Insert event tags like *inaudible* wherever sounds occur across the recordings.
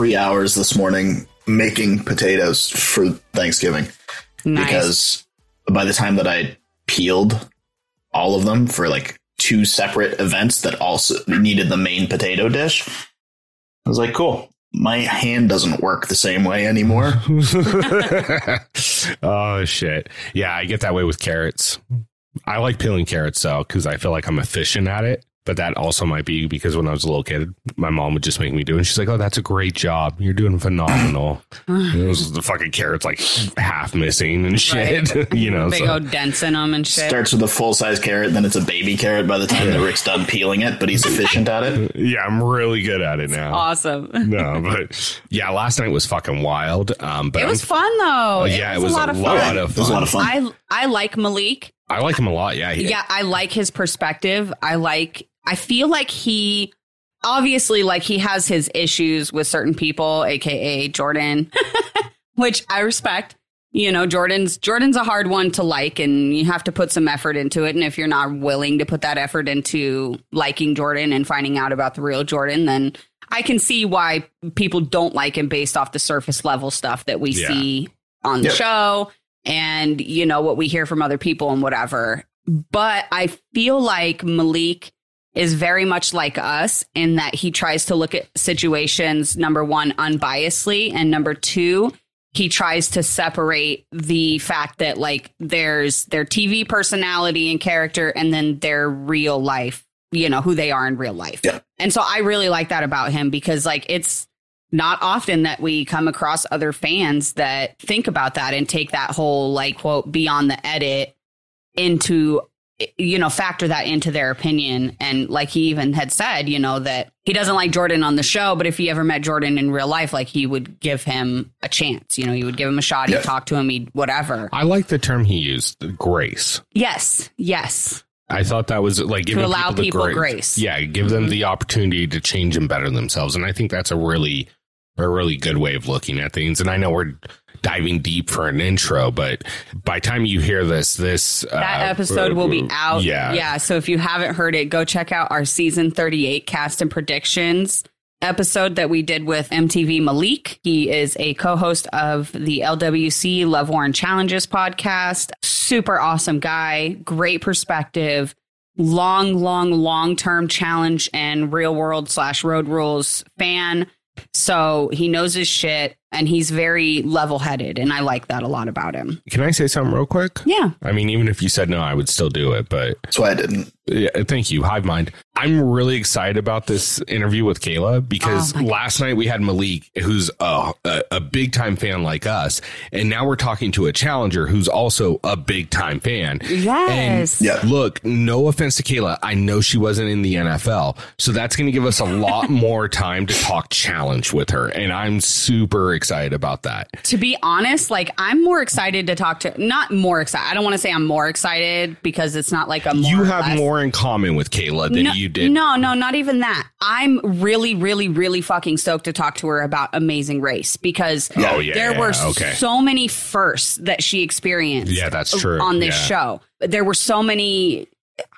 spent like three hours this morning making potatoes for Thanksgiving Nice. because by the time that I peeled all of them for like two separate events that also needed the main potato dish, I was like, cool. My hand doesn't work the same way anymore. *laughs* oh shit. Yeah, I get that way with carrots. I like peeling carrots though because I feel like I'm efficient at it. But that also might be because when I was a little kid, my mom would just make me do it. And she's like, "Oh, that's a great job. You're doing phenomenal." And *sighs* it was the fucking carrots like half missing and shit. *laughs* you know, Big so- old dents in them and shit. Starts with a full size carrot, then it's a baby carrot by the time that Rick's done peeling it, but he's efficient at it. *laughs* yeah, I'm really good at it now. awesome. *laughs* no, but yeah, last night was fucking wild. Um, but It was I'm- fun though. yeah, it was a lot a of lot fun. of It was a lot of fun. I I like Malik. I like him a lot. Yeah, he, Yeah, I like his perspective. I like I feel like he obviously like he has his issues with certain people, aka Jordan, *laughs* which I respect. You know, Jordan's Jordan's a hard one to like and you have to put some effort into it and if you're not willing to put that effort into liking Jordan and finding out about the real Jordan, then I can see why people don't like him based off the surface level stuff that we Yeah. see on the Yep. show and you know what we hear from other people and whatever. But I feel like Malik is very much like us in that he tries to look at situations number one unbiasedly and number two he tries to separate the fact that like there's their TV personality and character and then their real life, you know, who they are in real life. Yeah. And so I really like that about him because like it's not often that we come across other fans that think about that and take that whole like quote beyond the edit into you know factor that into their opinion and like he even had said you know that he doesn't like jordan on the show but if he ever met jordan in real life like he would give him a chance you know he would give him a shot he'd Yeah. talk to him he'd whatever I like the term he used, grace. yes yes I thought that was like giving allow the people gra- grace. Yeah, give them the opportunity to change and better themselves, and I think that's a really, a really good way of looking at things. And I know we're diving deep for an intro, but by the time you hear this, this that uh, episode will be out Yeah, yeah so if you haven't heard it go check out our season 38 cast and predictions episode that we did with MTV Malik. He is a co-host of the LWC Love Warren Challenges podcast. Super awesome guy, great perspective, long, long, long-term challenge and real world slash road rules fan. So he knows his shit and he's very level-headed, and I like that a lot about him. Can I say something real quick? Yeah. I mean, even if you said no, I would still do it, but That's why I didn't. Yeah, thank you, Hive Mind. I'm really excited about this interview with Cayla because Oh my God. last night we had Malik, who's a, a, a big time fan like us, and now we're talking to a challenger who's also a big time fan. Yes. And Yeah. look, no offense to Cayla, I know she wasn't in the NFL, so that's going to give us a lot *laughs* more time to talk challenge with her, and I'm super excited about that. to be honest, like I'm more excited to talk to not more excited. I don't want to say I'm more excited because it's not like a more you have less. More in common with Cayla than no, you did. No, no, not even that. I'm really, really, really fucking stoked to talk to her about Amazing Race because Oh, yeah, there were okay. so many firsts that she experienced. Yeah, that's true. On this Yeah. show, there were so many.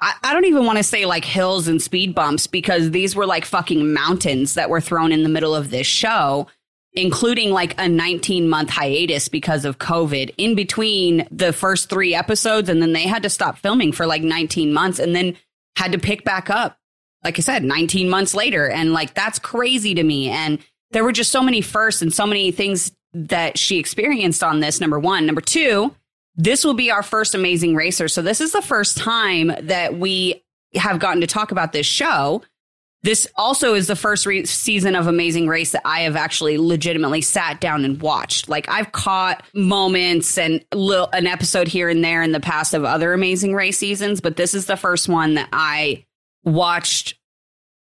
I, I don't even want to say like hills and speed bumps because these were like fucking mountains that were thrown in the middle of this show including like a 19 month hiatus because of COVID in between the first three episodes. And then they had to stop filming for like 19 months and then had to pick back up, like I said, 19 months later. And like, that's crazy to me. And there were just so many firsts and so many things that she experienced on this. Number one. Number two, this will be our first amazing racer. So this is the first time that we have gotten to talk about this show. This also is the first re- season of Amazing Race that I have actually legitimately sat down and watched. Like I've caught moments and little, an episode here and there in the past of other Amazing Race seasons, but this is the first one that I watched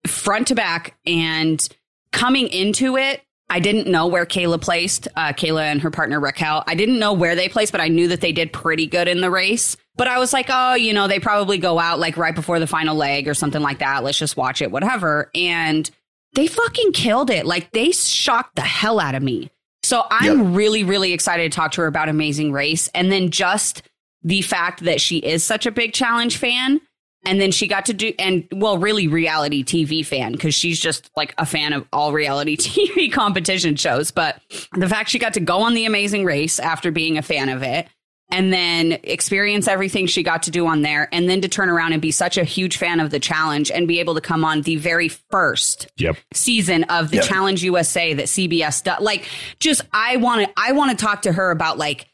front to back and coming into it. I didn't know where Cayla placed, uh, Cayla and her partner Raquel. I didn't know where they placed, but I knew that they did pretty good in the race. But I was like, oh, you know, they probably go out like right before the final leg or something like that. Let's just watch it, whatever. And they fucking killed it. Like they shocked the hell out of me. So I'm really, really excited to talk to her about Amazing Race. And then just the fact that she is such a big challenge fan And then she got to do, and well, really reality TV fan because she's just like a fan of all reality *laughs* TV competition shows. But the fact she got to go on The Amazing Race after being a fan of it and then experience everything she got to do on there and then to turn around and be such a huge fan of the challenge and be able to come on the very first Yep. season of the Yep. challenge USA that CBS does like just I want to I want to talk to her about like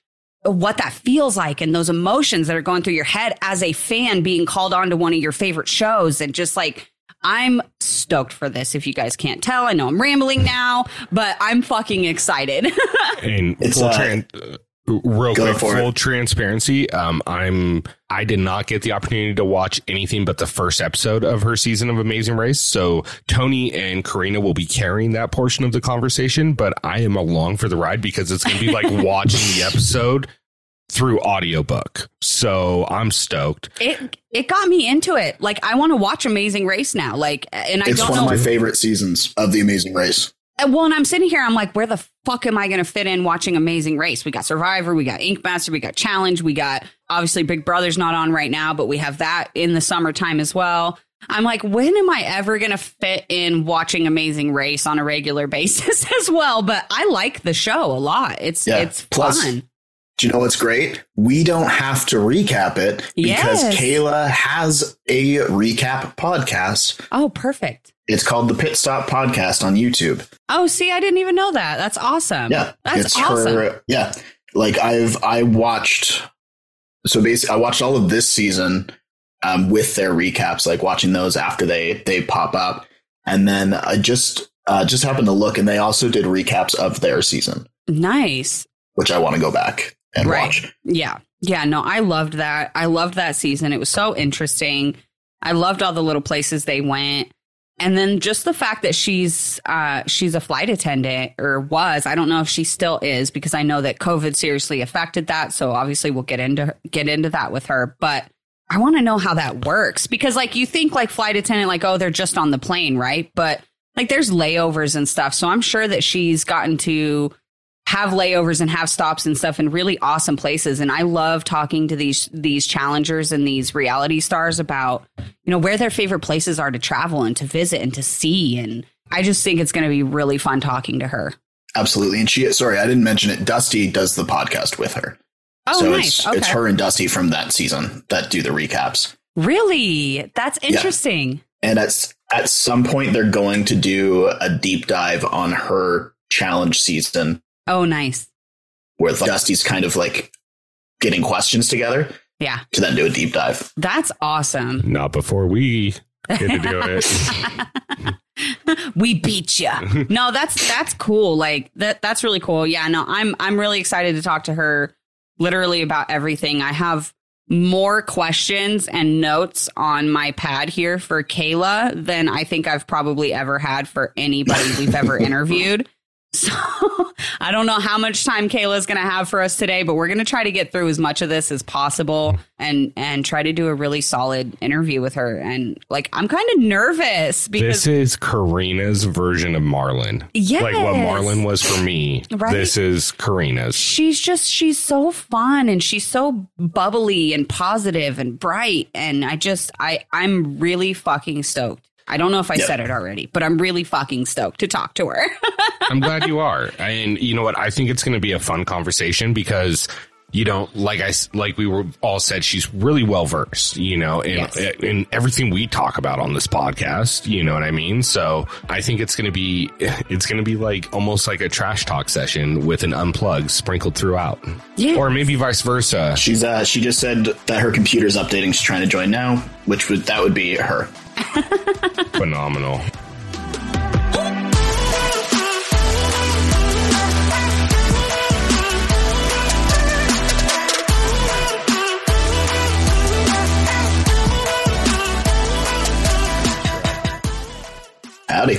what that feels like and those emotions that are going through your head as a fan being called on to one of your favorite shows and just like I'm stoked for this if you guys can't tell. I know I'm rambling now, but I'm fucking excited. *laughs* And It's, full uh, tran- real go quick, full it. transparency. Um, I'm I did not get the opportunity to watch anything but the first episode of her season of Amazing Race. So Tony and Corrina will be carrying that portion of the conversation, but I am along for the ride because it's going to be like *laughs* watching the episode through audiobook. So I'm stoked. it it got me into it. Like I want to watch Amazing Race now. Like and I it's don't one know of my favorite seasons of The Amazing Race. Uh, Well, and I'm sitting here, I'm like, where the fuck am I going to fit in watching Amazing Race? We got Survivor, we got Ink Master, we got Challenge, we got obviously Big Brother's not on right now, but we have that in the summertime as well. I'm like, when am I ever going to fit in watching Amazing Race on a regular *laughs* basis as well? But I like the show a lot. It's Yeah. it's Plus- fun. Do you know what's great? We don't have to recap it because Yes. Cayla has a recap podcast. Oh, perfect. It's called the Pit Stop Podcast on YouTube. Oh, see, I didn't even know that. That's awesome. Yeah, That's it's awesome. her. Yeah, like I've I watched. So basically, I watched all of this season um, with their recaps, like watching those after they they pop up, and then I just uh, just happened to look, and they also did recaps of their season, Nice. which I want to go back and Right. watch. Yeah. Yeah. No, I loved that. I loved that season. It was so interesting. I loved all the little places they went. And then just the fact that she's uh she's a flight attendant or was, I don't know if she still is because I know that COVID seriously affected that. So obviously we'll get into get into that with her. But I want to know how that works because like you think like flight attendant, like, oh, they're just on the plane, right? But like there's layovers and stuff. So I'm sure that she's gotten to have layovers and have stops and stuff in really awesome places. And i love talking to these these challengers and these reality stars about you know where their favorite places are to travel and to visit and to see. And i just think it's going to be really fun talking to her. Absolutely, and she. Sorry, I didn't mention it. Dusty does the podcast with her. oh so nice. it's okay. it's her and Dusty from that season that do the recaps. really? That's interesting. And at at some point, they're going to do a deep dive on her challenge season, oh nice where Dusty's kind of like getting questions together yeah to then do a deep dive. that's awesome Not before we get to do it. *laughs* we beat you. No, that's that's cool. Like that that's really cool. Yeah, no, I'm I'm really excited to talk to her literally about everything. I have more questions and notes on my pad here for Cayla than I think I've probably ever had for anybody we've ever *laughs* interviewed. So *laughs* I don't know how much time Cayla's going to have for us today, but we're going to try to get through as much of this as possible mm-hmm. and and try to do a really solid interview with her. And like I'm kind of nervous because this is Corrina's version of Marlon. Yes. Like what Marlon was for me. Right. This is Corrina's. she's just she's so fun and she's so bubbly and positive and bright and i just i i'm really fucking stoked i don't know if i Yeah. said it already but i'm really fucking stoked to talk to her *laughs* I'm glad you are. And you know what? I think it's going to be a fun conversation because you know, like I like we were all said, she's really well versed. You know, in Yes. in everything we talk about on this podcast. You know what I mean? So I think it's going to be it's going to be like almost like a trash talk session with an unplug sprinkled throughout, Yeah. or maybe vice versa. She's uh she just said that her computer's updating. She's trying to join now, which would that would be her. *laughs* Phenomenal. Howdy.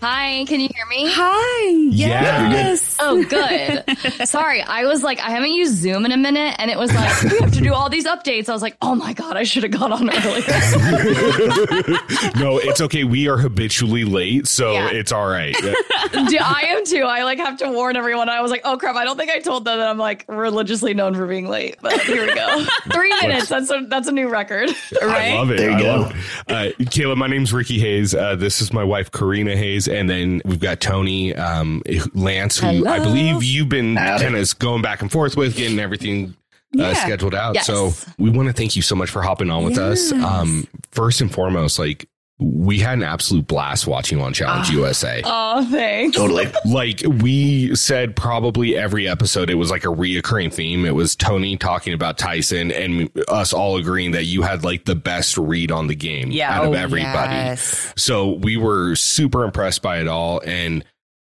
Hi, can you hear me? hi Yeah, you're good. yes Oh, good. Sorry, I was like, I haven't used Zoom in a minute, and it was like, we have to do all these updates. I was like, oh my god, I should have got on earlier. *laughs* no, it's okay. We are habitually late, so Yeah. it's all right. Dude, *laughs* I am too. I like have to warn everyone. I was like, oh crap, I don't think I told them that I'm like religiously known for being late. But here we go. *laughs* Three minutes. That's a that's a new record. I love it. There you I go. love it. Uh, Cayla, my name's Ricky Hayes. Uh, this is my wife, Corrina Hayes. And then we've got Tony um, Lance, who I believe you've been Howdy. kind of going back and forth with, getting everything uh, scheduled out. Yes. So we want to thank you so much for hopping on with us. Um, first and foremost, like, we had an absolute blast watching on Challenge Ah. USA. Oh, thanks. Totally. like we said probably every episode it was like a reoccurring theme it was tony talking about tyson and us all agreeing that you had like the best read on the game Yeah. out of oh, everybody yes. so we were super impressed by it all and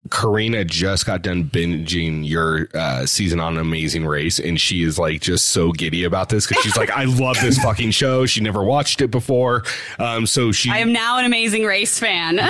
Corrina just got done binging your uh, season on Amazing Race, and she is like just so giddy about this because she's like, "I love this *laughs* fucking show." She never watched it before, um, so she I am now an amazing race fan. *laughs*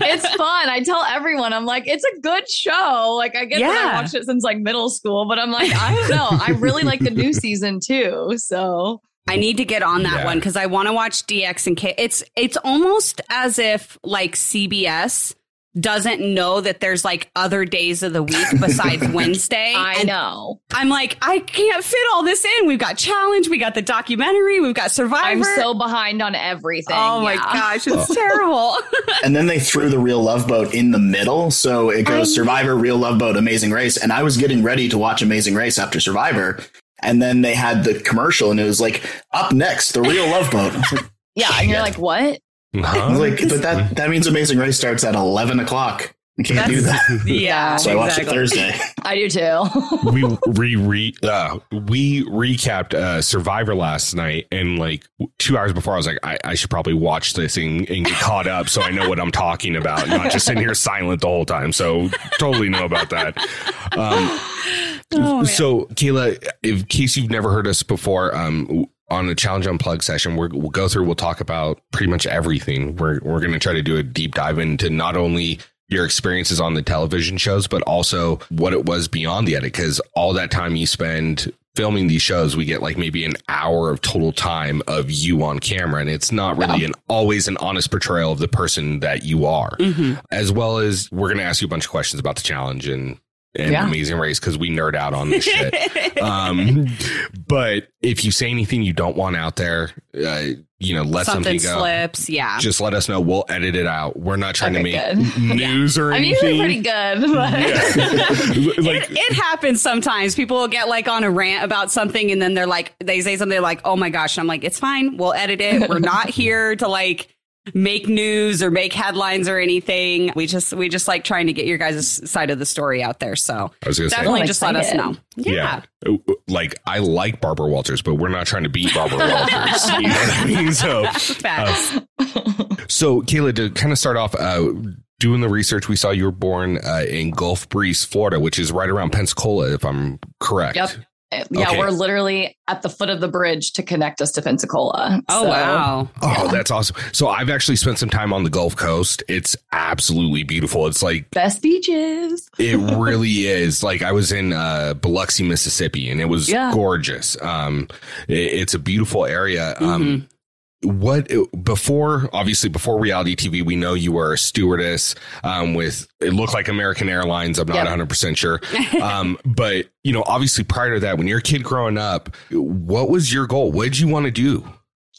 It's fun. I tell everyone, I'm like, it's a good show. Like, I get that Yeah. I watched it since like middle school, but I'm like, I don't know. I really like the new season too. So I need to get on that Yeah. one because I want to watch DX and K. It's it's almost as if like CBS doesn't know that there's like other days of the week besides *laughs* Wednesday. I And know. I'm like, I can't fit all this in. We've got challenge, we got the documentary, we've got Survivor. I'm so behind on everything. oh my gosh, it's *laughs* terrible. *laughs* And then they threw the real love boat in the middle. So it goes Survivor, real love boat, Amazing Race. And I was getting ready to watch Amazing Race after Survivor. And then they had the commercial and it was like, up next, the real love boat. Like, Yeah. And you're like, what? I Huh? like, but that, that means Amazing Race starts at 11 o'clock. You can't do that. *laughs* yeah, *laughs* So I watched it. Thursday. *laughs* I do too. we re re uh, we recapped uh, Survivor last night, and like two hours before, I was like, I, I should probably watch this and, and get caught up so I know what I'm talking about, not just sitting here silent the whole time. So totally know about that. Um, Oh, so Cayla, in case you've never heard us before, um, on the challenge unplugged session, we're, we'll go through. We'll talk about pretty much everything. We're we're going to try to do a deep dive into not only your experiences on the television shows, but also what it was beyond the edit. Because all that time you spend filming these shows, we get like maybe an hour of total time of you on camera, and it's not really an always an honest portrayal of the person that you are. Mhm. As well as we're going to ask you a bunch of questions about the challenge and. And Yeah. Amazing Race because we nerd out on this *laughs* shit. um, but if you say anything you don't want out there, uh, you know, let something, something go. slips. Yeah. Just let us know. We'll edit it out. We're not trying Okay, to make good. *laughs* news or I'm anything. usually pretty good. But *laughs* Yeah. like, it, it happens sometimes. People will get like on a rant about something and then they're like, they say something like, oh my gosh. And I'm like, it's fine. We'll edit it. We're not here to like make news or make headlines or anything. We just, we just like trying to get your guys' side of the story out there. So I was gonna say, definitely I'm just let us know. yeah. Like I like Barbara Walters, but we're not trying to beat Barbara *laughs* Walters. You know what I mean? *laughs* So, Facts. so Cayla, to kind of start off, uh, doing the research, we saw you were born uh, in Gulf Breeze, Florida, which is right around Pensacola, if I'm correct. Yep. Yeah, Okay. we're literally at the foot of the bridge to connect us to Pensacola. oh, So, wow. Oh, that's awesome. So I've actually spent some time on the Gulf Coast. It's absolutely beautiful. It's like Best beaches. *laughs* it really is. Like I was in uh Biloxi, Mississippi, and it was Yeah. gorgeous. Um it- it's a beautiful area. Um Mm-hmm. What before obviously before reality TV, we know you were a stewardess um with it looked like American Airlines. I'm not Yep. 100 percent sure. *laughs* Um but you know, obviously prior to that, when you're a kid growing up, what was your goal? What did you want to do?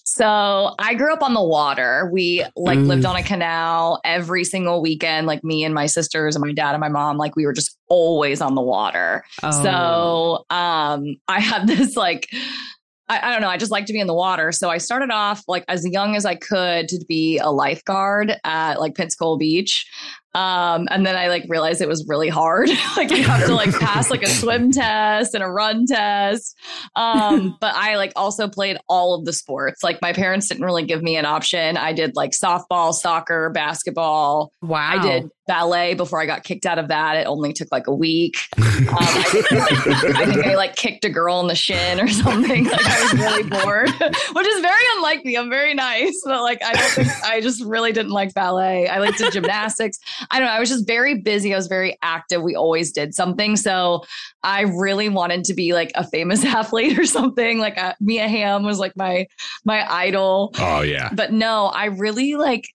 So I grew up on the water. We like Mm. lived on a canal every single weekend. Like me and my sisters and my dad and my mom, like we were just always on the water. Oh. So um, I had *laughs* this like, I, I don't know. I just like to be in the water. So I started off like as young as I could to be a lifeguard at like Pensacola Beach. Um, and then I like realized it was really hard. *laughs* like you have to like pass like a swim *laughs* test and a run test. Um, *laughs* but I like also played all of the sports. Like my parents didn't really give me an option. I did like softball, soccer, basketball. wow. I did ballet before I got kicked out of that. It only took like a week. Um, I, I think I like kicked a girl in the shin or something. Like I was really bored, which is very unlike me. I'm very nice, but like I don't think I just really didn't like ballet. I liked did gymnastics. I don't know. I was just very busy. I was very active. We always did something. So I really wanted to be like a famous *laughs* athlete or something. Like uh, Mia Hamm was like my my idol. Oh yeah. But no, I really like.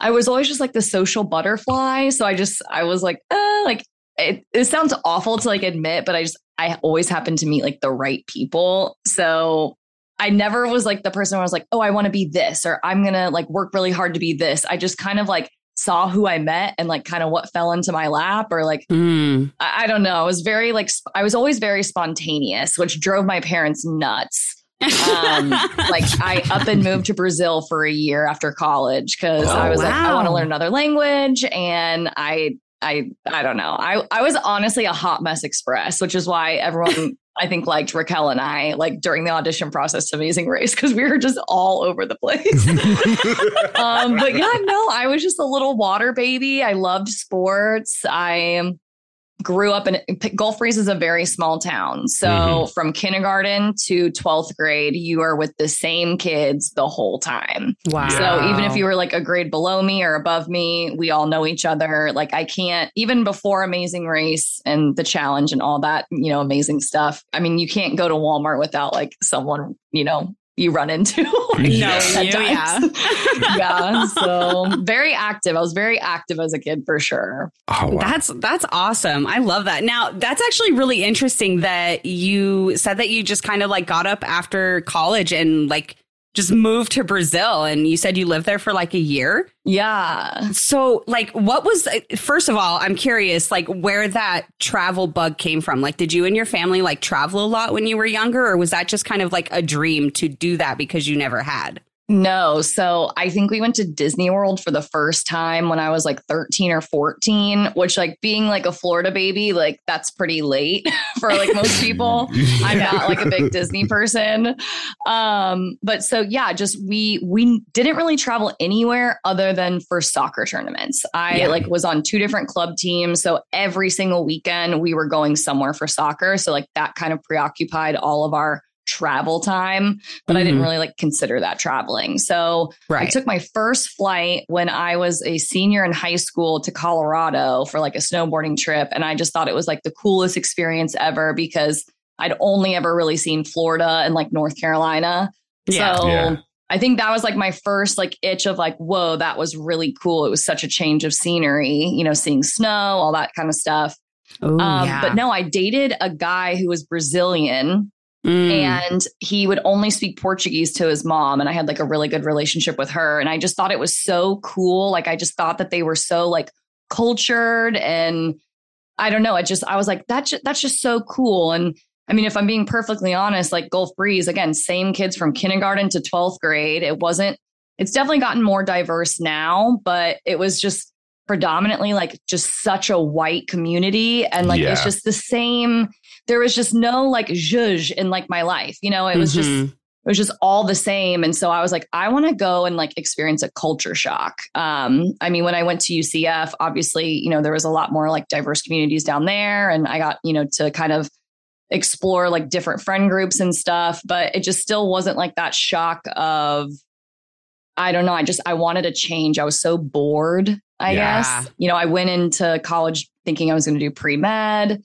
I was always just like the social butterfly. So I just I was like, uh, like it, it sounds awful to like admit, but I just I always happen to meet like the right people. So I never was like the person who was like, oh, I want to be this or I'm going to like work really hard to be this. I just kind of like saw who I met and like kind of what fell into my lap or like, Mm. I, I don't know. I was very like, sp- I was always very spontaneous, which drove my parents nuts. um, *laughs* like I up and moved to Brazil for a year after college because Oh, I was like, I want to learn another language, and I, I, I don't know. I, I was honestly a hot mess express, which is why everyone I think liked Raquel and I like during the audition process to Amazing Race because we were just all over the place. *laughs* um, but yeah, no, I was just a little water baby. I loved sports. I grew up in Gulf Breeze is a very small town. So Mhm. from kindergarten to 12th grade, you are with the same kids the whole time. Wow. So even if you were like a grade below me or above me, we all know each other. Like I can't even before Amazing Race and the challenge and all that, you know, amazing stuff. I mean, you can't go to Walmart without like someone, you know, you run into. *laughs* Yeah. Knowing at you, yeah. *laughs* yeah. So very active. I was very active as a kid for sure. Oh, wow. That's that's awesome. I love that. Now, that's actually really interesting that you said that you just kind of like got up after college and like just moved to Brazil and you said you lived there for like a year. Yeah. So, like what was first of all, I'm curious like where that travel bug came from. Like did you and your family like travel a lot when you were younger or was that just kind of like a dream to do that because you never had? No. So I think we went to Disney World for the first time when I was like 13 or 14, which, like, being like a Florida baby, like, that's pretty late *laughs* for like most people. *laughs* I'm not like a big Disney person. Um, but so yeah, just we we didn't really travel anywhere other than for soccer tournaments. I Yeah. like was on two different club teams. So every single weekend we were going somewhere for soccer. So like that kind of preoccupied all of our travel time, but I didn't Mhm. really like consider that traveling. So I took my first flight when I was a senior in high school to Colorado for like a snowboarding trip. And I just thought it was like the coolest experience ever because I'd only ever really seen Florida and like North Carolina. Yeah. So Yeah. I think that was like my first like itch of like, whoa, that was really cool. It was such a change of scenery, you know, seeing snow, all that kind of stuff. Ooh, um, yeah. But no, I dated a guy who was Brazilian Mm. and he would only speak Portuguese to his mom. And I had like a really good relationship with her. And I just thought it was so cool. Like, I just thought that they were so like cultured. And I don't know. I just, I was like, that ju- that's just so cool. And I mean, if I'm being perfectly honest, like Gulf Breeze, again, same kids from kindergarten to 12th grade. It wasn't, it's definitely gotten more diverse now, but it was just predominantly like just such a white community. And like, it's just the same there was just no like zhuzh in like my life. You know, it was just Mhm. it was just all the same. And so I was like, I want to go and like experience a culture shock. Um, I mean, when I went to UCF, obviously, you know, there was a lot more like diverse communities down there. And I got, you know, to kind of explore like different friend groups and stuff, but it just still wasn't like that shock of I don't know. I just I wanted a change. I was so bored, I Yeah. guess. You know, I went into college thinking I was going to do pre-med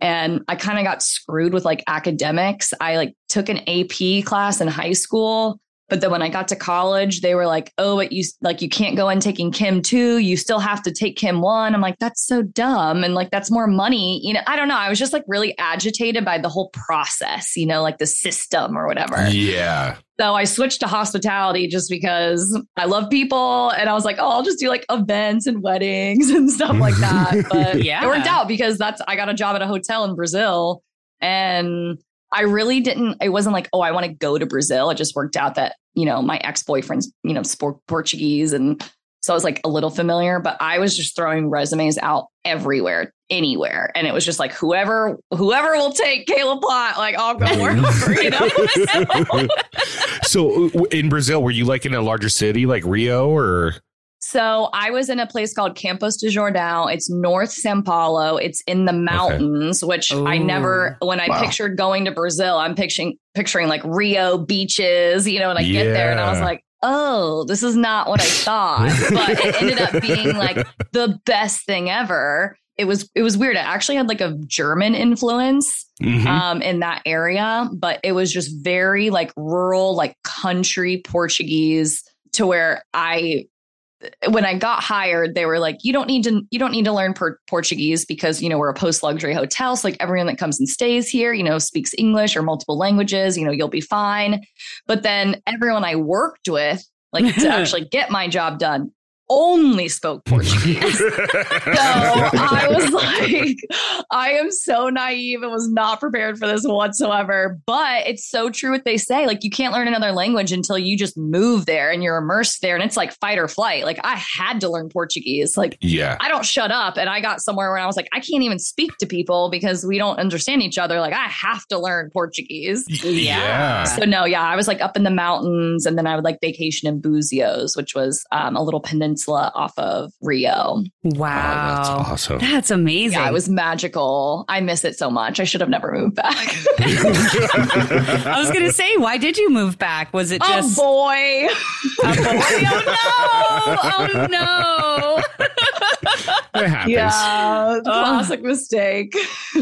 and I kind of got screwed with like academics. I like took an AP class in high school, but then when I got to college, they were like, "Oh, but you like you can't go in taking Chem 2, you still have to take Chem 1." I'm like, "That's so dumb." And like that's more money. You know, I don't know. I was just like really agitated by the whole process, you know, like the system or whatever. Yeah. So I switched to hospitality just because I love people. And I was like, oh, I'll just do like events and weddings *laughs* and stuff like that. *laughs* But Yeah. it worked out because that's, I got a job at a hotel in Brazil. And I really didn't, it wasn't like, oh, I want to go to Brazil. It just worked out that, you know, my ex boyfriend's, you know, sport Portuguese. And so I was like a little familiar, but I was just throwing resumes out everywhere, anywhere. And it was just like, whoever, whoever will take Cayla Platt, like I'll go wherever, you know? *laughs* so uh, in Brazil, were you like in a larger city like Rio or? So I was in a place called Campos de Jordão. It's North Sao Paulo. It's in the mountains, which I never, when I Wow. pictured going to Brazil, I'm picturing picturing like Rio beaches, you know, and I get there and I was like, oh, this is not what I thought. *laughs* but it ended up being like the best thing ever. It was it was weird. It actually had like a German influence Mhm. um, in that area, but it was just very like rural, like country Portuguese to where I when I got hired, they were like, "You don't need to, you don't need to learn per- Portuguese because you know we're a post luxury hotel. So like everyone that comes and stays here, you know, speaks English or multiple languages. You know, you'll be fine." But then everyone I worked with, like to *laughs* actually get my job done, only spoke *laughs* Portuguese. *laughs* So I was like, I am so naive and was not prepared for this whatsoever. But it's so true what they say. Like, you can't learn another language until you just move there and you're immersed there. And it's like fight or flight. Like, I had to learn Portuguese. Like, yeah. I don't shut up. And I got somewhere where I was like, I can't even speak to people because we don't understand each other. Like, I have to learn Portuguese. Yeah. So no, yeah, I was like up in the mountains, and then I would like vacation in Buzios, which was um, a little peninsula off of Rio. Wow. Oh, that's awesome. That's amazing. Yeah, it was magical. I miss it so much. I should have never moved back. *laughs* I was going to say, why did you move back? Was it oh, just oh boy, a boy? Oh no! Oh no! *laughs* It happens. yeah, oh. classic mistake.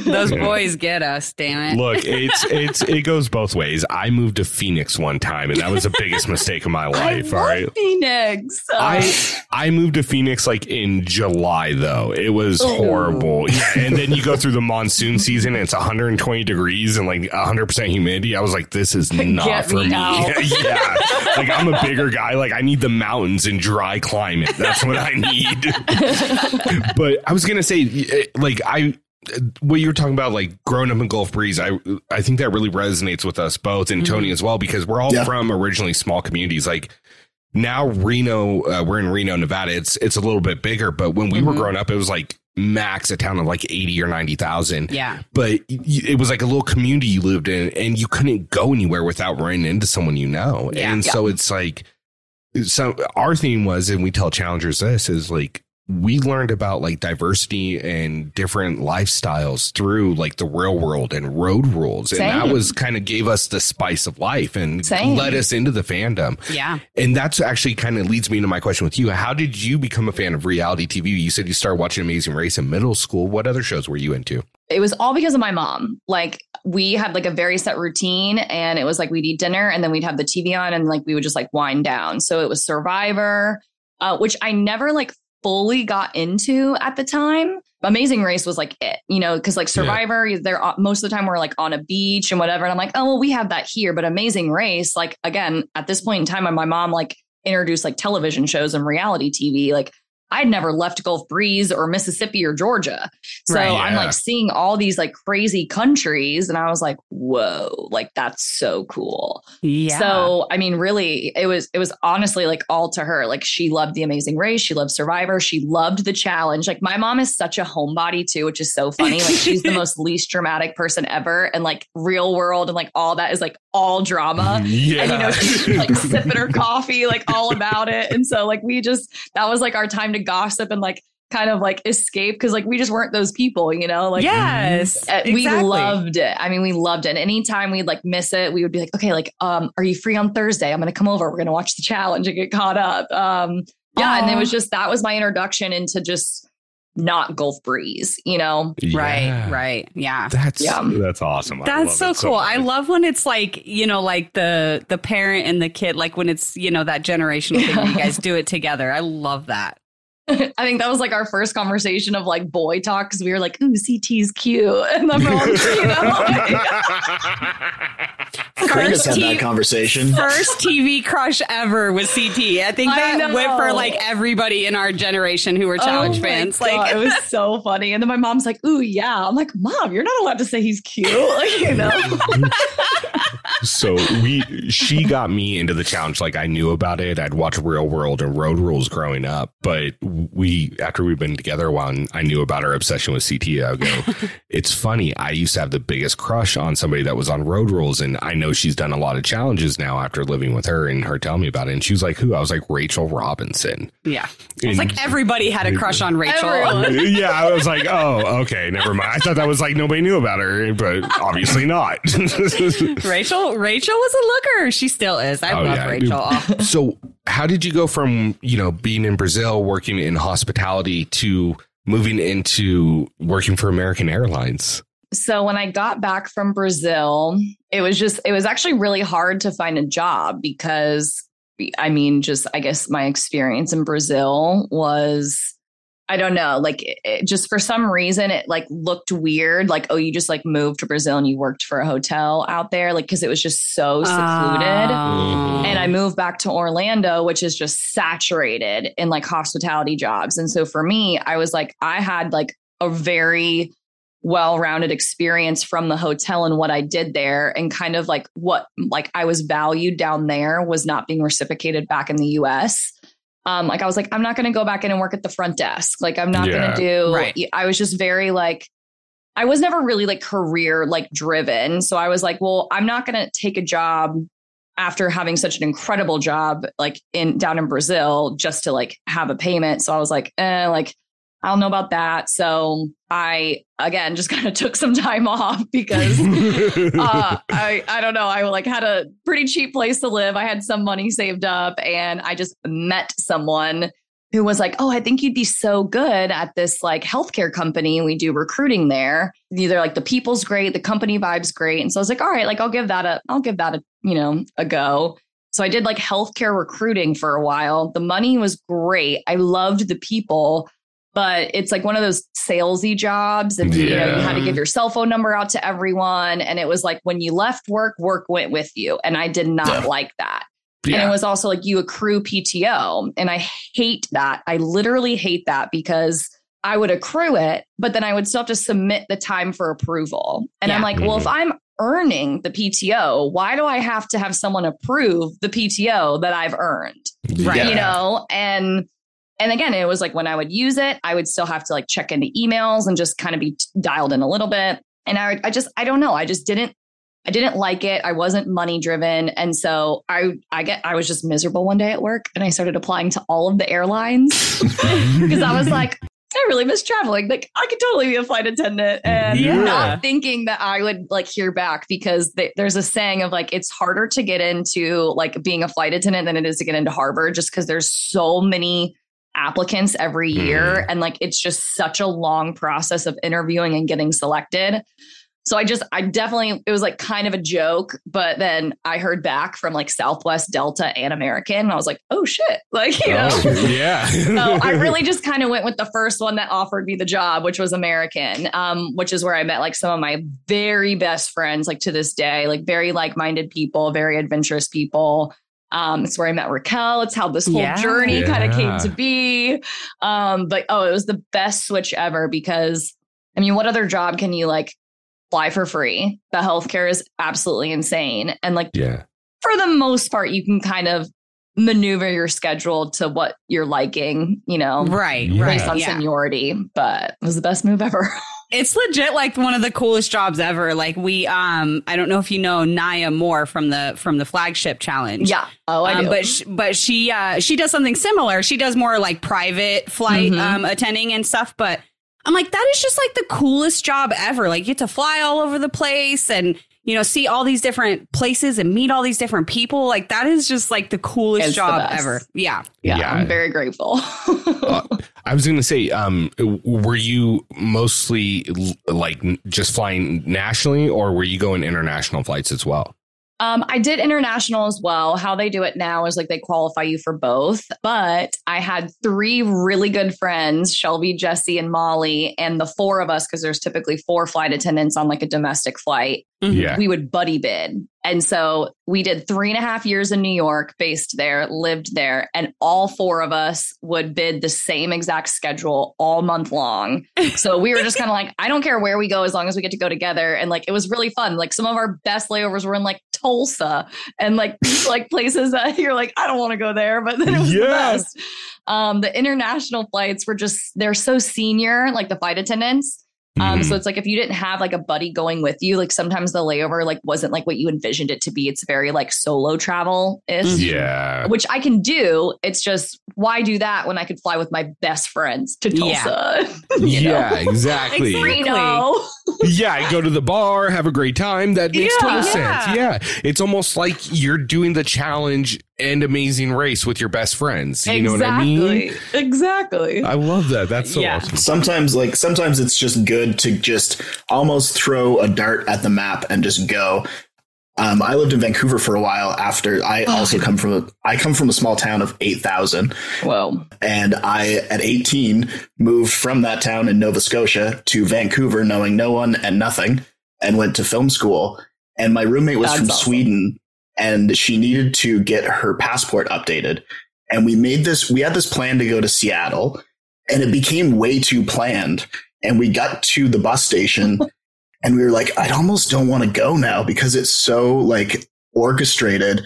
Those boys get us, damn it. Look, it's it's it goes both ways. I moved to Phoenix one time, and that was the biggest mistake of my I life. love All right. Phoenix. I I moved to Phoenix like in July though. It was Ooh. horrible. *laughs* Yeah, and then you go through the monsoon season and it's 120 degrees and like 100% humidity. I was like this is not Get for me me. *laughs* yeah. Like I'm a bigger guy. Like I need the mountains and dry climate. That's what I need. *laughs* but I was going to say eh, like I what you're talking about, like growing up in Gulf Breeze, I I think that really resonates with us both and Tony as well because we're all Yeah. from originally small communities. Like now Reno, uh, we're in Reno, Nevada. It's it's a little bit bigger, but when we were Mhm. growing up, it was like max a town of like eighty or ninety thousand. Yeah. But it was like a little community you lived in, and you couldn't go anywhere without running into someone you know. Yeah. and so it's like, so our theme was, and we tell challengers this is like we learned about like diversity and different lifestyles through like the real world and road rules, and that was kind of gave us the spice of life and Same. led us into the fandom. Yeah. And that's actually kind of leads me into my question with you. How did you become a fan of reality TV? You said you started watching Amazing Race in middle school. What other shows were you into? it was all because of my mom. Like we had like a very set routine and it was like we'd eat dinner and then we'd have the TV on and like we would just like wind down. So it was Survivor, uh, which I never like fully got into at the time. Amazing Race was like it, you know, because like Survivor, they're uh, most of the time we're like on a beach and whatever. And I'm like, oh, well, we have that here. But Amazing Race, like again, at this point in time, my mom like introduced like television shows and reality TV. Like I'd never left Gulf Breeze or Mississippi or Georgia. So Right. I'm like seeing all these like crazy countries and I was like, whoa, like that's so cool. Yeah. So I mean, really, it was it was honestly like all to her. Like she loved the amazing race, she loved Survivor, she loved the challenge. Like my mom is such a homebody too, which is so funny. Like she's the *laughs* most least dramatic person ever. And like real world and like all that is like all drama. Yeah. And you know, she's like sipping her coffee, like all about it. And so like we just that was like our time to gossip and like kind of like escape because like we just weren't those people, you know? Like yes. uh, we exactly. loved it. I mean, we loved it. And anytime we'd like miss it, we would be like, okay, like, um, are you free on Thursday? I'm gonna come over. We're gonna watch the challenge and get caught up. Um, yeah, and it was just that was my introduction into just not Gulf Breeze, you know. Right. Yeah. Right. Yeah. That's Yeah. that's awesome. I That's love so it cool. I love when it's like, you know, like the the parent and the kid, like when it's, you know, that generational thing you guys do it together. I love that. *laughs* I think that was like our first conversation of like boy talk because we were like, ooh, CT's cute. *laughs* And then we're you know, *laughs* Curtis had First that team- conversation. First TV crush ever was CT. I think I that went for like everybody in our generation who were oh challenge Oh fans. God, Like it was so funny. And then my mom's like, ooh, yeah. I'm like, mom, you're not allowed to say he's cute. *laughs* Like, you know. *laughs* so we she got me into the challenge like i knew about it i'd watched real world and road rules growing up but we after we've been together a while and i knew about her obsession with ct i go *laughs* it's funny i used to have the biggest crush on somebody that was on road rules and i know she's done a lot of challenges now after living with her and her telling me about it and she was like who i was like rachel robinson yeah. It's like everybody had a crush on Rachel. *laughs* Yeah, I was like, oh, okay, never mind. I thought that was like nobody knew about her, but obviously not. Rachel *laughs* Rachel, Rachel was a looker. She still is. I Oh, love yeah. Rachel. *laughs* So, how did you go from you know being in Brazil, working in hospitality, to moving into working for American Airlines? So when I got back from Brazil, it was just, it was actually really hard to find a job because I mean, just, I guess my experience in Brazil was, I don't know, like it, it just for some reason, it like looked weird. Like, oh, you just like moved to Brazil and you worked for a hotel out there. Like, cause it was just so secluded. Oh. And I moved back to Orlando, which is just saturated in like hospitality jobs. And so for me, I was like, I had like a very well rounded experience from the hotel and what I did there, and kind of like what like I was valued down there was not being reciprocated back in the US. Um, like I was like, I'm not going to go back in and work at the front desk. Like I'm not Yeah. going to do. Right. I was just very like, I was never really like career like driven. So I was like, well, I'm not going to take a job after having such an incredible job like in down in Brazil just to like have a payment. So I was like, eh, like I don't know about that. So I again just *laughs* kind of took some time off *laughs* because uh, *laughs* I I don't know. I like had a pretty cheap place to live. I had some money saved up, and I just met someone who was like, "Oh, I think you'd be so good at this like healthcare company. We do recruiting there. Either like the people's great, the company vibes great." And so I was like, "All right, like I'll give that a I'll give that a you know a go." So I did like healthcare recruiting for a while. The money was great. I loved the people, but it's like one of those salesy jobs. And you know, you had to give your cell phone number out to everyone. And it was like when you left work, work went with you. And I did not Yeah. like that. And it was also like you accrue PTO. And I hate that. I literally hate that because I would accrue it, but then I would still have to submit the time for approval. And I'm Yeah. like, well, if mm-hmm. I'm earning the PTO, why do I have to have someone approve the PTO that I've earned? Right. You know, and and again, it was like when I would use it, I would still have to like check into emails and just kind of be dialed in a little bit. And I, I just, I don't know. I just didn't, I didn't like it. I wasn't money driven. And so I, I get, I was just miserable one day at work and I started applying to all of the airlines *laughs* because I was like, I really miss traveling. Like I could totally be a flight attendant and Yeah. not thinking that I would like hear back because th- there's a saying of like, it's harder to get into like being a flight attendant than it is to get into Harvard just because there's so many applicants every year. And like, it's just such a long process of interviewing and getting selected. So I just, I definitely, it was like kind of a joke, but then I heard back from like Southwest, Delta, and American. And I was like, oh shit. *laughs* Like, you know, Oh, *laughs* yeah. so I *laughs* really just kind of went with the first one that offered me the job, which was American, um, which is where I met like some of my very best friends, like to this day, like very like minded people, very adventurous people. Um, it's where I met Raquel. It's how this whole Yeah. journey kind of came to be. Um, but oh, it was the best switch ever because I mean, what other job can you like fly for free? The healthcare is absolutely insane. And like yeah. for the most part, you can kind of maneuver your schedule to what you're liking, you know, Right, Yeah. right. based on yeah. seniority. But it was the best move ever. *laughs* It's legit like one of the coolest jobs ever. Like we um I don't know if you know Nia Moore from the from the flagship challenge. yeah. Oh, I Um, do. but sh- but she uh she does something similar. She does more like private flight Mhm. um attending and stuff, but I'm like that is just like the coolest job ever. Like you get to fly all over the place and you know see all these different places and meet all these different people. Like that is just like the coolest It's job best. ever. Yeah. yeah, yeah. I'm very grateful. *laughs* Uh, I was going to say, um, were you mostly like just flying nationally, or were you going international flights as well? Um, I did international as well. How they do it now is like they qualify you for both. But I had three really good friends, Shelby, Jesse, and Molly, and the four of us, because there's typically four flight attendants on like a domestic flight. Mhm. Yeah. we would buddy bid. And so we did three and a half years in New York, based there, lived there, and all four of us would bid the same exact schedule all month long. So we were just kind of like, I don't care where we go as long as we get to go together. And like, it was really fun. Like some of our best layovers were in like Tulsa and like *laughs* like places that *laughs* you're like, I don't want to go there, but then it was Yeah. the best. Um, the international flights were just they're so senior, like the flight attendants. Um, Mhm. so it's like if you didn't have like a buddy going with you, like sometimes the layover like wasn't like what you envisioned it to be. It's very like solo travel ish, yeah. which I can do. It's just why do that when I could fly with my best friends to Yeah. Tulsa? *laughs* You know? yeah, exactly. Exactly. Reno. yeah, go to the bar, have a great time. That makes Yeah. total Yeah. sense. Yeah. It's almost like you're doing the challenge and amazing race with your best friends. You know what I mean? Exactly. I love that. That's so Yeah. awesome. sometimes like sometimes it's just good to just almost throw a dart at the map and just go um, I lived in Vancouver for a while after I *sighs* also come from a I come from a small town of 8,000 Whoa. and I at 18 moved from that town in Nova Scotia to Vancouver knowing no one and nothing and went to film school and my roommate was That's from awesome. Sweden and she needed to get her passport updated and we made this we had this plan to go to Seattle and it became way too planned and we got to the bus station *laughs* and we were like I almost don't want to go now because it's so like orchestrated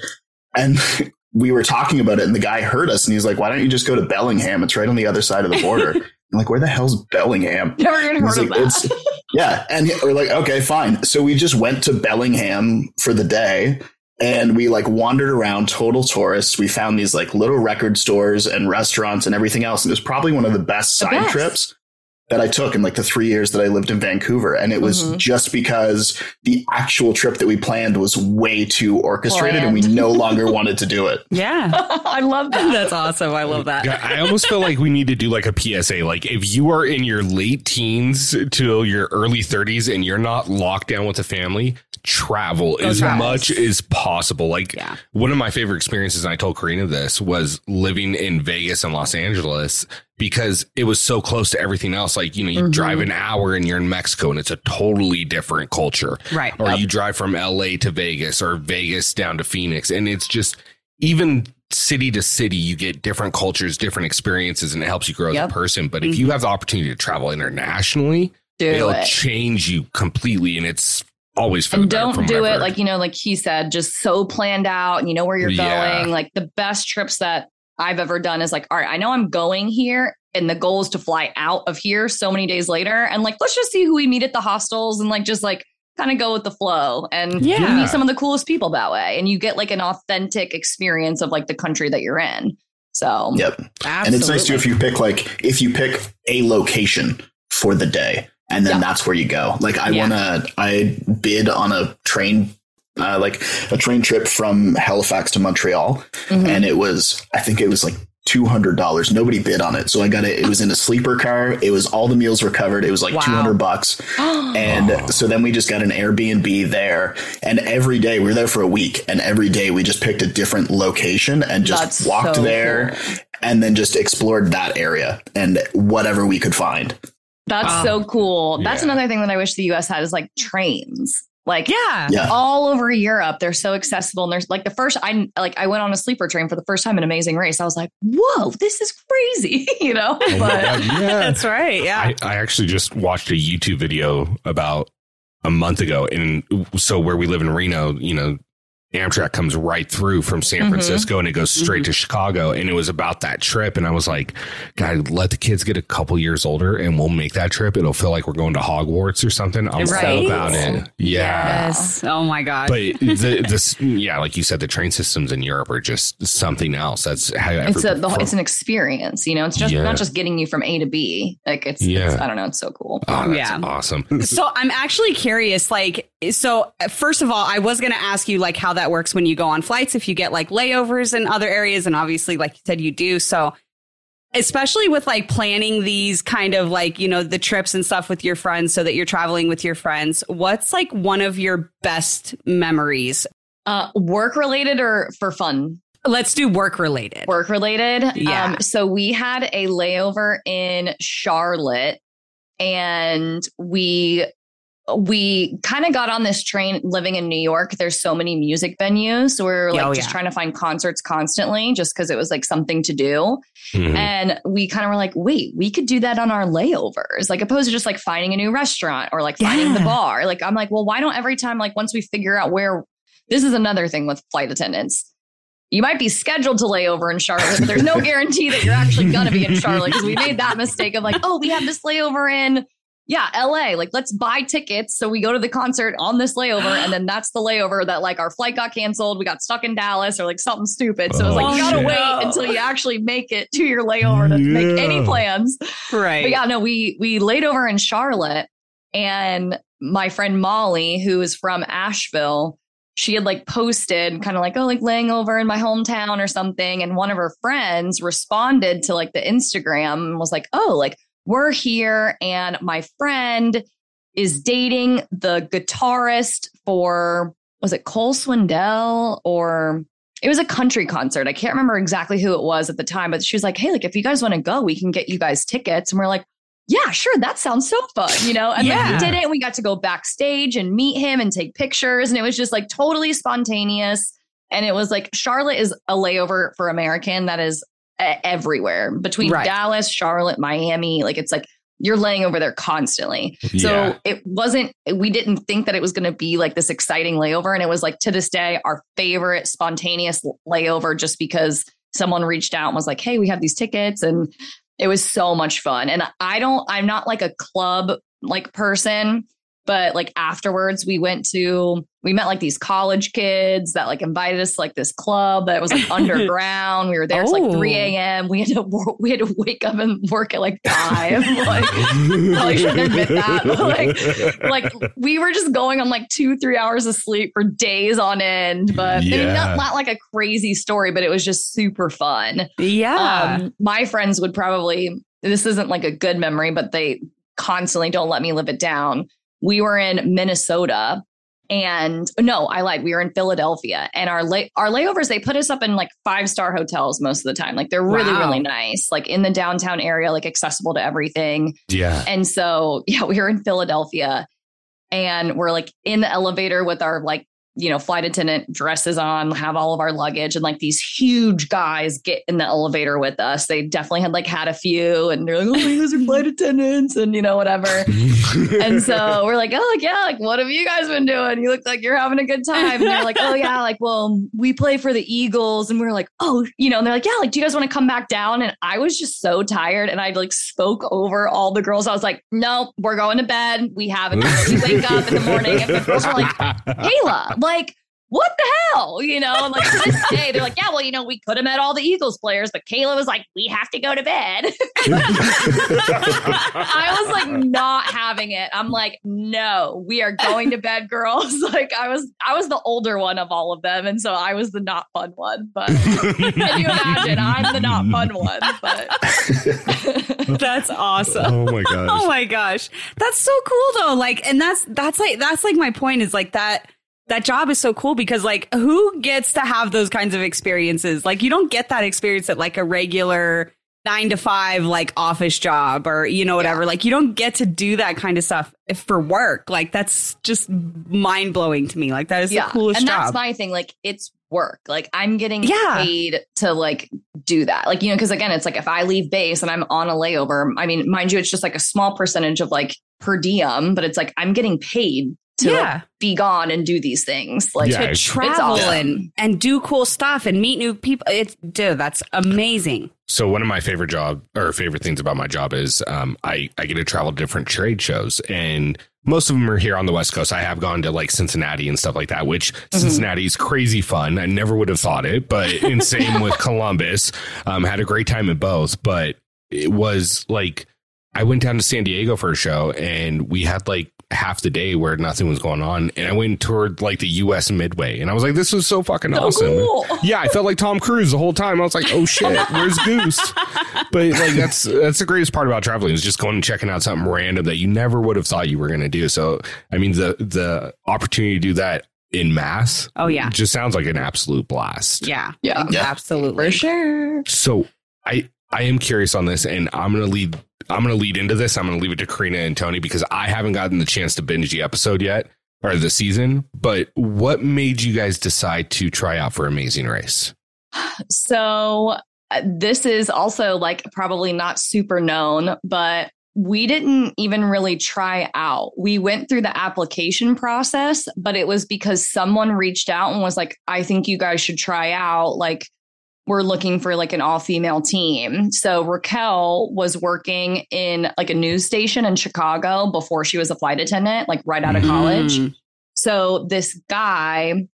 and *laughs* we were talking about it and the guy heard us and he's like why don't you just go to Bellingham it's right on the other side of the border *laughs* I'm like where the hell's Bellingham Never even heard of that. Yeah. And we're like, okay, fine. So we just went to Bellingham for the day and we like wandered around total tourists. We found these like little record stores and restaurants and everything else. And it was probably one of the best The side best. trips that I took in like the three years that I lived in Vancouver. And it was Mhm. just because the actual trip that we planned was way too orchestrated and we no longer *laughs* wanted to do it. Yeah. *laughs* I love that. That's awesome. I love that. Yeah, I almost feel like we need to do like a PSA. Like if you are in your late teens to your early 30s and you're not locked down with a family, travel Go as much as possible. Like Yeah. one of my favorite experiences, and I told Corrina this, was living in Vegas and Los Angeles because it was so close to everything else. Like, you know, you Mhm. drive an hour and you're in Mexico and it's a totally different culture. Right. Or you drive from LA to Vegas or Vegas down to Phoenix. And it's just even city to city, you get different cultures, different experiences, and it helps you grow as a person. But if you have the opportunity to travel internationally, Do it'll it. change you completely. And it's always for the and don't from do it heard. like you know like he said just so planned out and you know where you're Yeah. going like the best trips that i've ever done is like all right i know i'm going here and the goal is to fly out of here so many days later and like let's just see who we meet at the hostels and like just like kind of go with the flow and you Yeah. meet some of the coolest people that way and you get like an authentic experience of like the country that you're in so Yep. Absolutely. And it's nice too if you pick like if you pick a location for the day and then Yeah. that's where you go. Like I Yeah. wanna I bid on a train uh, like a train trip from Halifax to Montreal mhm. and it was I think it was like two hundred dollars. Nobody bid on it. So I got it it was in a sleeper car. It was all the meals were covered. It was like Wow. two hundred bucks. *gasps* And Oh. so then we just got an Airbnb there. And every day we were there for a week. And every day we just picked a different location and just That's walked so there cool. and then just explored that area and whatever we could find. That's Wow. so cool that's Yeah. another thing that i wish the us had is like trains like yeah. Yeah. all over Europe. They're so accessible. And there's like the first I like I went on a sleeper train for the first time in Amazing Race. I was like, whoa, this is crazy, *laughs* you know? Oh but God, yeah. *laughs* That's right. Yeah. I, I actually just watched a YouTube video about a month ago. And so where we live in Reno, you know, Amtrak comes right through from San Mhm. Francisco and it goes straight to Chicago. And it was about that trip. And I was like, God, let the kids get a couple years older and we'll make that trip. It'll feel like we're going to Hogwarts or something. I'm Right. all about it. Yeah. yes. Oh my God. But *laughs* the this yeah, like you said, the train systems in Europe are just something else. That's how it's a the, it's an experience, you know. It's just Yeah. not just getting you from A to B. Like it's, Yeah. it's I don't know, it's so cool. Oh, that's Yeah. awesome. So I'm actually curious, like, so first of all, I was going to ask you like how that works when you go on flights, if you get like layovers in other areas, and obviously, like you said, you do. So, especially with like planning these kind of like you know the trips and stuff with your friends, so that you're traveling with your friends. What's like one of your best memories? Uh work related or for fun? Let's do work related. Work related. Yeah. Um, so we had a layover in Charlotte and we we kind of got on this train living in New York. There's so many music venues. So we are like Oh, just yeah. trying to find concerts constantly just because it was like something to do. Mhm. And we kind of were like, wait, we could do that on our layovers, like opposed to just like finding a new restaurant or like finding the bar. Like, I'm like, well, why don't every time, like, once we figure out where this is another thing with flight attendants. You might be scheduled to lay over in Charlotte, but there's no *laughs* guarantee that you're actually going to be in Charlotte because we made that *laughs* mistake of like, oh, we have this layover in yeah, LA, like let's buy tickets. So we go to the concert on this layover. and then that's the layover that like our flight got canceled. We got stuck in Dallas or like something stupid. So it was like, Oh, you gotta shit. wait until you actually make it to your layover to make any plans. Right. But yeah, no, we we laid over in Charlotte and my friend Molly, who is from Asheville, she had like posted kind of like, oh, like laying over in my hometown or something. And one of her friends responded to like the Instagram and was like, oh, like we're here and my friend is dating the guitarist for was it Cole Swindell or it was a country concert. I can't remember exactly who it was at the time, but she was like, Hey, like if you guys want to go, we can get you guys tickets. And we're like, Yeah, sure. That sounds so fun, you know? And then we did it and we got to go backstage and meet him and take pictures. And it was just like totally spontaneous. And it was like Charlotte is a layover for American that is everywhere between Right. Dallas, Charlotte, Miami. Like it's like you're laying over there constantly. So Yeah. it wasn't, we didn't think that it was going to be like this exciting layover. And it was like to this day, our favorite spontaneous layover just because someone reached out and was like, hey, we have these tickets. And it was so much fun. And I don't, I'm not like a club like person, but like afterwards we went to, we met like these college kids that like invited us to like this club that was like underground. We were there. It's like Oh. 3 a.m. We had to, *laughs* wo- we had to wake up and work at like five. *laughs* like, probably shouldn't admit that. but, like, like we were just going on like two, three hours of sleep for days on end. But I mean, not, not like a crazy story, but it was just super fun. yeah. Um, my friends would probably, this isn't like a good memory, but they constantly don't let me live it down. We were in Minnesota and no, I lied. We were in Philadelphia and our lay, our layovers, they put us up in like five star hotels most of the time. Like they're really, Wow. really nice, like in the downtown area, like accessible to everything. yeah. And so, yeah, we were in Philadelphia and we're like in the elevator with our like, you know, flight attendant dresses on, have all of our luggage, and like these huge guys get in the elevator with us. They definitely had like had a few and they're like, oh, are *laughs* flight attendants and, you know, whatever. *laughs* and so we're like, oh, like, yeah, like, what have you guys been doing? You look like you're having a good time. And they're like, oh, yeah, like, well, we play for the Eagles. And we are like, oh, you know, and they're like, yeah, like, do you guys want to come back down? And I was just so tired. And I like spoke over all the girls. I was like, no, we're going to bed. We have it. We *laughs* wake up in the morning. And the girls are like, Cayla, like, what the hell? You know, and like to this *laughs* day, they're like, yeah, well, you know, we could have met all the Eagles players, but Cayla was like, we have to go to bed. *laughs* I was like not having it. I'm like, no, we are going to bed, girls. *laughs* Like I was, I was the older one of all of them, and so I was the not fun one. But can you imagine? I'm the not fun one. But That's awesome. oh my gosh. Oh my gosh. That's so cool though. Like and that's that's like that's like my point is like that that job is so cool because like who gets to have those kinds of experiences? Like you don't get that experience at like a regular 9 to 5 like office job or you know whatever. Like you don't get to do that kind of stuff for work. Like that's just mind-blowing to me. Like that is the coolest job. and job. that's my thing. Like it's work. Like I'm getting Yeah. paid to like do that. Like you know, because again, it's like if I leave base and I'm on a layover. I mean, mind you, it's just like a small percentage of like per diem, but it's like I'm getting paid to like, yeah. be gone and do these things. Like Yeah, to it's- travel awesome. and and do cool stuff and meet new people. It's dude, that's amazing. So one of my favorite job or favorite things about my job is um, I I get to travel to different trade shows, and most of them are here on the West Coast. I have gone to like Cincinnati and stuff like that, which Cincinnati is crazy fun. I never would have thought it, but *laughs* and same with Columbus. Um, had a great time at both, but it was like I went down to San Diego for a show, and we had like half the day where nothing was going on, and I went toward like the U.S. Midway, and I was like, this was so fucking so awesome. cool. Yeah, I felt like Tom Cruise the whole time. I was like, "Oh *laughs* shit, where's Goose?" But like that's that's the greatest part about traveling is just going and checking out something random that you never would have thought you were going to do. So, I mean, the the opportunity to do that in mass, Oh yeah. just sounds like an absolute blast. Yeah. Yeah. Yeah. Absolutely. For sure. So, I I am curious on this, and I'm gonna lead. I'm gonna lead into this. I'm gonna leave it to Corrina and Tony because I haven't gotten the chance to binge the episode yet or the season. But what made you guys decide to try out for Amazing Race? So uh, this is also like probably not super known, but we didn't even really try out. We went through the application process, but it was because someone reached out and was like, I think you guys should try out. Like, were looking for like an all female team. So Raquel was working in like a news station in Chicago before she was a flight attendant, like right out of college. Mm. So this guy,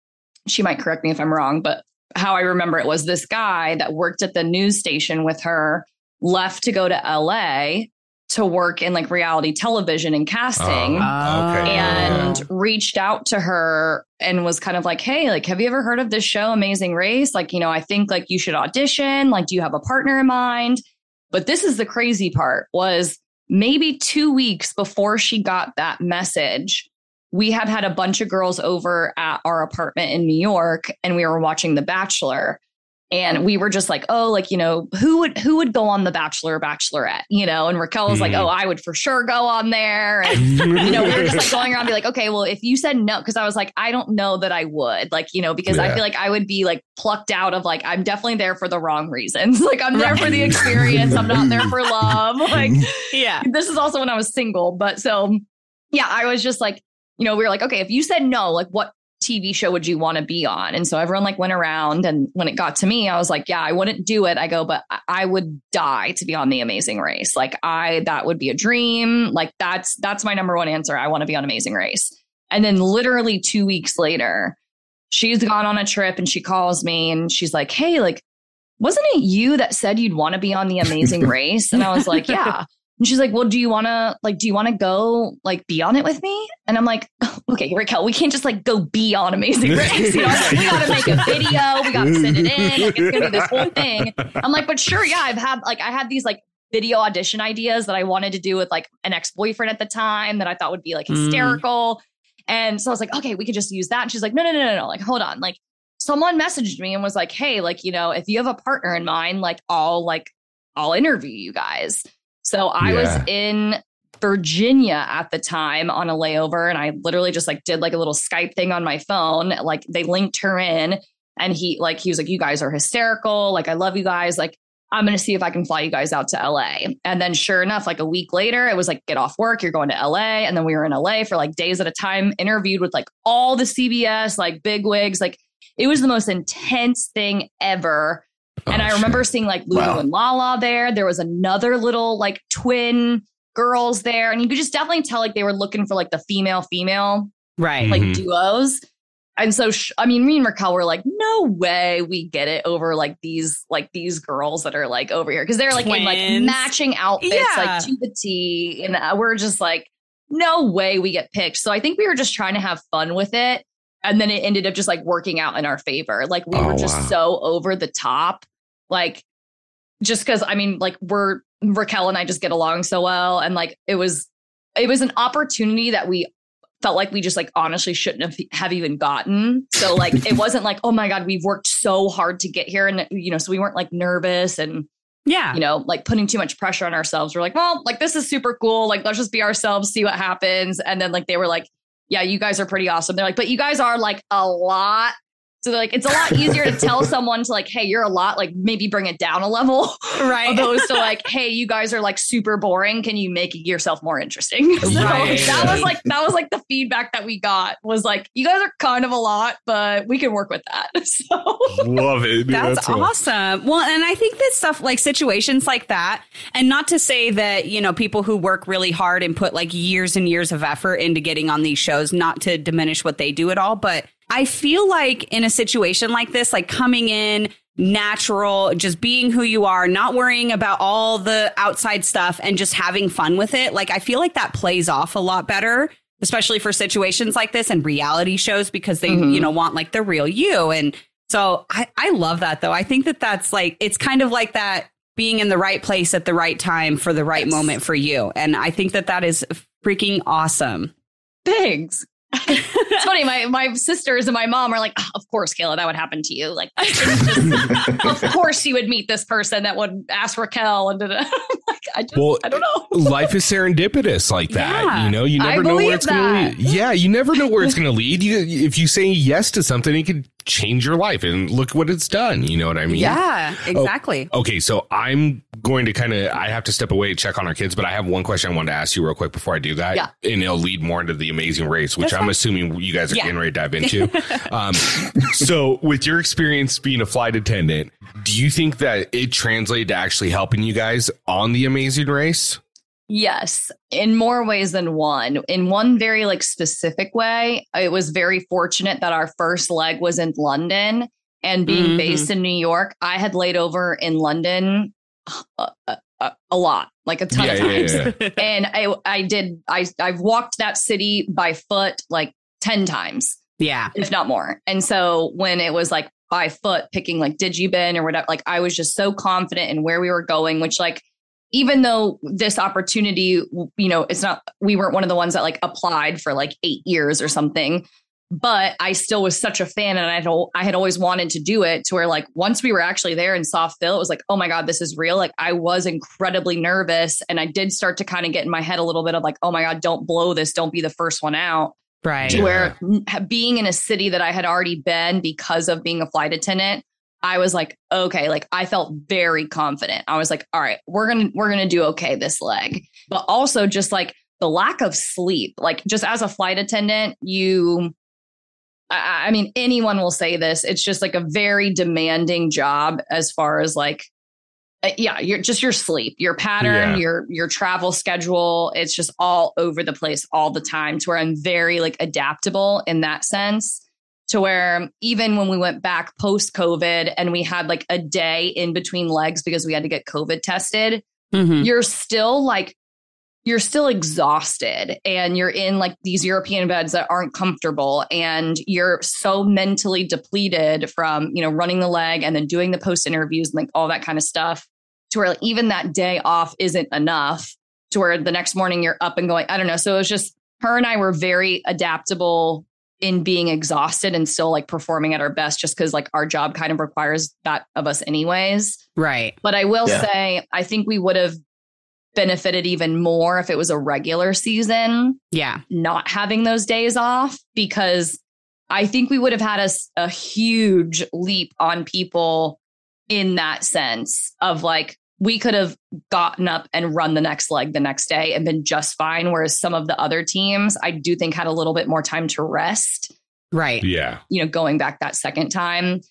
she might correct me if I'm wrong, but how I remember it was this guy that worked at the news station with her left to go to LA to work in like reality television and casting Oh, okay. and reached out to her and was kind of like, Hey, like, have you ever heard of this show, Amazing Race? Like, you know, I think like you should audition. Like, do you have a partner in mind? But this is the crazy part was maybe two weeks before she got that message, we had had a bunch of girls over at our apartment in New York and we were watching The Bachelor. And we were just like, oh, like, you know, who would who would go on the Bachelor or Bachelorette? You know, and Raquel was like, Mhm. oh, I would for sure go on there. And *laughs* you know, we were just like going around and be like, okay, well, if you said no, because I was like, I don't know that I would, like, you know, because I feel like I would be like plucked out of like, I'm definitely there for the wrong reasons. *laughs* like, I'm there for the experience. I'm not there for love. *laughs* Like, Yeah. this is also when I was single. But so, yeah, I was just like, you know, we were like, okay, if you said no, like, what TV show would you want to be on? And so everyone like went around. And when it got to me, I was like, yeah, I wouldn't do it. I go, but I- would die to be on the amazing race. Like, I, that would be a dream. Like, that's, that's my number one answer. I want to be on amazing race. And then literally two weeks later, she's gone on a trip and she calls me and she's like, hey, like, wasn't it you that said you'd want to be on the amazing *laughs* race? And I was like, yeah. And she's like, well, do you want to like, do you want to go like be on it with me? And I'm like, *laughs* okay, Raquel, we can't just like go be on Amazing Race. You know, like, we got to make a video. We got to send it in. Like, it's to be this whole thing. I'm like, but sure. Yeah. I've had like, I had these like video audition ideas that I wanted to do with like an ex-boyfriend at the time that I thought would be like Mm. hysterical. And so I was like, okay, we could just use that. And she's like, no, no, no, no, no. Like, hold on. Like someone messaged me and was like, hey, like, you know, if you have a partner in mind, like I'll like, I'll interview you guys. So I was in Virginia at the time on a layover and I literally just like did like a little Skype thing on my phone. Like they linked her in and he like he was like you guys are hysterical. Like I love you guys. Like I'm going to see if I can fly you guys out to LA. And then sure enough like a week later it was like get off work, you're going to LA and then we were in LA for like days at a time interviewed with like all the CBS like big wigs like it was the most intense thing ever and Oh, I remember shit. seeing like Lulu Wow. and Lala there. There was another little like twin girls there. And you could just definitely tell like they were looking for like the female female Right. like Mhm. duos. And so, sh- I mean, me and Raquel were like, no way we get it over like these, like these girls that are like over here. Cause they're like in like matching outfits, Yeah. like to the T. And uh, we're just like, no way we get picked. So I think we were just trying to have fun with it. And then it ended up just like working out in our favor. Like we Oh, were just wow. so over the top. Like, just because I mean, like we're Raquel and I just get along so well. And like it was it was an opportunity that we felt like we just like honestly shouldn't have, have even gotten. So like it *laughs* wasn't like, oh my God, we've worked so hard to get here. And you know, so we weren't like nervous and yeah. you know, like putting too much pressure on ourselves. We're like, well, like this is super cool. Like, let's just be ourselves, see what happens. And then like they were like, yeah, you guys are pretty awesome. They're like, but you guys are like a lot. So they're like, it's a lot easier to tell *laughs* someone to like, hey, you're a lot, like maybe bring it down a level, right. *laughs* opposed to *laughs* like, hey, you guys are like super boring. Can you make yourself more interesting? So Right. that was like that was like the feedback that we got was like, you guys are kind of a lot, but we can work with that. So Love it. dude. That's, cool. awesome. Well, and I think that stuff like situations like that, and not to say that, you know, people who work really hard and put like years and years of effort into getting on these shows, not to diminish what they do at all, but I feel like in a situation like this, like coming in natural, just being who you are, not worrying about all the outside stuff and just having fun with it, like I feel like that plays off a lot better. Especially for situations like this and reality shows because they, Mhm. you know, want like the real you. And so I, I love that though. I think that that's like, it's kind of like that being in the right place at the right time for the right Yes. moment for you. And I think that that is freaking awesome. thanks. It's funny. My my sisters and my mom are like, "Oh, of course, Cayla, that would happen to you. Like, of course, you would meet this person that would ask Raquel and da-da." *laughs* I'm like, I just, Well, I don't know. life is serendipitous like that. Yeah. you know, you I never know where it's going to lead. Yeah, you never know where it's going to lead. You, if you say yes to something, it could change your life, and look what it's done. You know what I mean? Yeah, oh, exactly. Okay, so I'm going to kind of I have to step away to check on our kids, but I have one question I wanted to ask you real quick before I do that. Yeah. And it'll lead more into the amazing race, which That's I'm fine. assuming you guys are Yeah. getting ready to dive into. *laughs* um, so with your experience being a flight attendant, Do you think that it translated to actually helping you guys on the amazing race? Yes, in more ways than one. In one very like specific way, it was very fortunate that our first leg was in London and being Mhm. based in New York, I had laid over in London a, a, a- a lot, like a ton Yeah, of yeah, times. yeah. *laughs* And I I did I I've walked that city by foot like 10 times yeah. if not more. And so when it was like by foot picking like Digibin or whatever, like I was just so confident in where we were going, which like even though this opportunity, you know, it's not we weren't one of the ones that like applied for like eight years or something. But I still was such a fan, and I had I had always wanted to do it. To where like once we were actually there and saw Phil, it was like, oh my god, this is real. Like I was incredibly nervous, and I did start to kind of get in my head a little bit of like, oh my god, don't blow this, don't be the first one out Right. to where being in a city that I had already been because of being a flight attendant, I was like, okay, like I felt very confident. I was like, all right, we're gonna we're gonna do okay this leg, but also just like the lack of sleep, like just as a flight attendant, you. I I mean, anyone will say this. It's just like a very demanding job as far as like uh, yeah, you're just your sleep, your pattern, Yeah. your your travel schedule. It's just all over the place all the time. To where I'm very like adaptable in that sense. To where even when we went back post COVID and we had like a day in between legs because we had to get COVID tested, Mhm. you're still like you're still exhausted and you're in like these European beds that aren't comfortable and you're so mentally depleted from, you know, running the leg and then doing the post interviews and like all that kind of stuff to where like, even that day off isn't enough to where the next morning you're up and going. I don't know. So it was just her and I were very adaptable in being exhausted and still like performing at our best just because like our job kind of requires that of us anyways. Right. But I will Yeah. say, I think we would have benefited even more if it was a regular season, Yeah. not having those days off, because I think we would have had a huge leap on people in that sense of like, we could have gotten up and run the next leg the next day and been just fine. Whereas some of the other teams, I do think had a little bit more time to rest Right. Yeah. you know, going back that second time.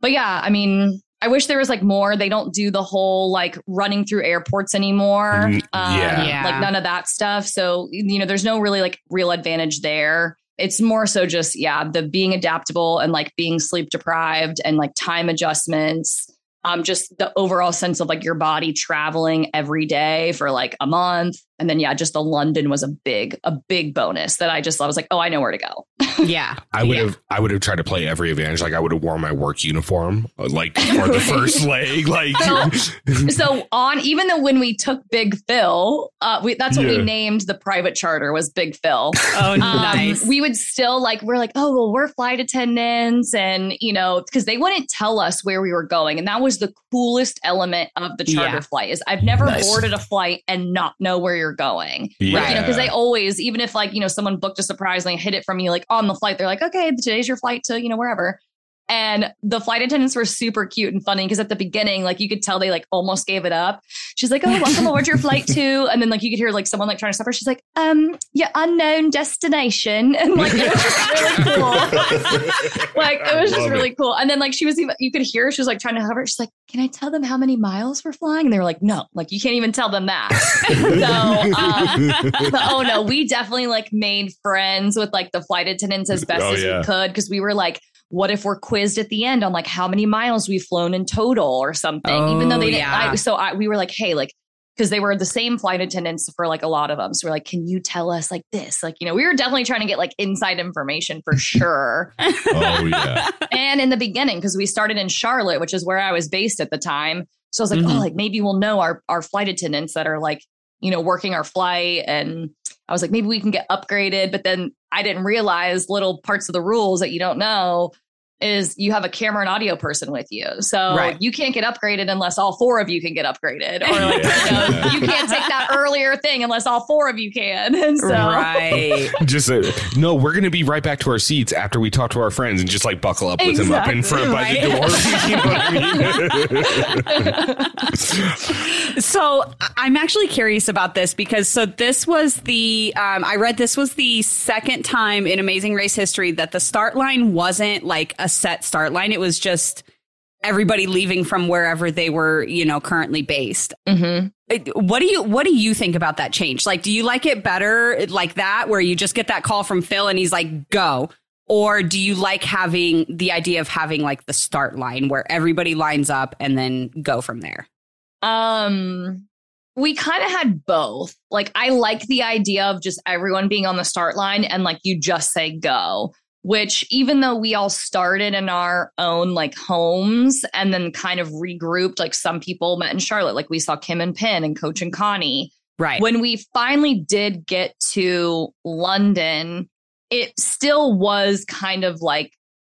But yeah, I mean, I wish there was like more. They don't do the whole like running through airports anymore. Mm, Um, yeah. Yeah. Like none of that stuff. So, you know, there's no really like real advantage there. It's more so just, yeah, the being adaptable and like being sleep deprived and like time adjustments. Um, just the overall sense of like your body traveling every day for like a month. And then yeah, just the London was a big, a big bonus that I just I was like, oh, I know where to go. *laughs* Yeah. I would Yeah. have I would have tried to play every advantage. Like I would have worn my work uniform uh, like *laughs* for the first leg. Like *laughs* so on even though when we took big phil uh we, that's what Yeah. we named the private charter was big phil Oh, Um, nice. we would still like we're like oh well we're flight attendants and you know because they wouldn't tell us where we were going and that was the coolest element of the charter Yeah. flight is i've never Nice. boarded a flight and not know where you're going yeah. like, you know, because they always, even if like, you know, someone booked a surprise and they hid it from you like on the flight, they're like, okay, today's your flight to, you know, wherever. And the flight attendants were super cute and funny because at the beginning, like you could tell they like almost gave it up. She's like, "Oh, welcome aboard your flight *laughs* to," and then like you could hear like someone like trying to stop her. She's like, "Um, your unknown destination," *laughs* and like it was just really cool. *laughs* like it was just really cool. And then like she was even you could hear she was like trying to hover. She's like, "Can I tell them how many miles we're flying?" And they were like, "No, like you can't even tell them that." so, but oh no, we definitely like made friends with like the flight attendants as best Oh, as yeah. we could because we were like, what if we're quizzed at the end on like how many miles we've flown in total or something? Even though Oh, they didn't. yeah. I, so I, we were like, hey, like. Because they were the same flight attendants for like a lot of them. So we're like, can you tell us like this? Like, you know, we were definitely trying to get like inside information for *laughs* sure. oh yeah. and in the beginning, because we started in Charlotte, which is where I was based at the time. So I was like, Mhm. oh, like maybe we'll know our our flight attendants that are like, you know, working our flight. And I was like, maybe we can get upgraded. But then I didn't realize little parts of the rules that you don't know is you have a camera and audio person with you. So Right. you can't get upgraded unless all four of you can get upgraded. Or like, you, know, you can't take that earlier thing unless all four of you can. *laughs* And so Right. *laughs* Just uh, no, we're gonna be right back to our seats after we talk to our friends and just like buckle up with them up in Exactly, front by right. the door. *laughs* you know I mean? So I- I'm actually curious about this because so this was the um, I read this was the second time in Amazing Race history that the start line wasn't like a set start line. It was just everybody leaving from wherever they were, you know, currently based. Mm-hmm. What do you what do you think about that change? Like, do you like it better like that, where you just get that call from Phil and he's like, "Go," or do you like having the idea of having like the start line where everybody lines up and then go from there? Um, we kind of had both. Like, I like the idea of just everyone being on the start line and like you just say go which even though we all started in our own like homes and then kind of regrouped, like some people met in Charlotte, like we saw Kim and Penn and Coach and Connie. Right. When we finally did get to London, it still was kind of like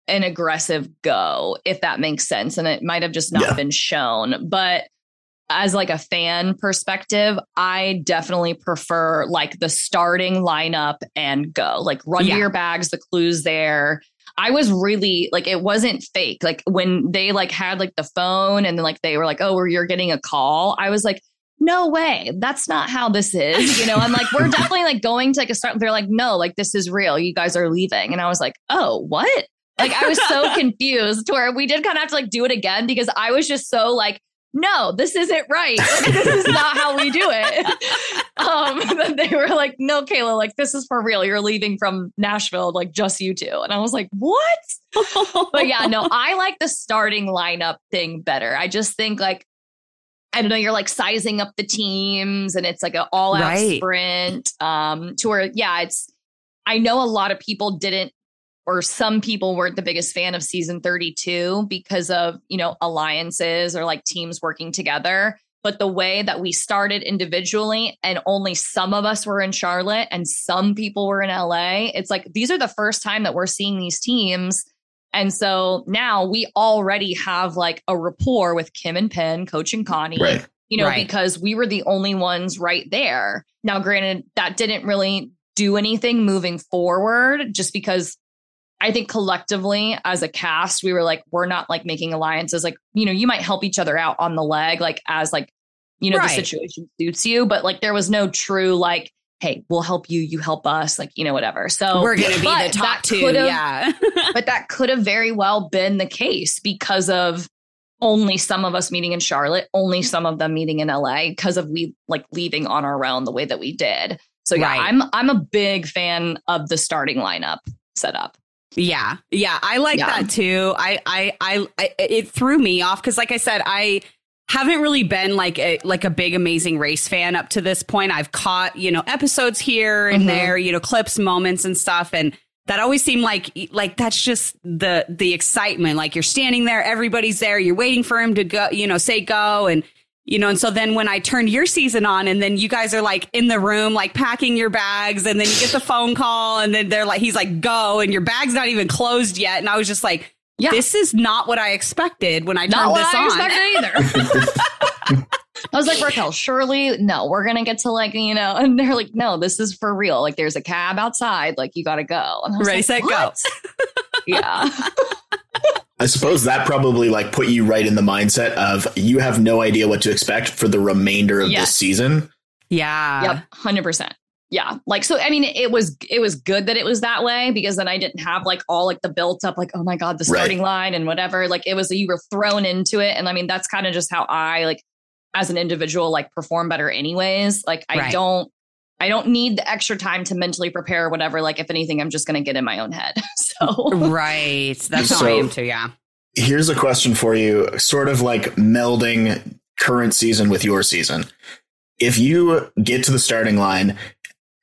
an aggressive go, if that makes sense. And it might have just not yeah. been shown. But as like a fan perspective, I definitely prefer like the starting lineup and go. Like run yeah. to your bags, the clues there. I was really like it wasn't fake. Like when they like had like the phone and then like they were like, "Oh, you're getting a call." I was like, "No way. That's not how this is." You know, I'm like, "We're *laughs* definitely like going to like a start." They're like, "No, like this is real. You guys are leaving." And I was like, "Oh, what?" Like I was so *laughs* confused to where we did kind of have to like do it again because I was just so like no, this isn't right. *laughs* this is not how we do it. *laughs* Um, they were like, no, Cayla, like this is for real. You're leaving from Nashville, like just you two. And I was like, what? *laughs* but yeah, no, I like the starting lineup thing better. I just think like, I don't know, you're like sizing up the teams and it's like an all out right. sprint. Um, to where, yeah, it's, I know a lot of people didn't or some people weren't the biggest fan of season 32 because of, you know, alliances or like teams working together. But the way that we started individually and only some of us were in Charlotte and some people were in LA, it's like these are the first time that we're seeing these teams. And so now we already have like a rapport with Kim and Penn, Coach and Connie. Right. You know, right. because we were the only ones right there. Now, granted, that didn't really do anything moving forward just because I think collectively as a cast, we were like, we're not like making alliances. Like, you know, you might help each other out on the leg, like as like, you know, right. the situation suits you. But like there was no true like, hey, we'll help you, you help us, like, you know, whatever. So we're gonna be the top two. Yeah. *laughs* but that could have very well been the case because of only some of us meeting in Charlotte, only mm-hmm. some of them meeting in LA because of we like leaving on our own the way that we did. So yeah, right. I'm I'm a big fan of the starting lineup setup. Yeah. Yeah. I like yeah. that too. I, I, I, I, it threw me off because, like I said, I haven't really been like a, like a big amazing race fan up to this point. I've caught, you know, episodes here and mm-hmm. there, you know, clips, moments and stuff. And that always seemed like, like that's just the, the excitement. Like you're standing there, everybody's there, you're waiting for him to go, you know, say go. And you know, and so then when I turned your season on and then you guys are like in the room, like packing your bags and then you get the phone call and then they're like, he's like, go and your bag's not even closed yet. And I was just like, yeah. this is not what I expected when I not turned this I on. either. *laughs* I was like, Raquel, surely no, we're gonna get to like, you know, and they're like, no, this is for real. Like there's a cab outside, like you gotta go. Ready, like, set, what? go. *laughs* yeah. *laughs* I suppose that probably like put you right in the mindset of you have no idea what to expect for the remainder of yes. this season. Yeah. Yep. Hundred percent. Yeah. Like so I mean it was it was good that it was that way because then I didn't have like all like the built up like, oh my God, the starting right. line and whatever. Like it was you were thrown into it. And I mean that's kind of just how I like as an individual like perform better anyways. Like I right. don't I don't need the extra time to mentally prepare whatever. Like if anything, I'm just going to get in my own head. *laughs* so right, that's so, how I am too. Yeah. Here's a question for you, sort of like melding current season with your season. If you get to the starting line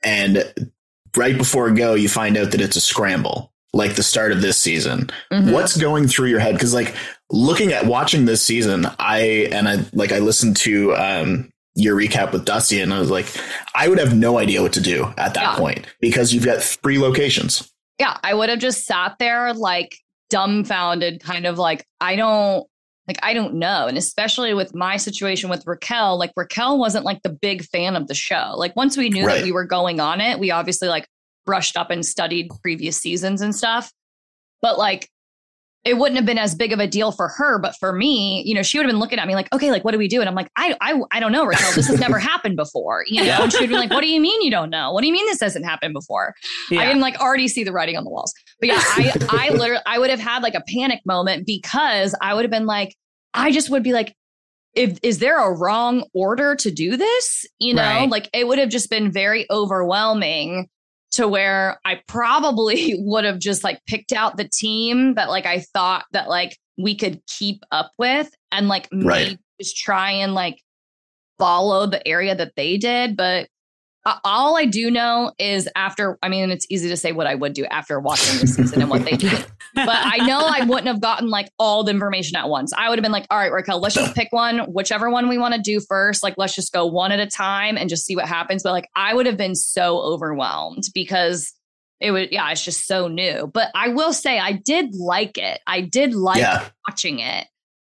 and right before go, you find out that it's a scramble, like the start of this season. Mm-hmm. What's going through your head? Because like looking at watching this season, I and I like I listened to um your recap with Dusty, and I was like, I would have no idea what to do at that yeah. point because you've got three locations. Yeah, I would have just sat there like dumbfounded, kind of like, I don't like I don't know. And especially with my situation with Raquel, like Raquel wasn't like the big fan of the show. Like once we knew right. that we were going on it, we obviously like brushed up and studied previous seasons and stuff. But like it wouldn't have been as big of a deal for her, but for me, you know, she would have been looking at me like, okay, like what do we do? And I'm like, I I, I don't know, Raquel. This has never *laughs* happened before. You know, and she'd be like, What do you mean you don't know? What do you mean this hasn't happened before? Yeah. I can like already see the writing on the walls. But yeah, I I *laughs* literally I would have had like a panic moment because I would have been like, I just would be like, if is there a wrong order to do this? You know, Right. like it would have just been very overwhelming to where I probably *laughs* would have just like picked out the team that like I thought that like we could keep up with and like Right. maybe just try and like follow the area that they did. But uh, all I do know is after, I mean, it's easy to say what I would do after watching the season and what they *laughs* did. But I know I *laughs* wouldn't have gotten like all the information at once. I would have been like, all right, Raquel, let's just pick one, whichever one we want to do first. Like, let's just go one at a time and just see what happens. But like, I would have been so overwhelmed because it would, yeah, it's just so new. But I will say, I did like it. I did like yeah. watching it.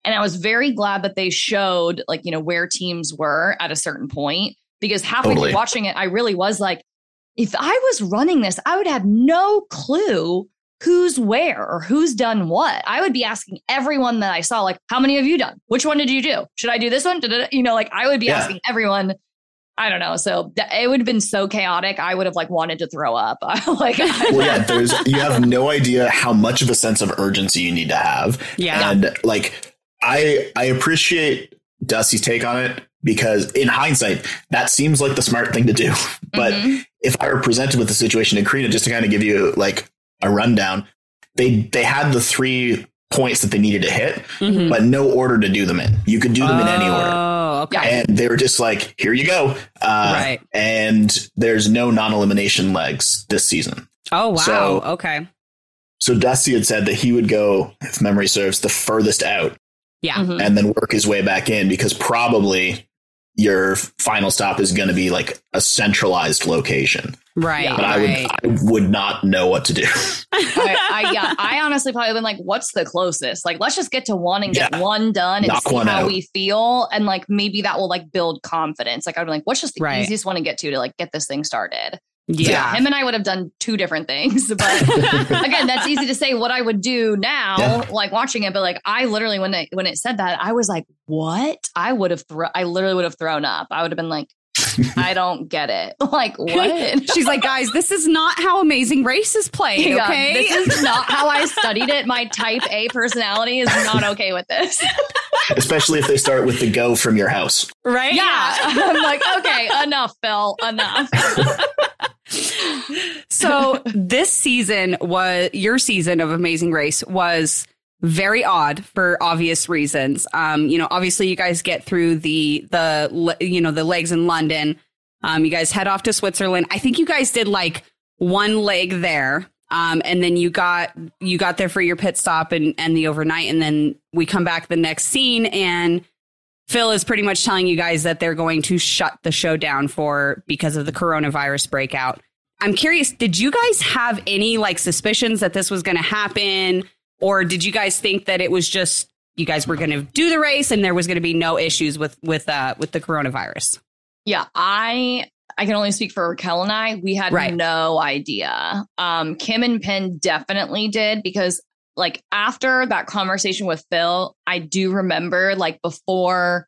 And I was very glad that they showed like, you know, where teams were at a certain point because halfway Totally. through watching it, I really was like, if I was running this, I would have no clue who's where or who's done what. I would be asking everyone that I saw, like, how many have you done? Which one did you do? Should I do this one? Da-da-da. You know, like I would be Yeah. asking everyone. I don't know. So th- it would have been so chaotic. I would have like wanted to throw up. *laughs* like, Well, yeah, *laughs* there's you have no idea how much of a sense of urgency you need to have. Yeah. And like I I appreciate Dusty's take on it because in hindsight, that seems like the smart thing to do. *laughs* But Mhm. if I were presented with the situation in Korea, just to kind of give you like a rundown, they they had the three points that they needed to hit, Mhm. but no order to do them in. You could do them in any order. Oh, okay. And they were just like, here you go. Uh, Right. And there's no non elimination legs this season. Oh, wow. So- okay. So Dusty had said that he would go, if memory serves, the furthest out Yeah. Mhm. and then work his way back in because probably your final stop is going to be like a centralized location. Right. But I would. I would not know what to do. *laughs* I, I yeah, I honestly probably been like, what's the closest? Like, let's just get to one and get Yeah. one done and Knock see one how out. we feel, and like maybe that will like build confidence. Like I'd be like, what's just the Right. easiest one to get to to like get this thing started? Yeah. him and I would have done two different things, *laughs* but again, that's easy to say what I would do now, Yeah. like watching it. But like, I literally when it when it said that, I was like, what? I would have thrown. I literally would have thrown up. I would have been like, *laughs* I don't get it. *laughs* Like what? She's like, guys, this is not how Amazing Race is played. Yeah, Okay. this is not how I studied it. My type A personality is not okay with this. Especially if they start with the go from your house. right. Yeah. I'm like, okay, enough, Phil, enough. *laughs* so this season was your season of Amazing Race was very odd for obvious reasons. Um, you know, obviously you guys get through the the you know the legs in London. Um, you guys head off to Switzerland. I think you guys did like one leg there. Um, and then you got you got there for your pit stop and and the overnight, and then we come back the next scene and Phil is pretty much telling you guys that they're going to shut the show down for because of the coronavirus breakout. I'm curious, did you guys have any like suspicions that this was going to happen or did you guys think that it was just you guys were going to do the race and there was going to be no issues with with uh with the coronavirus? Yeah, I I can only speak for Raquel and I. We had Right. no idea. Um, Kim and Penn definitely did because like after that conversation with Phil, I do remember like before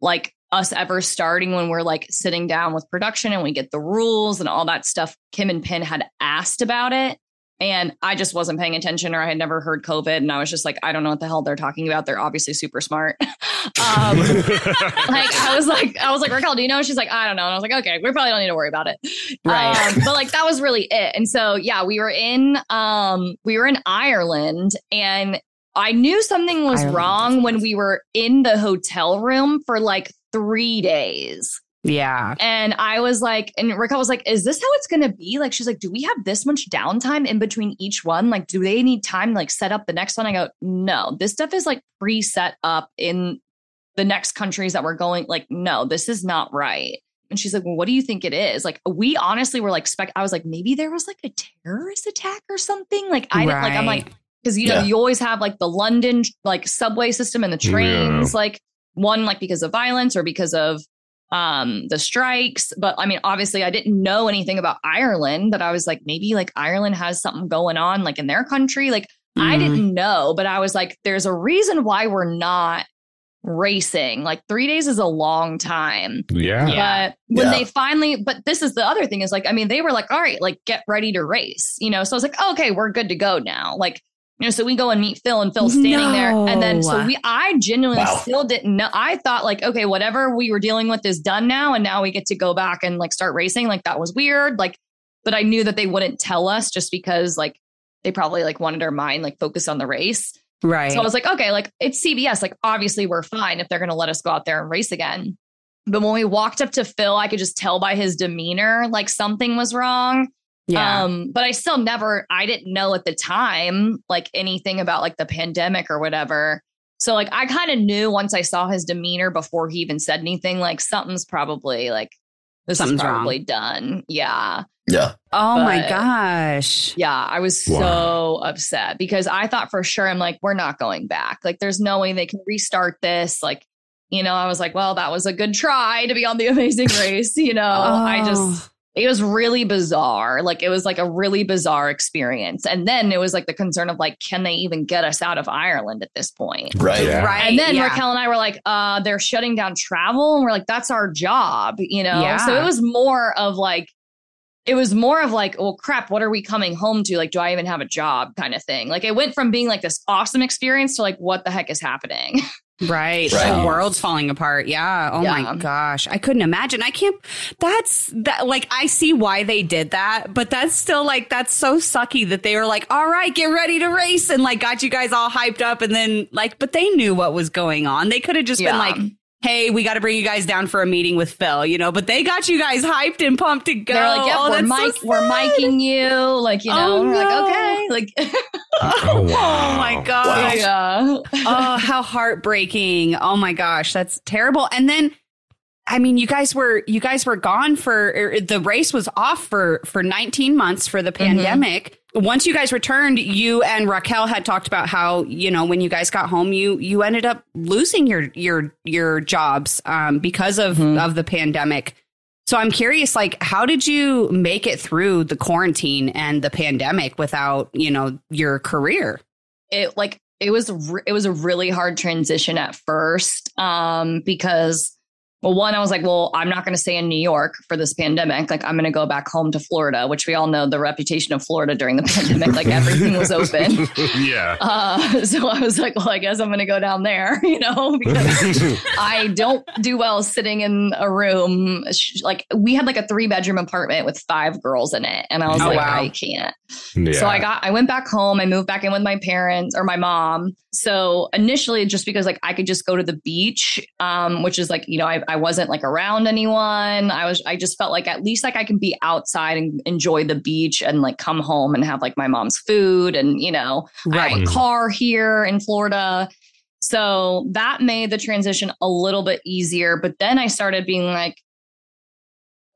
like us ever starting when we're like sitting down with production and we get the rules and all that stuff, Kim and Penn had asked about it. And I just wasn't paying attention or I had never heard COVID. And I was just like, I don't know what the hell they're talking about. They're obviously super smart. *laughs* um, *laughs* like I was like, I was like, Raquel, do you know? She's like, I don't know. And I was like, okay, we probably don't need to worry about it. Right. Um, but like that was really it. And so yeah, we were in um we were in Ireland and I knew something was Ireland. wrong when we were in the hotel room for like three days. Yeah. And I was like, and Raquel was like, is this how it's gonna be? Like, she's like, do we have this much downtime in between each one? Like, do they need time to like set up the next one? I go, no, this stuff is like pre-set up in the next countries that we're going. Like, no, this is not right. And she's like, well, what do you think it is? Like, we honestly were like, spec. I was like, maybe there was like a terrorist attack or something. Like, I didn't like, I'm like, because you know, Yeah. you always have like the London like subway system and the trains, like one like because of violence or because of um the strikes but i mean obviously i didn't know anything about ireland but i was like maybe like ireland has something going on like in their country like I Mm. didn't know, but I was like, there's a reason why we're not racing. Like three days is a long time. Yeah. Yeah. But when Yeah. they finally, but this is the other thing is like, I mean, they were like, all right, like get ready to race, you know? So I was like, okay, we're good to go now. Like, you know, so we go and meet Phil and Phil's standing there. And then so we, I genuinely Wow. still didn't know. I thought like, okay, whatever we were dealing with is done now. And now we get to go back and like start racing. Like that was weird. Like, but I knew that they wouldn't tell us just because like they probably like wanted our mind like focused on the race. Right. So I was like, okay, like it's CBS. Like obviously we're fine if they're going to let us go out there and race again. But when we walked up to Phil, I could just tell by his demeanor like something was wrong. Yeah. Um, but I still never, I didn't know at the time like anything about like the pandemic or whatever. So like I kind of knew once I saw his demeanor before he even said anything, like something's probably like this Something's is wrong. probably done. Yeah. Yeah. oh my gosh. Yeah, I was Wow. so upset because I thought for sure I'm like, we're not going back. Like, there's no way they can restart this. Like, you know, I was like, well, that was a good try to be on the *laughs* amazing race. You know, I Oh. just, it was really bizarre. Like, it was like a really bizarre experience. And then it was like the concern of like, can they even get us out of Ireland at this point? Right. Yeah. Right. And then yeah. Raquel and I were like, uh, they're shutting down travel. And we're like, that's our job, you know? Yeah. So it was more of like, it was more of like, well, crap, what are we coming home to? Like, do I even have a job kind of thing? Like, it went from being like this awesome experience to like, what the heck is happening? *laughs* Right. Right. The world's falling apart. Yeah. Oh Yeah. my gosh. I couldn't imagine. I can't that's that like I see why they did that, but that's still like that's so sucky that they were like, "All right, get ready to race." And like got you guys all hyped up and then like but they knew what was going on. They could have just been like, "Hey, we got to bring you guys down for a meeting with Phil," you know, but they got you guys hyped and pumped to go. They're like, yeah, oh, we're, that's so we're miking you. Like, you know, Oh, we're no. like, okay. Like, *laughs* Oh, wow. Oh my gosh. yeah. oh, how heartbreaking. Oh my gosh, that's terrible. And then I mean, you guys were you guys were gone for er, the race was off for for 19 months for the pandemic. Once you guys returned, you and Raquel had talked about how, you know, when you guys got home, you you ended up losing your your your jobs um because of of the pandemic. So I'm curious like how did you make it through the quarantine and the pandemic without, you know, your career? it like it was re- it was a really hard transition at first um because well one i was like well i'm not going to stay in new york for this pandemic like i'm going to go back home to florida which we all know the reputation of florida during the *laughs* pandemic like everything was open *laughs* yeah. uh *laughs* so i was like well i guess i'm going to go down there you know because I don't do well sitting in a room. Like we had like a three bedroom apartment with five girls in it, and I was Oh, like, wow. I can't. Yeah. So I got, I went back home. I moved back in with my parents or my mom. So initially, just because like I could just go to the beach, um, which is like you know I, I wasn't like around anyone. I was, I just felt like at least like I can be outside and enjoy the beach and like come home and have like my mom's food and you know I have a car here in Florida. So that made the transition a little bit easier. But then I started being like,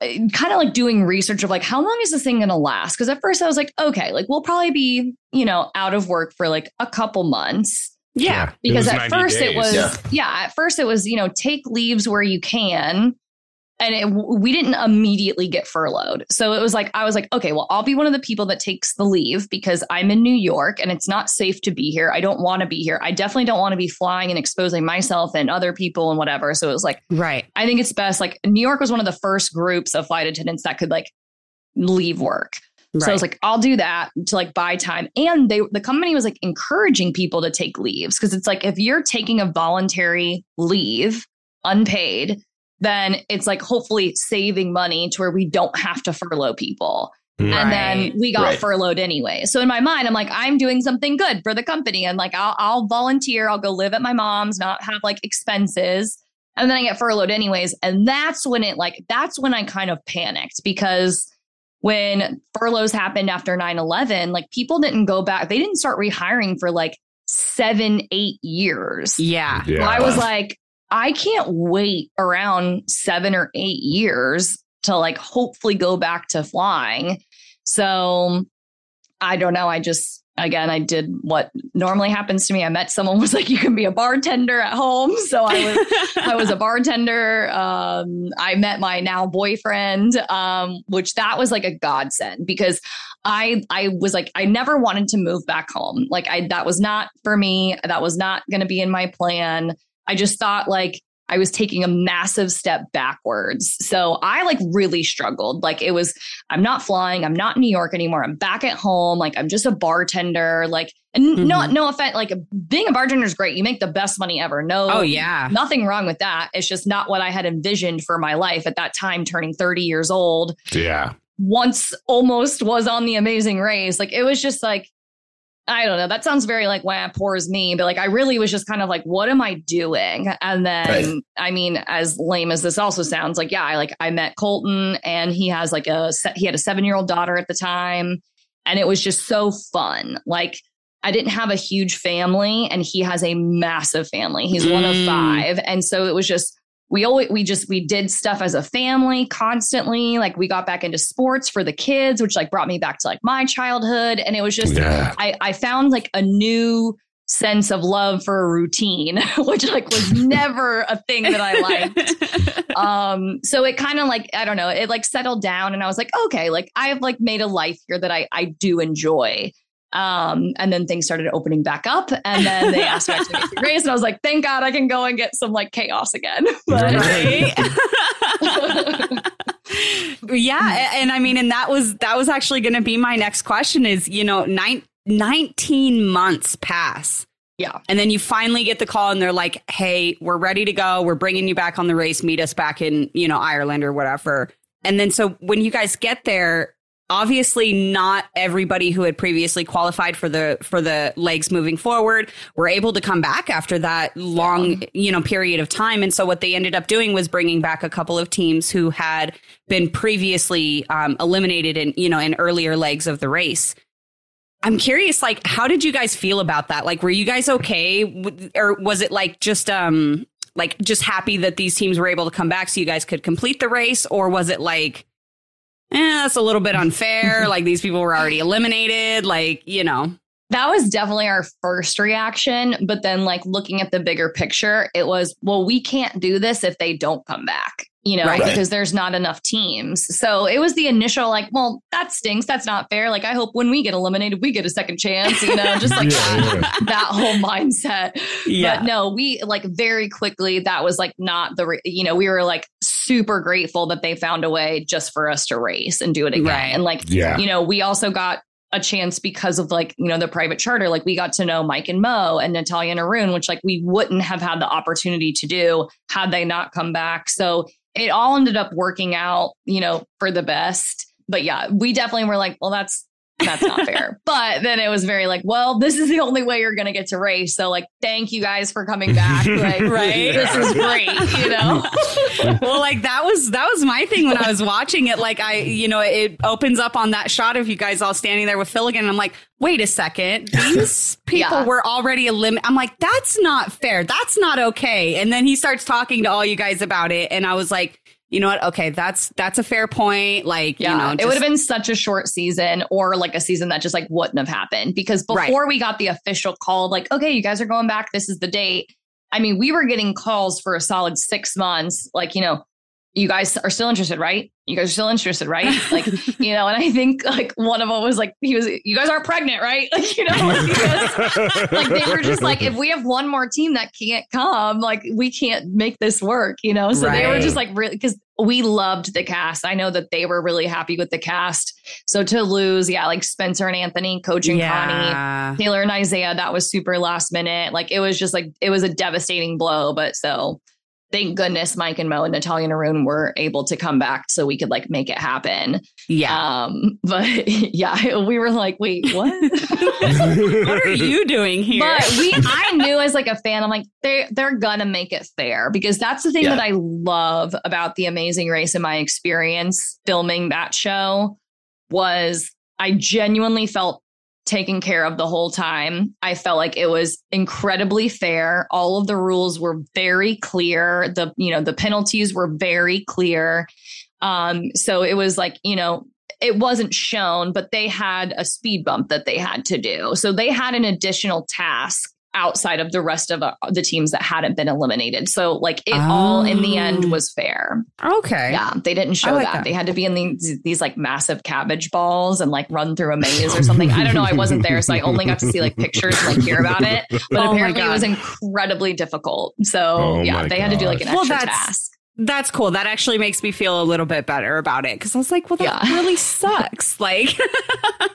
Uh, kind of like doing research of like, how long is this thing going to last? Because at first I was like, okay, like we'll probably be, you know, out of work for like a couple months. Yeah. It Because at 90 first it was, Yeah. yeah. at first it was, you know, take leaves where you can. And it, we didn't immediately get furloughed. So it was like, I was like, okay, well, I'll be one of the people that takes the leave because I'm in New York and it's not safe to be here. I don't want to be here. I definitely don't want to be flying and exposing myself and other people and whatever. So it was like, Right. I think it's best. Like New York was one of the first groups of flight attendants that could like leave work. So I was like, I'll do that to like buy time. And they the company was like encouraging people to take leaves because it's like if you're taking a voluntary leave unpaid, then it's like hopefully saving money to where we don't have to furlough people. Mm. And then we got Right. furloughed anyway. So in my mind, I'm like, I'm doing something good for the company. And like I'll I'll volunteer, I'll go live at my mom's, not have like expenses. And then I get furloughed anyways. And that's when it like that's when I kind of panicked because when furloughs happened after 9-11 like people didn't go back they didn't start rehiring for like seven eight years yeah. Yeah. i was like i can't wait around seven or eight years to like hopefully go back to flying so i don't know i just again, I did what normally happens to me. I met someone was like, you can be a bartender at home. So I was, I was a bartender. Um, I met my now boyfriend, um, which that was like a godsend because I, I was like, I never wanted to move back home. Like I, that was not for me. That was not going to be in my plan. I just thought like, I was taking a massive step backwards. So I like really struggled. Like it was, I'm not flying. I'm not in New York anymore. I'm back at home. Like I'm just a bartender. Like, and mm-hmm. no, no offense. Like being a bartender is great. You make the best money ever. No, oh yeah, nothing wrong with that. It's just not what I had envisioned for my life at that time, turning 30 years old. Yeah. Once almost was on the amazing race. Like it was just like, I don't know. That sounds very like wah, poor is me, but like I really was just kind of like, what am I doing? And then right. I mean, as lame as this also sounds, like yeah, I like I met Colton, and he has like a he had a seven year old daughter at the time, and it was just so fun. Like I didn't have a huge family, and he has a massive family. He's mm. one of mm. five, and so it was just we always we just we did stuff as a family constantly. Like we got back into sports for the kids which like brought me back to like my childhood. And it was just yeah. i i found like a new sense of love for a routine *laughs* which like was *laughs* never a thing that i liked. *laughs* Um so it kind of like i don't know it like settled down and i was like okay like i have like made a life here that i i do enjoy um, and then things started opening back up. And then they asked me to make the race. And I was like, thank God I can go and get some like chaos again. *laughs* But, *laughs* yeah. And I mean, and that was, that was actually going to be my next question is, you know, nine, 19 months pass. Yeah. And then you finally get the call and they're like, hey, we're ready to go. We're bringing you back on the race. Meet us back in, you know, Ireland or whatever. And then so when you guys get there, obviously not everybody who had previously qualified for the for the legs moving forward were able to come back after that long you know period of time. And so what they ended up doing was bringing back a couple of teams who had been previously um, eliminated in you know in earlier legs of the race. I'm curious like how did you guys feel about that? Like were you guys okay or was it like just um like just happy that these teams were able to come back so you guys could complete the race? Or was it like eh, that's a little bit unfair. *laughs* like these people were already eliminated. Like, you know. That was definitely our first reaction. But then, like, looking at the bigger picture, it was, well, we can't do this if they don't come back, you know, right. because there's not enough teams. So it was the initial, like, well, that stinks. That's not fair. Like, I hope when we get eliminated, we get a second chance, you know, just like *laughs* yeah, that, yeah. that whole mindset. Yeah. But no, we like very quickly, that was like not the, you know, we were like, super grateful that they found a way just for us to race and do it again. Right. And like, yeah. you know, we also got a chance because of like, you know, the private charter. Like we got to know Mike and Mo and Natalia and Arun, which like we wouldn't have had the opportunity to do had they not come back. So it all ended up working out, you know, for the best. But yeah, we definitely were like, well, that's that's not fair. *laughs* But then it was very like, well, this is the only way you're going to get to race. So like, thank you guys for coming back. *laughs* Like, right. This is great. You know? *laughs* well, like that was, that was my thing when I was watching it. Like I, you know, it opens up on that shot of you guys all standing there with Phil Keoghan. And I'm like, wait a second. These people yeah. were already a limit. I'm like, that's not fair. That's not okay. And then he starts talking to all you guys about it. And I was like, you know what? Okay, that's that's a fair point. Like, yeah, you know, just, it would have been such a short season or like a season that just like wouldn't have happened because before right. we got the official call, like, okay, you guys are going back. This is the date. I mean, we were getting calls for a solid six months, like, you know, you guys are still interested, right? You guys are still interested, right? Like, *laughs* you know, and I think like one of them was like, he was, you guys aren't pregnant, right? *laughs* Like, you know, like, like they were just like, if we have one more team that can't come, like we can't make this work, you know? So right. they were just like really, because we loved the cast. I know that they were really happy with the cast. So to lose, yeah, like Spencer and Anthony, Coach and yeah. Connie, Taylor and Isaiah, that was super last minute. Like it was just like, it was a devastating blow. But so, thank goodness Mike and Mo and Natalia and Arun were able to come back so we could like make it happen. Yeah. Um, *laughs* but yeah, we were like, wait, what? *laughs* what are you doing here? But we I knew as like a fan, I'm like, they they're gonna make it fair because that's the thing yeah. that I love about the amazing race in my experience filming that show was I genuinely felt taken care of the whole time. I felt like it was incredibly fair. All of the rules were very clear. The, you know, the penalties were very clear. Um, so it was like, you know, it wasn't shown, but they had a speed bump that they had to do. So they had an additional task outside of the rest of uh, the teams that hadn't been eliminated. So like it all in the end Oh. was fair. Okay. Yeah, they didn't show like that. that. They had to be in these these like massive cabbage balls and like run through a maze or something. I don't know. I wasn't there, so I only got to see like pictures and like hear about it. But *laughs* Oh apparently, it was incredibly difficult. So Oh yeah, my they had to do like an gosh. Well, extra that's- task. That's cool. That actually makes me feel a little bit better about it because I was like, well, that Yeah. really sucks. *laughs* Like,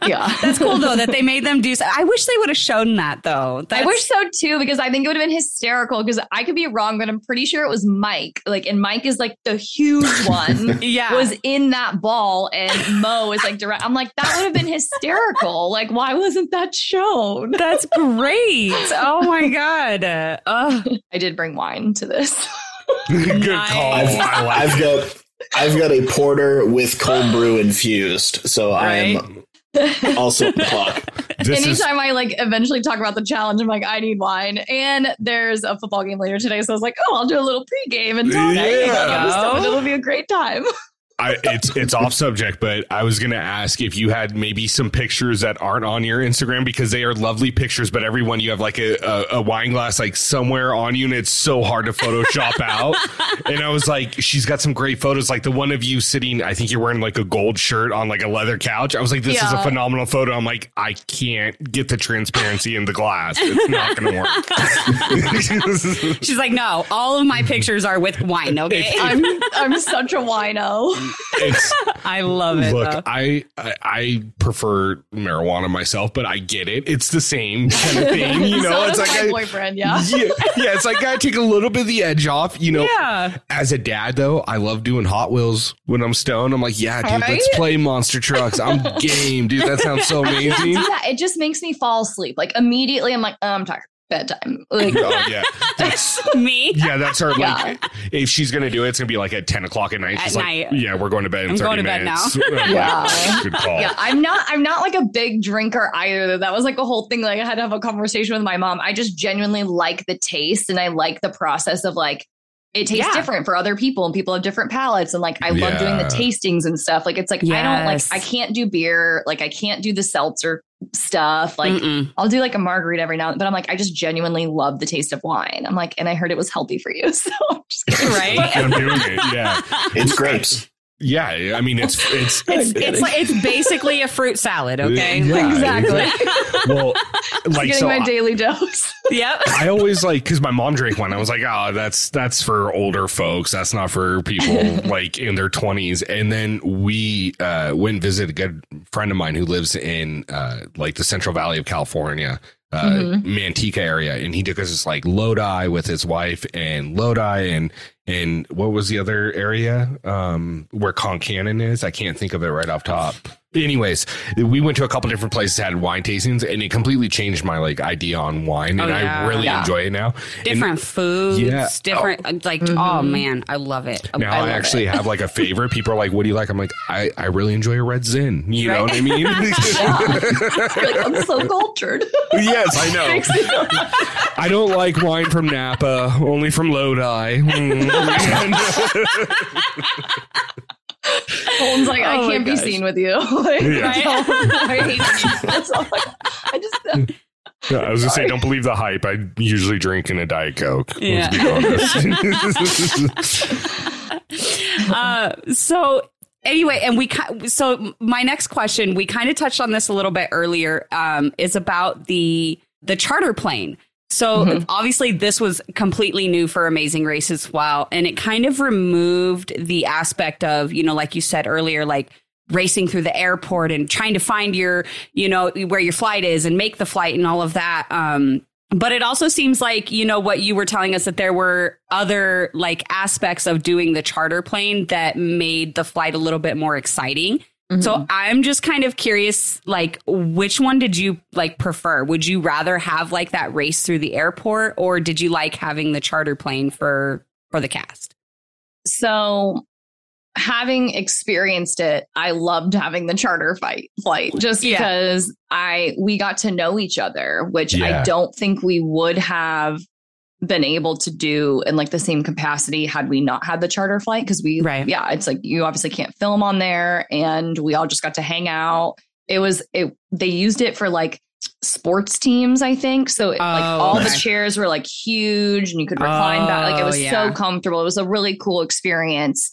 Yeah, *laughs* that's cool though that they made them do. So- I wish they would have shown that though. I wish so too because I think it would have been hysterical. Because I could be wrong, but I'm pretty sure it was Mike. Like, and Mike is like the huge *laughs* one. Yeah. was in that ball and Mo is like direct. I'm like, that would have been hysterical. Like, why wasn't that shown? That's great. Oh my god. Uh, ugh. I did bring wine to this. Good Nice. call. I've, I like I've got I've got a porter with cold brew infused, so I'm *laughs* also on the clock. this is Anytime I like eventually talk about the challenge, I'm like, I need wine. And there's a football game later today. So I was like, oh, I'll do a little pregame and talk. There you about this stuff, and go. It'll be a great time. *laughs* I, it's it's off subject, but I was gonna ask if you had maybe some pictures that aren't on your Instagram because they are lovely pictures, but every one you have like a, a, a wine glass like somewhere on you, and it's so hard to Photoshop *laughs* out. And I was like, she's got some great photos, like the one of you sitting. I think you're wearing like a gold shirt on like a leather couch. I was like, this is a phenomenal photo. I'm like, I can't get the transparency in the glass. It's not gonna work. *laughs* She's like, no, all of my pictures are with wine. Okay. I'm I'm such a wino. It's *laughs* I love it. Look. I, I I prefer marijuana myself, but I get it. It's the same kind of thing, you *laughs* know. so it's like my I, boyfriend, yeah. *laughs* yeah, yeah. It's like I take a little bit of the edge off, you know. yeah. As a dad, though, I love doing Hot Wheels when I'm stoned. I'm like, yeah, dude, let's play monster trucks. I'm game, dude. That sounds so amazing. that. It just makes me fall asleep. Like immediately, I'm like, oh, I'm tired. Bedtime. *laughs* Like, Oh yeah, that's Me. yeah. That's her. Like, Yeah. if she's gonna do it, it's gonna be like at ten o'clock at night. At She's night. like, yeah, we're going to bed. In I'm 30 going to bed now. *laughs* Yeah. good call. yeah, I'm not. I'm not like a big drinker either. That was like a whole thing. Like I had to have a conversation with my mom. I just genuinely like the taste and I like the process of like it tastes Yeah. different for other people and people have different palates and like I love doing the tastings and stuff. Like it's like I don't like I can't do beer. Like I can't do the seltzer stuff. Like Mm-mm. I'll do like a margarita every now and then, but I'm like, I just genuinely love the taste of wine. I'm like, and I heard it was healthy for you. *laughs* So I'm just kidding. Right? I'm doing it. Yeah, *laughs* It's grapes. Yeah. I mean, it's it's *laughs* It's it's like it's *laughs* basically a fruit salad. Okay. Yeah, Like- Exactly. well, *laughs* like Getting so. my I, daily dose. yep. I always like because my mom drank one. I was like, oh, that's that's for older folks. That's not for people like in their twenties. And then we uh, went and visited a good friend of mine who lives in uh, like the Central Valley of California. Uh, Mhm. Manteca area, and he took us like Lodi with his wife, and Lodi, and and what was the other area um, where Concannon is? I can't think of it right off top. Anyways, we went to a couple different places, had wine tastings, and it completely changed my like idea on wine, and Oh, yeah. I really Yeah. enjoy it now. Different foods. Yeah. Different. Like, Mhm. oh man, I love it. Now I, love actually it. have like a *laughs* favorite. People are like, "What do you like?" I'm like, "I I really enjoy a red zin." You know what I mean? *laughs* *laughs* You're like, I'm so cultured. yes, I know. I don't like wine from Napa, only from Lodi. Colton's like, I Oh my can't be gosh. seen with you. *laughs* Like, Yeah. that's *laughs* all- I hate you. That's all I, I just *laughs* Yeah, I was gonna say, don't believe the hype. I usually drink in a diet coke. Yeah. Be honest. uh, so anyway, and we so my next question, we kind of touched on this a little bit earlier, um, is about the the charter plane. So Mhm. obviously this was completely new for Amazing Race as well, and it kind of removed the aspect of you know, like you said earlier, like racing through the airport and trying to find your you know where your flight is and make the flight and all of that. Um, but it also seems like you know what you were telling us that there were other like aspects of doing the charter plane that made the flight a little bit more exciting so mm-hmm. i'm just kind of curious like which one did you like prefer would you rather have like that race through the airport or did you like having the charter plane for for the cast so having experienced it, I loved having the charter fight flight just Yeah. because I we got to know each other, which Yeah. I don't think we would have been able to do in like the same capacity had we not had the charter flight because we Right. yeah it's like you obviously can't film on there and we all just got to hang out. It was it they used it for like sports teams i think. So it, like Oh, all the chairs were like huge and you could recline back. Like it Oh, was yeah. so comfortable. It was a really cool experience.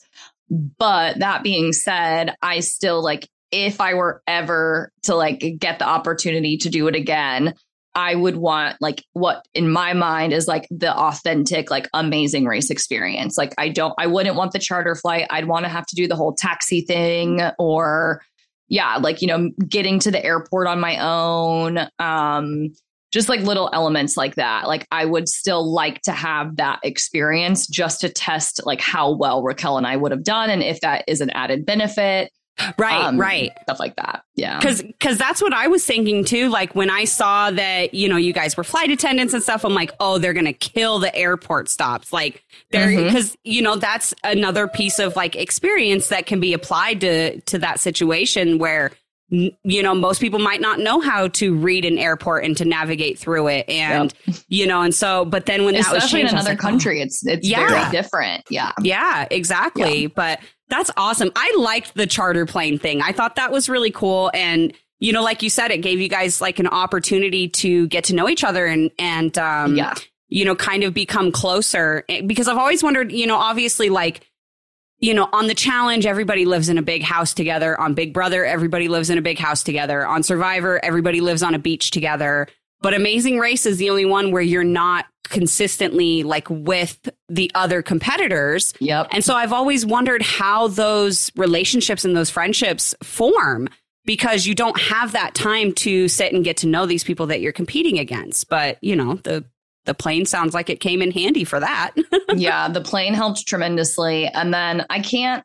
But that being said i still like if i were ever to like get the opportunity to do it again I would want like what in my mind is like the authentic, like amazing race experience. Like I don't, I wouldn't want the charter flight. I'd want to have to do the whole taxi thing or yeah, like, you know, getting to the airport on my own. Um, just like little elements like that. Like I would still like to have that experience just to test like how well Raquel and I would have done and if that is an added benefit. Right, um, right. Stuff like that. Yeah. Cause, cause that's what I was thinking too. Like when I saw that, you know, you guys were flight attendants and stuff, I'm like, oh, they're going to kill the airport stops. Like they're, Mhm. cause you know, that's another piece of like experience that can be applied to, to that situation where, you know, most people might not know how to read an airport and to navigate through it. And, you know, and so, but then when that was Especially in changed, I was another like, oh. country, it's it's Yeah. very different. Yeah. Yeah, exactly. But that's awesome. I liked the charter plane thing. I thought that was really cool. And, you know, like you said, it gave you guys like an opportunity to get to know each other and, and, um, yeah. you know, kind of become closer Eh, because I've always wondered, you know, obviously like, you know, on the challenge, everybody lives in a big house together. On Big Brother, everybody lives in a big house together. On Survivor, everybody lives on a beach together. But Amazing Race is the only one where you're not consistently like with the other competitors. Yep. And so I've always wondered how those relationships and those friendships form because you don't have that time to sit and get to know these people that you're competing against. But, you know, the the plane sounds like it came in handy for that. *laughs* yeah, the plane helped tremendously. And then I can't,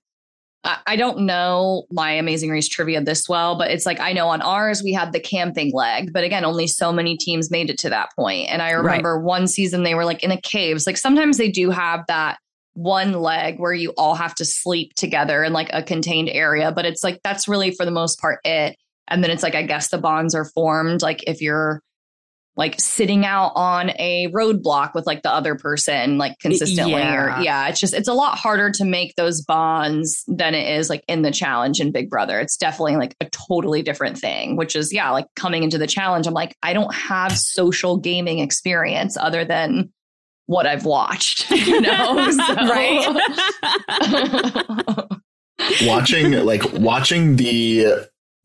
I, don't know my Amazing Race trivia this well, but it's like I know on ours we had the camping leg, but again, only so many teams made it to that point. And I remember one season they were like in a caves. Like sometimes they do have that one leg where you all have to sleep together in like a contained area, but it's like that's really for the most part it. And then it's like I guess the bonds are formed like if you're like sitting out on a roadblock with like the other person like consistently Yeah. or yeah. it's just it's a lot harder to make those bonds than it is like in the challenge in big brother. It's definitely like a totally different thing which is yeah like coming into the challenge i'm like i don't have social gaming experience other than what i've watched *laughs* you know? *laughs* So- *laughs* watching like watching the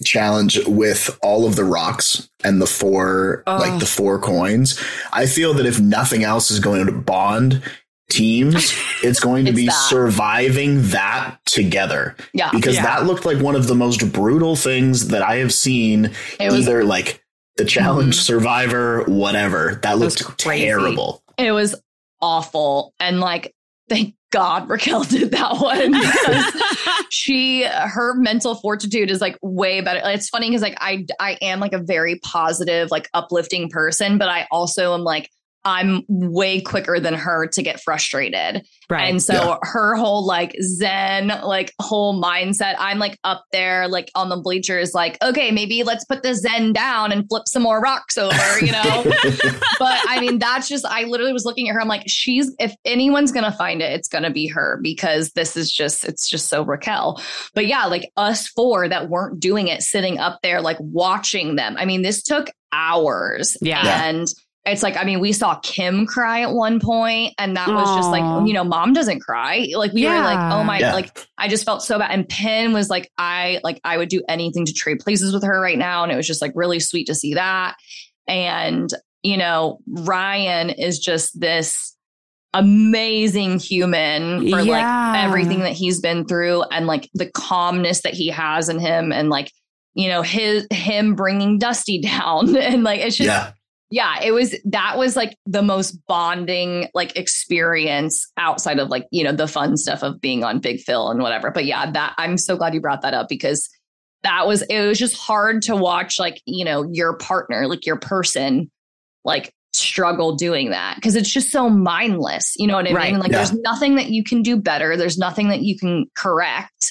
challenge with all of the rocks and the four Oh. like the four coins i feel that if nothing else is going to bond teams *laughs* it's going to It's be that. surviving that together yeah because Yeah. that looked like one of the most brutal things that i have seen it was either like the challenge Mhm. survivor whatever that looked terrible It was awful. And like, thank God Raquel did that one because *laughs* she, her mental fortitude is like way better. It's funny because like I, I am like a very positive, like uplifting person, but I also am like, I'm way quicker than her to get frustrated. right. And so Yeah. her whole like Zen, like whole mindset, I'm like up there, like on the bleachers, like, okay, maybe let's put the Zen down and flip some more rocks over, you know? *laughs* but I mean, that's just, I literally was looking at her. I'm like, she's, if anyone's going to find it, it's going to be her because this is just, it's just so Raquel. But yeah, like us four that weren't doing it, sitting up there, like watching them. I mean, this took hours. Yeah. Yeah. And it's like, I mean, we saw Kim cry at one point, and that was just like, you know, mom doesn't cry. Like, we were like, oh my, Yeah. like, I just felt so bad. And Penn was like, I, like, I would do anything to trade places with her right now. And it was just like really sweet to see that. And, you know, Ryan is just this amazing human for Yeah. like everything that he's been through and like the calmness that he has in him and like you know his him bringing dusty *laughs* down and like it's just yeah yeah it was that was like the most bonding like experience outside of like you know the fun stuff of being on big phil and whatever but yeah that i'm so glad you brought that up because that was it was just hard to watch like you know your partner like your person like struggle doing that because it's just so mindless you know what i Right. mean like Yeah. there's nothing that you can do better there's nothing that you can correct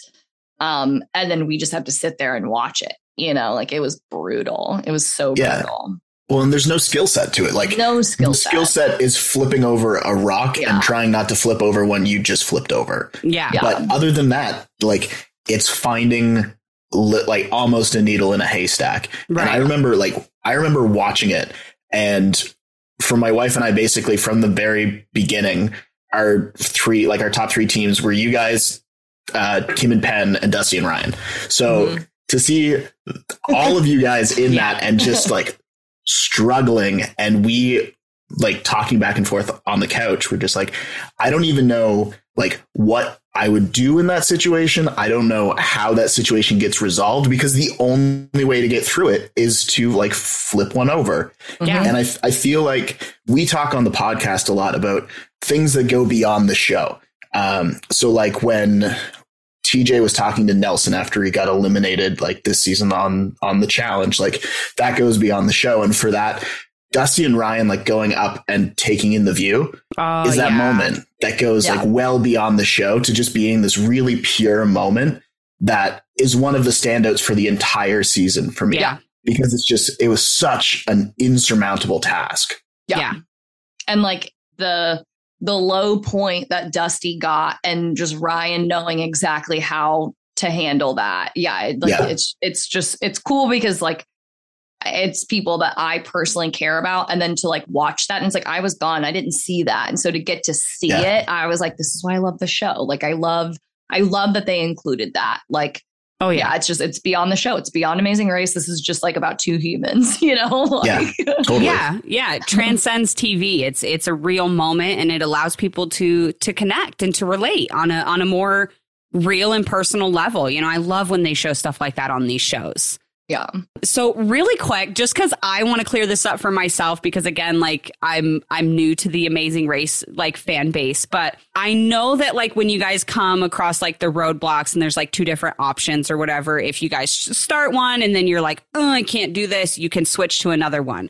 um and then we just have to sit there and watch it you know like it was brutal it was so Yeah. brutal Well, and there's no skill set to it. Like no skill set. skill set is flipping over a rock Yeah. and trying not to flip over one you just flipped over. Yeah. Yeah. But other than that, like it's finding li- like almost a needle in a haystack. Right. And I remember like I remember watching it and for my wife and I basically from the very beginning, our three like our top three teams were you guys, uh, Kim and Penn and Dusty and Ryan. So Mhm. to see all of you guys in Yeah. that and just like struggling and we like talking back and forth on the couch we're just like i don't even know like what i would do in that situation i don't know how that situation gets resolved because the only way to get through it is to like flip one over Yeah. and I, I feel like we talk on the podcast a lot about things that go beyond the show. Um, so like when TJ was talking to Nelson after he got eliminated like this season on on the challenge, like that goes beyond the show. And for that, Dusty and Ryan like going up and taking in the view Oh, is that yeah. moment that goes Yeah. like well beyond the show to just being this really pure moment that is one of the standouts for the entire season for me Yeah. because it's just it was such an insurmountable task. Yeah. Yeah. and like the the low point that Dusty got, and just Ryan knowing exactly how to handle that. Yeah, it, like Yeah. it's it's just it's cool because like it's people that I personally care about, and then to like watch that, and it's like I was gone, I didn't see that, and so to get to see Yeah. it, I was like, this is why I love the show. Like I love I love that they included that. Like Oh yeah, yeah. it's just it's beyond the show. It's beyond Amazing Race. This is just like about two humans, *laughs* you know? Like, Totally. Yeah, yeah, it transcends TV. It's it's a real moment and it allows people to to connect and to relate on a on a more real and personal level. You know, I love when they show stuff like that on these shows. Yeah. So really quick, just because I want to clear this up for myself, because again, like I'm I'm new to the Amazing Race like fan base, but I know that like when you guys come across like the roadblocks and there's like two different options or whatever, if you guys start one and then you're like, oh, I can't do this, you can switch to another one.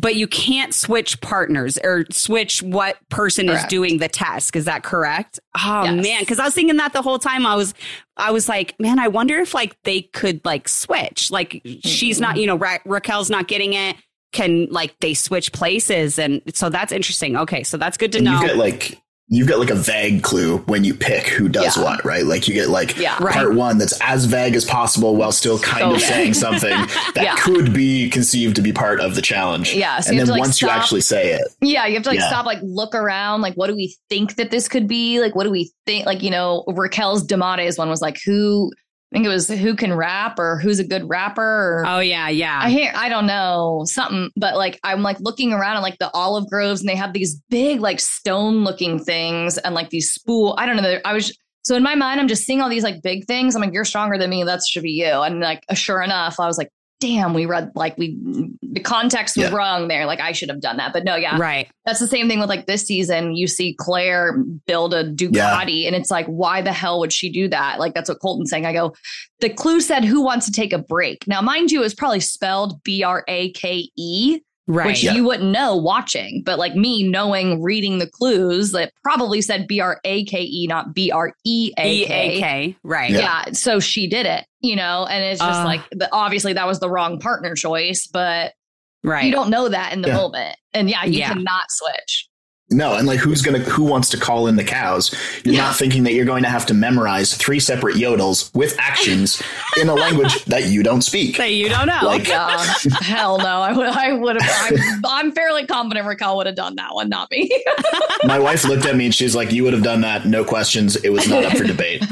But you can't switch partners or switch what person is doing the task. Is that correct? Oh Yes. man, because I was thinking that the whole time. I was I was like, man, I wonder if like they could like switch. Like she's not, you know, Ra- Raquel's not getting it. Can like they switch places? And so that's interesting. Okay, so that's good to And know. you get like you've got like a vague clue when you pick who does Yeah. what, right? Like you get like Yeah. Right. part one that's as vague as possible while still kind So of vague. saying something *laughs* that Yeah. could be conceived to be part of the challenge. Yeah. So and then like once you actually say it, yeah, you have to like stop, like look around, like what do we think that this could be? Like what do we think? Like you know, Raquel's Demates one was like who I think it was who can rap or who's a good rapper. Or, oh yeah, yeah. I hear I don't know something, but like I'm like looking around at like the olive groves and they have these big like stone looking things and like these spool. I don't know. I was so in my mind I'm just seeing all these like big things. I'm like you're stronger than me. That should be you. And like sure enough, I was like, damn, we read like we the context was Yeah. wrong there. Like I should have done that. But no, yeah, right. that's the same thing with like this season. You see Claire build a Ducati, and it's like, why the hell would she do that? Like that's what Colton's saying. I go, the clue said who wants to take a break. Now, mind you, it was probably spelled B R A K E, Right. which you wouldn't know watching. But like me knowing, reading the clues, that probably said B R A K E, not B R E A A K. K. Right. Yeah. Yeah, so she did it, you know, and it's just Uh. like the, obviously that was the wrong partner choice, but Right. you don't know that in the Yeah. moment, and yeah, you Yeah. cannot switch. no, and like who's gonna who wants to call in the cows? You're Yeah. not thinking that you're going to have to memorize three separate yodels with actions in a language *laughs* that you don't speak. Say you don't know. Like- Yeah, *laughs* hell no. I would. I would have. I'm, *laughs* I'm fairly confident Raquel would have done that one, not me. My wife looked at me and she's like, "You would have done that, no questions. It was not up for debate."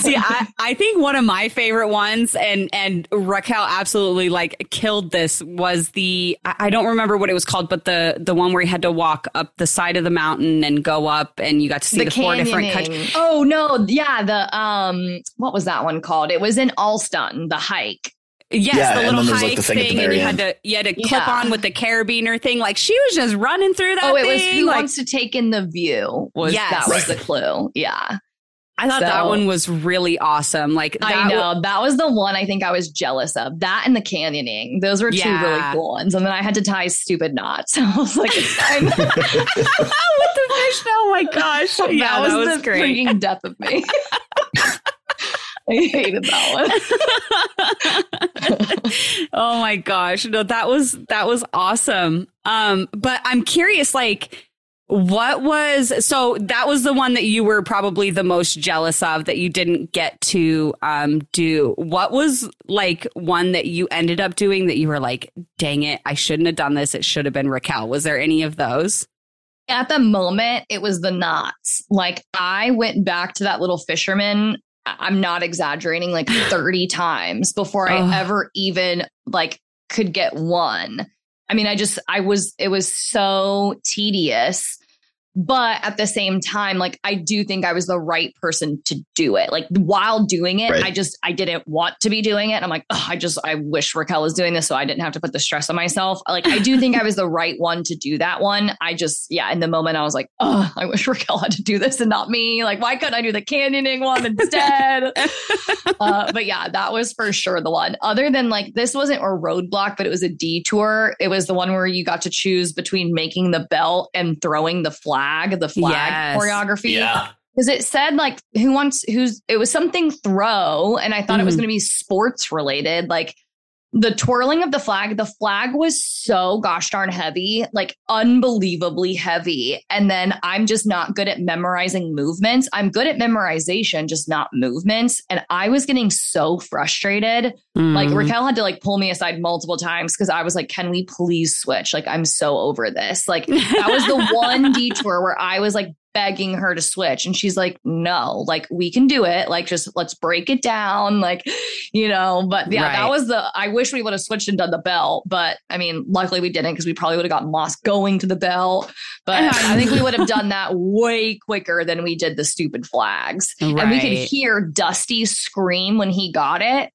See, I, *laughs* I think one of my favorite ones, and and Raquel absolutely like killed this was the I I don't remember what it was called, but the the one where you had to walk up the side of the mountain and go up, and you got to see the, four different countries. Oh no, yeah. The um, what was that one called? It was in Alston. The hike. Yes, Yeah, the little then there's, like, hike the thing thing, and very you had to you had to clip Yeah. on with the carabiner thing. Like she was just running through that. oh, it was thing, who like, wants to take in the view. Was Yes. that was Right. the clue? Yeah, I thought that one was really awesome. Like I know that was the one I think I was jealous of. That and the canyoning. Those were two Yeah. really cool ones. And then I had to tie stupid knots. *laughs* I was like, fine. *laughs* with the fish. Oh my gosh! Yeah, that was, that was the great. freaking death of me. *laughs* I hated that one. oh my gosh. No, that was that was awesome. Um, but I'm curious, like, what was so that was the one that you were probably the most jealous of that you didn't get to um, do. What was like one that you ended up doing that you were like, dang it, I shouldn't have done this. It should have been Raquel. Was there any of those? At the moment, it was the knots. Like I went back to that little fisherman I'm not exaggerating, like *sighs* 30 times before I ever even like could get one. I mean, I just, I was, it was so tedious. But at the same time, like I do think I was the right person to do it. Like while doing it, right. I just I didn't want to be doing it. I'm like, oh, I just I wish Raquel was doing this so I didn't have to put the stress on myself. Like I do think I was the right one to do that one. I just yeah, in the moment I was like, oh, I wish Raquel had to do this and not me. Like why couldn't I do the canyoning one instead? *laughs* uh, but yeah, that was for sure the one. Other than like this wasn't a roadblock, but it was a detour. It was the one where you got to choose between making the belt and throwing the flag flag, the flag yes. choreography. Yeah. Because it said like who wants who's it was something throw, and I thought mm-hmm. it was mm-hmm. going to be sports related. Like the twirling of the flag, the flag was so gosh darn heavy, like unbelievably heavy. And then I'm just not good at memorizing movements. I'm good at memorization, just not movements. And I was getting so frustrated. Mm. Like Raquel had to like pull me aside multiple times because I was like, can we please switch? Like, I'm so over this. Like, that was the *laughs* one detour where I was like begging her to switch. And she's like no like we can do it. Like just let's break it down. Like you know but yeah right. that was the i wish we would have switched and done the bell but i mean luckily we didn't because we probably would have gotten lost going to the bell but *laughs* i think we would have done that way quicker than we did the stupid flags. Right. and we could hear dusty scream when he got it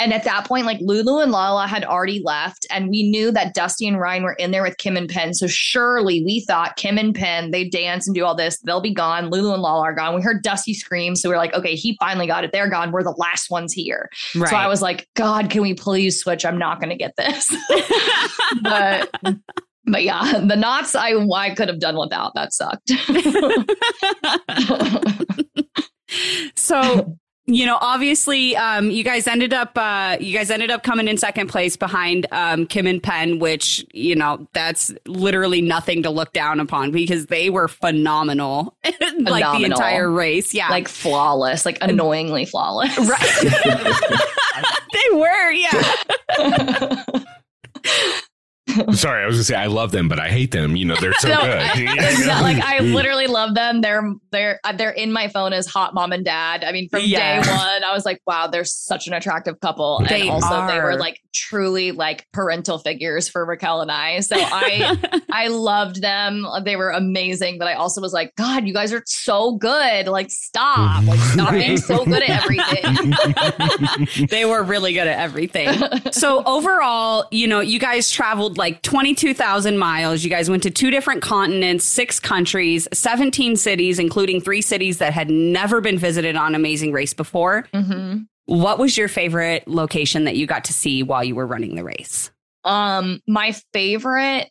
and at that point, like Lulu and Lala had already left, and we knew that Dusty and Ryan were in there with Kim and Penn. So surely we thought Kim and Penn, they dance and do all this, they'll be gone. Lulu and Lala are gone. We heard Dusty scream. So we are like, okay, he finally got it. They're gone. We're the last ones here. Right. So I was like, God, can we please switch? I'm not going to get this. *laughs* but. But yeah, the knots I I could have done without. That sucked. *laughs* *laughs* so you know, obviously, um, you guys ended up, uh, you guys ended up coming in second place behind um, Kim and Penn, which you know that's literally nothing to look down upon because they were phenomenal, phenomenal. *laughs* like the entire race, yeah, like flawless, like annoyingly flawless, *laughs* right? *laughs* they were, yeah. *laughs* Sorry, I was gonna say I love them, but I hate them. You know, they're so *laughs* no, good. *laughs* like I literally love them. They're they're uh, they're in my phone as hot mom and dad. I mean, from day one, I was like, wow, they're such an attractive couple. They and also are. they were like truly like parental figures for Raquel and I. So I I loved them. They were amazing. But I also was like, God, you guys are so good. Like, stop. Like, stop being so good at everything. they were really good at everything. So overall, you know, you guys traveled like 22,000 miles. You guys went to two different continents, six countries, 17 cities, including three cities that had never been visited on Amazing Race before. Mm-hmm. What was your favorite location that you got to see while you were running the race? Um, my favorite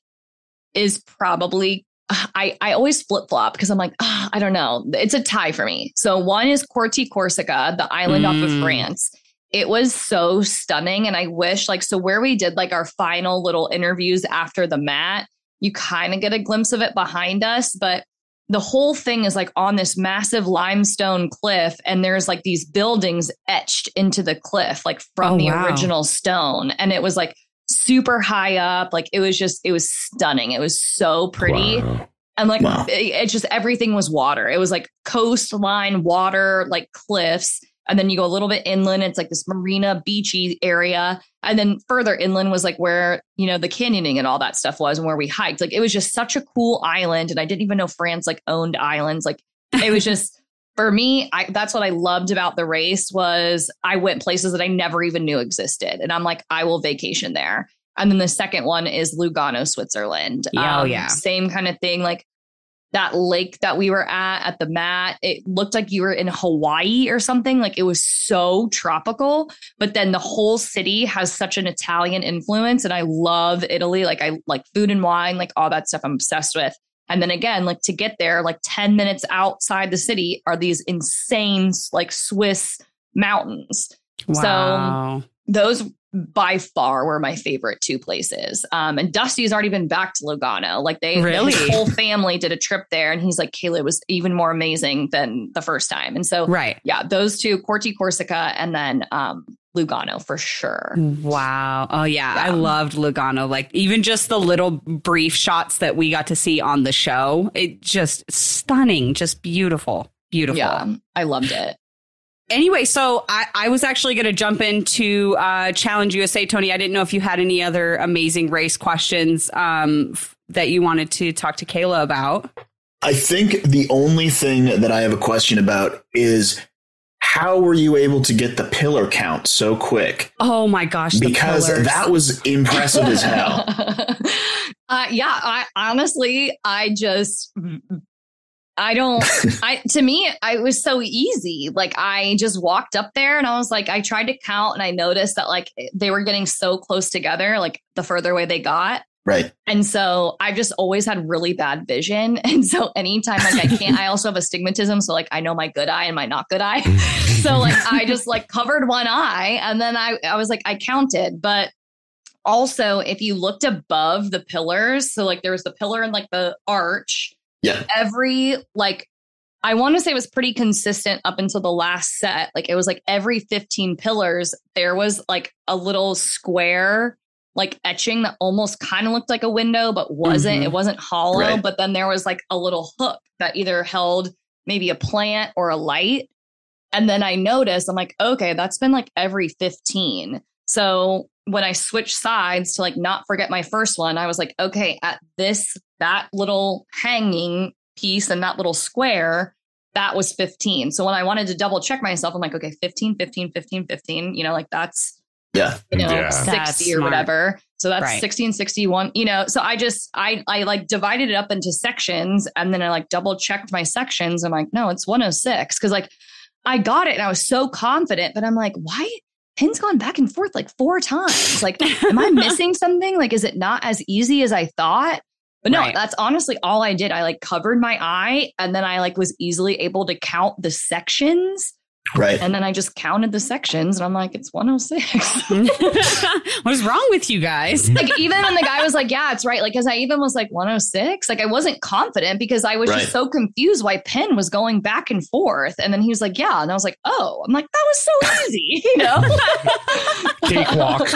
is probably I, I always flip flop because I'm like, oh, I don't know. It's a tie for me. So one is Corti Corsica, the island mm. off of mm. France it was so stunning. And I wish, like, so where we did like our final little interviews after the mat, you kind of get a glimpse of it behind us. But the whole thing is like on this massive limestone cliff, and there's like these buildings etched into the cliff, like from oh, the wow. original stone. And it was like super high up. Like, it was just, it was stunning. It was so pretty. Wow. And like, wow. it, it just everything was water. It was like coastline, water, like cliffs and then you go a little bit inland. It's like this marina, beachy area. And then further inland was like where, you know, the canyoning and all that stuff was and where we hiked. Like it was just such a cool island. And I didn't even know France like owned islands. Like it was just *laughs* for me, I, that's what I loved about the race was I went places that I never even knew existed. And I'm like, I will vacation there. And then the second one is Lugano, Switzerland. Oh, um, yeah. Same kind of thing. Like that lake that we were at at the mat it looked like you were in hawaii or something like it was so tropical but then the whole city has such an italian influence and i love italy like i like food and wine like all that stuff i'm obsessed with and then again like to get there like 10 minutes outside the city are these insane like swiss mountains. Wow. Those by far were my favorite two places. Um, and Dusty's already been back to Lugano. Like they, Really? his whole family did a trip there, and he's like, Cayla was even more amazing than the first time. And so, right. yeah, those two, Corti Corsica, and then um, Lugano for sure. Wow. Oh yeah. I loved Lugano. Like even just the little brief shots that we got to see on the show. It just stunning, just beautiful. Beautiful. Yeah, I loved it. Anyway, so I, I was actually going to jump into uh, Challenge USA, Tony. I didn't know if you had any other amazing race questions um, f- that you wanted to talk to Cayla about. I think the only thing that I have a question about is how were you able to get the pillar count so quick? Oh my gosh. Because pillars. that was impressive as hell. *laughs* uh, yeah, I honestly, I just, I don't, *laughs* I, to me, I it was so easy. Like I just walked up there and I was like, I tried to count and I noticed that like they were getting so close together, like the further away they got. Right. And so I've just always had really bad vision. *laughs* And so anytime like I can't, I also have astigmatism. So like I know my good eye and my not good eye. *laughs* so like I just like covered one eye and then I, I was like, I counted. But also if you looked above the pillars, so like there was the pillar and like the arch, Yeah. every like I want to say it was pretty consistent up until the last set. Like it was like every 15 pillars, there was like a little square like etching that almost kind of looked like a window, but wasn't. Mhm. It wasn't hollow. Right. But then there was like a little hook that either held maybe a plant or a light. And then I noticed, I'm like, okay, that's been like every 15. So when I switched sides to like not forget my first one, I was like, okay, at this, that little hanging piece and that little square, that was 15. So when I wanted to double check myself, I'm like, okay, 15, 15, 15, 15, you know, like that's Yeah. you know, Yeah. 60 That's or smart. whatever. So that's Right. 16, 61, you know. So I just I I like divided it up into sections and then I like double checked my sections. I'm like, no, it's 106. Cause like I got it and I was so confident, but I'm like, why Penn's gone back and forth like four times? Like, *laughs* am I missing something? Like, is it not as easy as I thought? But no, Right. that's honestly all I did. I like covered my eye and then I like was easily able to count the sections. Right. And then I just counted the sections and I'm like, it's 106. *laughs* what is wrong with you guys? *laughs* like even when the guy was like, "Yeah, it's right," like because I even was like 106, like I wasn't confident because I was Right. just so confused why Penn was going back and forth, and then he was like, "Yeah," and I was like, "Oh," I'm like, "That was so easy," *laughs* you know, Cakewalk.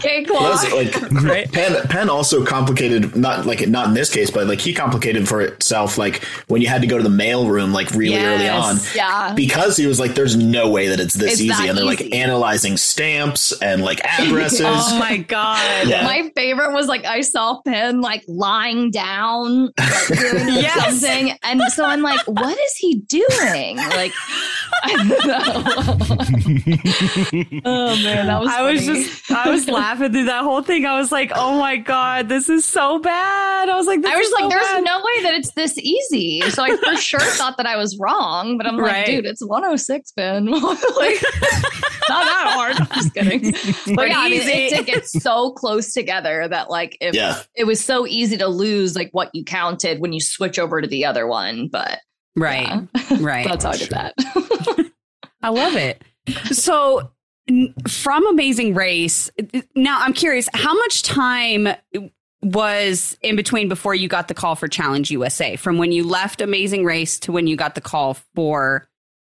cakewalk. Well, that's like Right. Penn. Penn also complicated, not like not in this case, but like he complicated for itself. Like when you had to go to the mail room, like really early on, yeah, because he was like, "There's no way that it's this It's easy," and they're like easy. analyzing stamps and like *laughs* addresses. oh my God. Yeah. My favorite was like I saw Penn like lying down, like, doing *laughs* Yes. something, and so I'm like, "What is he doing?" Like, *laughs* I don't know. oh man, that was. I was just, I was laughing through that whole thing. I was like, oh my God, this is so bad. I was like, this I was is like, so there's bad. no way that it's this easy. So I for sure thought that I was wrong, but I'm like, Right. dude, it's 106, Penn. *laughs* like, not that hard. I'm just kidding. *laughs* But Pretty yeah, I mean, easy. it did get so close together that like if yeah, it was so easy to lose like what you counted when you switch over to the other one. But Right, yeah. *laughs* right. that's how I did that. I love it. So, from Amazing Race, now I'm curious, how much time was in between before you got the call for Challenge USA? From when you left Amazing Race to when you got the call for,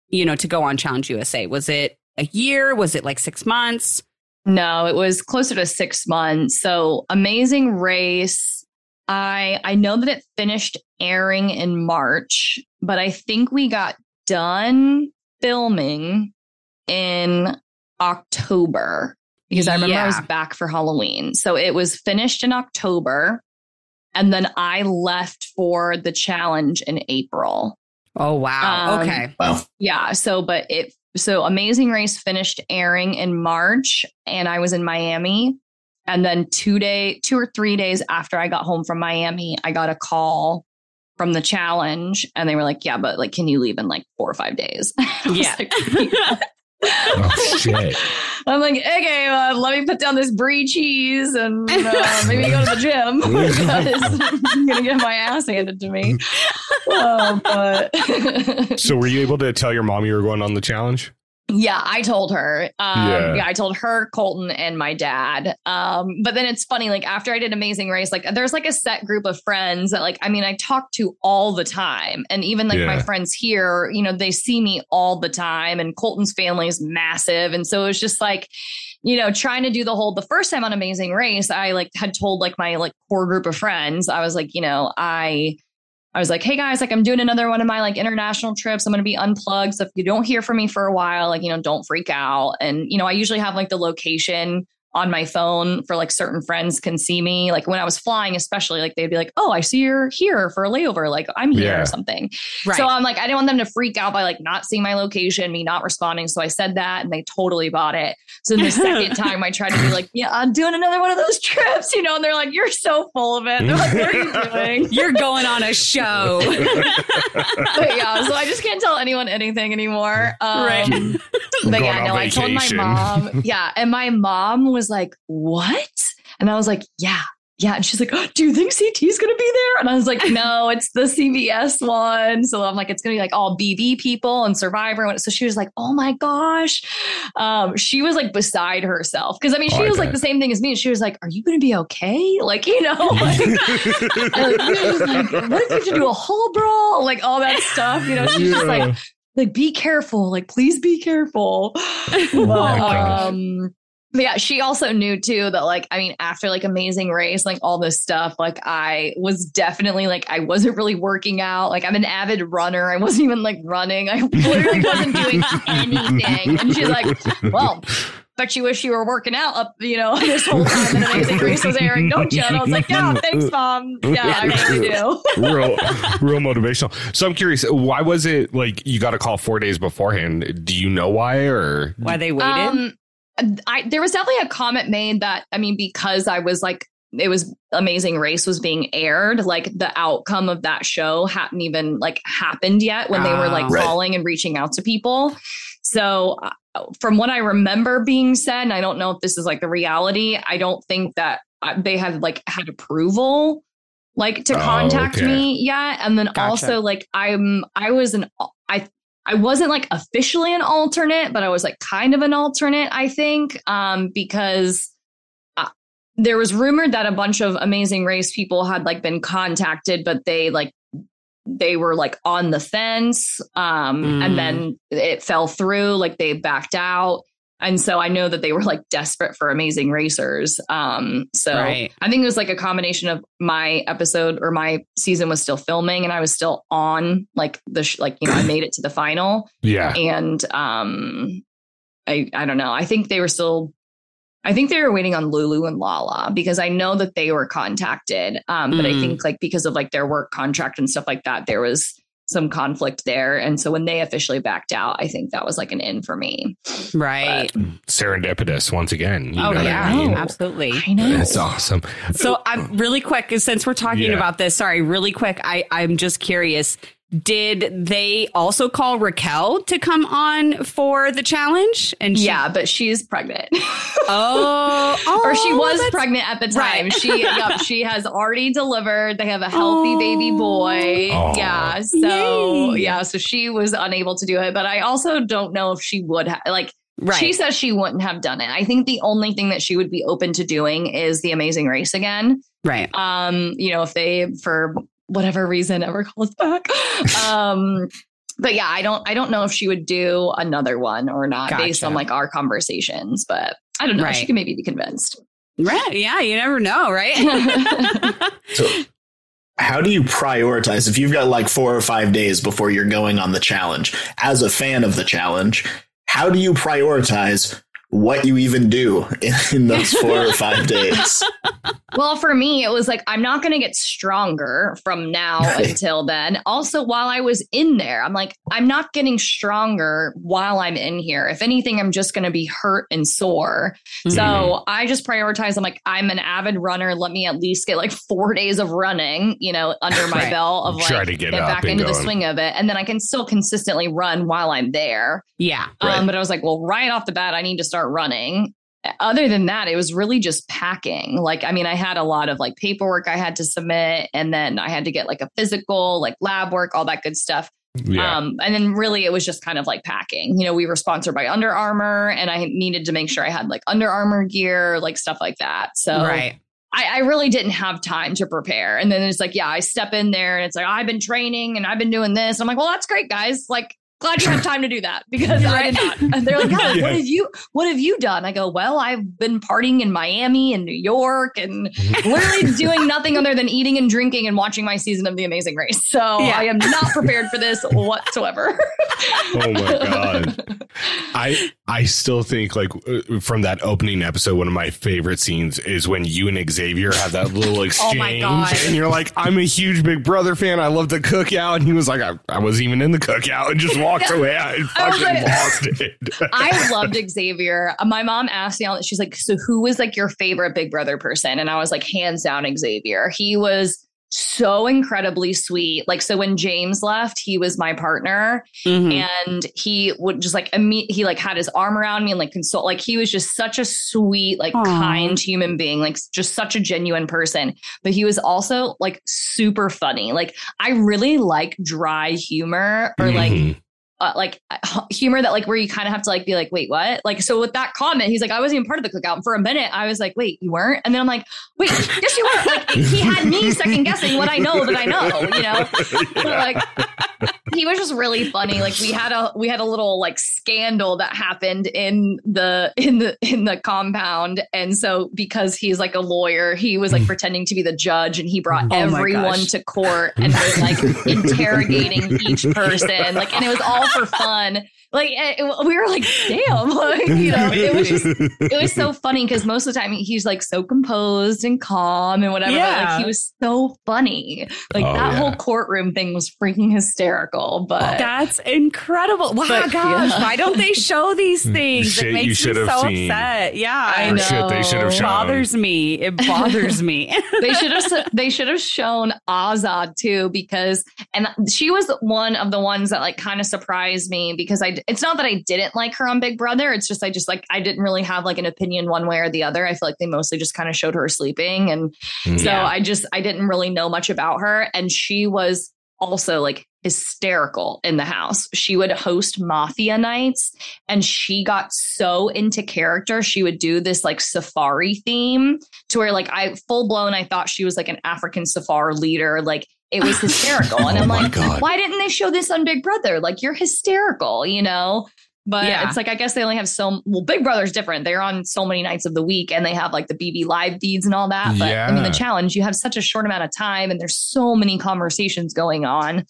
you know, to go on Challenge USA? Was it a year? Was it like six months? No, it was closer to six months. So amazing race. I I know that it finished airing in March, but I think we got done filming in October because I remember I was back for Halloween. So it was finished in October. And then I left for the challenge in April. Oh, wow. Um, okay. wow, Yeah. So, but it, so Amazing Race finished airing in March and I was in Miami. And then two day, two or three days after I got home from Miami, I got a call from the challenge and they were like, yeah, but like, can you leave in like four or five days? *laughs* Yeah. like, Oh shit. *laughs* I'm like, okay, uh, let me put down this brie cheese and uh, *laughs* maybe go to the gym *laughs* because I'm going to get my ass handed to me. Oh, but So were you able to tell your mom you were going on the challenge? Yeah, I told her. Um, Yeah. yeah. I told her, Colton, and my dad. Um, but then it's funny, like after I did Amazing Race, like there's like a set group of friends that, like, I mean, I talk to all the time, and even like my friends here, you know, they see me all the time, and Colton's family is massive, and so it was just like, you know, trying to do the whole. The first time on Amazing Race, I like had told like my like core group of friends, I was like, you know, I. I was like, hey guys, like I'm doing another one of my like international trips. I'm going to be unplugged. So if you don't hear from me for a while, like, you know, don't freak out. And, you know, I usually have like the location on my phone for like certain friends can see me. Like when I was flying, especially, like they'd be like, oh, I see you're here for a layover. Like I'm here Yeah. or something. Right. So I'm like, I didn't want them to freak out by like not seeing my location, me not responding. So I said that and they totally bought it. So the second *laughs* time I tried to be like, yeah, I'm doing another one of those trips, you know, and they're like, you're so full of it. They're like, what are you *laughs* doing? You're going on a show. *laughs* but yeah, so I just can't tell anyone anything anymore. Um, Right. But yeah, on no, I told my mom. Yeah, and my mom was like, "What?" And I was like, "Yeah." Yeah, and she's like, oh, "Do you think CT is going to be there?" And I was like, *laughs* "No, it's the CBS one." So I'm like, "It's going to be like all BB people and Survivor." So she was like, "Oh my gosh," um, she was like beside herself because I mean, she Oh, I was like the same thing as me. She was like, "Are you going to be okay?" Like, you know, *laughs* like, and she was like, "What if you have to do a whole brawl?" Like all that stuff. You know, she's just like, like be careful like please be careful Oh *laughs* um but yeah she also knew too that like i mean after like amazing race like all this stuff like i was definitely like i wasn't really working out like i'm an avid runner i wasn't even like running i *laughs* literally wasn't doing anything and she's like well but you wish you were working out up, you know, *laughs* this whole time that Amazing Race was airing, don't you? And I was like, yeah, thanks, mom. Yeah, I really *laughs* do. real, real motivational. So I'm curious, why was it like you got a call four days beforehand? Do you know why or? Why they waited? Um, I there was definitely a comment made that I mean because I was like it was Amazing Race was being aired, like the outcome of that show hadn't even like happened yet when they were like Ah. Right. calling and reaching out to people. So uh, from what I remember being said, and I don't know if this is like the reality, I don't think that uh, they had like had approval like to Oh, contact okay. me yet. And then Gotcha. also like I'm I was an I I wasn't like officially an alternate, but I was like kind of an alternate, I think, um, because uh, there was rumored that a bunch of Amazing Race people had like been contacted, but they like they were like on the fence, um, Mm. and then it fell through, like they backed out. And so I know that they were like desperate for amazing racers. Um, so Right. I think it was like a combination of my episode or my season was still filming and I was still on like the sh- like you know I made it to the final Yeah. and um I I don't know I think they were still I think they were waiting on Lulu and Lala because I know that they were contacted um but I Mm. think like because of like their work contract and stuff like that there was some conflict there and so when they officially backed out I think that was like an in for me right. Serendipitous once again. You oh know yeah, I mean? Oh, absolutely. I know That's awesome. So I'm really quick since we're talking Yeah. about this. Sorry, really quick. I I'm just curious. Did they also call Raquel to come on for the challenge? And she, yeah but she's pregnant oh, *laughs* oh, or she was pregnant at the time. Right. She *laughs* yep, she has already delivered. They have a healthy baby boy. Aw. Yeah. So Yay. yeah, so she was unable to do it. But I also don't know if she would have like right. she says she wouldn't have done it. I think the only thing that she would be open to doing is the amazing race again. right. Um, you know, if they for whatever reason ever calls back. Um but yeah, I don't I don't know if she would do another one or not based on like our conversations, but I don't know. She Right. can maybe be convinced. Right. Yeah. You never know. Right. *laughs* So, how do you prioritize if you've got like four or five days before you're going on the challenge? As a fan of the challenge, how do you prioritize what you even do in, in those four or five *laughs* days? Well, for me, it was like, I'm not going to get stronger from now Right. until then. Also, while I was in there, I'm like, I'm not getting stronger while I'm in here. If anything, I'm just going to be hurt and sore. Mm-hmm. So I just prioritize. I'm like, I'm an avid runner. Let me at least get like four days of running, you know, under my Right. belt of like Try to get up back and into the swing of it. And then I can still consistently run while I'm there. yeah. Right. Um, but I was like, well, right off the bat, I need to start running. Other than that, it was really just packing. Like, I mean, I had a lot of like paperwork I had to submit, and then I had to get like a physical, like lab work, all that good stuff. Yeah. Um, and then really it was just kind of like packing. You know, we were sponsored by Under Armour and I needed to make sure I had like Under Armour gear, like stuff like that. So right. I, I really didn't have time to prepare. And then it's like, yeah, I step in there and it's like, I've been training and I've been doing this. I'm like, well, that's great, guys. Like, glad you have time to do that because I did not. *laughs* They're like, "Alex, what Yeah. have you what have you done? I go, well, I've been partying in Miami and New York and *laughs* literally doing nothing other than eating and drinking and watching my season of The Amazing Race. So Yeah. I am not prepared for this whatsoever. *laughs* Oh my god. I I still think like uh, from that opening episode, one of my favorite scenes is when you and Xavier have that little exchange, Oh my God. and you're like, "I'm a huge Big Brother fan. I love the cookout," and he was like, "I, I wasn't even in the cookout," and just walked away. I I was fucking like- lost it. *laughs* I loved Xavier. My mom asked me all she's like, so who was like your favorite Big Brother person? And I was like, hands down, Xavier. He was so incredibly sweet. Like, so when James left, he was my partner Mhm. and he would just like imme- he like had his arm around me and like consult like he was just such a sweet like Aw. kind human being like just such a genuine person but he was also like super funny like i really like dry humor or like Mhm. Uh, like uh, *laughs* humor that like where you kind of have to like be like wait what? Like so with that comment he's like i wasn't even part of the cookout. And for a minute i was like wait you weren't? And then i'm like wait yes you were. Like he had me second guessing what i know that i know you know? *laughs* But like he was just really funny. Like we had a we had a little like scandal that happened in the in the in the compound. And so because he's like a lawyer he was like pretending to be the judge and he brought Oh everyone to court and was like *laughs* interrogating each person. Like and it was all for fun like it, it- we were like damn *laughs* like you know it was just it was so funny because most of the time he's like so composed and calm and whatever. But Yeah. like he was so funny. Like Oh, that yeah. whole courtroom thing was freaking hysterical. But That's incredible. Wow, But, gosh. yeah. Why don't they *laughs* show these things? Shit it you makes me should have so seen. upset. Yeah. I know. shit they should have It shown. bothers me. It bothers me. *laughs* they should have they should have shown Azah too because and she was one of the ones that like kind of surprised me because I it's not that I didn't like her on Big Brother it's just I just like I didn't really have like an opinion one way or the other I feel like they mostly just kind of showed her sleeping and Mhm. So I just I didn't really know much about her and she was also like hysterical in the house. She would host mafia nights and she got so into character. She would do this like safari theme to where like I full blown I thought she was like an African safari leader. Like it was *laughs* hysterical. and Oh I'm my like, God. why didn't they show this on Big Brother? Like you're hysterical, you know? But Yeah. it's like I guess they only have so well. Big Brother's different. They're on so many nights of the week, and they have like the BB live feeds and all that. But I mean, the challenge you have such a short amount of time, and there's so many conversations going on.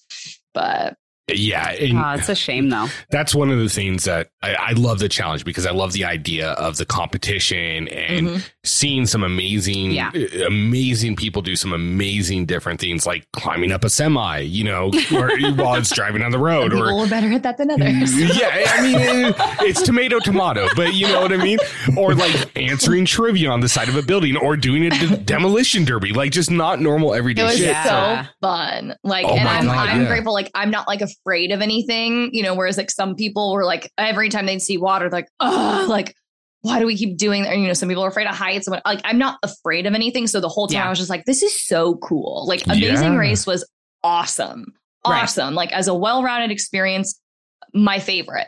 But yeah, and Oh, it's a shame though. that's one of the things that I, I love the challenge because I love the idea of the competition and mhm. Seeing some amazing, Yeah. uh, amazing people do some amazing different things like climbing up a semi, you know, or *laughs* while it's driving on the road, Some or are better at that than others. *laughs* yeah, I mean, it's tomato, tomato, but you know what I mean? Or like answering trivia on the side of a building or doing a de- demolition derby, like just not normal everyday It everyday was shit. Yeah. so fun. Like, Oh and I'm God, I'm yeah. grateful. Like, I'm not like afraid of anything, you know. Whereas like some people were like every time they'd see water, like, oh, like why do we keep doing that? You know, some people are afraid of heights. What- like, I'm not afraid of anything. So the whole time Yeah. I was just like, this is so cool. Like, Amazing Yeah. Race was awesome, Right. awesome. Like as a well-rounded experience, my favorite.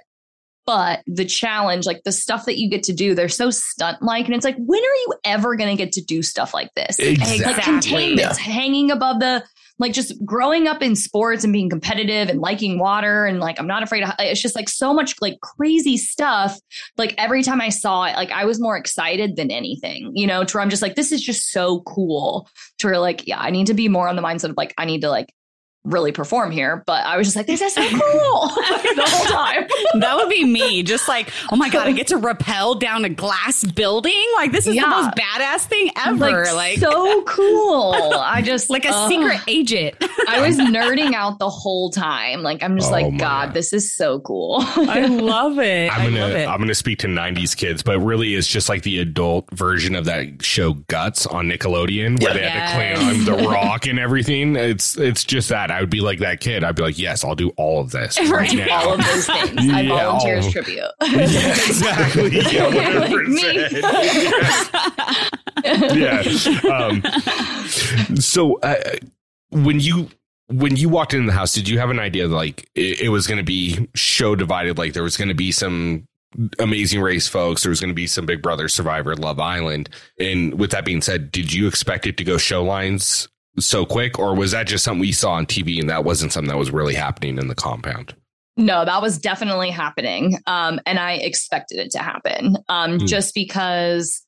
But the challenge, like the stuff that you get to do, they're so stunt like. And it's like, when are you ever going to get to do stuff like this? Exactly. Like containments, hanging above the, like just growing up in sports and being competitive and liking water. And like, I'm not afraid of, it's just like so much like crazy stuff. Like every time I saw it, like I was more excited than anything, you know, to where I'm just like, this is just so cool. To where like, yeah, I need to be more on the mindset of like, I need to like really perform here. But I was just like, this is so cool *laughs* the whole time. *laughs* That would be me. Just like, oh my God, I get to rappel down a glass building. Like, this is Yeah. the most badass thing ever. Like, Like, so cool. I *laughs* just like a ugh. secret agent. I was nerding out the whole time. Like I'm just Oh like, God, God. this is so cool. I love it. I'm gonna love it. I'm gonna speak to '90s kids, but really it's just like the adult version of that show Guts on Nickelodeon, where Yeah. they had to climb the rock and everything. It's it's just that I would be like that kid. I'd be like, yes, I'll do all of this *laughs* right Right. now. All of those things. *laughs* I volunteer as tribute. *laughs* yeah, exactly. Yeah, Like 100%. yeah. Um, so uh, when you when you walked into the house, did you have an idea like it, it was going to be show divided? Like there was going to be some amazing race folks, there was going to be some Big Brother Survivor Love Island. And with that being said, did you expect it to go show lines so quick, or was that just something we saw on TV and that wasn't something that was really happening in the compound? No, that was definitely happening. Um, and I expected it to happen um, Hmm. just because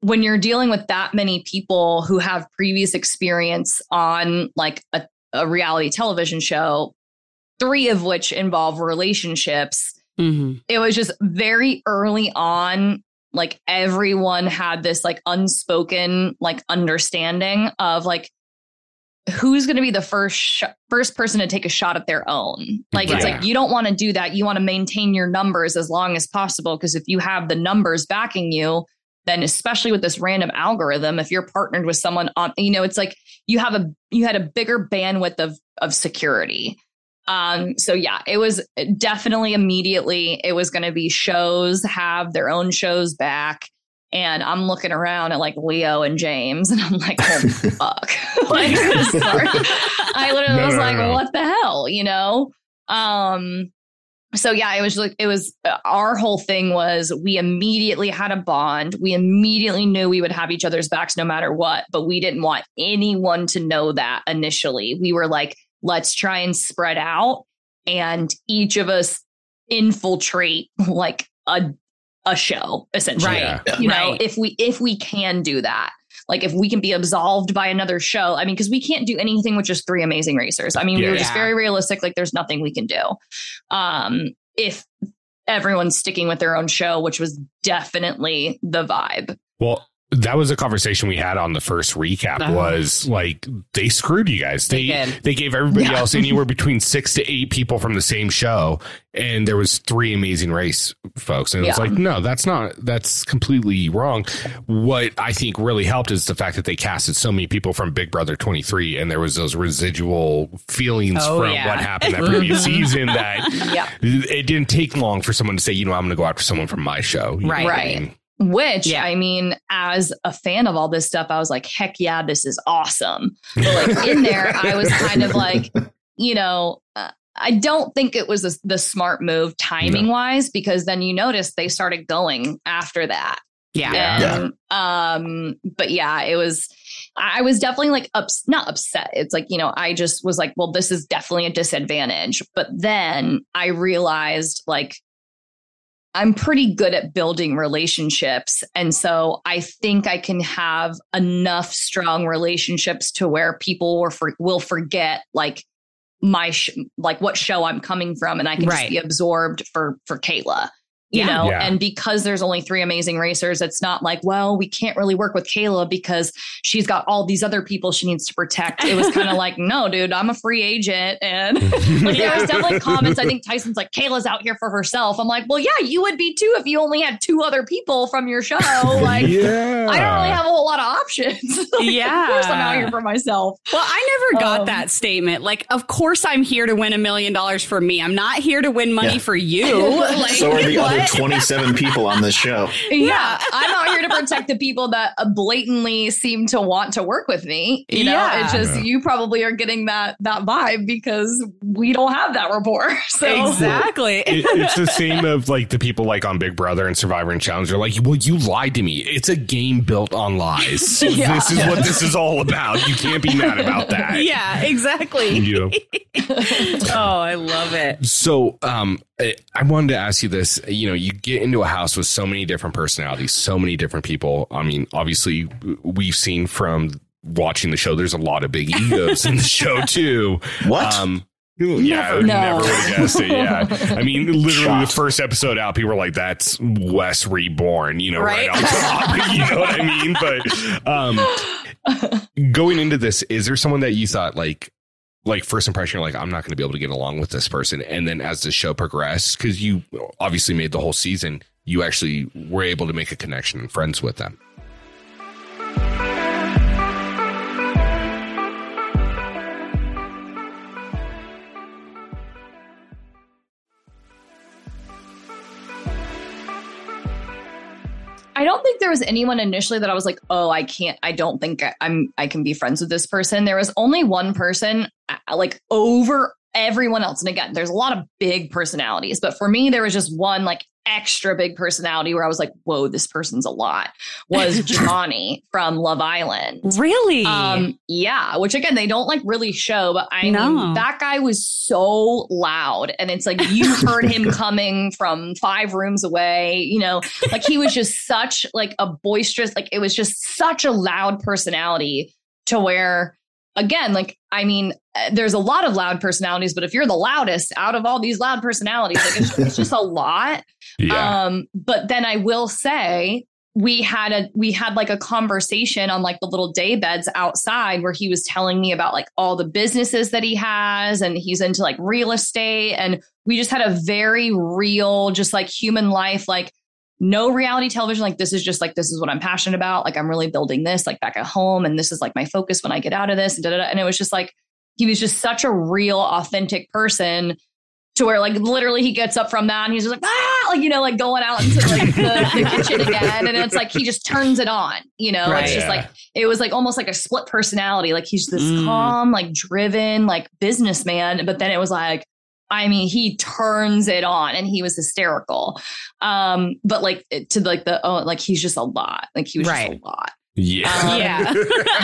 when you're dealing with that many people who have previous experience on like a, a reality television show, three of which involve relationships, Mm-hmm. it was just very early on like everyone had this like unspoken like understanding of like who's going to be the first sh- first person to take a shot at their own. Like it's like you don't want to do that. You want to maintain your numbers as long as possible because if you have the numbers backing you then especially with this random algorithm if you're partnered with someone on you know it's like you have a you had a bigger bandwidth of of security um, so yeah, it was definitely immediately it was going to be shows have their own shows back. And I'm looking around at like Leo and James, and I'm like, oh *laughs* fuck! *laughs* like, sorry. I literally No, was no, like, no, what the hell, you know? Um, so yeah, it was like it was uh, our whole thing was we immediately had a bond. We immediately knew we would have each other's backs no matter what, but we didn't want anyone to know that initially. We were like, let's try and spread out and each of us infiltrate like a a show essentially. Right. Yeah. You know, Right. if we if we can do that. Like if we can be absolved by another show, I mean, because we can't do anything with just three amazing racers. I mean, we Yeah. were just very realistic. Like there's nothing we can do. Um, if everyone's sticking with their own show, which was definitely the vibe. Well, that was a conversation we had on the first recap Uh-huh. was like they screwed you guys. They They they, gave everybody Yeah. else anywhere *laughs* between 6 to 8 people from the same show and there was three amazing race folks and it's Yeah. like no, that's not that's completely wrong. What I think really helped is the fact that they casted so many people from Big Brother 23 and there was those residual feelings Oh, from yeah. what happened that previous *laughs* season that it didn't take long for someone to say, you know, I'm going to go after someone from my show. You Right. Right. Mean? Which Yeah. I mean, as a fan of all this stuff, I was like, heck yeah, this is awesome. But like *laughs* in there, I was kind of like, you know, uh, I don't think it was a, the smart move timing wise because then you notice they started going after that. Yeah. Yeah. Um, but yeah, it was, I was definitely like, ups, not upset. It's like, you know, I just was like, well, this is definitely a disadvantage. But then I realized like, I'm pretty good at building relationships. And so I think I can have enough strong relationships to where people will, for, will forget like my, sh- like what show I'm coming from. And I can Right. just be absorbed for, for Cayla you Yeah. know Yeah. and because there's only three amazing racers it's not like well we can't really work with Cayla because she's got all these other people she needs to protect it was *laughs* kind of like no dude i'm a free agent and *laughs* like, there was definitely comments i think tyson's like Cayla's out here for herself i'm like well yeah you would be too if you only had two other people from your show *laughs* like yeah. i don't really have a whole lot of options Like, Yeah. of course i'm out here for myself Well, I never got Um, that statement. Like, of course I'm here to win a million dollars for me. I'm not here to win money Yeah. for you. Like, So are the what? Other 27 people on this show. yeah i'm out here to protect the people that uh, blatantly seem to want to work with me you know Yeah. it's just Yeah. you probably are getting that that vibe because we don't have that rapport *laughs* so Exactly. It- it's the same of like the people like on Big Brother and Survivor and Challenge. They're like, well, you lied to me. It's a game built on lies. *laughs* Yeah. This is what this is all about. You can't be mad about that. *laughs* yeah, exactly. You know? Oh, I love it. So, um, I I wanted to ask you this. You know, you get into a house with so many different personalities, so many different people. I mean, obviously, we've seen from watching the show, there's a lot of big egos in the show *laughs* too. What? Um, yeah, I No. never would have guessed it. Yeah, *laughs* I mean, literally Shocked. the first episode out, people were like, "That's Wes reborn," you know, right, Right. on top. *laughs* you know what I mean? But um, going into this, is there someone that you thought like, like first impression, you're like, I'm not going to be able to get along with this person, and then as the show progressed, because you obviously made the whole season, you actually were able to make a connection and friends with them. I don't think there was anyone initially that I was like, oh, I can't, I don't think I- I'm, I can be friends with this person. There was only one person. Uh, uh, like over everyone else. And again, there's a lot of big personalities, but for me, there was just one like extra big personality where I was like, whoa, this person's a lot was *laughs* Johnny from Love Island. Really? Um, yeah, which again, they don't like really show, but I No. mean, that guy was so loud. And it's like you *laughs* heard him coming from five rooms away, you know, like he was just such like a boisterous, like it was just such a loud personality to where again, like, I mean, uh, there's a lot of loud personalities, but if you're the loudest out of all these loud personalities, like it's, it's just a lot. Yeah. Um, but then I will say we had a we had like a conversation on like the little day beds outside where he was telling me about like all the businesses that he has and he's into like real estate and we just had a very real just like human life like no reality television like this is just like this is what I'm passionate about like I'm really building this like back at home and this is like my focus when I get out of this and, da, da, da. and it was just like he was just such a real authentic person to where like literally he gets up from that and he's just like ah like you know like going out into like the, the *laughs* kitchen again and it's like he just turns it on you know Right. it's just Yeah. like it was like almost like a split personality like he's this Mm. calm like driven like businessman but then it was like I mean, he turns it on and he was hysterical. Um, but like to like the oh, like he's just a lot. Like he was Right. just a lot yeah. um, *laughs* yeah.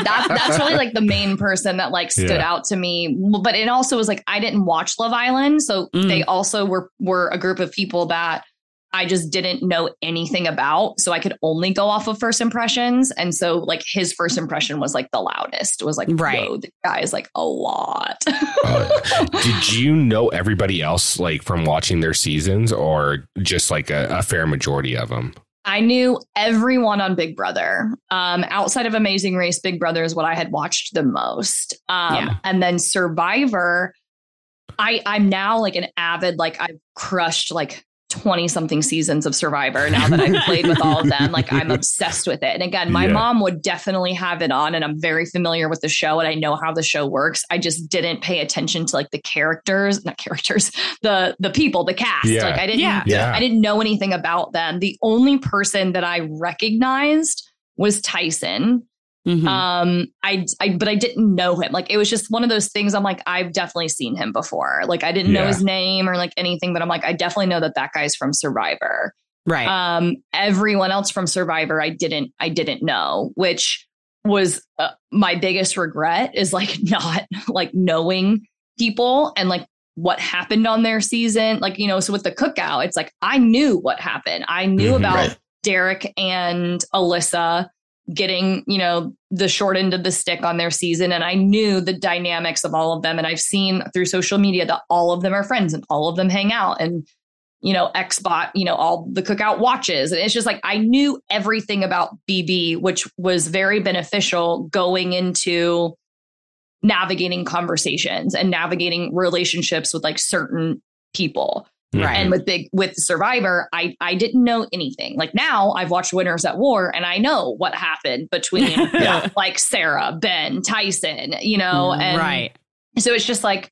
that's that's really like the main person that like stood Yeah. out to me. But it also was like I didn't watch Love Island, so Mm. they also were were a group of people that I just didn't know anything about. So I could only go off of first impressions. And so like his first impression was like the loudest. It was like, Right. whoa, the guy is like a lot. Uh, *laughs* did you know everybody else like from watching their seasons or just like a, a fair majority of them? I knew everyone on Big Brother. Um, outside of Amazing Race, Big Brother is what I had watched the most. Um, Yeah. and then Survivor, I I'm now like an avid like I've crushed like 20 something seasons of Survivor now that I've played with all of them. Like I'm *laughs* obsessed with it. And again, my Yeah. mom would definitely have it on and I'm very familiar with the show and I know how the show works. I just didn't pay attention to like the characters, not characters, *laughs* the the people, the cast. Yeah. Like I didn't Yeah. Yeah. I didn't know anything about them. The only person that I recognized was Tyson. Mhm. Um, I, I, but I didn't know him. Like it was just one of those things. I'm like, I've definitely seen him before. Like I didn't know his name or like anything, but I'm like, I definitely know that that guy's from Survivor. right. Um, everyone else from Survivor, I didn't, I didn't know, which was uh, my biggest regret is like *laughs* not like knowing people and like what happened on their season. Like, you know, so with the cookout, it's like I knew what happened. I knew Mhm. about Right. Derek and Alyssa getting, you know, the short end of the stick on their season. And I knew the dynamics of all of them. And I've seen through social media that all of them are friends and all of them hang out. And, you know, Xbot, you know, all the cookout watches. And it's just like I knew everything about BB, which was very beneficial going into navigating conversations and navigating relationships with like certain people Right. and with big with survivor i i didn't know anything like now i've watched winners at war and i know what happened between *laughs* Yeah. like sarah ben tyson you know mm, and right. so it's just like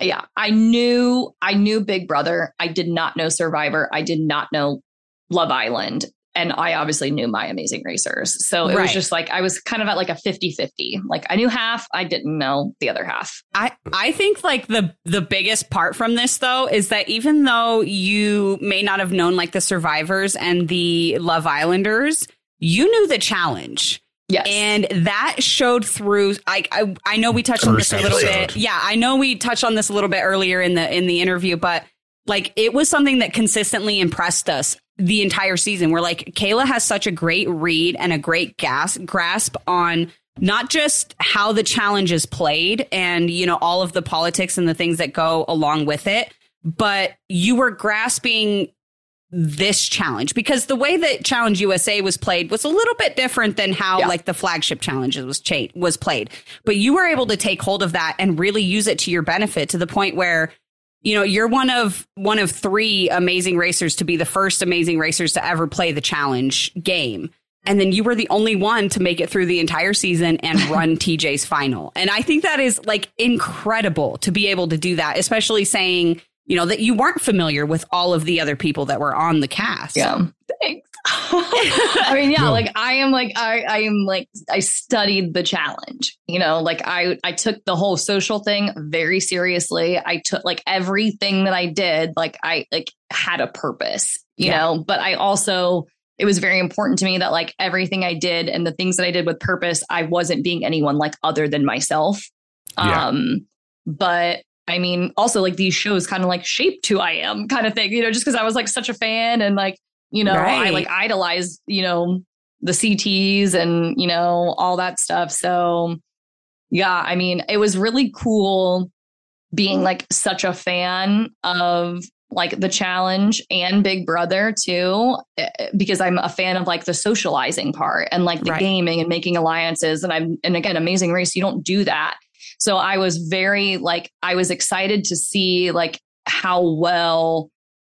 yeah i knew i knew big brother i did not know survivor i did not know love island and i obviously knew my amazing racers so it Right. was just like i was kind of at like a 50-50 like i knew half i didn't know the other half I I think like the the biggest part from this though is that even though you may not have known like the survivors and the Love Islanders, you knew the challenge. yes And that showed through. I, I I know we touched on this a little episode. bit. Yeah, I know we touched on this a little bit earlier in the in the interview, but like it was something that consistently impressed us the entire season. Where like Cayla has such a great read and a great gas grasp on not just how the challenge is played and you know all of the politics and the things that go along with it, but you were grasping this challenge because the way that Challenge USA was played was a little bit different than how Yeah. like the flagship challenges was cha- was played. But you were able to take hold of that and really use it to your benefit to the point where you know you're one of one of three amazing racers to be the first amazing racers to ever play the challenge game. And then you were the only one to make it through the entire season and *laughs* run TJ's final. And I think that is like incredible to be able to do that, especially saying you know, that you weren't familiar with all of the other people that were on the cast. Yeah. Thanks. *laughs* *laughs* I mean, yeah, No. like I am like I I am like I studied the challenge. You know, like I I took the whole social thing very seriously. I took like everything that I did, like I like had a purpose, you Yeah. know, but I also it was very important to me that like everything I did and the things that I did with purpose, I wasn't being anyone like other than myself. Yeah. Um but I mean, also like these shows kind of like shaped who I am, kind of thing, you know, just because I was like such a fan and like, you know, I like idolized, you know, the CTs and, you know, all that stuff. So, yeah, I mean, it was really cool being like such a fan of like the challenge and Big Brother too, eh, because I'm a fan of like the socializing part and like the Right. gaming and making alliances. And I'm, and again, Amazing Race, you don't do that. So I was very like, I was excited to see like how well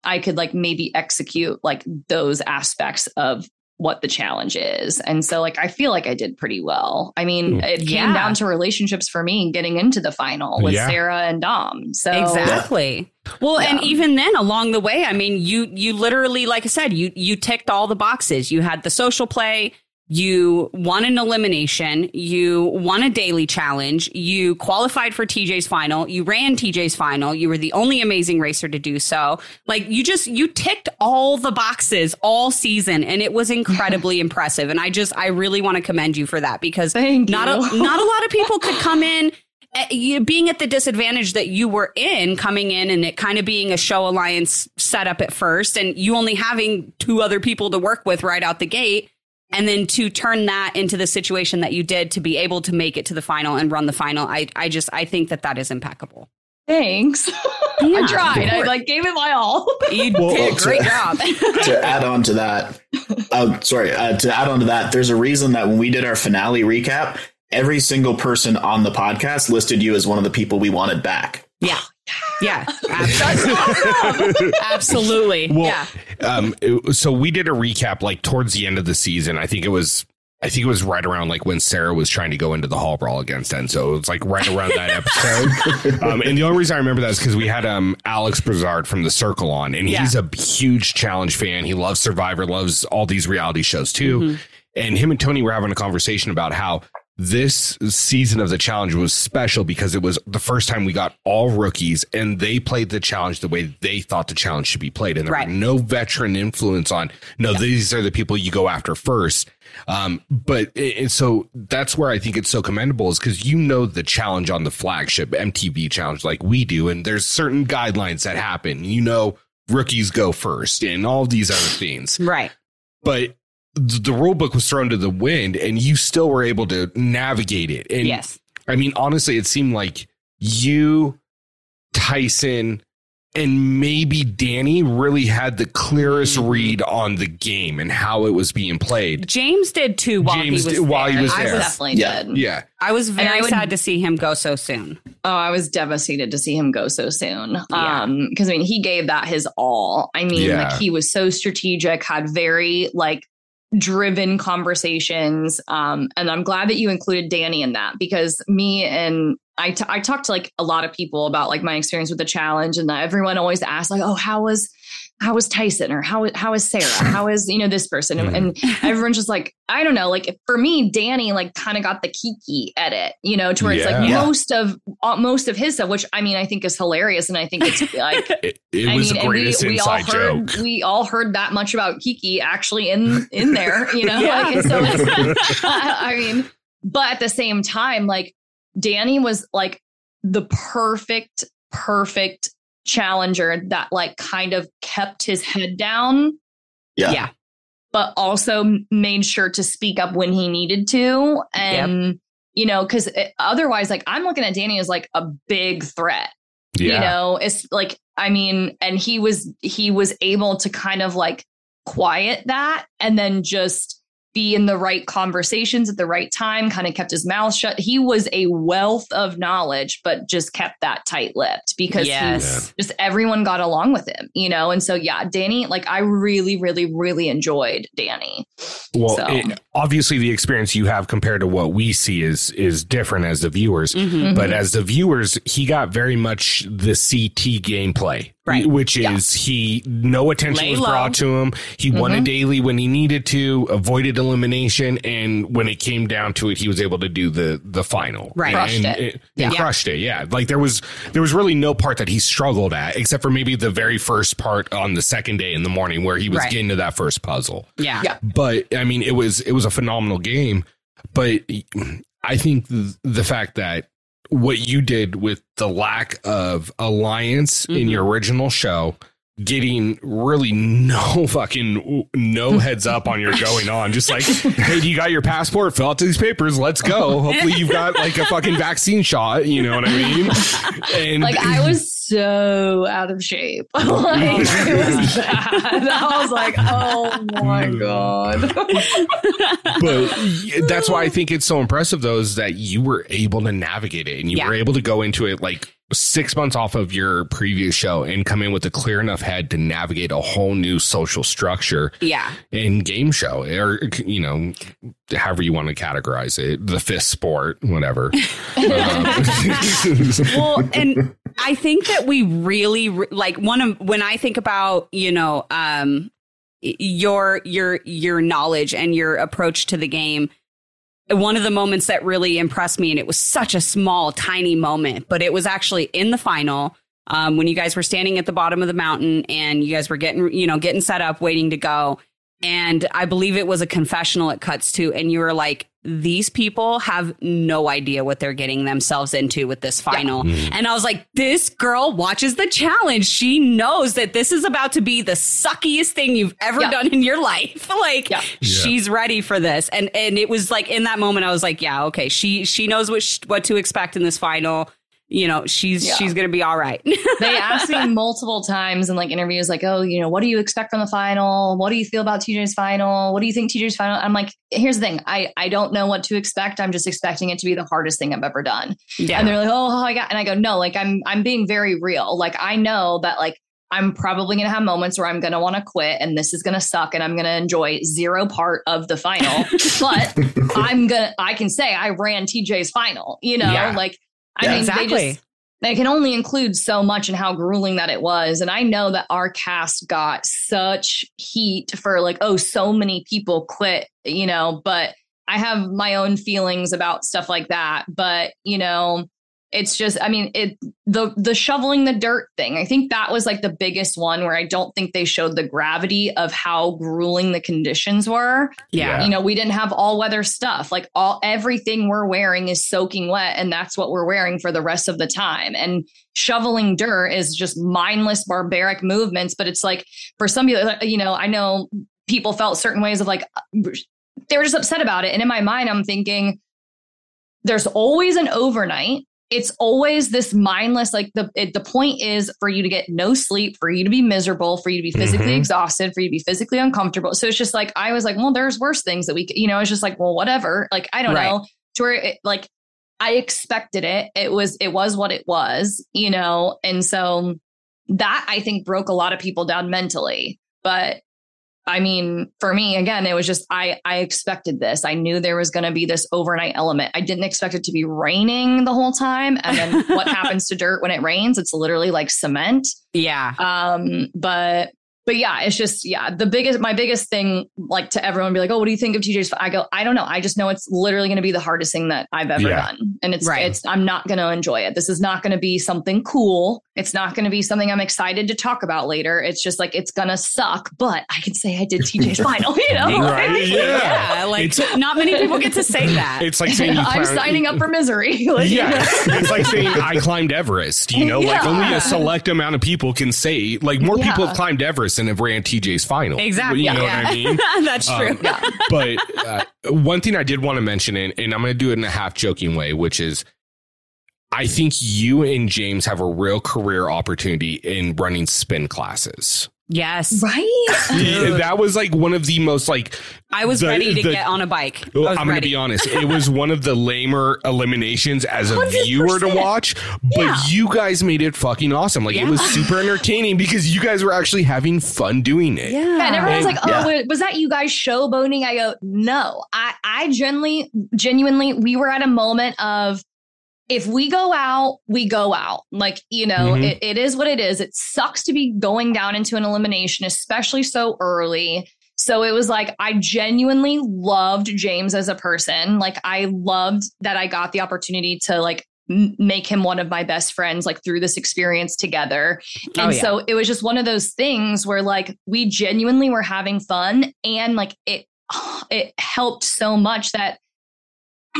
I could like maybe execute like those aspects of what the challenge is. And so like I feel like I did pretty well. I mean, it came down to relationships for me getting into the final with Yeah. Sarah and Dom. So Exactly. Well, and even then along the way, I mean, you you literally like I said, you you ticked all the boxes. You had the social play, you won an elimination, you won a daily challenge, you qualified for TJ's final, you ran TJ's final, you were the only amazing racer to do so. Like you just you ticked all the boxes all season and it was incredibly *laughs* impressive. And I just I really want to commend you for that because Thank not a, *laughs* not a lot of people could *laughs* come in uh, being at the disadvantage that you were in coming in and it kind of being a show alliance setup at first and you only having two other people to work with right out the gate and then to turn that into the situation that you did to be able to make it to the final and run the final i i just i think that that is impeccable thanks. *laughs* I tried. I like gave it my all. you *laughs* Well, did a to- great *laughs* job to add on to that, uh, sorry, uh, to add on to that, there's a reason that when we did our finale recap, every single person on the podcast listed you as one of the people we wanted back. Yeah yeah *laughs* absolutely, *laughs* absolutely. Well, yeah um, it- so we did a recap like towards the end of the season. I think it was. I think it was right around like when Sarah was trying to go into the hall brawl against Enzo. It was like right around that episode. *laughs* um, and the only reason I remember that is because we had um, Alex Brazard from The Circle on, and Yeah. he's a huge challenge fan. He loves Survivor, loves all these reality shows too. Mhm. And him and Tony were having a conversation about how this season of the challenge was special because it was the first time we got all rookies and they played the challenge the way they thought the challenge should be played. And there Right. were no veteran influence on, no, these are the people you go after first. Um, but and so that's where I think it's so commendable is because you know the challenge on the flagship MTV challenge like we do, and there's certain guidelines that happen. You know, rookies go first and all these other things right but the rule book was thrown to the wind and you still were able to navigate it. And yes I mean, honestly, it seemed like you, Tyson, and maybe Danny really had the clearest Mhm. read on the game and how it was being played. james did too while James he was did- while he there. was I there. definitely Yeah. did. Yeah. I was very I would- sad to see him go so soon. Oh, I was devastated to see him go so soon. Yeah. Um, because I mean, he gave that his all. I mean, Yeah. like he was so strategic, had very like driven conversations. Um, and I'm glad that you included Danny in that because me and I, t- I talked to like a lot of people about like my experience with the challenge, and everyone always asks like, "Oh, how was how was Tyson or how how is Sarah? How is you know this person?" And, and *laughs* everyone's just like, I don't know. Like for me, Danny like kind of got the Kiki edit, you know, to where it's like Yeah. most of uh, most of his stuff, which I mean, I think is hilarious, and I think it's like *laughs* It, it I was mean, the greatest and we, we all inside heard joke. we all heard that much about Kiki actually in in there, you know. *laughs* Yeah. Like, so it's, I mean, but at the same time, like Danny was like the perfect, perfect challenger that like kind of kept his head down, Yeah. Yeah. but also made sure to speak up when he needed to, and. You know, because eh, otherwise, like I'm looking at Danny as like a big threat Yeah. you know it's like i mean and he was he was able to kind of like quiet that and then just be in the right conversations at the right time kind of kept his mouth shut. He was a wealth of knowledge but just kept that tight lipped because Yes. he just everyone got along with him you know? And so yeah danny like i really really really enjoyed danny. Well, So- it, obviously, the experience you have compared to what we see is is different as the viewers. Mhm. But as the viewers, he got very much the CT gameplay Right. Which Yeah. is he no attention Lay was low. Mm-hmm. brought to him. He won a Mhm. daily when he needed to, avoided elimination, and when it came down to it, he was able to do the the final. Right. Crushed and, it. and Yeah. crushed it. Yeah, like there was there was really no part that he struggled at, except for maybe the very first part on the second day in the morning where he was Right. getting to that first puzzle. Yeah. Yeah. But I mean, it was it was a phenomenal game. But I think the fact that what you did with the lack of alliance in Mhm. your original show, getting really no *laughs* fucking no heads up on your going on, just like, hey, do you got your passport? Fill out these papers. Let's go. Hopefully, you've got like a fucking vaccine shot. You know what I mean? And Like I was so out of shape. *laughs* like *laughs* it was bad. I was like, oh my god. but that's why I think it's so impressive, though, is that you were able to navigate it and you Yeah. were able to go into it like six months off of your previous show and come in with a clear enough head to navigate a whole new social structure Yeah. in game show or, you know, however you want to categorize it, the fifth sport, whatever. *laughs* Um, *laughs* well and i think that we really like one of when i think about you know um your your your knowledge and your approach to the game one of the moments that really impressed me and it was such a small tiny moment but it was actually in the final um, when you guys were standing at the bottom of the mountain and you guys were getting you know getting set up waiting to go and i believe it was a confessional it cuts to and you were like these people have no idea what they're getting themselves into with this final. Mm-hmm. And i was like this girl watches the challenge. She knows that this is about to be the suckiest thing you've ever Yeah. done in your life. *laughs* Like Yeah. she's ready for this. And and it was like in that moment i was like yeah okay. She she knows what sh- what to expect in this final you know she's Yeah. she's gonna be all right *laughs* they asked me multiple times in like interviews, like, oh, you know, what do you expect from the final? What do you feel about TJ's final? What do you think TJ's final? I'm like, here's the thing. I, I don't know what to expect. I'm just expecting it to be the hardest thing I've ever done. yeah And they're like, oh, oh I got, and I go, no, like I'm, I'm being very real. Like I know that like I'm probably going to have moments where I'm going to want to quit and this is going to suck and I'm going to enjoy zero part of the final. *laughs* but I'm going to, I can say I ran TJ's final, you know, Yeah. like, I Yeah. mean, exactly they just, they can only include so much and how grueling that it was. And I know that our cast got such heat for like, oh, so many people quit, you know, but I have my own feelings about stuff like that. But, you know, it's just, I mean, it the the shoveling the dirt thing. I think that was like the biggest one where I don't think they showed the gravity of how grueling the conditions were. Yeah. You know we didn't have all weather stuff. Like all everything we're wearing is soaking wet and that's what we're wearing for the rest of the time. And shoveling dirt is just mindless barbaric movements but it's like for some people you know i know people felt certain ways of like they were just upset about it. And in my mind i'm thinking there's always an overnight it's always this mindless like the it, the point is for you to get no sleep for you to be miserable for you to be physically Mhm. exhausted for you to be physically uncomfortable. So it's just like i was like well there's worse things that we c- you know it's just like well whatever. Like i don't Right. know. To where it, like i expected it. It was it was what it was you know? And so that i think broke a lot of people down mentally. But I mean, for me, again, it was just I I expected this. I knew there was going to be this overnight element. I didn't expect it to be raining the whole time. And then *laughs* what happens to dirt when it rains? It's literally like cement. yeah Um, but but yeah, it's just yeah. The biggest, my biggest thing, like to everyone, be like, oh, what do you think of TJ's? I go, I don't know. I just know it's literally going to be the hardest thing that I've ever Yeah. done, and it's Right. it's. I'm not going to enjoy it. This is not going to be something cool. It's not going to be something I'm excited to talk about later. It's just like it's gonna suck, but I can say I did TJ's *laughs* final. You know, Right, yeah. yeah like It's- not many people get to say that *laughs* it's like saying you *laughs* I'm climb- signing up for misery. Like, Yeah, it's like saying I climbed Everest. You know, like only a select amount of people can say. Like more people have climbed Everest than have ran TJ's final. exactly You know yeah. what I mean? *laughs* that's Um, true but uh, one thing I did want to mention, and, and I'm going to do it in a half joking way, which is I think you and James have a real career opportunity in running spin classes. Yes right. *laughs* Yeah, that was like one of the most like i was the- ready to the- get on a bike oh, I Well, was I'm going to be honest. It was one of the lamer eliminations as a 100%. viewer to watch, but Yeah. you guys made it fucking awesome. Like it was super entertaining because you guys were actually having fun doing it. yeah Yeah, and everyone's And- like, "Oh, Yeah. was that you guys showboating?" I go, "No, I, I genuinely, genuinely, we were at a moment of if we go out, we go out. Like, you know, Mhm. it, it is what it is. It sucks to be going down into an elimination, especially so early. So it was like, I genuinely loved James as a person. Like, I loved that I got the opportunity to like m- make him one of my best friends, like through this experience together. Oh, And yeah. so it was just one of those things where like we genuinely were having fun and like it, *sighs* it helped so much that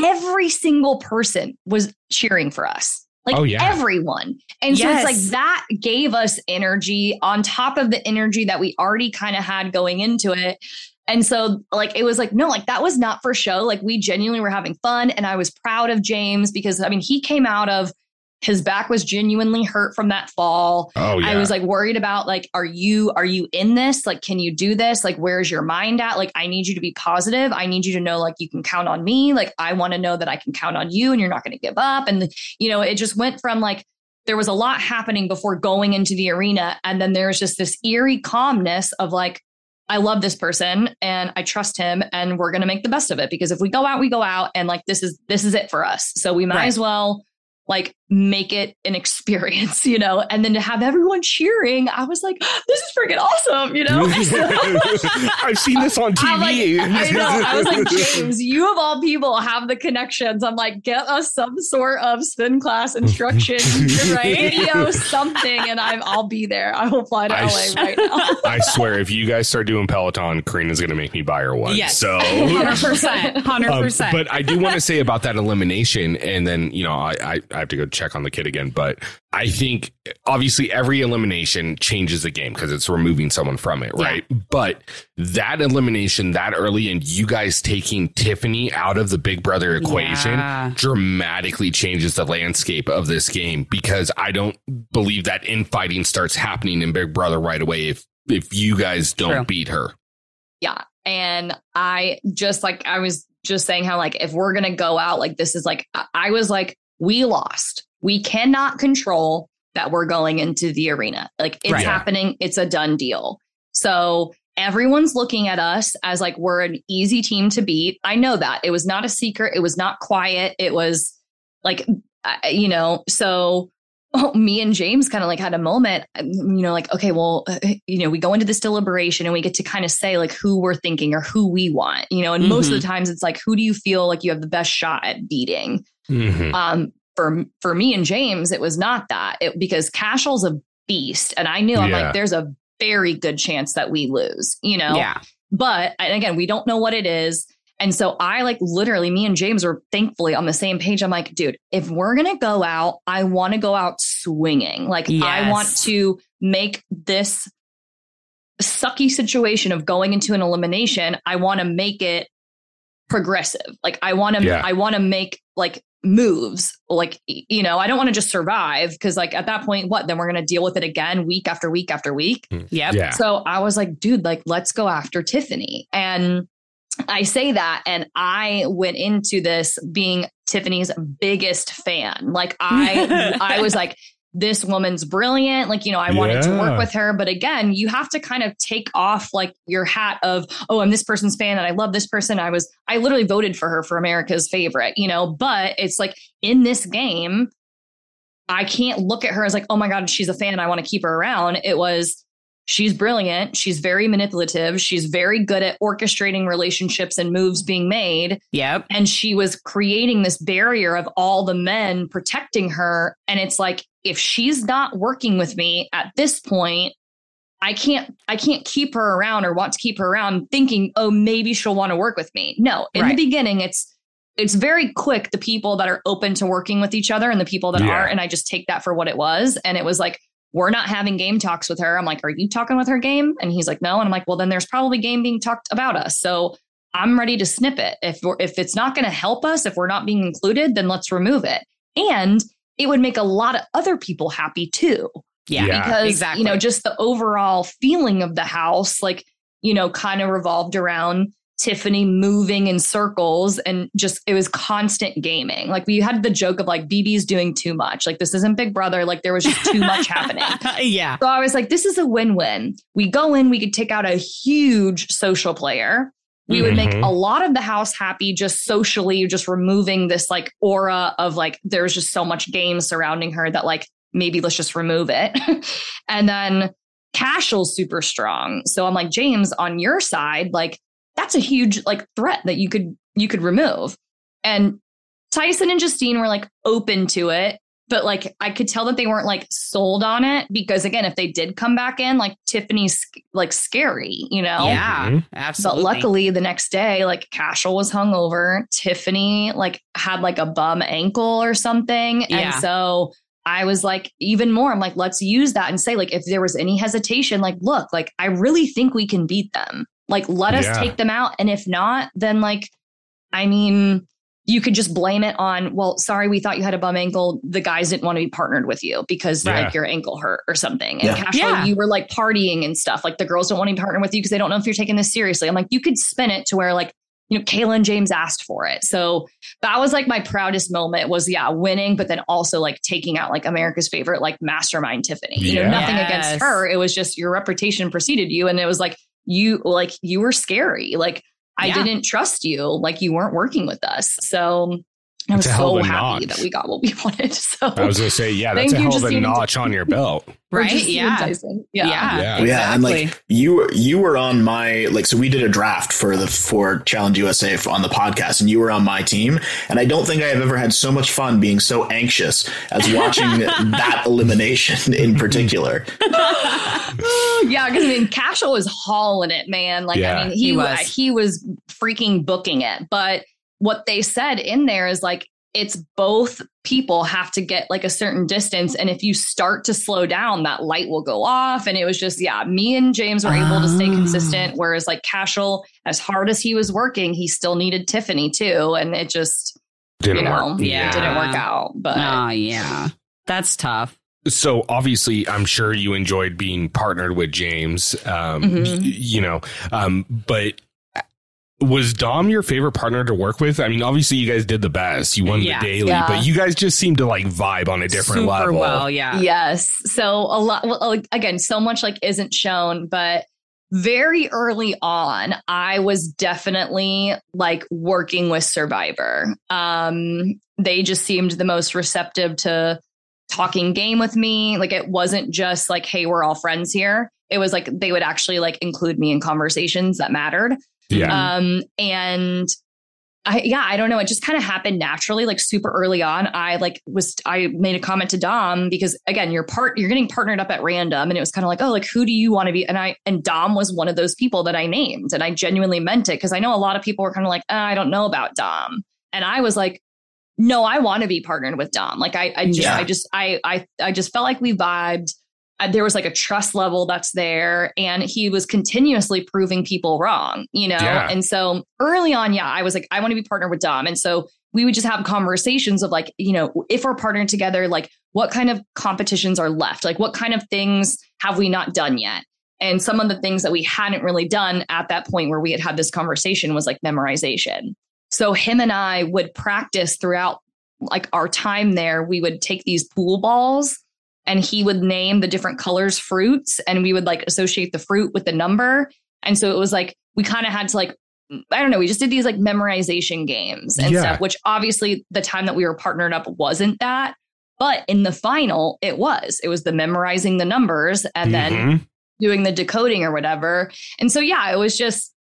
every single person was cheering for us. Like Oh, yeah. everyone. And so it's like that gave us energy on top of the energy that we already kind of had going into it. And so like it was like, no, like that was not for show. Like we genuinely were having fun. And I was proud of James because I mean, he came out of his back was genuinely hurt from that fall. Oh yeah. I was like worried about like, are you are you in this? Like, can you do this? Like, where's your mind at? Like, I need you to be positive. I need you to know like you can count on me. Like, I want to know that I can count on you and you're not going to give up. And you know, it just went from like there was a lot happening before going into the arena, and then there was just this eerie calmness of like. I love this person and I trust him and we're going to make the best of it because if we go out we go out and like this is this is it for us. So we might Right. as well like make it an experience, you know, and then to have everyone cheering, I was like, *gasps* this is freaking awesome, you know? *laughs* *laughs* I've seen this on I'm like- TV. I know. I was like, James, you of all people have the connections. I'm like, get us some sort of spin class instruction *laughs* video, something, and I'm I'll be there. I will fly to I LA s- right now. I swear, if you guys start doing Peloton, Corrina's going to make me buy her one. Yes. So. Hundred percent, hundred Um, percent. but I do want to say about that elimination, and then you know I, I I have to go check on the kid again. But I think obviously every elimination changes the game because it's removing someone from it, Yeah. right? But that elimination that early, and you guys taking Tiffany out of the Big Brother equation Yeah. dramatically changes the landscape of this game because I don't believe that infighting starts happening in Big Brother right away if if you guys don't True. beat her. Yeah. And I just like, I was just saying how, like, if we're going to go out, like, this is like, I- I was like, we lost. We cannot control that we're going into the arena. Like, it's Right. happening. It's a done deal. So everyone's looking at us as like, we're an easy team to beat. I know that. It was not a secret. It was not quiet. It was like, you know, so oh, me and James kind of like had a moment, um, you know, like, okay, well, uh, you know, we go into this deliberation and we get to kind of say like who we're thinking or who we want, you know, and most of the times it's like, who do you feel like you have the best shot at beating? Mhm. Um, for for me and James, it was not that it, because Cashel's a beast, and I knew I'm Yeah. like, there's a very good chance that we lose, you know. yeah, But and again, we don't know what it is. And so I like literally, me and James were thankfully on the same page. I'm like, dude, if we're going to go out, I want to go out swinging. Like, I want to make this sucky situation of going into an elimination, I want to make it progressive. Like, I want to, Yeah. I want to make like moves. Like, you know, I don't want to just survive because, like, at that point, what? Then we're going to deal with it again week after week after week. Hmm. yep. Yeah. So I was like, dude, like, let's go after Tiffany. And I say that, and I went into this being Tiffany's biggest fan. Like, I, *laughs* I was like, this woman's brilliant. Like, you know, I wanted to work with her. But again, you have to kind of take off like your hat of, oh, I'm this person's fan and I love this person. I was, I literally voted for her for America's favorite, you know, but it's like in this game, I can't look at her as like, oh my God, she's a fan. And I want to keep her around. It was, she's brilliant. She's very manipulative. She's very good at orchestrating relationships and moves being made. Yep. And she was creating this barrier of all the men protecting her. And it's like, if she's not working with me at this point, I can't I can't keep her around or want to keep her around thinking, oh, maybe she'll want to work with me. No, in Right. the beginning, it's it's very quick the people that are open to working with each other and the people that Yeah. aren't. And I just take that for what it was. And it was like, we're not having game talks with her. I'm like, are you talking with her game? And he's like, no. And I'm like, well, then there's probably game being talked about us. So I'm ready to snip it. If we're, if it's not going to help us, if we're not being included, then let's remove it. And it would make a lot of other people happy too Yeah. Yeah. because exactly. you know just the overall feeling of the house like you know kind of revolved around tiffany moving in circles and just it was constant gaming like we had the joke of like bb's doing too much like this isn't big brother like there was just too much happening *laughs* yeah. so i was like this is a win-win we go in we could take out a huge social player We would make Mhm. a lot of the house happy just socially, just removing this like aura of like there's just so much game surrounding her that like maybe let's just remove it. *laughs* and then Cashel's super strong. So I'm like, James, on your side, like that's a huge like threat that you could you could remove. And Tyson and Justine were like open to it, but like I could tell that they weren't like sold on it because again, if they did come back in, like Tiffany's like scary, you know? Yeah, Mhm. absolutely. But luckily, the next day, like Cashel was hungover. Tiffany like had like a bum ankle or something, Yeah. and so I was like, even more. I'm like, let's use that and say, like, if there was any hesitation, like, look, like, I really think we can beat them. Like, let us Yeah. take them out, and if not, then like, I mean. You could just blame it on, well, sorry, we thought you had a bum ankle. The guys didn't want to be partnered with you because Yeah. like your ankle hurt or something. And Yeah. Cashel, Yeah. you were like partying and stuff. Like the girls don't want to be partnered with you because they don't know if you're taking this seriously. I'm like, you could spin it to where like, you know, Cayla and James asked for it. So that was like my proudest moment was yeah, winning, but then also like taking out like America's favorite, like mastermind Tiffany. You know, nothing Yes. against her. It was just your reputation preceded you. And it was like you like you were scary. Like I Yeah. didn't trust you. Like you weren't working with us. So I was It's a hell so happy notch. that we got what we *laughs* wanted. So I was gonna say, yeah, that's Thank a you, hell of a Justine and notch on your belt. *laughs* right? Justine Yeah. Yeah, Yeah. Yeah. Yeah, and like exactly. you were you were on my like so we did a draft for the for Challenge USA on the podcast, and you were on my team, and I don't think I have ever had so much fun being so anxious as watching *laughs* that elimination in particular. yeah, because I mean, Cashel was hauling it, man. Like, Yeah. I mean, he, He was. was. he was freaking booking it. But what they said in there is like, it's both people have to get like a certain distance, and if you start to slow down, that light will go off. And it was just, yeah, me and James were able to stay Ah. consistent. Whereas like Cashel, as hard as he was working, he still needed Tiffany too, and it just Didn't you know work. Yeah. didn't work out. But Oh yeah, that's tough. So obviously, I'm sure you enjoyed being partnered with James. Um, Mhm. y- you know, um, but was Dom your favorite partner to work with? I mean, obviously, you guys did the best. You won Yeah. the daily, Yeah. but you guys just seem to like vibe on a different Super level. well. Yeah. Yes. So a lot, well, again, so much like isn't shown, but very early on, I was definitely like working with Survivor. Um, they just seemed the most receptive to talking game with me. Like it wasn't just like, hey, we're all friends here. It was like they would actually like include me in conversations that mattered. Yeah. Um, and I, yeah, I don't know. It just kind of happened naturally, like super early on. I like was, I made a comment to Dom because again, you're part, you're getting partnered up at random. And it was kind of like, oh, like, who do you want to be? And I, and Dom was one of those people that I named and I genuinely meant it. Cause I know a lot of people were kind of like, uh, I don't know about Dom. And I was like, no, I want to be partnered with Dom. Like I, I just, Yeah. I just, I, I, I just felt like we vibed. Uh, there was like a trust level that's there, and he was continuously proving people wrong, you know. Yeah. And so early on, yeah, I was like, I want to be partnered with Dom, and so we would just have conversations of like, you know, if we're partnered together, like what kind of competitions are left, like what kind of things have we not done yet. And some of the things that we hadn't really done at that point where we had had this conversation was like memorization. So him and I would practice throughout like our time there. We would take these pool balls and he would name the different colors fruits and we would like associate the fruit with the number. And so it was like we kind of had to like I don't know, we just did these like memorization games and Yeah. stuff, which obviously the time that we were partnered up wasn't that. But in the final, it was. It was the memorizing the numbers and then Mhm. doing the decoding or whatever. And so, yeah, it was just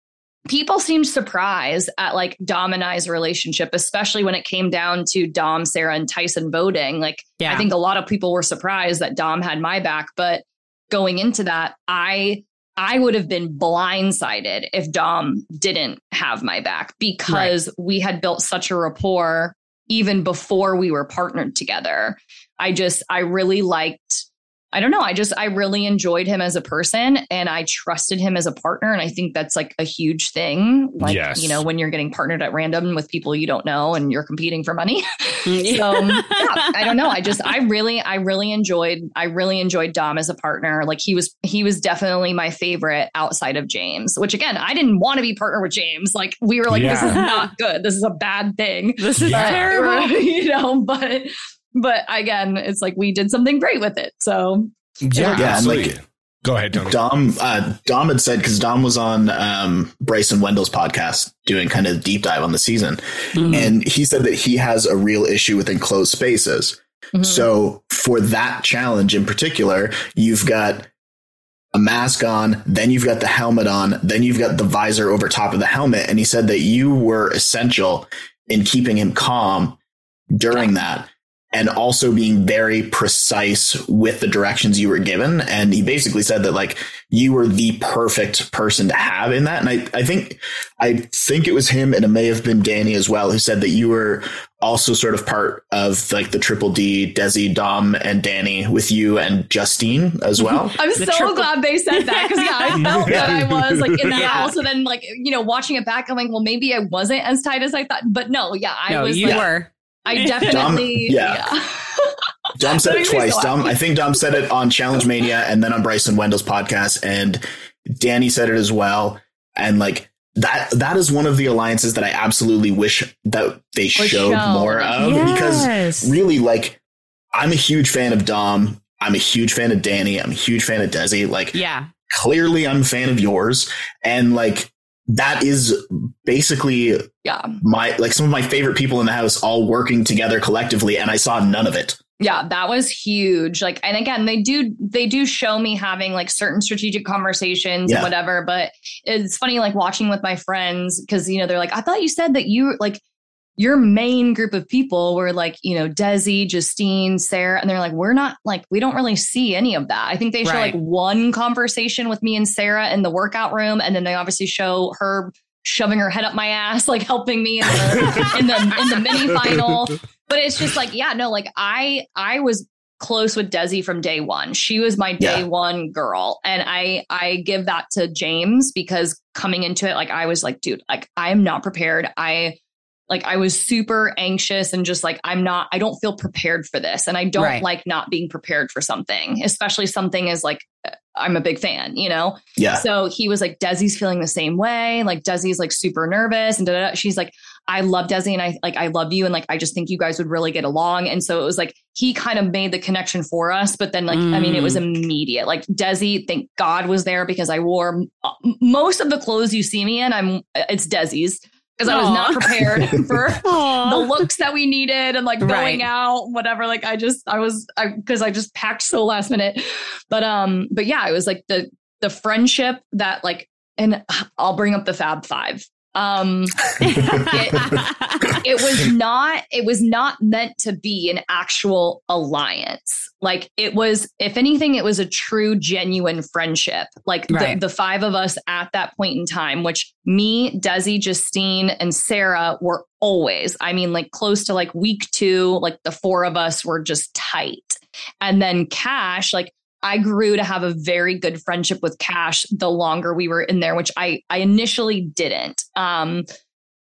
people seemed surprised at like Dom and I's relationship, especially when it came down to Dom, Sarah, and Tyson voting. Like, Yeah. I think a lot of people were surprised that Dom had my back, but going into that, I I would have been blindsided if Dom didn't have my back because we had built such a rapport even before we were partnered together. I just I really liked I don't know. I just I really enjoyed him as a person and I trusted him as a partner and I think that's like a huge thing. Like, Yes. you know, when you're getting partnered at random with people you don't know and you're competing for money. *laughs* so, yeah, *laughs* I don't know. I just I really I really enjoyed I really enjoyed Dom as a partner. Like he was he was definitely my favorite outside of James, which again, I didn't want to be partner with James. Like we were like this is not good. This is a bad thing. This is Yeah. terrible. *laughs* you know, but but again, it's like we did something great with it. So Yeah, Yeah, and absolutely. like Go ahead, Tony. Dom uh, Dom had said because Dom was on um, Bryson Wendell's podcast doing kind of deep dive on the season, Mhm. and he said that he has a real issue with enclosed spaces. Mhm. So for that challenge in particular, you've got a mask on, then you've got the helmet on, then you've got the visor over top of the helmet. And he said that you were essential in keeping him calm during that and also being very precise with the directions you were given. And he basically said that like you were the perfect person to have in that. And I, I think, I think it was him and it may have been Danny as well who said that you were also sort of part of like the triple D, Desi, Dom, and Danny with you and Justine as well. *laughs* I'm The so triple- glad they said that because yeah, I felt *laughs* that I was like in that Yeah. house. So then, like you know, watching it back, I'm like, well, maybe I wasn't as tight as I thought. But no, yeah, I no, was. you like, were. I definitely. yeah. yeah. *laughs* Dom said it twice. so Dom. I think Dom said it on Challenge Mania and then on Bryson Wendell's podcast, and Danny said it as well. And like that, that is one of the alliances that I absolutely wish that they Was showed shown. more of because really, like, I'm a huge fan of Dom. I'm a huge fan of Danny. I'm a huge fan of Desi. Like, yeah. clearly, I'm a fan of yours, and like that is basically yeah. my like some of my favorite people in the house all working together collectively, and I saw none of it. Yeah, that was huge. Like, and again, they do they do show me having like certain strategic conversations Yeah. and whatever. But it's funny, like watching with my friends because you know they're like, I thought you said that you like your main group of people were like you know Desi, Justine, Sarah, and they're like, we're not like we don't really see any of that. I think they show Right. like one conversation with me and Sarah in the workout room, and then they obviously show her shoving her head up my ass, like helping me in the in the in the mini final but it's just like yeah no like i i was close with desi from day one she was my day Yeah. one girl and i i give that to james because coming into it like i was like dude like i am not prepared i like i was super anxious and just like i'm not i don't feel prepared for this and i don't Right. like not being prepared for something especially something as like uh, i'm a big fan you know Yeah, so he was like, Desi's feeling the same way. Like Desi's like super nervous and da, da, da. she's like, I love Desi and I like I love you and like I just think you guys would really get along. And so it was like he kind of made the connection for us. But then like I mean it was immediate. Like Desi, thank God was there because I wore most of the clothes you see me in. I'm it's Desi's because I was not prepared *laughs* for the looks that we needed and like going Right. out whatever. Like i just i was i because i just packed so last minute. But um but yeah it was like the the friendship that like and i'll bring up the fab five um *laughs* *laughs* it was not it was not meant to be an actual alliance. Like it was if anything it was a true genuine friendship. Like Right. the, the five of us at that point in time which me desi justine and sarah were always i mean like close to like week two like the four of us were just tight. And then cash like I grew to have a very good friendship with Cash the longer we were in there, which I I initially didn't. Um,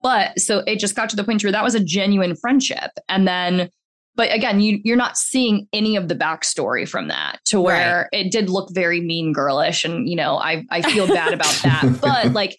but so it just got to the point where that was a genuine friendship, and then, but again, you you're not seeing any of the backstory from that to where it did look very mean girlish, and you know I I feel bad about *laughs* that, but like.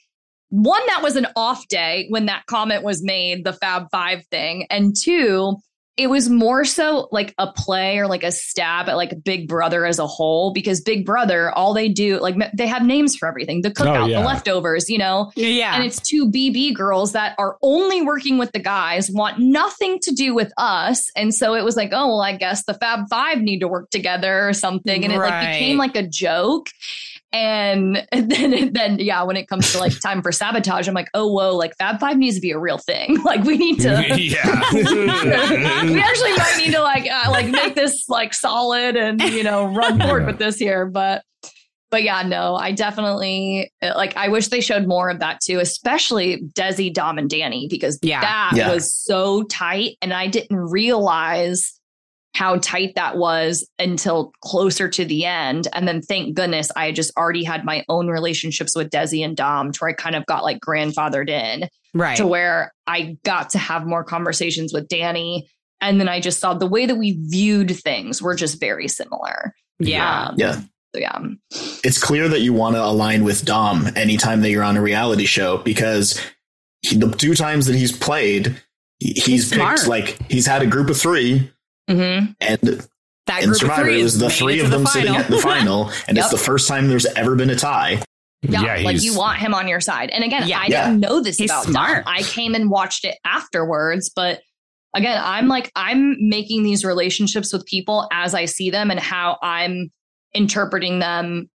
One, that was an off day when that comment was made, the Fab Five thing. And two, it was more so like a play or like a stab at like Big Brother as a whole because Big Brother, all they do, like they have names for everything the oh, cookout, yeah. the leftovers, you know, yeah. and it's two BB girls that are only working with the guys, want nothing to do with us. And so it was like, oh, well, I guess the Fab Five need to work together or something. And it like became like a joke. And *laughs* then, then, yeah, when it comes to like *laughs* time for sabotage, I'm like, oh, whoa, like Fab Five needs to be a real thing. *laughs* Like we need to, yeah. we actually might need to like uh, like make this like solid and you know run forward with this here but but yeah no i definitely uh, like i wish they showed more of that too especially desi dom and danny because Yeah. that Yeah. was so tight and i didn't realize how tight that was until closer to the end and then thank goodness i just already had my own relationships with desi and dom to where i kind of got like grandfathered in right. to where I got to have more conversations with Danny. And then I just saw the way that we viewed things were just very similar. yeah. Um, Yeah. So yeah. it's clear that you want to align with Dom anytime that you're on a reality show because he, the two times that he's played, he's He's picked smart. like he's had a group of three, Mm-hmm. and That in group Survivor. three It was is the three of them the sitting at the *laughs* final, and it's the first time there's ever been a tie. Yeah, Yeah, like you want him on your side. And again, Yeah. I Yeah. didn't know this He's about smart. Dom. I came and watched it afterwards, but again, I'm like I'm making these relationships with people as I see them and how I'm interpreting them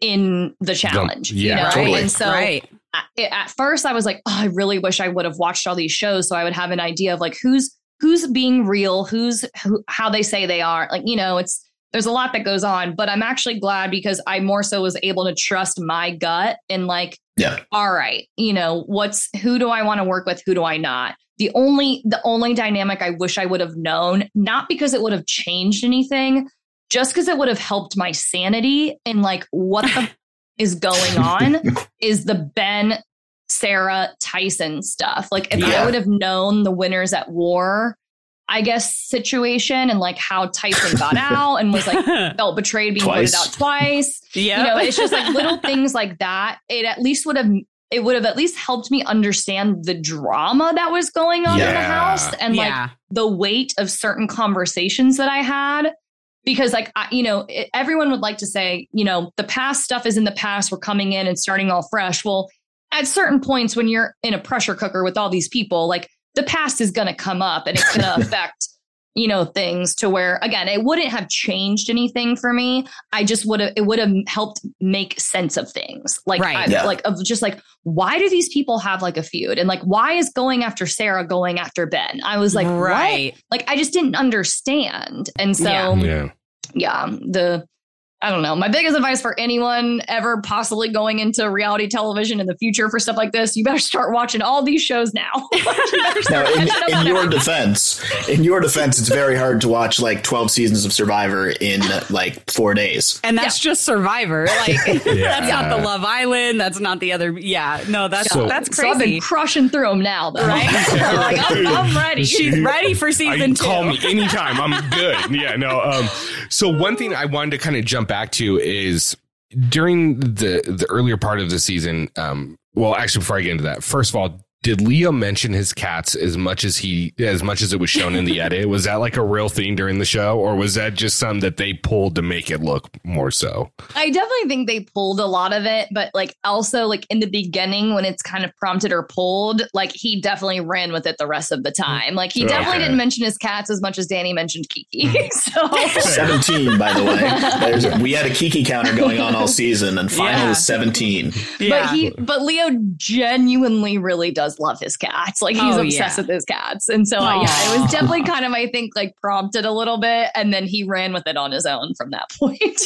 in the challenge. yeah, you know? totally. And so right. I- at first I was like, oh, I really wish I would have watched all these shows so I would have an idea of like who's who's being real, who's who, how they say they are. Like, you know, it's there's a lot that goes on, but I'm actually glad because I more so was able to trust my gut and like, Yeah. all right, you know, what's who do I want to work with, who do I not? The only the only dynamic I wish I would have known, not because it would have changed anything, just because it would have helped my sanity and like what the *laughs* is going on *laughs* is the Ben, Sarah, Tyson stuff. Like if I would have known the winners at war, I guess situation and like how Tyson got *laughs* out and was like *laughs* felt betrayed being Twice. voted out twice. yeah. You know, it's just like little *laughs* things like that. It at least would have it would have at least helped me understand the drama that was going on in the house and like the weight of certain conversations that I had. Because, like, I, you know, it, everyone would like to say, you know, the past stuff is in the past. We're coming in and starting all fresh. Well, at certain points, when you're in a pressure cooker with all these people, like the past is going to come up and it's going *laughs* to affect, you know, things to where, again, it wouldn't have changed anything for me. I just would have, it would have helped make sense of things. Like, Right. I, Yeah. like, of just like, why do these people have like a feud? And like, why is going after Sarah going after Ben? I was like, what? right. like I just didn't understand. And so Yeah. yeah. Yeah. the I don't know. My biggest advice for anyone ever possibly going into reality television in the future for stuff like this, you better start watching all these shows now. *laughs* You Now, in, in your everything. defense, in your defense, it's very hard to watch like 12 seasons of Survivor in like four days. And that's just Survivor. Like *laughs* Yeah. that's not the Love Island. That's not the other. Yeah, no, that's So- that's So I've been crushing through them now, though. Right? *laughs* like, I'm, I'm ready. She's ready for season can two. call me anytime. I'm good. Yeah, no. Um, so one thing I wanted to kind of jump back to is during the the earlier part of the season. Um, well, actually, before I get into that, first of all, did Leo mention his cats as much as he as much as it was shown in the *laughs* edit? Was that like a real thing during the show, or was that just some that they pulled to make it look more so? I definitely think they pulled a lot of it, but like also like in the beginning when it's kind of prompted or pulled, like he definitely ran with it the rest of the time. Like he oh, definitely Okay. didn't mention his cats as much as Danny mentioned Kiki. Mm-hmm. *laughs* so *laughs* 17, by the way. There's, we had a Kiki counter going on all season, and final Yeah. was 17. Yeah. But he, but Leo genuinely really does love his cats. Like he's Oh, obsessed yeah. with his cats, and so uh, yeah, it was definitely kind of I think like prompted a little bit, and then he ran with it on his own from that *laughs* point.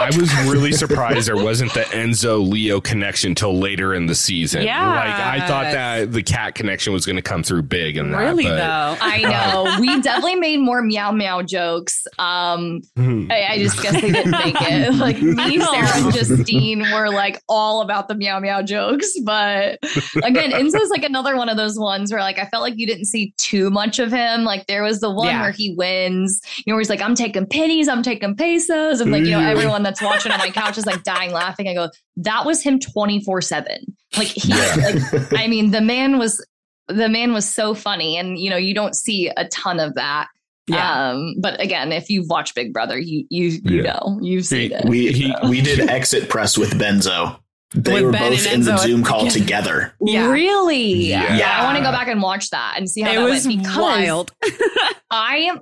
I was really surprised there wasn't the Enzo Leo connection till later in the season. Yeah. like I thought that the cat connection was going to come through big in that. really but- though. I know *laughs* we definitely made more meow meow jokes. Um. I, I just guess they didn't make it. *laughs* Like me, Sarah, and Justine were like all about the meow meow jokes. But again, Enzo's like another one of those ones where like I felt like you didn't see too much of him. Like there was the one Yeah. where he wins, you know, where he's like, I'm taking pennies, I'm taking pesos. And like, you know, everyone that's watching on my couch is like dying laughing. I go, that was him 24 7. Like he Yeah. like *laughs* I mean, the man was the man was so funny and you know you don't see a ton of that Yeah. um but again if you've watched big brother you you you Yeah. know you've seen it We He- we did exit press with Benzo. They With were Ben both in the Zoom call together. Yeah. really Yeah. Yeah. i want to go back and watch that and see how it that was went because wild. *laughs* *laughs* i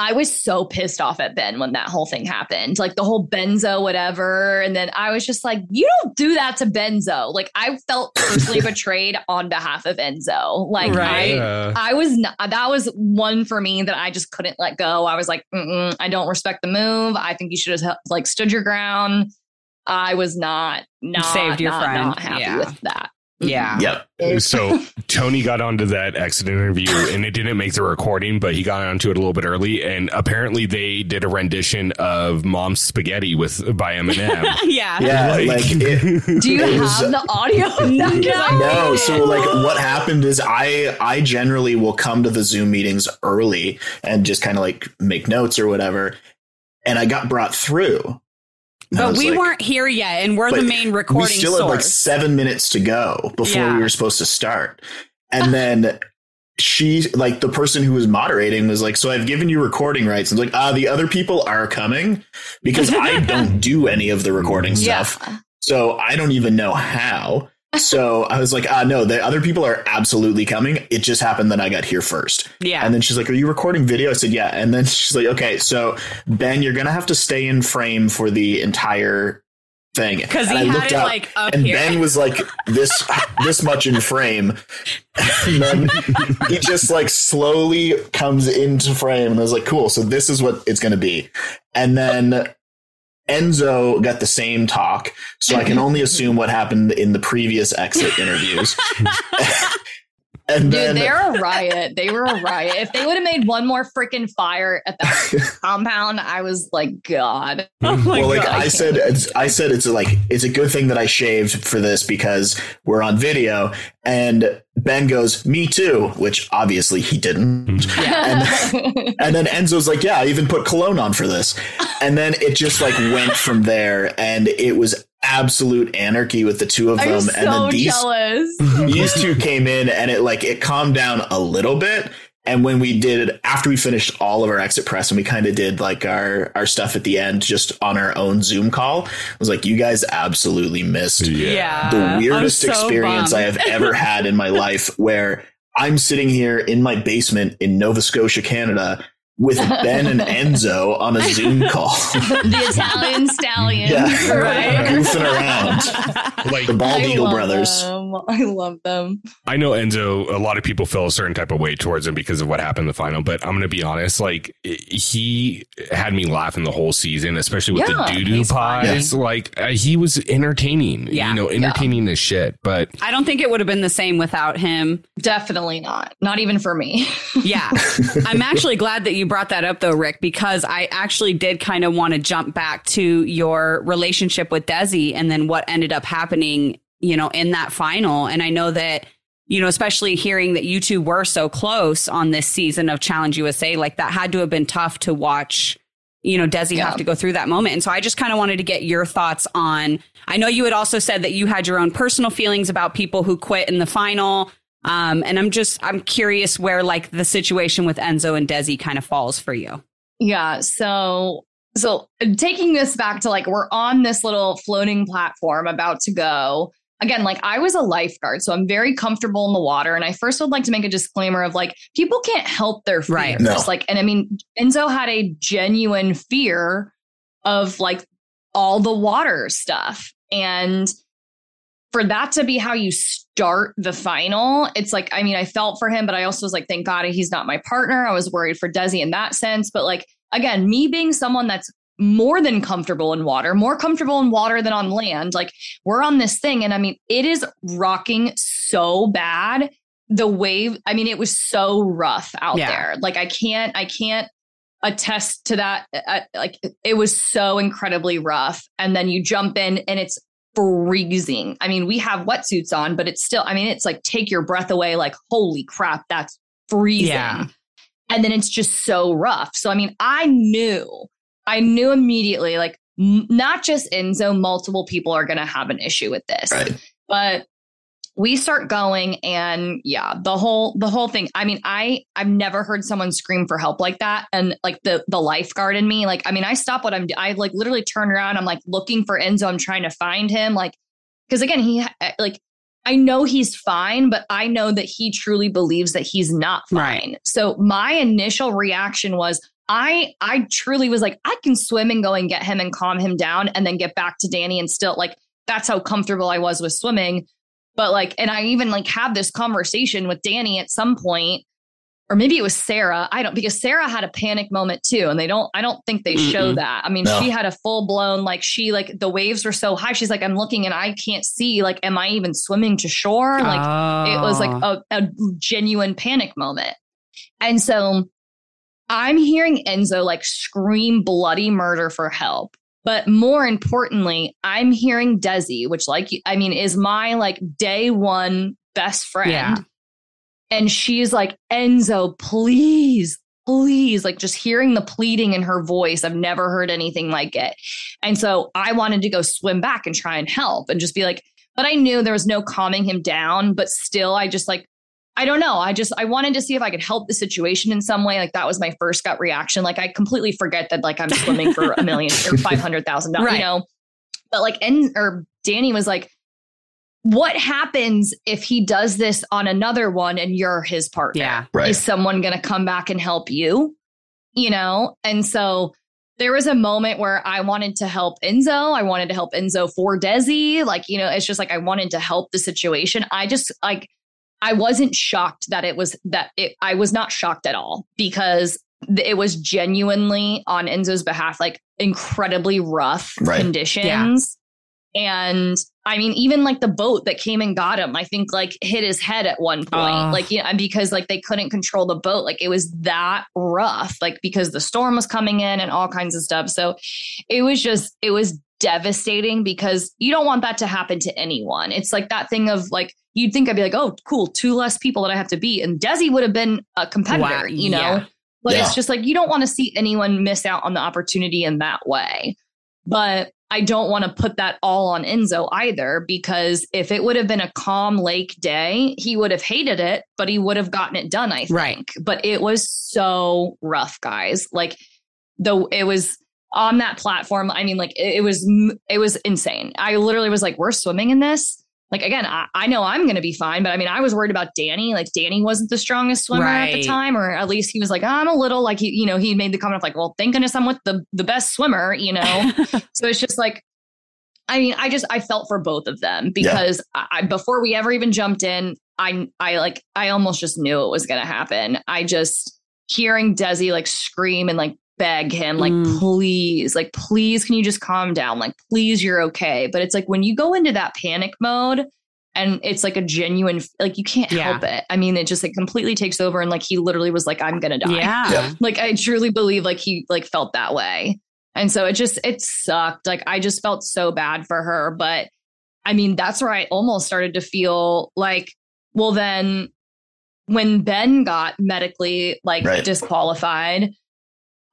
I was so pissed off at Ben when that whole thing happened. Like the whole Benzo, whatever. And then I was just like, you don't do that to Benzo. Like I felt *laughs* personally betrayed on behalf of Enzo. Like Right. I I was not, that was one for me that I just couldn't let go. I was like, Mm-mm, I don't respect the move. I think you should have like stood your ground. I was not, not, saved your not, friend. not happy Yeah. with that. Yeah. Mm-hmm. Yep. So *laughs* Tony got onto that exit interview and it didn't make the recording, but he got onto it a little bit early. And apparently they did a rendition of Mom's Spaghetti with by Eminem. *laughs* yeah. Yeah, like, it, Do you have was- the audio? *laughs* no, no so like what happened is i i generally will come to the zoom meetings early and just kind of like make notes or whatever and i got brought through And I But we like- weren't here yet, and we're the main recording we still source. had like seven minutes to go before Yeah. we were supposed to start and *laughs* then she like the person who was moderating was like, "So I've given you recording rights." And was like, "Ah, the other people are coming because I don't *laughs* do any of the recording stuff, Yeah. so I don't even know how." So I was like, "Ah, no, the other people are absolutely coming. It just happened that I got here first. Yeah. And then she's like, "Are you recording video?" I said, "Yeah." And then *laughs* she's like, "Okay, so Ben, you're gonna have to stay in frame for the entire thing." Because he I had looked it up, like up and here. Ben was like this this much in frame, *laughs* and then he just like slowly comes into frame, and I was like, "Cool, so this is what it's gonna be." And then Enzo got the same talk, so I can *laughs* only assume what happened in the previous exit interviews. *laughs* and Dude, then they're a riot. They were a riot. If they would have made one more freaking fire at that *laughs* compound, I was like, God. oh my well, like God. I said, it's, I said it's like it's a good thing that I shaved for this because we're on video. And Ben goes, "Me too," which obviously he didn't. And, and then Enzo's like, "Yeah, I even put cologne on for this." And then it just like went from there, and it was absolute anarchy with the two of I'm them. so and then these jealous. these two came in, and it like it calmed down a little bit. And when we did after we finished all of our exit press and we kind of did like our our stuff at the end just on our own Zoom call, I was like, you guys absolutely missed yeah. the weirdest so experience bummed. I have ever had in my *laughs* life where I'm sitting here in my basement in Nova Scotia, Canada with Ben and *laughs* Enzo on a Zoom call. the Italian stallion. Yeah. Right. Goofing around. Like The Bald I Eagle brothers. them. I love them. I know Enzo, a lot of people feel a certain type of way towards him because of what happened in the final, but I'm going to be honest. Like, he had me laughing the whole season, especially with Yeah, the doo doo he's pies. Like, uh, he was entertaining, Yeah. you know, entertaining as shit. But I don't think it would have been the same without him. Definitely not. Not even for me. Yeah. *laughs* I'm actually glad that you brought that up though, Rick, because I actually did kind of want to jump back to your relationship with Desi and then what ended up happening, you know, in that final. And I know that, you know, especially hearing that you two were so close on this season of Challenge USA, like that had to have been tough to watch, you know, Desi Yeah. have to go through that moment. And so I just kind of wanted to get your thoughts on, I know you had also said that you had your own personal feelings about people who quit in the final. Um, and I'm just I'm curious where like the situation with Enzo and Desi kind of falls for you. Yeah. So, so taking this back to like, we're on this little floating platform about to go. Again, like I was a lifeguard, so I'm very comfortable in the water. And I first would like to make a disclaimer of like, people can't help their fears. Right. No. Like, and I mean, Enzo had a genuine fear of like all the water stuff. And for that to be how you start the final, it's like, I mean, I felt for him, but I also was like, thank God he's not my partner. I was worried for Desi in that sense. But like, again, me being someone that's more than comfortable in water, more comfortable in water than on land, like we're on this thing. And I mean, it is rocking so bad. The wave, I mean, it was so rough out Yeah. there. Like, I can't, I can't attest to that. Uh, like, it was so incredibly rough. And then you jump in and it's freezing. I mean, we have wetsuits on, but it's still, I mean, it's like take your breath away, like, holy crap, that's freezing. Yeah. And then it's just so rough. So, I mean, I knew, I knew immediately, like, m- not just Enzo, multiple people are going to have an issue with this. Right. But we start going and yeah the whole the whole thing. I mean i i've never heard someone scream for help like that. And like the the lifeguard in me like i mean i stop what i'm i like literally turn around. I'm like looking for enzo. I'm trying to find him. Like because again he eh, like i know he's fine but i know that he truly believes that he's not Right. fine. So my initial reaction was I I truly was like I can swim and go and get him and calm him down and then get back to Danny and still like that's how comfortable I was with swimming but like and i even like had this conversation with danny at some point or maybe it was sarah i don't because sarah had a panic moment too and they don't i don't think they show Mm-mm. that i mean No. she had a full blown like she like the waves were so high she's like i'm looking and i can't see like am i even swimming to shore like it was like Oh. a, a genuine panic moment. And so I'm hearing Enzo like scream bloody murder for help. But more importantly, I'm hearing Desi, which like I mean is my like day one best friend. Yeah. And she's like, Enzo, please, please, like just hearing the pleading in her voice. I've never heard anything like it. And so I wanted to go swim back and try and help and just be like, but I knew there was no calming him down. But still, I just like, I don't know. I just I wanted to see if I could help the situation in some way. Like that was my first gut reaction. Like I completely forget that like I'm swimming for a million or *laughs* five hundred thousand dollars, Right. you know. But like and or Danny was like, what happens if he does this on another one and you're his partner? Yeah. Right. Is someone gonna come back and help you? You know? And so there was a moment where I wanted to help Enzo. I wanted to help Enzo for Desi. Like, you know, it's just like I wanted to help the situation. I just like I wasn't shocked that it was that it I was not shocked at all because it was genuinely on Enzo's behalf, like incredibly rough Right. conditions. And I mean, even like the boat that came and got him, I think like hit his head at one point. Ugh. like, yeah, because like they couldn't control the boat. Like it was that rough, like because the storm was coming in and all kinds of stuff. So it was just, it was devastating because you don't want that to happen to anyone. It's like that thing of like, you'd think I'd be like, oh, cool, two less people that I have to beat. And Desi would have been a competitor, Wow, you know? yeah. But Yeah. it's just like, you don't want to see anyone miss out on the opportunity in that way. But I don't want to put that all on Enzo either, because if it would have been a calm lake day, he would have hated it, but he would have gotten it done, I think. Right. But it was so rough, guys. Like, though it was on that platform. I mean, like it, it was it was insane. I literally was like, we're swimming in this. Like again, I, I know I'm gonna be fine, but I mean, I was worried about Danny. Like Danny wasn't the strongest swimmer at the time, or at least he was like, I'm a little like he, you know, he made the comment of like, well, thank goodness I'm with the the best swimmer, you know. *laughs* so it's just like, I mean, I just I felt for both of them because I, I before we ever even jumped in, I I like I almost just knew it was gonna happen. I just hearing Desi like scream and like beg him, like, Mm. please, like, please, can you just calm down? Like, please, you're okay. But it's like when you go into that panic mode and it's like a genuine, like, you can't Yeah. help it. I mean, it just like completely takes over. And like, he literally was like, I'm going to die. yeah. Yeah. *laughs* Like, I truly believe like he like felt that way. And so it just, it sucked. Like, I just felt so bad for her. But I mean, that's where I almost started to feel like, well, then when Ben got medically like Right. disqualified,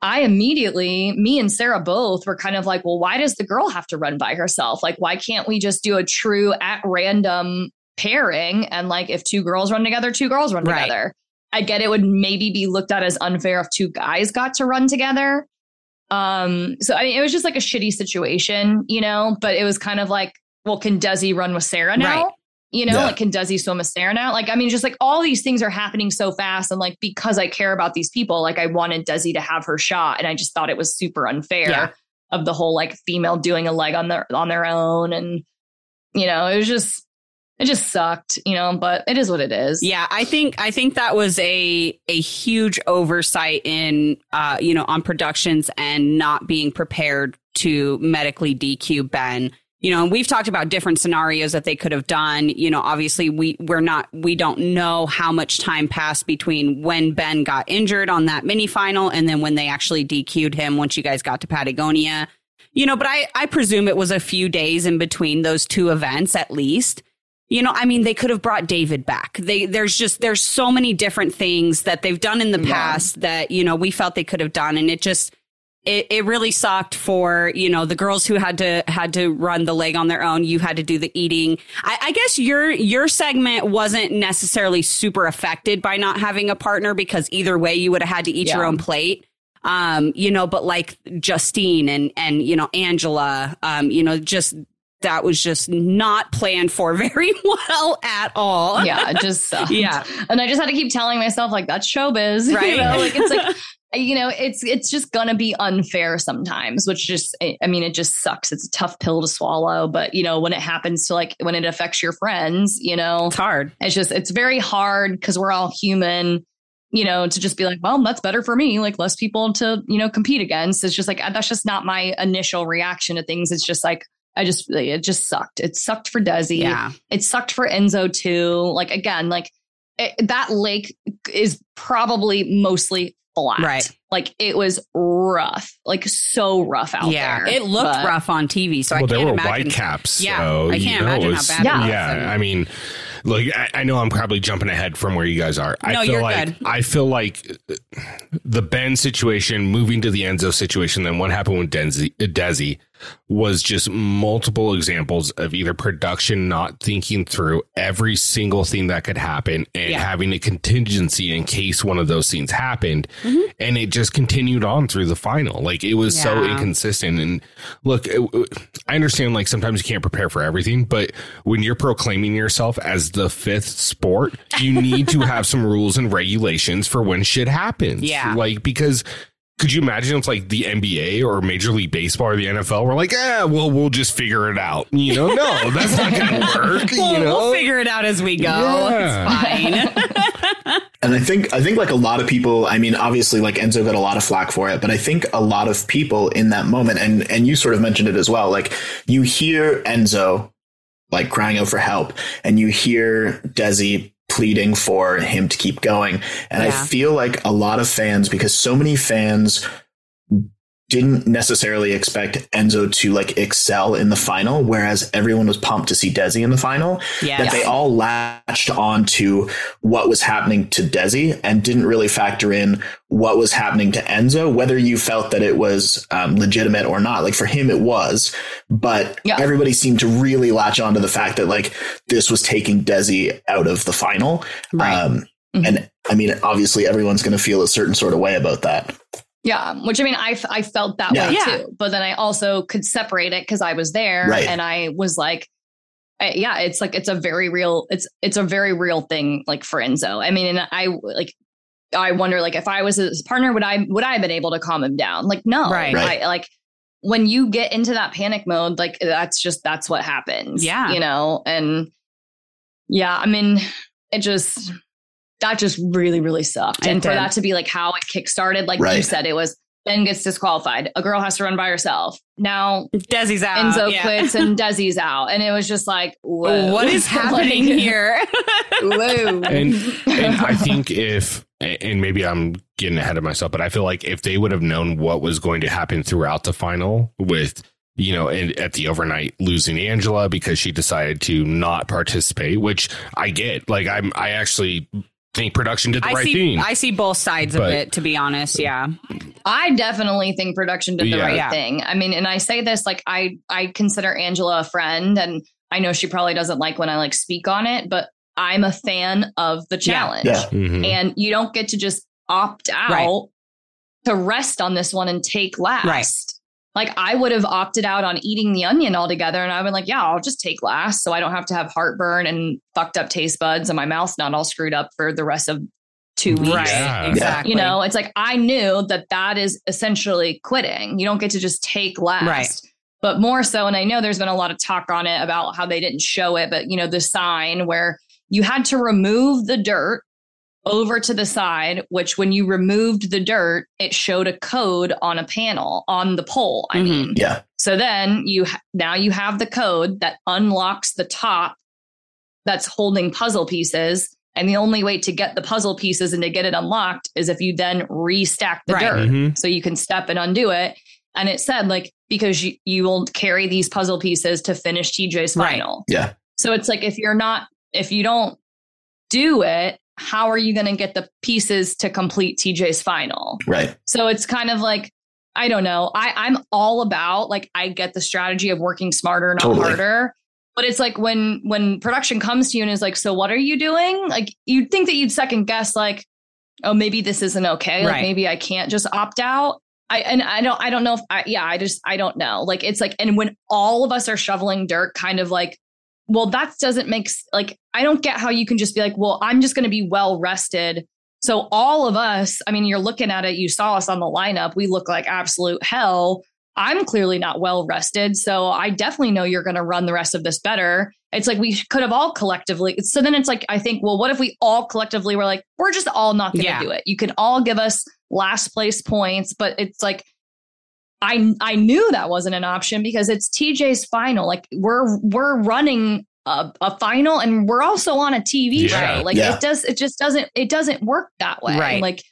I immediately, me and Sarah both were kind of like, well, why does the girl have to run by herself? Like, why can't we just do a true at random pairing? And like, if two girls run together, two girls run Right. together. I get it would maybe be looked at as unfair if two guys got to run together. Um, so I mean, it was just like a shitty situation, you know, but it was kind of like, well, can Desi run with Sarah now? Right. You know, Yeah. like can Desi swim a Sarah now? Like, I mean, just like all these things are happening so fast. And like, because I care about these people, like I wanted Desi to have her shot. And I just thought it was super unfair Yeah. of the whole like female doing a leg on their on their own. And, you know, it was just it just sucked, you know, but it is what it is. Yeah, I think I think that was a a huge oversight in uh, you know, on productions and not being prepared to medically DQ Ben. You know, and we've talked about different scenarios that they could have done. You know, obviously we we're not we don't know how much time passed between when Ben got injured on that mini final and then when they actually DQ'd him once you guys got to Patagonia. You know, but I I presume it was a few days in between those two events at least. You know, I mean, they could have brought David back. They there's just there's so many different things that they've done in the Yeah. past that you know we felt they could have done, and it just it, it really sucked for you know the girls who had to had to run the leg on their own. You had to do the eating. I, I guess your your segment wasn't necessarily super affected by not having a partner because either way you would have had to eat your own plate um you know but like justine and and you know angela um you know just that was just not planned for *laughs* very well at all Yeah, it just sucked. Yeah. And I just had to keep telling myself, like, that's showbiz. *laughs* Right. You know, like it's like you know, it's it's just gonna be unfair sometimes, which just I mean, it just sucks. It's a tough pill to swallow. But you know, when it happens to like when it affects your friends, you know, it's hard. it's just it's very hard because we're all human you know to just be like well that's better for me like less people to you know compete against. It's just like uh, that's just not my initial reaction to things. It's just like i just it just sucked. It sucked for desi. Yeah. It sucked for enzo too. Like again like it, that lake is probably mostly flat Right. like it was rough like so rough out yeah there it looked But- rough on tv so well, i there can't were imagine white caps. Yeah, so, I can't know, imagine it how was- bad it was. Yeah, I mean, look, I, I know I'm probably jumping ahead from where you guys are. I No, feel you're like good. I feel like the Ben situation, moving to the Enzo situation, then what happened with Denzi, uh, Desi. Was just multiple examples of either production not thinking through every single thing that could happen and Yeah. having a contingency in case one of those things happened. Mhm. And it just continued on through the final. Like it was so inconsistent. And look, I understand like sometimes you can't prepare for everything, but when you're proclaiming yourself as the fifth sport, you need to *laughs* have some rules and regulations for when shit happens. Yeah. Like, because could you imagine if like the NBA or Major League Baseball or the NFL were like, yeah, well, we'll just figure it out. You know, no, *laughs* that's not going to work. We'll, you know, we'll figure it out as we go. Yeah. It's fine. *laughs* And I think I think like a lot of people, I mean, obviously like Enzo got a lot of flack for it, but I think a lot of people in that moment, and and you sort of mentioned it as well, like you hear Enzo like crying out for help, and you hear Desi pleading for him to keep going. And Yeah. I feel like a lot of fans, because so many fans didn't necessarily expect Enzo to like excel in the final, whereas everyone was pumped to see Desi in the final Yeah. that they all latched on to what was happening to Desi and didn't really factor in what was happening to Enzo, whether you felt that it was um, legitimate or not. Like for him, it was, but Yeah. everybody seemed to really latch on to the fact that like this was taking Desi out of the final. Right. Um, Mhm. And I mean, obviously, everyone's going to feel a certain sort of way about that. Yeah, which I mean, I, f- I felt that Yeah. way Yeah. too. But then I also could separate it because I was there, Right. and I was like, I, yeah, it's like it's a very real, it's it's a very real thing, like for Enzo. I mean, and I like, I wonder, like, if I was his partner, would I would I have been able to calm him down? Like, no, Right. Right. I, like when you get into that panic mode, like that's just that's what happens. Yeah. you know, and yeah, I mean, it just that just really really sucked, It and for that to be like how it kickstarted, like you said, it was Ben gets disqualified. A girl has to run by herself. Now Desi's out. Enzo yeah. quits and *laughs* Desi's out, and it was just like, whoa, What is *laughs* happening Like, here? *laughs* Whoa. and and I think if and maybe I'm getting ahead of myself, but I feel like if they would have known what was going to happen throughout the final with you know, and at the overnight losing Angela because she decided to not participate, which I get. Like I'm I actually think production did the I right see. thing. I see both sides But- of it. To be honest, yeah. I definitely think production did the Yeah. right Yeah. thing. I mean, and I say this like I I consider Angela a friend, and I know she probably doesn't like when I like speak on it, but I'm a fan of the Yeah. challenge, Yeah. Mhm. and you don't get to just opt out Right. to rest on this one and take last. Right. Like I would have opted out on eating the onion altogether, and I've been like, yeah, I'll just take last, so I don't have to have heartburn and fucked up taste buds, and my mouth's not all screwed up for the rest of two weeks Right. Yeah. Exactly. you know it's like i knew that that is essentially quitting you don't get to just take last Right. but more so and i know there's been a lot of talk on it about how they didn't show it but you know the sign where you had to remove the dirt over to the side which when you removed the dirt it showed a code on a panel on the pole i Mhm. mean Yeah. so then you ha- now you have the code that unlocks the top that's holding puzzle pieces. And the only way to get the puzzle pieces and to get it unlocked is if you then restack the Right. dirt Mhm. so you can step and undo it. And it said like because you, you will carry these puzzle pieces to finish TJ's Right. final. Yeah. So it's like if you're not if you don't do it, how are you going to get the pieces to complete TJ's final? Right. So it's kind of like, I don't know. I, I'm all about like I get the strategy of working smarter, not Totally. harder. But it's like when when production comes to you and is like, so what are you doing? Like you'd think that you'd second guess like, oh, maybe this isn't okay. Like maybe I can't just opt out. I and I don't I don't know if I yeah, I just I don't know. Like it's like and when all of us are shoveling dirt, kind of like, well, that doesn't make like I don't get how you can just be like, well, I'm just gonna be well rested so all of us, I mean, you're looking at it, you saw us on the lineup, we look like absolute hell. I'm clearly not well rested. So I definitely know you're going to run the rest of this better. It's like we could have all collectively. So then it's like, I think, well, what if we all collectively were like, we're just all not going to Yeah. do it? You can all give us last place points, but it's like, I I knew that wasn't an option because it's TJ's final. Like we're we're running a, a final and we're also on a TV Yeah. show. Like Yeah. it does it just doesn't it doesn't work that way. Right. Like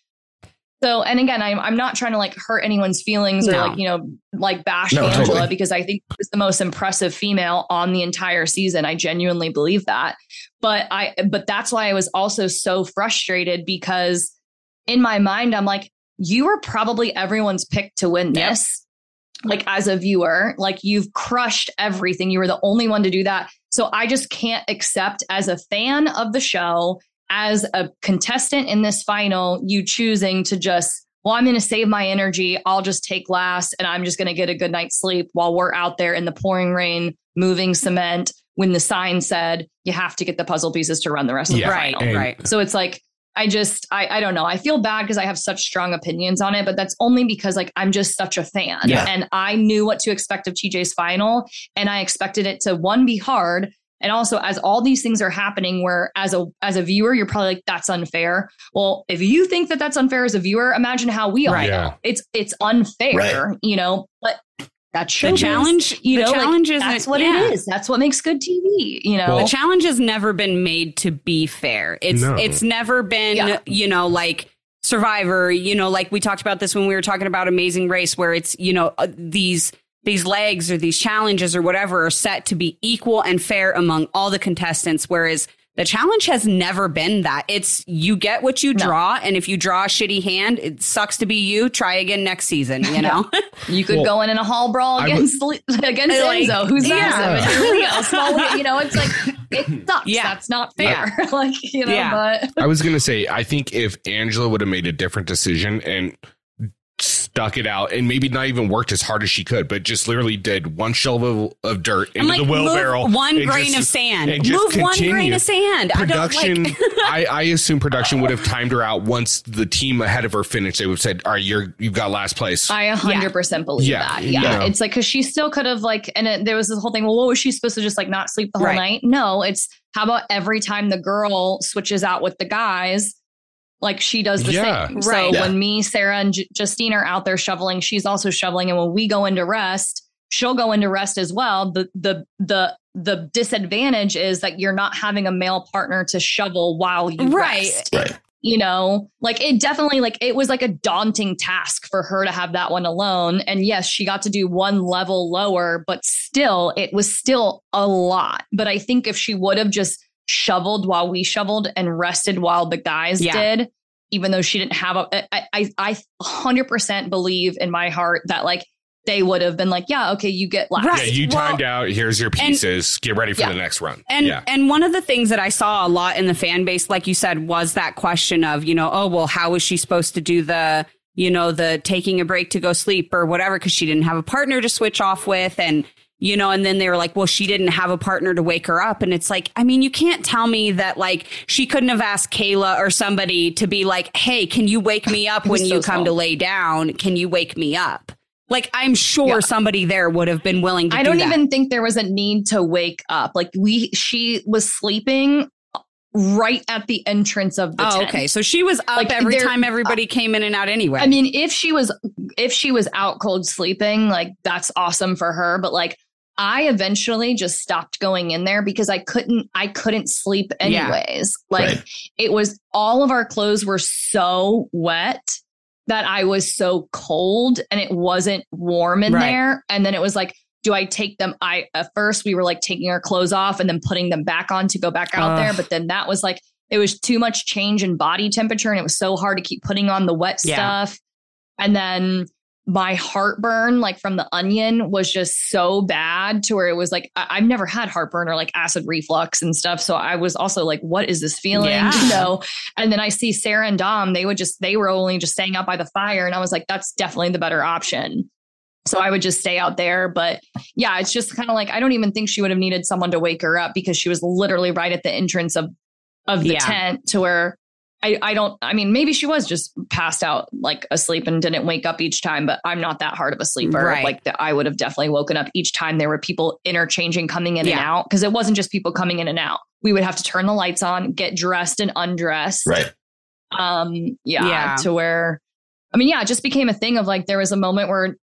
so and again I'm I'm not trying to like hurt anyone's feelings or like you know like bash No, Angela totally. because I think she's the most impressive female on the entire season. I genuinely believe that. But I but that's why I was also so frustrated because in my mind I'm like you were probably everyone's pick to win Yep. This. like as a viewer, like you've crushed everything. You were the only one to do that. So I just can't accept as a fan of the show, as a contestant in this final, you choosing to just, well, I'm going to save my energy. I'll just take last and I'm just going to get a good night's sleep while we're out there in the pouring rain, moving cement when the sign said you have to get the puzzle pieces to run the rest of Yeah, the Right, final. And- right. So it's like, I just, I, I don't know. I feel bad because I have such strong opinions on it, but that's only because like I'm just such a fan. Yeah. And I knew what to expect of TJ's final. And I expected it to one be hard. And also as all these things are happening where as a as a viewer, you're probably like, that's unfair. Well, if you think that that's unfair as a viewer, imagine how we all Right. Yeah. know. It's it's unfair, Right. you know, but that The shows challenge, you the know, like, challenge is that's what yeah. it is. That's what makes good TV, you know. Well, The challenge has never been made to be fair. It's No. it's never been, Yeah. you know, like Survivor, you know, like we talked about this when we were talking about Amazing Race where it's, you know, uh, these these legs or these challenges or whatever are set to be equal and fair among all the contestants whereas the challenge has never been that. It's you get what you No. draw and if you draw a shitty hand, it sucks to be you, try again next season, you *laughs* know. You could Well, go in in a hall brawl I would- against *laughs* against Like, Enzo, who's yeah. massive, and you're small. You know, it's like it sucks. Yeah. That's not fair. *laughs* like you know, Yeah. but I was gonna say, I think if Angela would have made a different decision and stuck it out, and maybe not even worked as hard as she could, but just literally did one shovel of dirt I'm into like the wheelbarrow, one grain just- of sand. and just Move one grain of sand. I don't Production, like *laughs* I, I assume production would have timed her out once the team ahead of her finished. They would have said, "All right, you're you've got last place." I a hundred percent believe Yeah. that. Yeah, Yeah. it's like because she still could have like, and it, there was this whole thing. Well, what was she supposed to just like not sleep the whole Right. night? No, it's how about every time the girl switches out with the guys. Like she does the Yeah. same. Right. So Yeah. when me, Sarah, and J- Justine are out there shoveling, she's also shoveling. And when we go into rest, she'll go into rest as well. The the the the disadvantage is that you're not having a male partner to shovel while you Right. rest Right. you know like it definitely like it was like a daunting task for her to have that one alone and yes she got to do one level lower but still it was still a lot but i think if she would have just shoveled while we shoveled and rested while the guys Yeah. did even though she didn't have a i i, I 100% believe in my heart that like they would have been like yeah okay you get last Right. yeah, you Well, timed out. Here's your pieces. Get ready for Yeah. the next run. And yeah, and one of the things that I saw a lot in the fan base, like you said, was that question of, you know, oh well, how was she supposed to do the, you know, the taking a break to go sleep or whatever because she didn't have a partner to switch off with, and you know, and then they were like, well, she didn't have a partner to wake her up, and it's like, I mean, you can't tell me that like she couldn't have asked Cayla or somebody to be like, hey, can you wake me up *laughs* when so you come small. to lay down? Can you wake me up? Like I'm sure Yeah. somebody there would have been willing to. I do don't that. even think there was a need to wake up. Like we, she was sleeping right at the entrance of the Oh, tent. okay. So she was up Like, every time everybody came in and out anyway. I mean, if she was, if she was out cold sleeping, like that's awesome for her. But like, I eventually just stopped going in there because I couldn't, I couldn't sleep Yeah. anyways. Like Right. it was all of our clothes were so wet that I was so cold and it wasn't warm in Right. there. And then it was like, do I take them? I at first we were like taking our clothes off and then putting them back on to go back out Ugh. there. But then that was like it was too much change in body temperature and it was so hard to keep putting on the wet Yeah. stuff. And then my heartburn, like from the onion, was just so bad to where it was like I- I've never had heartburn or like acid reflux and stuff. So I was also like, what is this feeling? Yeah. You know? And then I see Sarah and Dom, they would just they were only just staying out by the fire. And I was like, that's definitely the better option. So I would just stay out there. But yeah, it's just kind of like I don't even think she would have needed someone to wake her up because she was literally right at the entrance of of the Yeah. tent to where I, I don't I mean maybe she was just passed out like asleep and didn't wake up each time, but I'm not that hard of a sleeper. Right. Like that I would have definitely woken up each time there were people interchanging coming in and out because it wasn't just people coming in and out. We would have to turn the lights on, get dressed and undressed Right. um yeah, Yeah. to where i mean yeah it just became a thing of like there was a moment where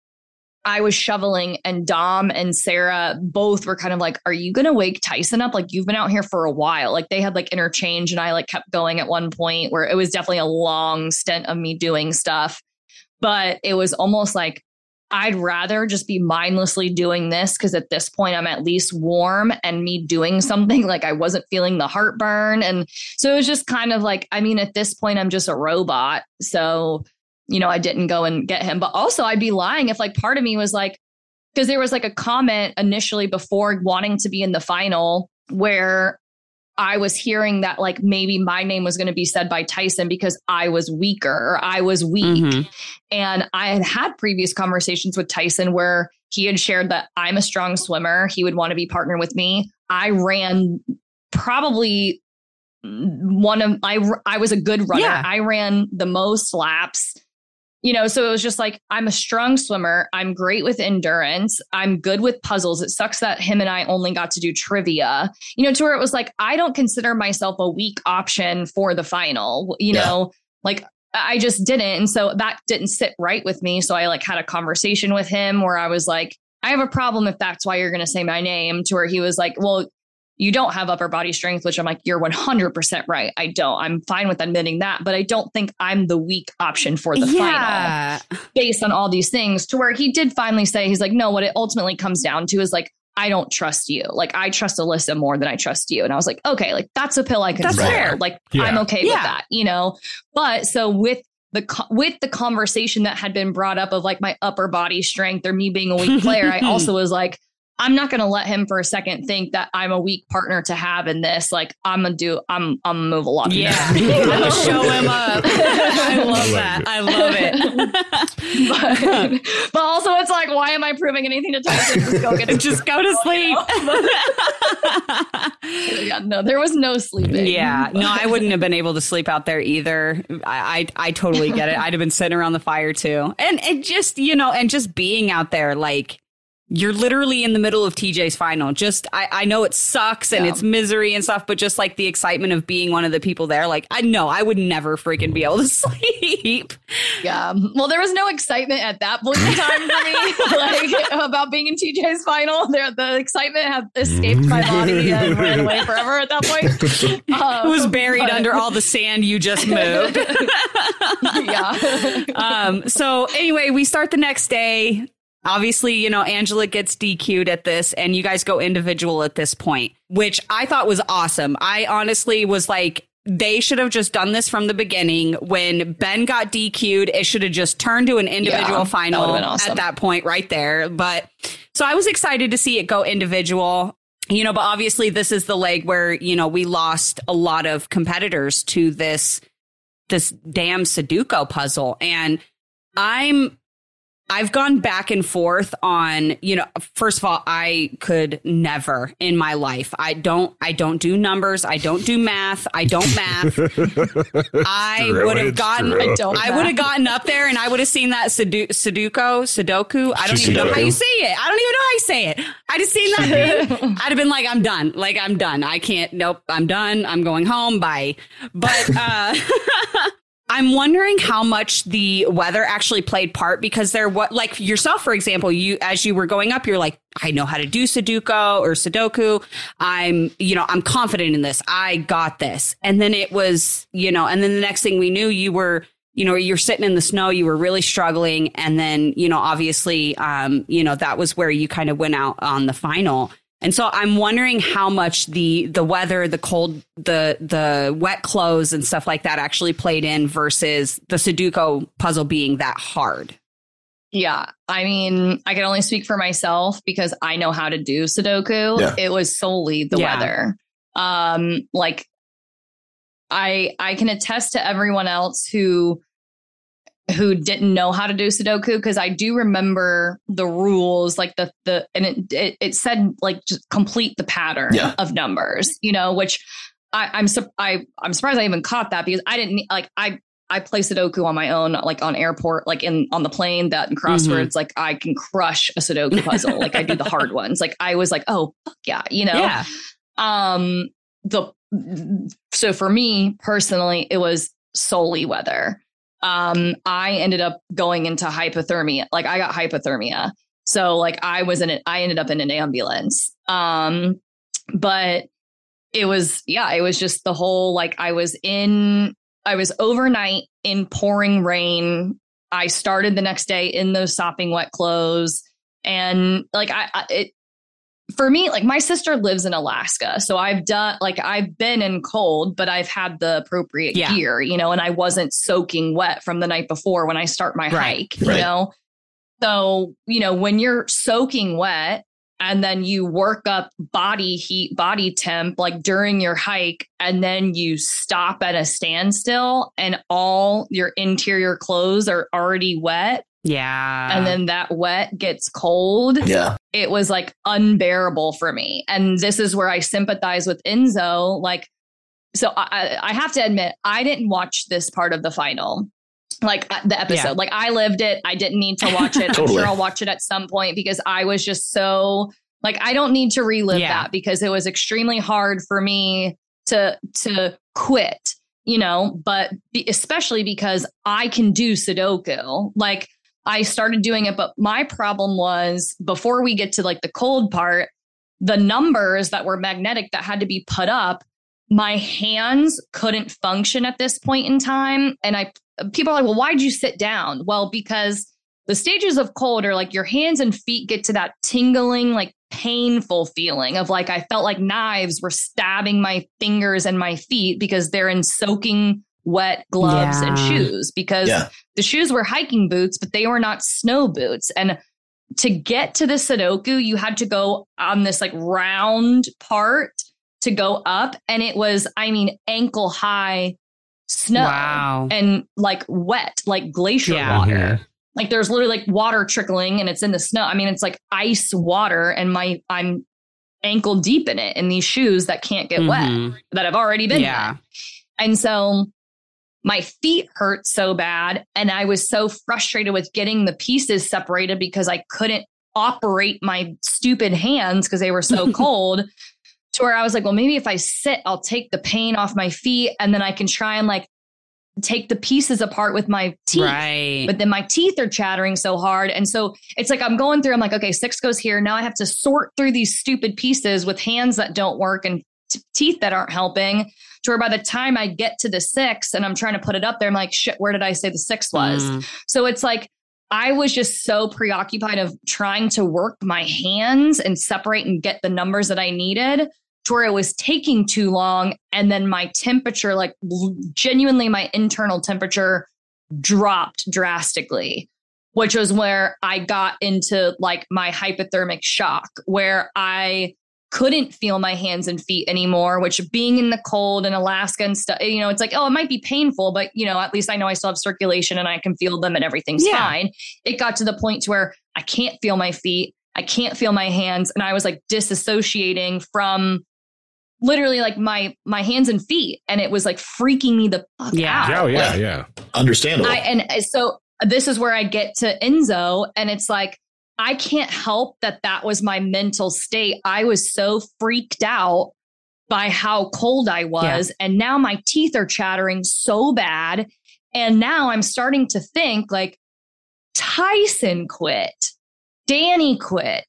i was shoveling and dom and sarah both were kind of like are you gonna wake tyson up like you've been out here for a while like they had like interchange and i like kept going at one point where it was definitely a long stint of me doing stuff but it was almost like I'd rather just be mindlessly doing this because at this point I'm at least warm and me doing something *laughs* like I wasn't feeling the heartburn. And so it was just kind of like, I mean, at this point, I'm just a robot. So, you know, I didn't go and get him. But also, I'd be lying if like part of me was like, because there was like a comment initially before wanting to be in the final where I was hearing that like maybe my name was going to be said by Tyson because I was weaker or I was weak. Mhm. And I had had previous conversations with Tyson where he had shared that I'm a strong swimmer. He would want to be partnered with me. I ran probably one of I I was a good runner. Yeah. I ran the most laps. You know, so it was just like I'm a strong swimmer. I'm great with endurance. I'm good with puzzles. It sucks that him and I only got to do trivia. You know, to where it was like I don't consider myself a weak option for the final. You Yeah. know, like I just didn't. And so that didn't sit right with me. So I like had a conversation with him where I was like, I have a problem if that's why you're going to say my name. To where he was like, well, you don't have upper body strength, which I'm like, you're 100% right. I don't. I'm fine with admitting that, but I don't think I'm the weak option for the final based on all these things. To where he did finally say, he's like, no, what it ultimately comes down to is like, I don't trust you. Like I trust Alyssa more than I trust you. And I was like, okay, like that's a pill I can That's swallow. fair. Like Yeah. I'm okay Yeah. with that, you know. But so with the co- with the conversation that had been brought up of like my upper body strength or me being a weak player, I *laughs* also was like, I'm not going to let him for a second think that I'm a weak partner to have in this. Like I'm gonna do, I'm I'm gonna move a lot. Yeah. *laughs* I'm gonna show him *laughs* up. I love I that. like I love it. *laughs* but, but also it's like, why am I proving anything to Tyson? Just go get it. Just go to sleep. yeah, no, there was no sleeping. Yeah, no, I wouldn't have been able to sleep out there either. I, I, I totally get it. I'd have been sitting around the fire too, and and just you know, and just being out there, like you're literally in the middle of TJ's final. Just I, I know it sucks and Yeah. it's misery and stuff, but just like the excitement of being one of the people there, like I know I would never freaking be able to *laughs* sleep. Yeah. Well, there was no excitement at that point in time for me, *laughs* like about being in TJ's final. There, the excitement had escaped my body and ran away *laughs* forever at that point. Um, It was buried but- under all the sand you just moved. yeah. um, so anyway, we start the next day. Obviously, you know, Angela gets DQ'd at this, and you guys go individual at this point, which I thought was awesome. I honestly was like, they should have just done this from the beginning. When Ben got DQ'd, it should have just turned to an individual Yeah, final that awesome. at that point right there. But so I was excited to see it go individual. You know, but obviously this is the leg where, you know, we lost a lot of competitors to this this damn Sudoku puzzle. And I'm I've gone back and forth on, you know, first of all, I could never in my life. I don't I don't do numbers, I don't do math, I don't math. *laughs* I would have gotten. I don't. I would have gotten up there and I would have seen that Sudoku, Sudoku. I don't even know how you say it. I don't even know how you say it. I just seen that. *laughs* I'd have been like, I'm done. Like, I'm done. I can't. Nope. I'm done. I'm going home. Bye. But uh, *laughs* I'm wondering how much the weather actually played part because there, what like yourself, for example, you as you were going up, you're like, I know how to do Sudoku or Sudoku. I'm, you know, I'm confident in this. I got this. And then it was, you know, and then the next thing we knew, you were you know, you're sitting in the snow, you were really struggling. And then, you know, obviously, um, you know, that was where you kind of went out on the final. And so I'm wondering how much the the weather, the cold, the the wet clothes and stuff like that actually played in versus the Sudoku puzzle being that hard. Yeah. I mean, I can only speak for myself because I know how to do Sudoku. Yeah. It was solely the Yeah. weather. Um, like I I can attest to everyone else who who didn't know how to do Sudoku because I do remember the rules, like the the and it it, it said like just complete the pattern Yeah. of numbers, you know, which I, I'm su- I I'm surprised I even caught that because I didn't like I I play Sudoku on my own, like on airport, like in on the plane, that in crosswords, like I can crush a Sudoku puzzle. like I do the hard *laughs* ones. Like I was like, oh fuck yeah, you know. Yeah. Um the so for me personally, it was solely weather. Um, I ended up going into hypothermia. Like I got hypothermia. So like I was in it, I ended up in an ambulance. Um, but it was yeah, it was just the whole like I was in I was overnight in pouring rain. I started the next day in those sopping wet clothes. And like I, I it for me, like my sister lives in Alaska. So I've done like I've been in cold, but I've had the appropriate Yeah. gear, you know, and I wasn't soaking wet from the night before when I start my Right. hike, you Right. know. So, you know, when you're soaking wet and then you work up body heat, body temp, like during your hike, and then you stop at a standstill and all your interior clothes are already wet. Yeah. and then that wet gets cold. Yeah. It was like unbearable for me. And this is where I sympathize with Enzo. Like, so I, I have to admit, I didn't watch this part of the final, like uh, the episode. Yeah. Like, I lived it. I didn't need to watch it. *laughs* I'm sure I'll watch it at some point because I was just so like I don't need to relive Yeah. that because it was extremely hard for me to to quit. You know, but be, especially because I can do Sudoku. Like I started doing it, but my problem was before we get to like the cold part, the numbers that were magnetic that had to be put up, my hands couldn't function at this point in time. And I people are like, well, why'd you sit down? Well, because the stages of cold are like your hands and feet get to that tingling, like painful feeling of like I felt like knives were stabbing my fingers and my feet because they're in soaking wet gloves and shoes because Yeah. the shoes were hiking boots, but they were not snow boots. And to get to the Sudoku, you had to go on this like round part to go up. And it was, I mean, ankle high snow Wow. and like wet, like glacier Yeah. water. Mhm. Like there's literally like water trickling and it's in the snow. I mean, it's like ice water and my I'm ankle deep in it in these shoes that can't get wet Mhm. that have already been Yeah. wet. And so my feet hurt so bad and I was so frustrated with getting the pieces separated because I couldn't operate my stupid hands because they were so *laughs* cold to where I was like, well, maybe if I sit, I'll take the pain off my feet and then I can try and like take the pieces apart with my teeth. Right. But then my teeth are chattering so hard. And so it's like I'm going through, I'm like, okay, six goes here. Now I have to sort through these stupid pieces with hands that don't work and t- teeth that aren't helping. To where by the time I get to the six and I'm trying to put it up there, I'm like, shit, where did I say the six was? Mm. So it's like I was just so preoccupied of trying to work my hands and separate and get the numbers that I needed to where it was taking too long. And then my temperature, like genuinely, my internal temperature dropped drastically, which was where I got into like my hypothermic shock, where I couldn't feel my hands and feet anymore, which being in the cold in Alaska and stuff, you know, it's like, oh, it might be painful, but you know, at least I know I still have circulation and I can feel them and everything's Yeah. fine. It got to the point to where I can't feel my feet. I can't feel my hands. And I was like disassociating from literally like my my hands and feet. And it was like freaking me the fuck Yeah. out. Yeah, oh, yeah, Like, yeah. Understandable. I and uh, so this is where I get to Enzo, and it's like I can't help that that was my mental state. I was so freaked out by how cold I was, and now my teeth are chattering so bad, and now I'm starting to think like Tyson quit, Danny quit,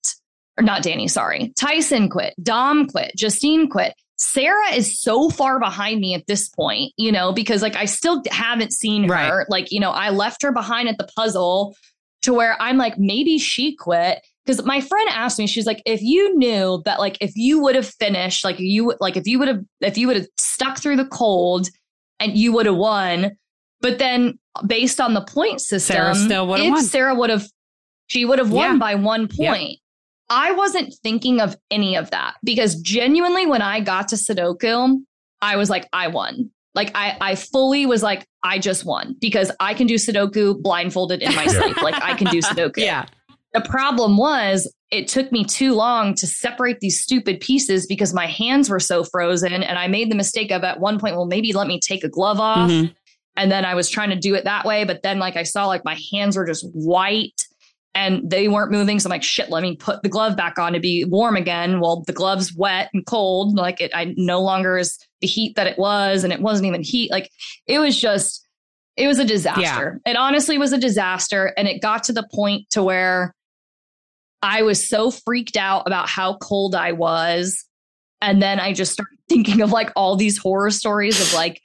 or not Danny, sorry, Tyson quit, Dom quit, Justine quit. Sarah is so far behind me at this point, you know, because like I still haven't seen her. Right. Like, you know, I left her behind at the puzzle to where I'm like, maybe she quit. Because my friend asked me, she's like, if you knew that, like, if you would have finished, like, you, like, if you would have, if you would have stuck through the cold and you would have won, but then based on the point system, Sarah still would've if won. Sarah would have, she would have won Yeah. by one point. I wasn't thinking of any of that because genuinely, when I got to Sudoku, I was like, I won. Like I, I fully was like, I just won because I can do Sudoku blindfolded in my Yeah. sleep. Like I can do Sudoku. *laughs* Yeah. The problem was it took me too long to separate these stupid pieces because my hands were so frozen. And I made the mistake of at one point, well, maybe let me take a glove off. Mhm. And then I was trying to do it that way. But then, like, I saw like my hands were just white and they weren't moving. So I'm like, shit, let me put the glove back on to be warm again. Well, the glove's wet and cold. Like, it, I no longer is the heat that it was. And it wasn't even heat. Like, it was just, it was a disaster. It honestly was a disaster. And it got to the point to where I was so freaked out about how cold I was. And then I just started thinking of like all these horror stories of like,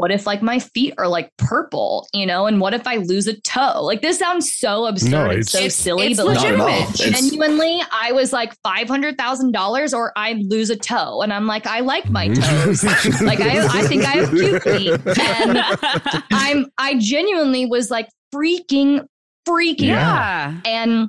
what if like my feet are like purple, you know? And what if I lose a toe? Like this sounds so absurd No, it's- so It's- silly, it's but like Not at all. legitimate. Genuinely, I was like five hundred thousand dollars, or I lose a toe, and I'm like, I like my mm-hmm. toes. like I, I think I have *laughs* cute feet, and I'm I genuinely was like freaking freaking Yeah. out. And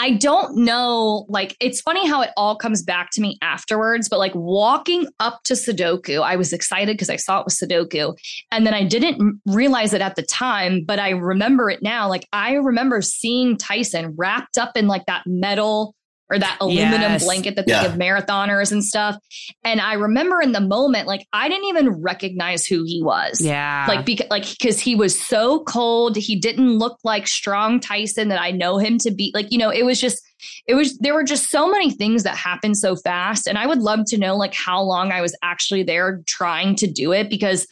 I don't know, like, it's funny how it all comes back to me afterwards, but like walking up to Sudoku, I was excited because I saw it was Sudoku. And then I didn't realize it at the time, but I remember it now. Like, I remember seeing Tyson wrapped up in like that metal or that aluminum Yes. blanket that they Yeah. give marathoners and stuff. And I remember in the moment, like, I didn't even recognize who he was Yeah. like because like because he was so cold he didn't look like strong tyson that i know him to be like you know it was just it was there were just so many things that happened so fast and i would love to know like how long i was actually there trying to do it because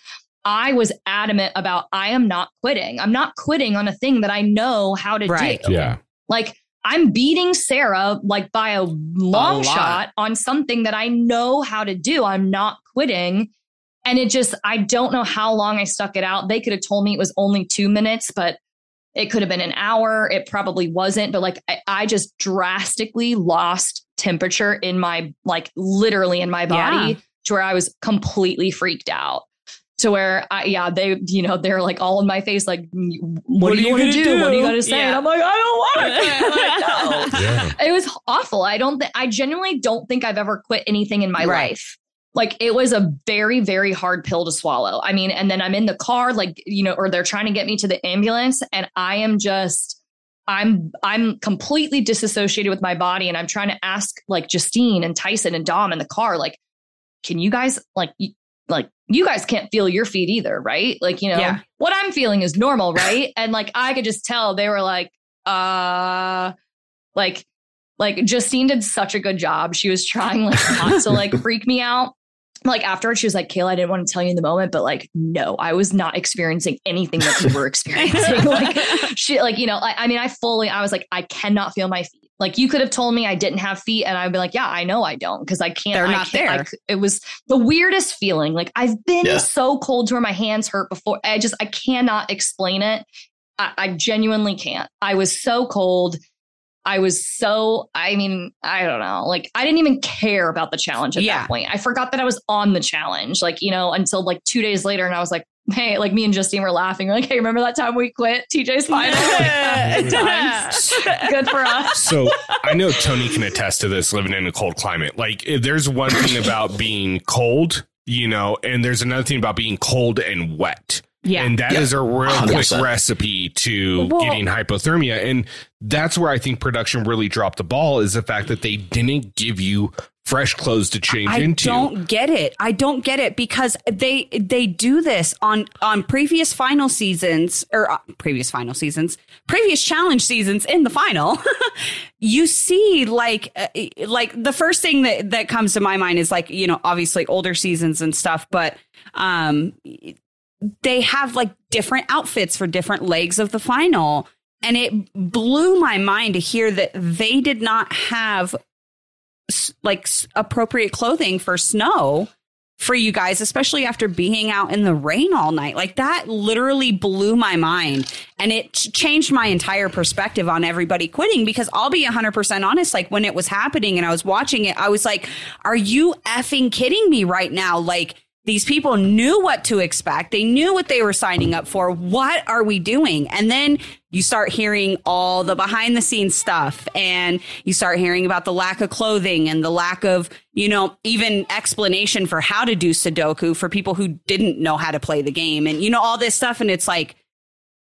i was adamant about i am not quitting i'm not quitting on a thing that i know how to Right. do Yeah. like I'm beating Sarah like by a long lot. shot on something that I know how to do. I'm not quitting. And it just, I don't know how long I stuck it out. They could have told me it was only two minutes, but it could have been an hour. It probably wasn't. But like, I, I just drastically lost temperature in my, like, literally in my body Yeah. to where I was completely freaked out. To where, I, yeah, they, you know, they're like all in my face, like, what, do you, want to do? What do you got to say? And I'm like, I don't want to *laughs* quit. Like, no. *laughs* Yeah. It was awful. I don't think I genuinely don't think I've ever quit anything in my Right. life. Like it was a very, very hard pill to swallow. I mean, and then I'm in the car, like, you know, or they're trying to get me to the ambulance, and I am just I'm I'm completely disassociated with my body. And I'm trying to ask like Justine and Tyson and Dom in the car, like, can you guys like y- like you guys can't feel your feet either, right? Like, you know, Yeah. what I'm feeling is normal, right? and like I could just tell they were like, uh like like Justine did such a good job. She was trying like not to like *laughs* freak me out. Like afterwards, she was like, Cayla, I didn't want to tell you in the moment, but like, no, I was not experiencing anything that you were *laughs* experiencing. *laughs* like she like, you know, I, I mean, I fully I was like, I cannot feel my feet. Like you could have told me I didn't have feet, and I'd be like, yeah, I know I don't because I can't. They're I not can't- I there. c- it was the weirdest feeling. Like I've been Yeah. so cold to where my hands hurt before. I just I cannot explain it. I, I genuinely can't. I was so cold. I was so, I mean, I don't know. Like, I didn't even care about the challenge at Yeah. that point. I forgot that I was on the challenge, like, you know, until like two days later. And I was like, hey, like me and Justine were laughing. We're like, hey, remember that time we quit TJ's *laughs* final? Like, times. *laughs* Good for us. So I know Tony can attest to this living in a cold climate. Like eh, there's one thing *laughs* about being cold, you know, and there's another thing about being cold and wet. Yeah. And that is Yeah. a real quick 100%. recipe to Well- getting hypothermia. And that's where I think production really dropped the ball is the fact that they didn't give you fresh clothes to change I into. I don't get it. I don't get it because they they do this on on previous final seasons or uh, previous final seasons, previous challenge seasons in the final. *laughs* you see like uh, like the first thing that that comes to my mind is like, you know, obviously older seasons and stuff, but um they have like different outfits for different legs of the final. And it blew my mind to hear that they did not have like appropriate clothing for snow for you guys, especially after being out in the rain all night. Like that literally blew my mind. And it changed my entire perspective on everybody quitting because I'll be 100% honest. Like when it was happening and I was watching it, I was like, are you effing kidding me right now? Like, these people knew what to expect. They knew what they were signing up for. What are we doing? And then you start hearing all the behind the scenes stuff and you start hearing about the lack of clothing and the lack of, you know, even explanation for how to do Sudoku for people who didn't know how to play the game and, you know, all this stuff. And it's like,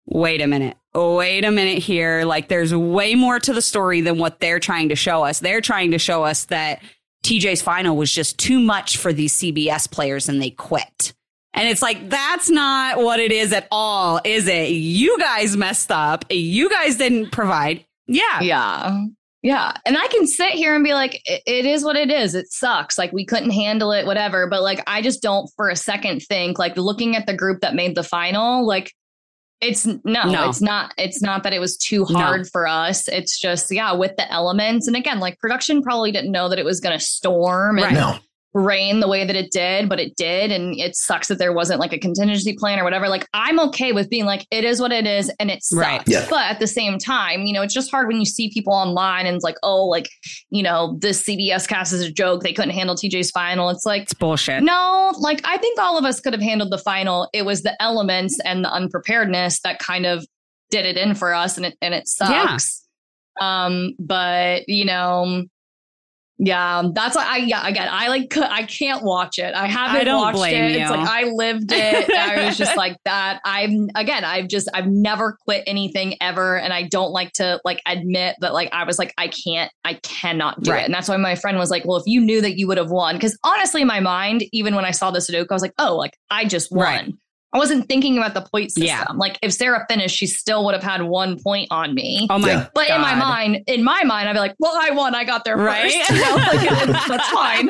wait a minute. Wait a minute here. Like there's way more to the story than what they're trying to show us. They're trying to show us that TJ's final was just too much for these CBS players and they quit. And it's like, that's not what it is at all, is it? You guys messed up. You guys didn't provide. Yeah. Yeah. Yeah. And I can sit here and be like, "It- is what it is. It sucks. Like, we couldn't handle it, whatever. But like, I just don't for a second think, like, looking at the group that made the final, like, it's no, No. it's not. It's not that it was too No. hard for us. It's just, yeah, with the elements. And again, like, production probably didn't know that it was going to storm and Right. No. Rain the way that it did, but it did. And it sucks that there wasn't like a contingency plan or whatever. Like, I'm okay with being like, it is what it is and it sucks. Right. Yeah. But at the same time, you know, it's just hard when you see people online and it's like, oh, like, you know, this CBS cast is a joke. They couldn't handle TJ's final. It's like, It's bullshit. no, like, I think all of us could have handled the final. It was the elements and the unpreparedness that kind of did it in for us and it and it sucks. Um, but you know, yeah, that's why I yeah again I like I can't watch it. I haven't I don't watched blame it. you. It's like I lived it. I was just *laughs* like that. I'm again I've just I've never quit anything ever, and I don't like to like admit that like I was like I can't I cannot do Right. it, and that's why my friend was like, well, if you knew that you would have won, because honestly, in my mind, even when I saw the Sudoku, I was like, oh, like I just won. Right. I wasn't thinking about the point system. Yeah. Like if Sarah finished, she still would have had one point on me. Oh my Yeah. But in my mind, in my mind, I'd be like, "Well, I won. I got there Right? first. *laughs* You know, like, it's- *laughs* that's fine."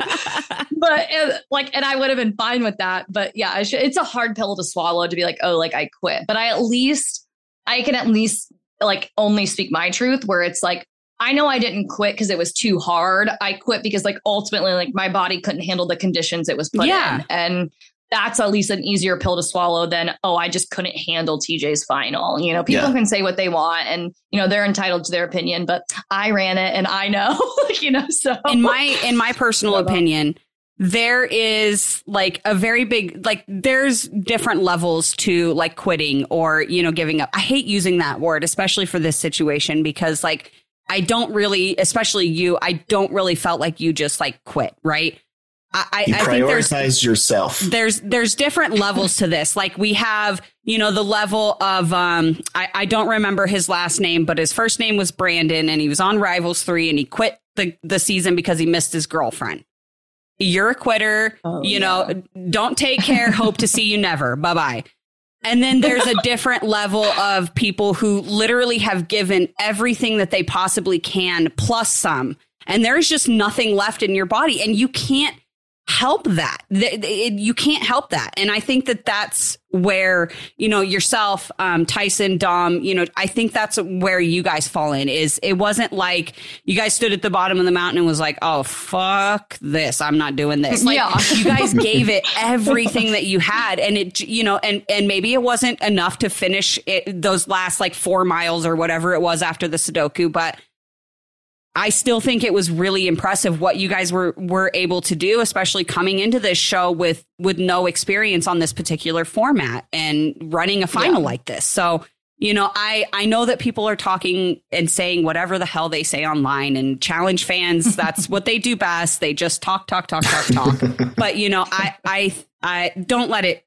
But uh, like, and I would have been fine with that. But yeah, I should, it's a hard pill to swallow to be like, "Oh, like I quit." But I at least, I can at least like only speak my truth. Where it's like, I know I didn't quit because it was too hard. I quit because like ultimately, like my body couldn't handle the conditions it was put Yeah. in, and that's at least an easier pill to swallow than oh i just couldn't handle tj's final. You know people Yeah. can say what they want and you know they're entitled to their opinion but i ran it and i know *laughs* you know so. In my in my personal *laughs* opinion there is like a very big like there's different levels to like quitting or you know giving up. I hate using that word especially for this situation because like i don't really especially you i don't really felt like you just like quit right i i, You I think there's prioritize yourself. there's there's different levels to this. Like we have you know the level of um I, I don't remember his last name but his first name was brandon and he was on rivals 3 and he quit the the season because he missed his girlfriend. You're a quitter Oh, you know don't take care *laughs* hope to see you never. Bye-bye. And then there's a *laughs* different level of people who literally have given everything that they possibly can plus some. And there's just nothing left in your body and you can't help that. Th- th- it- you can't help that. And i think that that's where you know yourself um tyson dom you know i think that's where you guys fall in is it wasn't like you guys stood at the bottom of the mountain and was like oh fuck this. I'm not doing this. Like Yeah. you guys *laughs* gave it everything that you had. And it you know and and maybe it wasn't enough to finish it, those last like four miles or whatever it was after the sudoku but I still think it was really impressive what you guys were were able to do, especially coming into this show with with no experience on this particular format and running a final Yeah. like this. So, you know, I I know that people are talking and saying whatever the hell they say online and challenge fans, *laughs* that's what they do best. They just talk talk talk talk talk. *laughs* but, you know, I I I don't let it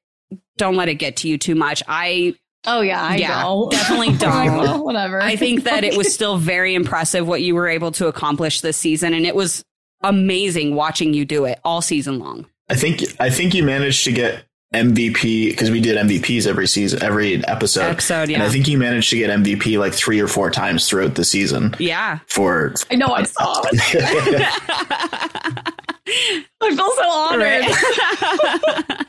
don't let it get to you too much. I oh yeah i Yeah, know *laughs* definitely I'm don't. whatever I think that it was still very impressive what you were able to accomplish this season, and it was amazing watching you do it all season long. I think I think you managed to get MVP because we did MVPs every season, every episode. Episode, And I think you managed to get MVP like three or four times throughout the season yeah. for i know i saw it i feel so honored *laughs*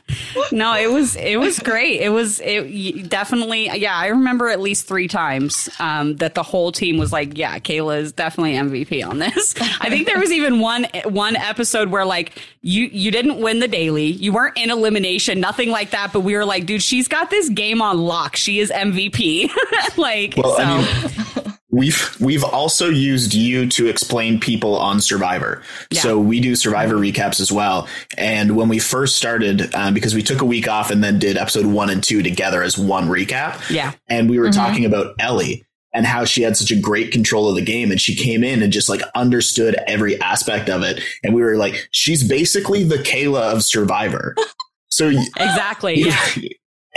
no, it was it was great. It was it definitely yeah. I remember at least three times um, that the whole team was like, yeah, Cayla is definitely MVP on this. I think there was even one one episode where like you you didn't win the daily, you weren't in elimination, nothing like that, but we were like, dude, she's got this game on lock. She is MVP. *laughs* like Well, so. I mean, we've we've also used you to explain people on Survivor. Yeah. So we do Survivor recaps as well. And when we first started, um, because we took a week off and then did episode one and two together as one recap, yeah. and we were Mhm. talking about Ellie and how she had such a great control of the game and she came in and just like understood every aspect of it and we were like she's basically the Cayla of Survivor. *laughs* So Exactly. *laughs* Yeah.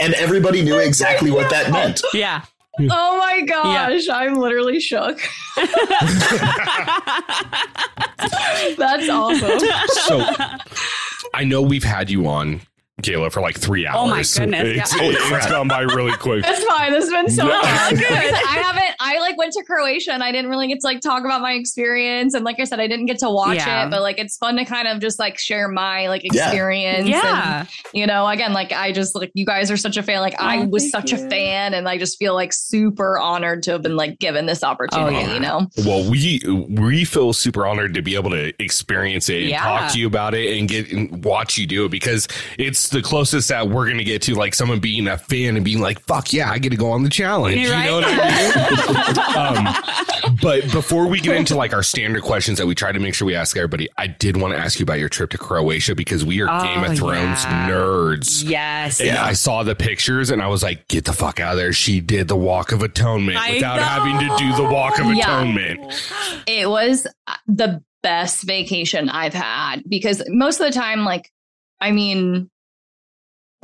and everybody knew exactly what that meant. Yeah. Hmm. oh my gosh i'm literally shook. *laughs* That's awesome. So I know we've had you on, Cayla, for like three hours. Oh my goodness, It's, yeah. Holy it's crap. gone by really quick. That's fine. This has been so Yeah. fun. *laughs* Good. I haven't. I like went to Croatia and I didn't really get to like talk about my experience. And like I said, I didn't get to watch Yeah. it, but like it's fun to kind of just like share my like experience. Yeah. And, you know, again, like I just like you guys are such a fan. Like I Oh, was such you. a fan, and I just feel like super honored to have been like given this opportunity. Oh, yeah. You know. Well, we we feel super honored to be able to experience it and Yeah. talk to you about it and get and watch you do it because it's the closest that we're gonna get to like someone being a fan and being like, "Fuck yeah, I get to go on the challenge." You're You right. know what I um, but before we get into like our standard questions that we try to make sure we ask everybody, I did want to ask you about your trip to Croatia because we are Oh, Game of Thrones yeah. nerds. Yes. And I saw the pictures and I was like, get the fuck out of there. She did the Walk of Atonement I without know. having to do the Walk of Yeah. Atonement. it was the best vacation I've had because most of the time, like, I mean,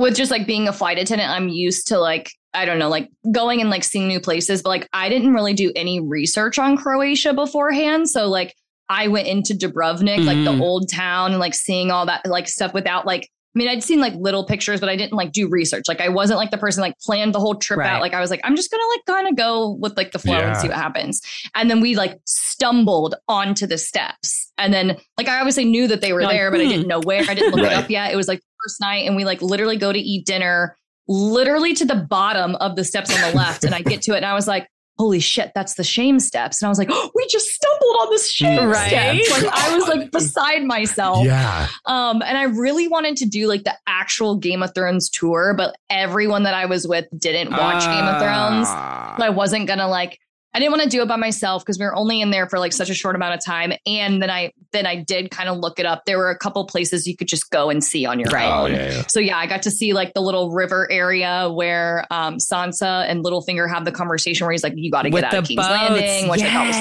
with just like being a flight attendant, I'm used to like, I don't know, like going and like seeing new places, but like I didn't really do any research on Croatia beforehand. So, like, I went into Dubrovnik, like the Mhm. old town, and like seeing all that like stuff without like, I mean, I'd seen like little pictures, but I didn't like do research. Like, I wasn't like the person like planned the whole trip Right. out. Like, I was like, I'm just gonna like kind of go with like the flow Yeah. and see what happens. And then we like stumbled onto the steps. And then like I obviously knew that they were You're like, there, but I hmm. didn't know where. I didn't look it *laughs* up yet. It was like first night, and we like literally go to eat dinner, literally to the bottom of the steps on the left. And I get to it, and I was like, "Holy shit, that's the shame steps!" And I was like, oh, "We just stumbled on the shame Right. steps!" Like I was like *laughs* beside myself. Yeah. Um, and I really wanted to do like the actual Game of Thrones tour, but everyone that I was with didn't watch Game of Thrones. Ah. So I wasn't gonna like I didn't want to do it by myself because we were only in there for like such a short amount of time. And then I then I did kind of look it up. There were a couple places you could just go and see on your Right. Oh, own. yeah, yeah. So yeah, I got to see like the little river area where um, Sansa and Littlefinger have the conversation where he's like, "You got to With get out of King's boats. Landing," which I thought was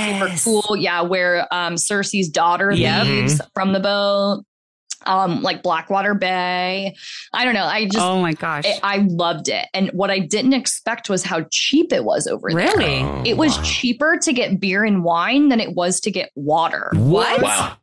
super cool. Yeah, where um, Cersei's daughter Yep. leaves from the boat, um, like Blackwater Bay. I don't know. I just oh my gosh. I, I loved it, and what I didn't expect was how cheap it was over there. really? Oh, It was wow. cheaper to get beer and wine than it was to get water. What? Wow.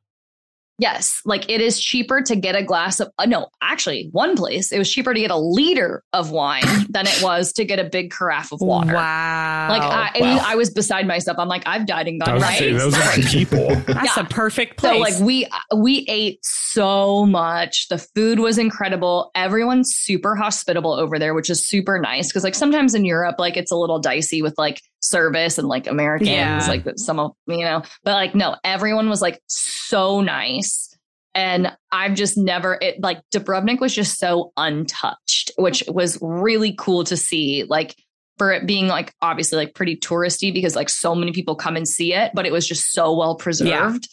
Yes, like it is cheaper to get a glass of uh, no, actually, one place it was cheaper to get a liter of wine *laughs* than it was to get a big carafe of water. Wow. Like I, I, Wow. I was beside myself. I'm like, I've died and gone right. saying, those are *laughs* my people. That's yeah. a perfect place. So place. like we we ate so much. The food was incredible. Everyone's super hospitable over there, which is super nice because like sometimes in Europe like it's a little dicey with like service and like Americans Yeah. like some of you know, but like no, everyone was like so nice. And I've just never it like Dubrovnik was just so untouched, which was really cool to see. Like for it being like obviously like pretty touristy because like so many people come and see it, but it was just so well preserved.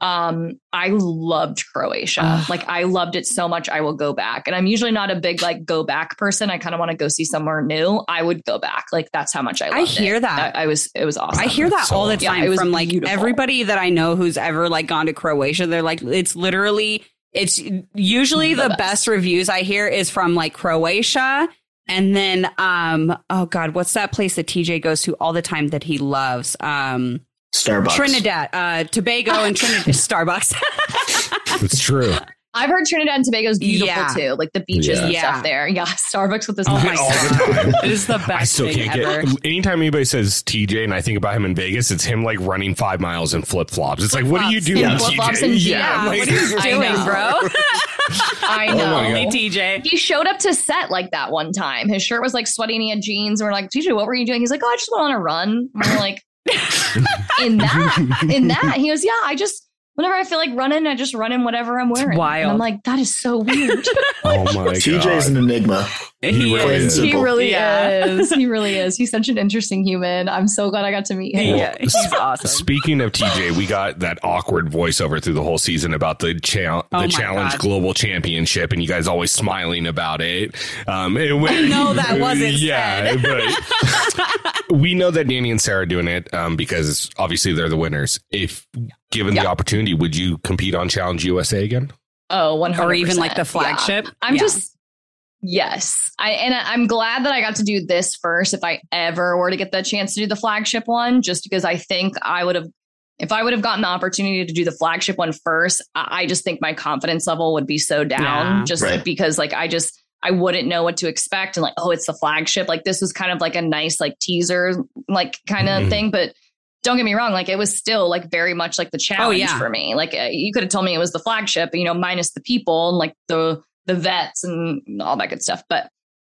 Um, I loved Croatia. Ugh. like I loved it so much. I will go back. And I'm usually not a big like go back person. I kind of want to go see somewhere new. I would go back. Like that's how much I I hear it. that. I, I was it was awesome. I hear that So- all the Yeah, time it was from like beautiful. everybody that I know who's ever like gone to Croatia. They're like, it's literally, it's usually The the, best. best. reviews I hear is from like Croatia. And then, um, oh God, what's that place that TJ goes to all the time that he loves? Um, Starbucks. Trinidad, uh, Tobago and *laughs* Trinidad, Starbucks. *laughs* It's true. I've heard Trinidad and Tobago is beautiful Yeah. too, like the beaches and Yeah. stuff there. Yeah, *laughs* Starbucks with this. oh my God. It is the best I still thing can't ever. get. Anytime anybody says TJ and I think about him in Vegas, it's him like running five miles in flip flops. It's like, what are you Flip-flops. doing, Yeah, TJ? flip-flops and yeah, like- what are you doing, know. bro? I Oh know. my Only God. TJ. he showed up to set like that one time. His shirt was like sweaty and he had jeans. And we're like, TJ, what were you doing? He's like, oh, I just went on a run. And we're like, in *laughs* that, in that. He goes, yeah, I just, whenever I feel like running, I just run in whatever I'm wearing. wild. And I'm like, that is so weird. *laughs* oh my TJ's god! TJ's an enigma. He really is. is. he really Yeah. is. He really is. He's such an interesting human. I'm so glad I got to meet him. Yeah, he's awesome. Speaking of TJ, we got that awkward voiceover through the whole season about the cha- Oh the my challenge God. global championship, and you guys always smiling about it. Um, and when- I know that wasn't *laughs* yeah, but *laughs* we know that Danny and Sarah are doing it um, because obviously they're the winners. If given the opportunity, would you compete on Challenge USA again? Oh, 100 or even like the flagship. I'm Yeah. just yes. I and I'm glad that I got to do this first if I ever were to get the chance to do the flagship one just because I think I would have if I would have gotten the opportunity to do the flagship one first, I just think my confidence level would be so down Yeah. just Right. because like I just I wouldn't know what to expect and like oh it's the flagship like this was kind of like a nice like teaser like kind of Mhm. thing but don't get me wrong like it was still like very much like the challenge yeah. for me like uh, you could have told me it was the flagship you know minus the people and like the the vets and all that good stuff. But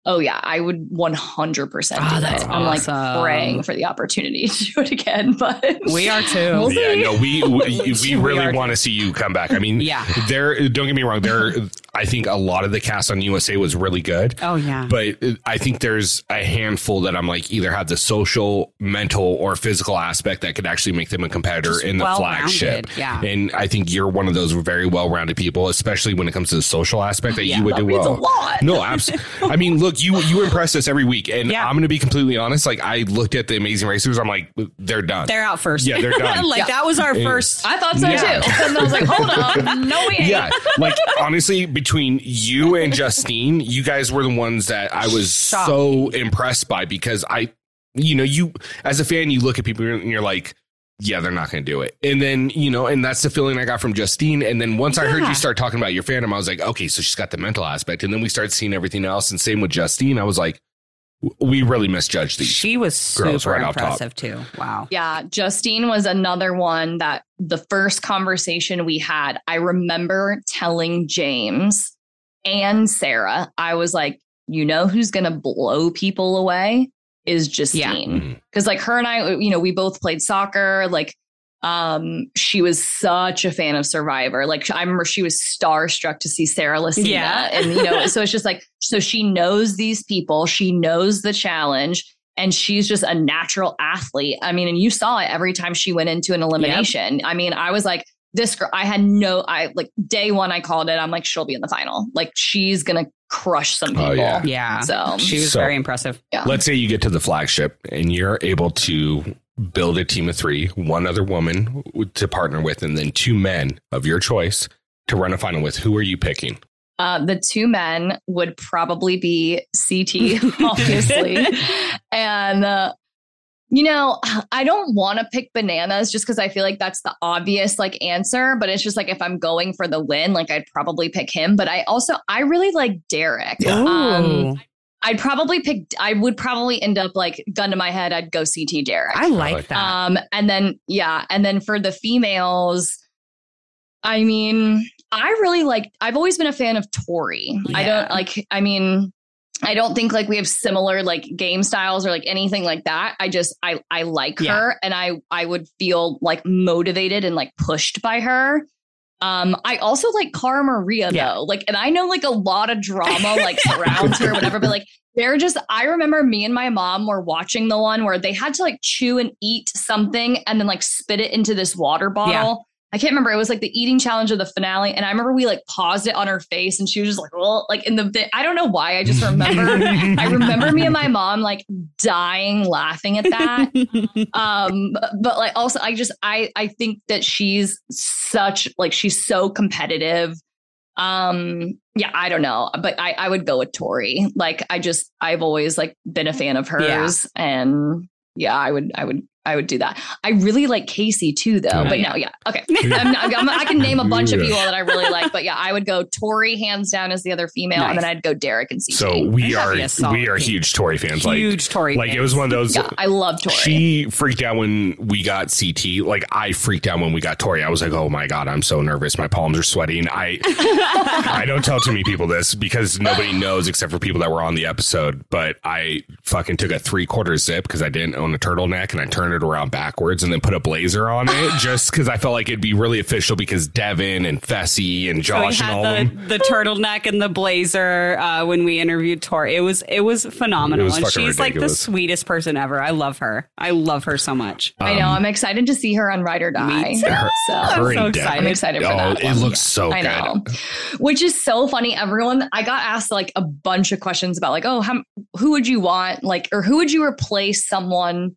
oh yeah i would 100% Oh, ah, do that's that i'm like praying for the opportunity to do it again *laughs* but We are too. We'll Yeah, see. no, we we, *laughs* we We really are- want to see you come back. I mean, Yeah. there. Don't get me wrong. There, I think a lot of the cast on USA was really good. Oh yeah. But I think there's a handful that I'm like either have the social, mental, or physical aspect that could actually make them a competitor Just in the flagship. yeah. And I think you're one of those very well rounded people, especially when it comes to the social aspect oh, that Yeah, you would that do means a well. lot. No, absolutely. I mean, look, you you impress us every week, and Yeah. I'm going to be completely honest. Like, I looked at the Amazing Racers, I'm like, they're done. They're out first. Yeah, they're done. *laughs* like Yeah. that was our Yeah. first. I thought so Yeah. too. And I was like, hold on, no, we ain't. yeah, like honestly, between you and Justine, you guys were the ones that I was Shocked. so impressed by because I, you know, you as a fan, you look at people and you're like, yeah, they're not going to do it. And then, you know, and that's the feeling I got from Justine. And then once I heard you start talking about your fandom, I was like, okay, so she's got the mental aspect. And then we started seeing everything else. And same with Justine. I was like, we really misjudged these. She was Girls super right impressive too. Wow. Yeah, Justine was another one that the first conversation we had, I remember telling James and Sarah, I was like, you know who's going to blow people away is Justine. Mhm. Cuz like her and I, you know, we both played soccer, like um she was such a fan of Survivor. Like I remember she was starstruck to see Sarah Lacina Yeah. and you know, so it's just like so she knows these people, she knows the challenge and she's just a natural athlete. I mean, and you saw it every time she went into an elimination. I mean, I was like, this girl, I had no, I like day one, I called it. I'm like, she'll be in the final. Like, she's going to crush some people. Oh, yeah. Yeah. So, She was So- very impressive. yeah. Let's say you get to the flagship and you're able to build a team of three, one other woman to partner with, and then two men of your choice to run a final with. Who are you picking? Uh, the two men would probably be CT, *laughs* obviously. and, uh, you know, *sighs* I don't want to pick bananas just because I feel like that's the obvious like answer, but it's just like if I'm going for the win, like I'd probably pick him. But I also I really like Derek. Um, I'd probably pick. I would probably end up like gun to my head. I'd go CT Derek. I like like that. Um, and then yeah, and then for the females, I mean, I really like. I've always been a fan of Tori. I don't like. I mean, I don't think like we have similar like game styles or like anything like that. I just I I like Yeah. her, and I I would feel like motivated and like pushed by her. Um, I also like Cara Maria though. Like, and I know like a lot of drama like *laughs* surrounds her, or whatever, but like they're just I remember me and my mom were watching the one where they had to like chew and eat something and then like spit it into this water bottle. Yeah. I can't remember. It was like the eating challenge of the finale. And I remember we like paused it on her face and she was just like, well, like in the. I don't know why. I just remember *laughs* I remember me and my mom like dying laughing at that. *laughs* um but like also i just i i think that she's such like she's so competitive um yeah i don't know but i i would go with tori like i just i've always like been a fan of hers and yeah i would i would i would do that i really like casey too though Oh, but yeah. no yeah okay *laughs* I'm not, I'm, i can name a bunch of people that i really like but yeah i would go tori hands down as the other female and then i'd go derek and CT. So we are be a solid we are team. huge Tori fans. Like Huge Tori. like it was one of those. yeah i love tori She freaked out when we got CT. Like I freaked out when we got Tori. I was like, "Oh my god, I'm so nervous. My palms are sweating." I *laughs* I don't tell too many people this because nobody knows except for people that were on the episode. But I fucking took a three quarter zip because I didn't own a turtleneck and I turned it around backwards and then put a blazer on it *laughs* just because I felt like it'd be really official because Devin and Fessy and So we Josh and all of had them. the, the turtleneck and the blazer uh, when we interviewed Tori. It was it was phenomenal, It was and fucking she's like the sweetest person ever. I love her. I love her so much. i know Um, i'm excited to see her on ride or die Me too. Her- so I'm so excited. I'm excited for Oh, that. it one. looks so I good. know. Which is so funny. Everyone, I got asked like a bunch of questions about like, oh, how, who would you want? Like, or who would you replace someone?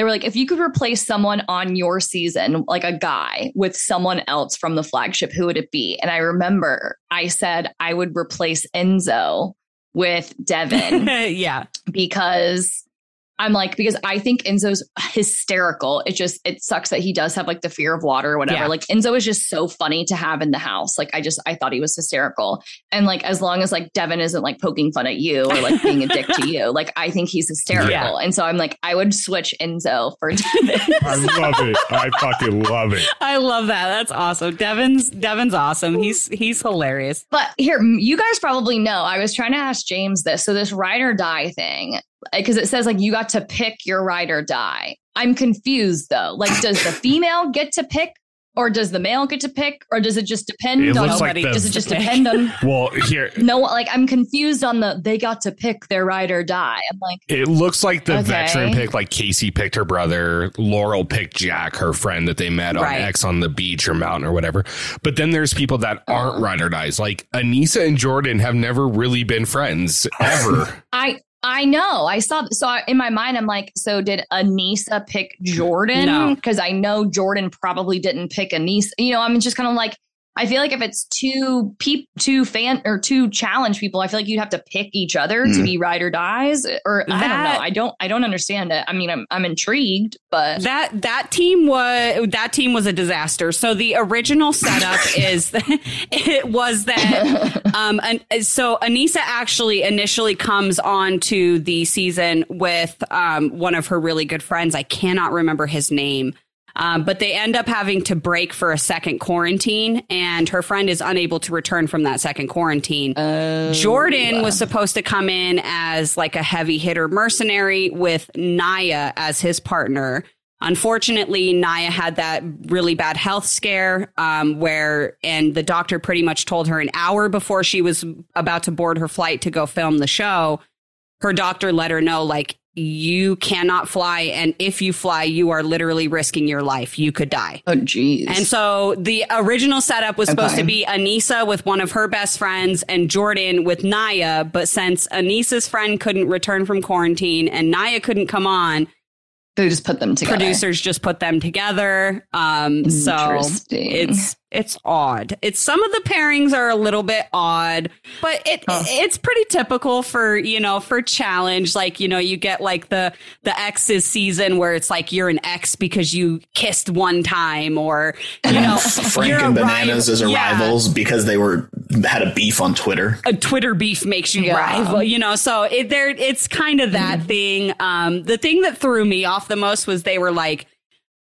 They were like, if you could replace someone on your season, like a guy with someone else from the flagship, who would it be? And I remember I said I would replace Enzo with Devin *laughs* yeah, because I'm like, because I think Enzo's hysterical. It just, it sucks that he does have like the fear of water or whatever. Yeah. Like Enzo is just so funny to have in the house. Like I just, I thought he was hysterical. And like, as long as like Devin isn't like poking fun at you or like being a dick to you, *laughs* like I think he's hysterical. Yeah. And so I'm like, I would switch Enzo for *laughs* Devin. I love it. I fucking love it. I love that. That's awesome. Devin's Devin's awesome. He's he's hilarious. But here, you guys probably know. I was trying to ask James this. So this ride or die thing, because it says like you got to pick your ride or die. I'm confused though. Like, does the *laughs* female get to pick or does the male get to pick, or does it just depend It on? looks like does it just depend on? *laughs* Well, here No, like I'm confused on the they got to pick their ride or die. I'm like, it looks like the Okay. veteran picked like Casey picked her brother, Laurel picked Jack, her friend that they met on Right. Ex on the Beach or mountain or whatever. But then there's people that uh-huh. aren't ride or dies. Like Anissa and Jordan have never really been friends ever. *laughs* I I know. I saw so I, in my mind I'm like, so did Anissa pick Jordan? No. Because I know Jordan probably didn't pick Anissa. You know, I'm just kind of like I feel like if it's two peop two fan or two challenge people, I feel like you'd have to pick each other to Mhm. be ride or dies. Or I don't know. I don't I don't understand it. I mean, I'm I'm intrigued, but That that team was that team was a disaster. So the original setup *laughs* is *laughs* it was that *laughs* um and so Anissa actually initially comes on to the season with um one of her really good friends. I cannot remember his name. Um, but they end up having to break for a second quarantine, and her friend is unable to return from that second quarantine. Jordan was supposed to come in as like a heavy hitter mercenary with Nia as his partner. Unfortunately, Nia had that really bad health scare um, where, and the doctor pretty much told her an hour before she was about to board her flight to go film the show. Her doctor let her know, like, you cannot fly. And if you fly, you are literally risking your life. You could die. oh geez. And so the original setup was supposed Okay. to be Anissa with one of her best friends and Jordan with Nia. But since Anissa's friend couldn't return from quarantine and Nia couldn't come on, they just put them together. producers just put them together. Um, so it's it's odd. It's some of the pairings are a little bit odd, but it Huh. it's pretty typical for you know for challenge. Like you know you get like the the exes season where it's like you're an ex because you kissed one time, or you know *laughs* Frank and a Bananas rival- as yeah. rivals because they were had a beef on Twitter. a Twitter beef makes you Yeah. rival, you know. So it, there, it's kind of that thing. Um, the thing that threw me off the most was they were like,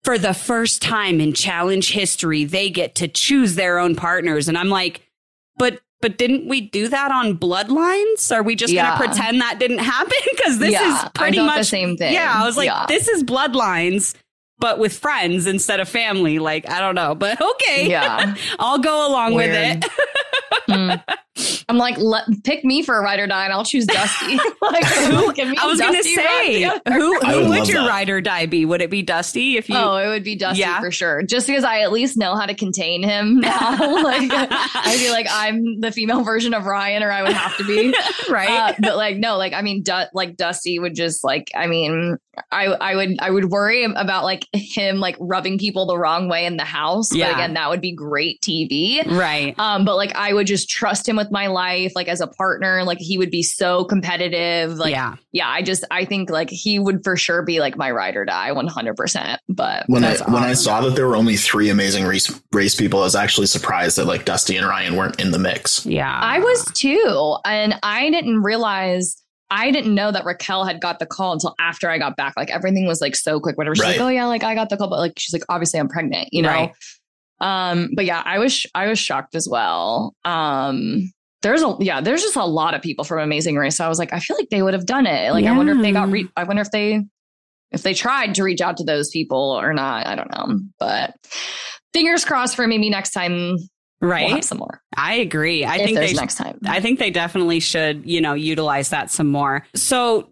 for the first time in challenge history, they get to choose their own partners, and I'm like, but. But didn't we do that on Bloodlines? Are we just Yeah. going to pretend that didn't happen? *laughs* Because this Yeah, is pretty much the same thing. Yeah, I was like, Yeah. this is Bloodlines, but with friends instead of family. Like, I don't know, but okay, Yeah. *laughs* I'll go along with it. *laughs* Mm. I'm like, let, pick me for a ride or die, and I'll choose Dusty. *laughs* like, Who- me I was going to say, who, who would would your that. ride or die be? Would it be Dusty if you? Oh, it would be Dusty Yeah. for sure. Just because I at least know how to contain him now. like, I'd be like I'm the female version of Ryan, or I would have to be. right? Uh, but like no, like I mean, du- like Dusty would just like I mean, I I would I would worry about like him like rubbing people the wrong way in the house. Yeah. But again, that would be great TV. right. Um, but like I would just trust him with my life, like as a partner. Like he would be so competitive. Like yeah, yeah. I just I think like he would for sure be like my ride or die, one hundred percent. But When I That's when I saw that there were only three amazing race race people, I was actually surprised that like Dusty and Ryan weren't in the mix. Yeah. I was too, and I didn't realize. I didn't know that Raquel had got the call until after I got back. Like everything was like so quick. Whatever. She's Right. like, "Oh yeah, like I got the call," but like she's like, "Obviously, I'm pregnant," you know. Right. Um, but yeah, I was I was shocked as well. Um, there's a yeah, there's just a lot of people from Amazing Race. So I was like, I feel like they would have done it. Like I wonder if they got. Re- I wonder if they if they tried to reach out to those people or not. I don't know, but fingers crossed for maybe next time right. have some more. I agree. I if think there's they. next time. I think they definitely should, you know, utilize that some more. So,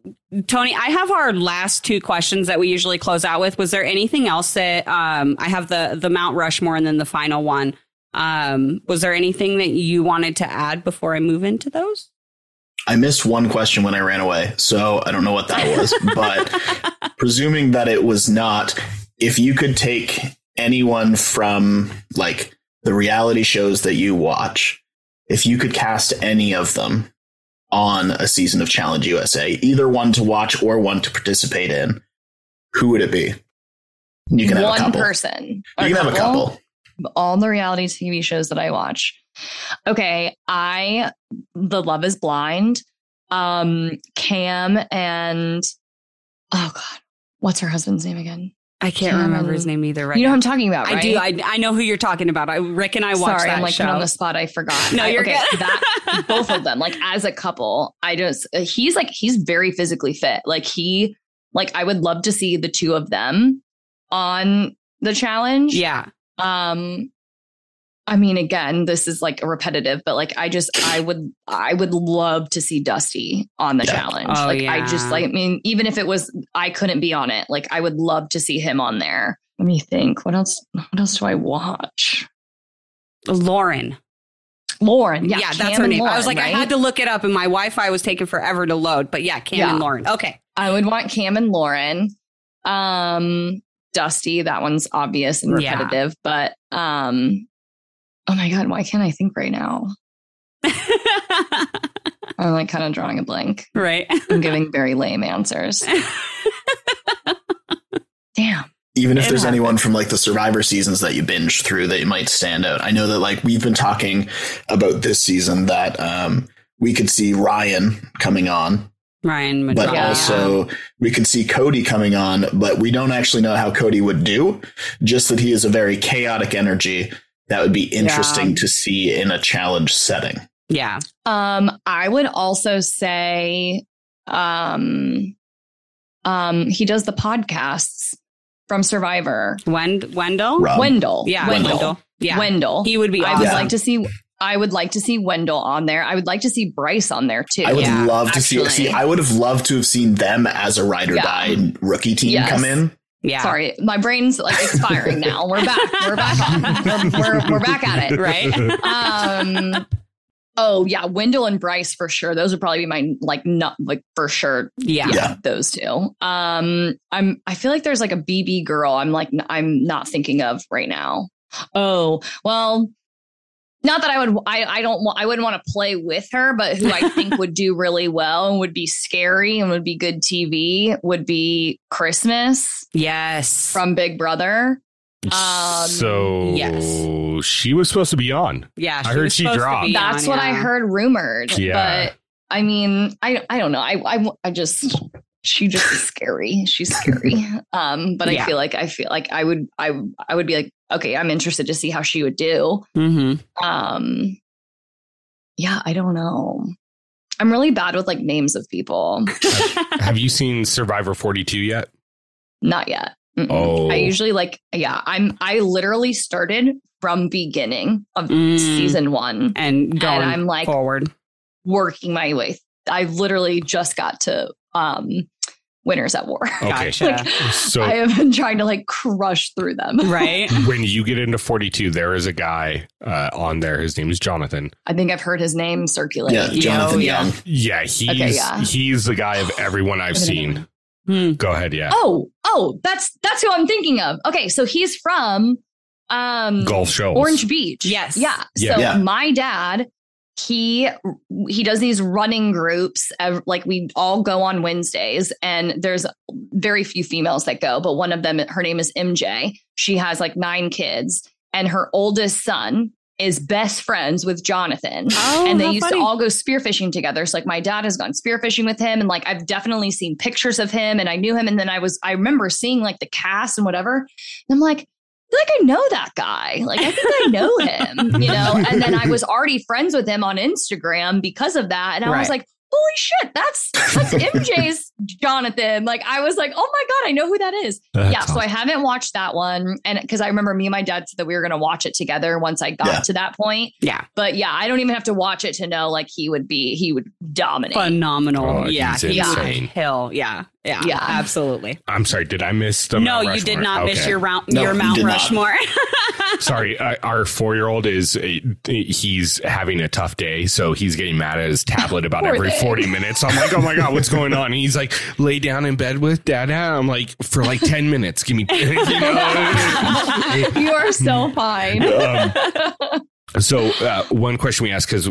Tony, I have our last two questions that we usually close out with. Was there anything else that um, I have the the Mount Rushmore and then the final one? Um, was there anything that you wanted to add before I move into those? I missed one question when I ran away, so I don't know what that was. *laughs* but presuming that it was not, if you could take anyone from like the reality shows that you watch, if you could cast any of them on a season of Challenge USA, either one to watch or one to participate in, who would it be? You can have one a couple. person. You can have a couple. All the reality TV shows that I watch. Okay, I the Love Is Blind, um, Cam and oh god, what's her husband's name again? I can't remember his name either. Right you know now. what I'm talking about, right? I do. I, I know who you're talking about. I, Rick and I watched Sorry, that I'm like show. on the spot. I forgot. *laughs* No, I- you're okay, good. that *laughs* both of them, like as a couple, I just uh, he's like he's very physically fit. Like he, like I would love to see the two of them on the challenge. yeah. Um, I mean, again, this is like a repetitive, but like I just I would I would love to see Dusty on the Yeah. challenge. Oh, like I just like I mean, even if it was I couldn't be on it, like I would love to see him on there. Let me think. What else what else do I watch? Lauren. Lauren. Yeah, Yeah, that's Cam her and name. I was Lauren, like, I had to look it up, and my Wi-Fi was taking forever to load. But yeah, Cam Yeah. and Lauren. Okay. I would want Cam and Lauren. Um, Dusty, that one's obvious and Yeah. repetitive, but um, oh my god, why can't I think right now? *laughs* I'm like kind of drawing a blank. right. I'm giving very lame answers. *laughs* Damn. Even if It there's happens. anyone from like the Survivor seasons that you binge through that might stand out. I know that like we've been talking about this season that um we could see Ryan coming on, Ryan but also we could see Cody coming on, but we don't actually know how Cody would do. Just that he is a very chaotic energy that would be interesting to see in a challenge setting. yeah. Um, I would also say um um he does the podcasts from Survivor. Wend- Wendell. Rob. Wendell. yeah. Wendell. Wendell. Yeah. Wendell. He would be I would Yeah. like to see I would like to see Wendell on there. I would like to see Bryce on there too. I would Yeah, love to see. actually. See, I would have loved to have seen them as a ride or Yeah. die rookie team Yes. come in. Yeah. Sorry, my brain's like expiring now. We're back. We're back on. We're, we're, we're back at it. Right. Um. Oh yeah, Wendell and Bryce for sure. Those would probably be my like not like for sure. Yeah. Yeah. those two. Um. I'm. I feel like there's like a BB girl. I'm like n- I'm not thinking of right now. Oh well. Not that I would, I, I don't want, I wouldn't want to play with her, but who I think *laughs* would do really well and would be scary and would be good TV would be Christmas Yes. from Big Brother. Um, so yes. she was supposed to be on. yeah. I heard was she dropped. That's on, what I heard rumored. Yeah. But I mean, I I don't know. I I, I just she just is scary. She's scary. *laughs* Um, but Yeah. I feel like I feel like I would I I would be like, okay, I'm interested to see how she would do. Mhm. Um, yeah, I don't know. I'm really bad with like names of people. *laughs* Have you seen Survivor 42 yet? Not yet. Mm-mm. Oh. I usually like yeah. I'm I literally started from beginning of Mm. season one. And going I'm like- forward. working my way. I literally just got to um winners at war. Okay. Gotcha. *laughs* Like, So I have been trying to like crush through them. right. *laughs* when you get into 42, there is a guy uh, on there. His name is Jonathan. I think I've heard his name circulate. Yeah, Jonathan oh, yeah. Young. Yeah, he's Okay, yeah. he's the guy of everyone I've seen. Hmm. Go ahead, yeah. Oh, oh, that's that's who I'm thinking of. Okay, so he's from um Gulf Shores. Orange Beach. Yes. Yeah. Yeah. So Yeah. my dad, he he does these running groups. Like we all go on Wednesdays, and there's very few females that go, but one of them, her name is MJ. She has like nine kids, and her oldest son is best friends with Jonathan. Oh, and they used funny. to all go spearfishing together. So like my dad has gone spearfishing with him, and like I've definitely seen pictures of him, and I knew him. And then I was I remember seeing like the cast and whatever. And I'm like, like I know that guy. Like I think I know him, you know. *laughs* And then I was already friends with him on Instagram because of that, and I was like. Holy shit, that's that's *laughs* MJ's Jonathan. Like I was like, oh my God, I know who that is. That's yeah, so I haven't watched that one. And because I remember me and my dad said that we were gonna watch it together once I got Yeah. to that point. Yeah. But yeah, I don't even have to watch it to know like he would be he would dominate. Phenomenal. Oh, yeah. he's He would insane. kill. Yeah. Yeah. Yeah. Absolutely. I'm sorry, did I miss the no, Mount you did Rushmore? not miss your round, No, your you Mount did. Rushmore. *laughs* Sorry, uh, our four year old is uh, he's having a tough day, so he's getting mad at his tablet about every thing. forty minutes. I'm like, oh my god, what's going on? And he's like, lay down in bed with dad. I'm like, for like ten minutes, give me, *laughs* you know. *laughs* you are so fine. Um, so uh, one question we ask because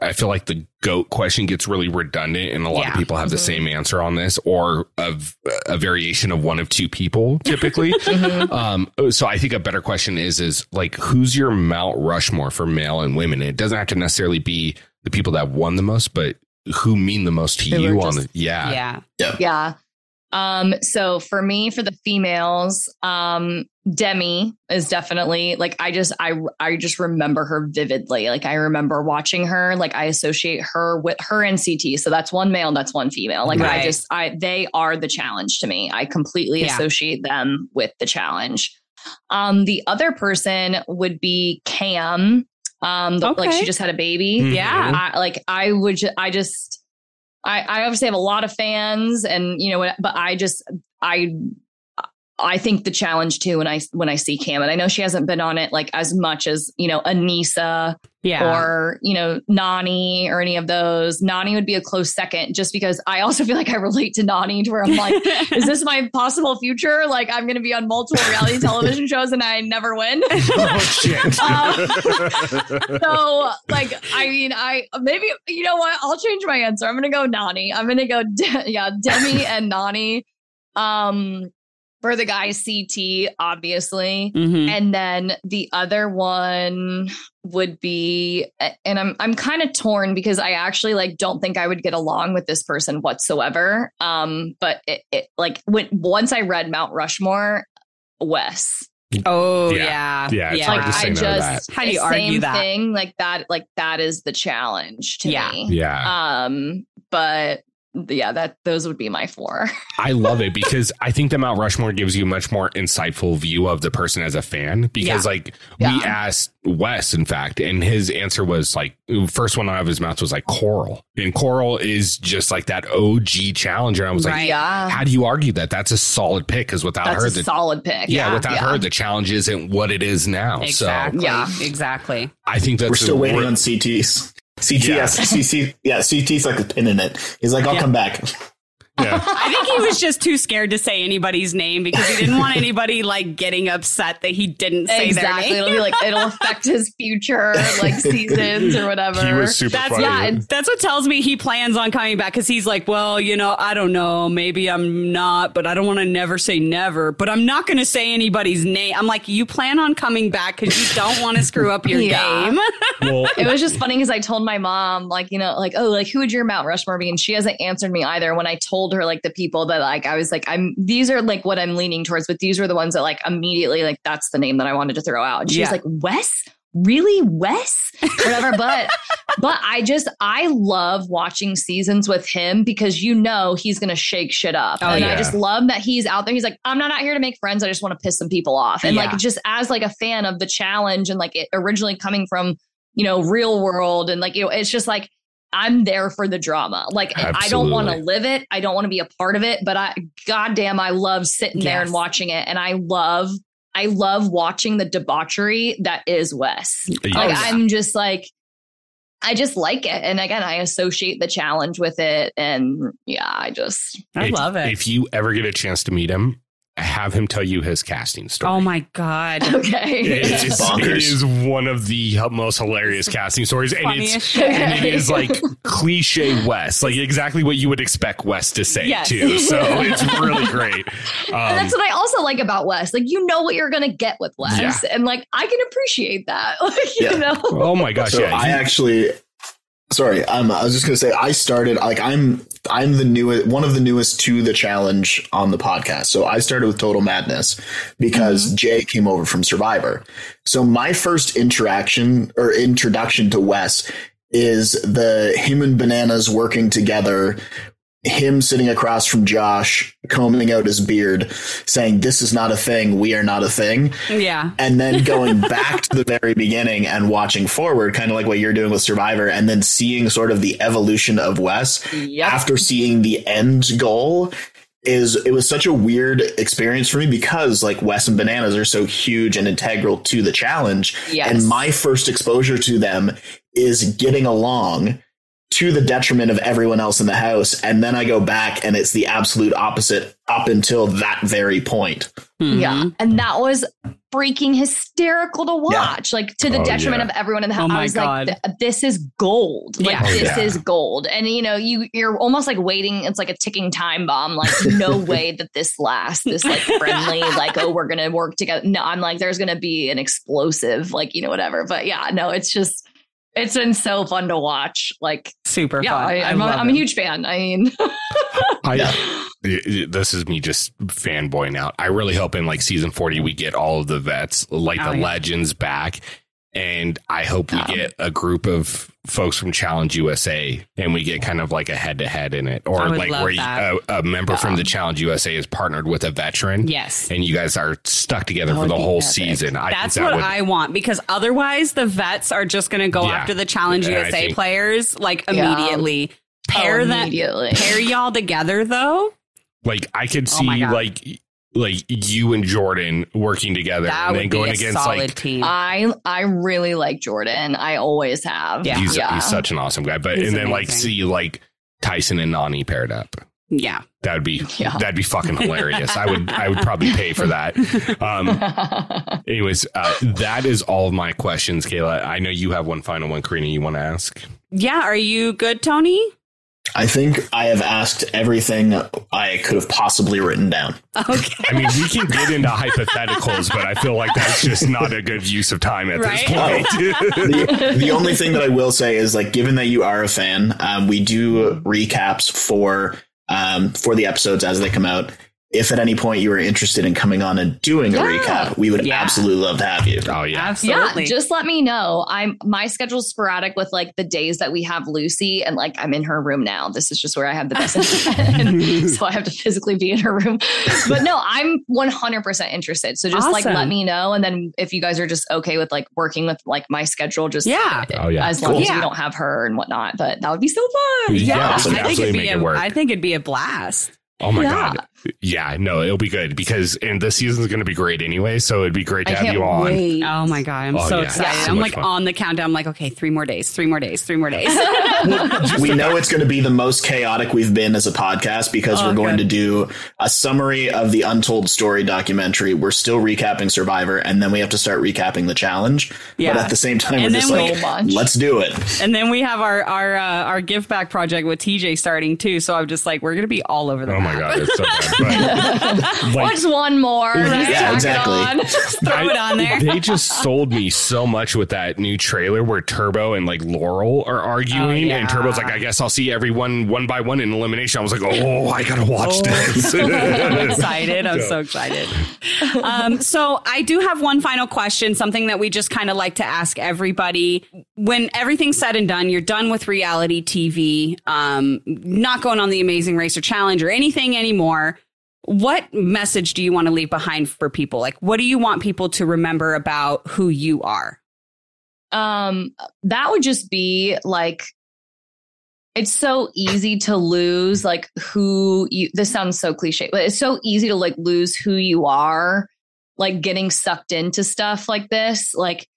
I feel like the goat question gets really redundant, and a lot Yeah. of people have the Mhm. same answer on this, or of a variation of one of two people *laughs* typically. Mhm. Um, so I think a better question is is like who's your Mount Rushmore for male and women? It doesn't have to necessarily be the people that won the most, but who mean the most to Who you are on just- the yeah. yeah. Yeah. Um, so for me, for the females, um, Demi is definitely like I just I I just remember her vividly. Like I remember watching her, like I associate her with her and CT. So that's one male, that's one female. Like I just I they are the challenge to me. I completely Yeah. associate them with the challenge. Um, the other person would be Cam. Um, the, like she just had a baby. Mhm. Yeah. I, like I would, ju- I just, I, I obviously have a lot of fans, and you know, but I just, I, I think the challenge too when I when I see Cam, and I know she hasn't been on it like as much as you know Anissa Yeah. or you know Nany or any of those. Nany would be a close second, just because I also feel like I relate to Nany, to where I'm like, *laughs* is this my possible future? Like I'm going to be on multiple reality television *laughs* shows and I never win. *laughs* oh shit. Um, so like i mean i maybe you know what i'll change my answer i'm gonna go nany i'm gonna go De- yeah demi and nany um for the guy ct obviously Mhm. and then the other one would be and i'm i'm kind of torn because i actually like don't think i would get along with this person whatsoever um but it, it like when once i read mount rushmore wes Oh Yeah. yeah. Yeah, it's hard to say I no to just that. How do you the argue same that? thing like that like that is the challenge to Yeah. me. yeah. Um but yeah, that those would be my four. *laughs* I love it because I think the Mount Rushmore gives you a much more insightful view of the person as a fan. Because Yeah. like we Yeah. asked Wes, in fact, and his answer was like first one out of his mouth was like Coral, and Coral is just like that OG challenger. I was like, Yeah. how do you argue that? That's a solid pick because without That's her, a the solid pick. yeah, without Yeah. her, the challenge isn't what it is now. Exactly. So Yeah. Exactly. I think that's We're still waiting on CTs. CT, Yeah. yeah. CC, yeah, CT's like a pin in it. He's like, I'll Yeah. come back. Yeah. *laughs* I think he was just too scared to say anybody's name because he didn't want anybody like getting upset that he didn't say Exactly. their It'll be like it'll affect his future like seasons or whatever. He was super That's funny. yeah. That's what tells me he plans on coming back because he's like, well, you know, I don't know, maybe I'm not, but I don't want to never say never. But I'm not going to say anybody's name. I'm like, you plan on coming back because you don't want to screw up your *laughs* Yeah. game. *laughs* well, it was just funny because I told my mom, like, you know, like, oh, like, who would your Mount Rushmore be? And she hasn't answered me either. When I told her, like, the people that, like, I was like, I'm, these are like what I'm leaning towards, but these were the ones that, like, immediately, like, that's the name that I wanted to throw out. And she Yeah. was like, Wes? Really, Wes? Whatever. *laughs* But, but I just, I love watching seasons with him because you know he's to shake shit up. Oh, and I just love that he's out there. He's like, I'm not out here to make friends. I just want to piss some people off. And, Yeah. like, just as, like, a fan of the challenge and, like, it originally coming from, you know, real world. And like, you know, it's just like, I'm there for the drama. Like, I don't want to live it. I don't want to be a part of it, but I, goddamn, I love sitting there and watching it. And I love, I love watching the debauchery that is Wes. Like, oh, Yes. I'm just like, I just like it. And again, I associate the challenge with it. And yeah, I just, I if, love it. If you ever get a chance to meet him, have him tell you his casting story. oh my God. *laughs* okay. It is, Bonkers. it is one of the most hilarious casting stories, and Funniest it's shit. and it is like *laughs* cliche Wes, like exactly what you would expect Wes to say Yes. too. So *laughs* it's really great. and Um, that's what I also like about Wes. Like, you know what you're going to get with Wes, Yeah. And like, I can appreciate that. Like, you Yeah. know? oh my gosh, so yeah, I actually, sorry, um, I was just gonna say I started like I'm I'm the newest one of the newest to the challenge on the podcast. So I started with Total Madness because Jay came over from Survivor. So my first interaction or introduction to Wes is the him and Bananas working together. Him sitting across from Josh, combing out his beard, saying, This is not a thing. We are not a thing Yeah. and then *laughs* going back to the very beginning and watching forward, kind of like what you're doing with Survivor, and then seeing sort of the evolution of Wes Yep. after seeing the end goal is it was such a weird experience for me because like Wes and Bananas are so huge and integral to the challenge. Yes. And my first exposure to them is getting along to the detriment of everyone else in the house. And then I go back and it's the absolute opposite up until that very point. Yeah. Mhm. And that was freaking hysterical to watch, like to the Oh, detriment yeah. of everyone in the Oh house. my I was God. like, this is gold. Like Yeah. Oh, this yeah. is gold. And you know, you you're almost like waiting. It's like a ticking time bomb. Like, no *laughs* way that this lasts. This like friendly, like, oh, we're gonna work together. No, I'm like, there's gonna be an explosive, like, you know, whatever. But yeah, no, it's just it's been so fun to watch. Like, Super yeah, fun. I, I I'm, a, love I'm a huge fan. I mean, *laughs* I, this is me just fanboying out. I really hope in like season 40 we get all of the vets, like Oh, the yeah. legends back. And I hope we Um, get a group of folks from Challenge USA and we get kind of like a head to head in it, or like where you, a, a member from the Challenge USA is partnered with a veteran. Yes. And you guys are stuck together That for the whole epic. season. That's think that what would, I want because otherwise the vets are just going to go Yeah. after the Challenge And USA think- players like Yeah. immediately. Pair Oh, that pair y'all together though. like I could Oh see God. like like you and Jordan working together That and would then be going a against solid like team. I I really like Jordan. I always have. Yeah. he's yeah. he's such an awesome guy. But He's and then like see like Tyson and Nany paired up. yeah. That would be Yeah. that'd be fucking hilarious. I would I would probably pay for that. Um *laughs* anyways, uh, that is all of my questions, Cayla. I know you have one final one, Corrina, you want to ask. Yeah, are you good, Tony? I think I have asked everything I could have possibly written down. Okay. I mean, we can get into hypotheticals, but I feel like that's just not a good use of time at Right? this point. the, the only thing that I will say is like, given that you are a fan, um, we do recaps for um, for the episodes as they come out. If at any point you are interested in coming on and doing a Yeah. recap, we would Yeah. absolutely love to have you. oh yeah. Absolutely. Yeah, just let me know. I'm my schedule's sporadic with like the days that we have Lucy, and like I'm in her room now. This is just where I have the best *laughs* *laughs* so I have to physically be in her room. But no, I'm 100 percent interested. So just like let me know, and then if you guys are just okay with like working with like my schedule, just Yeah. Oh yeah. as long Cool. as Yeah. we don't have her and whatnot. But that would be so fun. Yeah, yeah, absolutely. I think it'd be make a, it work. I think it'd be a blast. Oh my Yeah. god. Yeah, no, it'll be good because and this season's going to be great anyway, so it'd be great to I have can't you on. wait. Oh my god, I'm Oh, so yeah. excited. So I'm like fun. on the countdown. I'm like, okay, three more days, three more days, three more days. *laughs* we know it's going to be the most chaotic we've been as a podcast because Oh, we're going good. to do a summary of the Untold Story documentary. We're still recapping Survivor, and then we have to start recapping the challenge. Yeah. But at the same time, And we're just then we- like, So much. let's do it. and then we have our our uh, our give back project with TJ starting too. So I'm just like, we're gonna be all over the Oh my god, it's so *laughs* bad. But, like, What's one more? Right? Yeah, Tack it exactly. on. *laughs* Throw it on there. They just sold me so much with that new trailer where Turbo and like Laurel are arguing, Oh, yeah. and Turbo's like, "I guess I'll see everyone one by one in elimination." I was like, "Oh, I gotta watch Oh. this." *laughs* I'm *laughs* excited. I'm So- so excited. Um, so I do have one final question, something that we just kind of like to ask everybody. When everything's said and done, you're done with reality TV, um, not going on the Amazing Racer Challenge or anything anymore. What message do you want to leave behind for people? Like, what do you want people to remember about who you are? um that would just be like it's so easy to lose like who you this sounds so cliche but it's so easy to like lose who you are like getting sucked into stuff like this like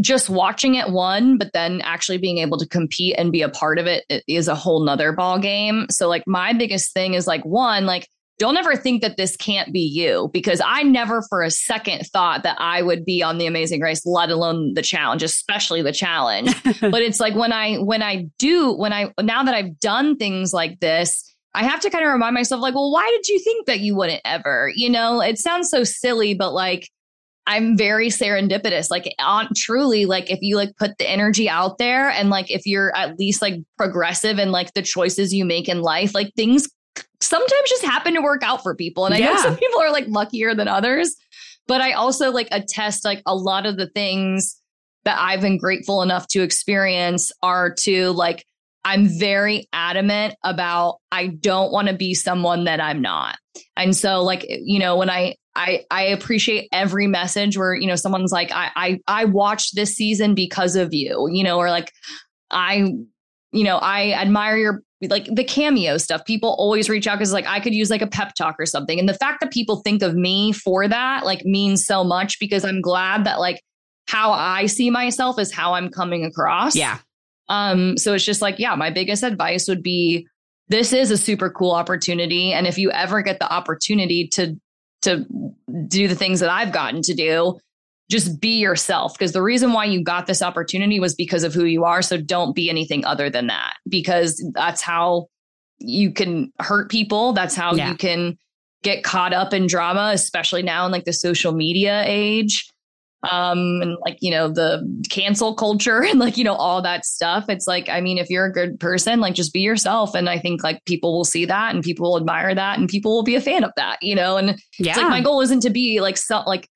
just watching it one but then actually being able to compete and be a part of it i- is a whole nother ball game so like my biggest thing is like one like don't ever think that this can't be you because I never for a second thought that I would be on the amazing race, let alone the challenge, especially the challenge. *laughs* but it's like when I when I do when I now that I've done things like this, I have to kind of remind myself like, well, why did you think that you wouldn't ever? You know, it sounds so silly, but like I'm very serendipitous. Like on truly, like if you like put the energy out there and like if you're at least like progressive and like the choices you make in life, like things sometimes just happen to work out for people. And I know some people are like luckier than others, but I also like attest like a lot of the things that I've been grateful enough to experience are to like I'm very adamant about I don't want to be someone that I'm not. And so like you know when I I I appreciate every message where you know someone's like I I I watched this season because of you, you know, or like I you know, I admire your like the cameo stuff. People always reach out because like I could use like a pep talk or something. And the fact that people think of me for that like means so much because I'm glad that like how I see myself is how I'm coming across. Yeah. Um, so it's just like, yeah, my biggest advice would be this is a super cool opportunity. And if you ever get the opportunity to to do the things that I've gotten to do, just be yourself. Because the reason why you got this opportunity was because of who you are. So don't be anything other than that. Because that's how you can hurt people. That's how Yeah. you can get caught up in drama, especially now in like the social media age um and like you know the cancel culture *laughs* and like you know all that stuff it's like i mean if you're a good person like just be yourself and i think like people will see that and people will admire that and people will be a fan of that you know and Yeah. it's like my goal isn't to be like so like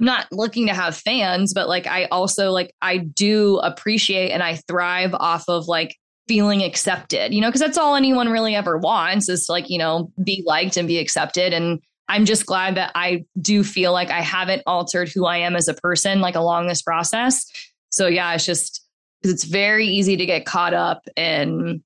not looking to have fans, but like I also like I do appreciate and I thrive off of like feeling accepted, you know, because that's all anyone really ever wants is to, like, you know, be liked and be accepted. And I'm just glad that I do feel like I haven't altered who I am as a person like along this process. So yeah, it's just because it's very easy to get caught up in,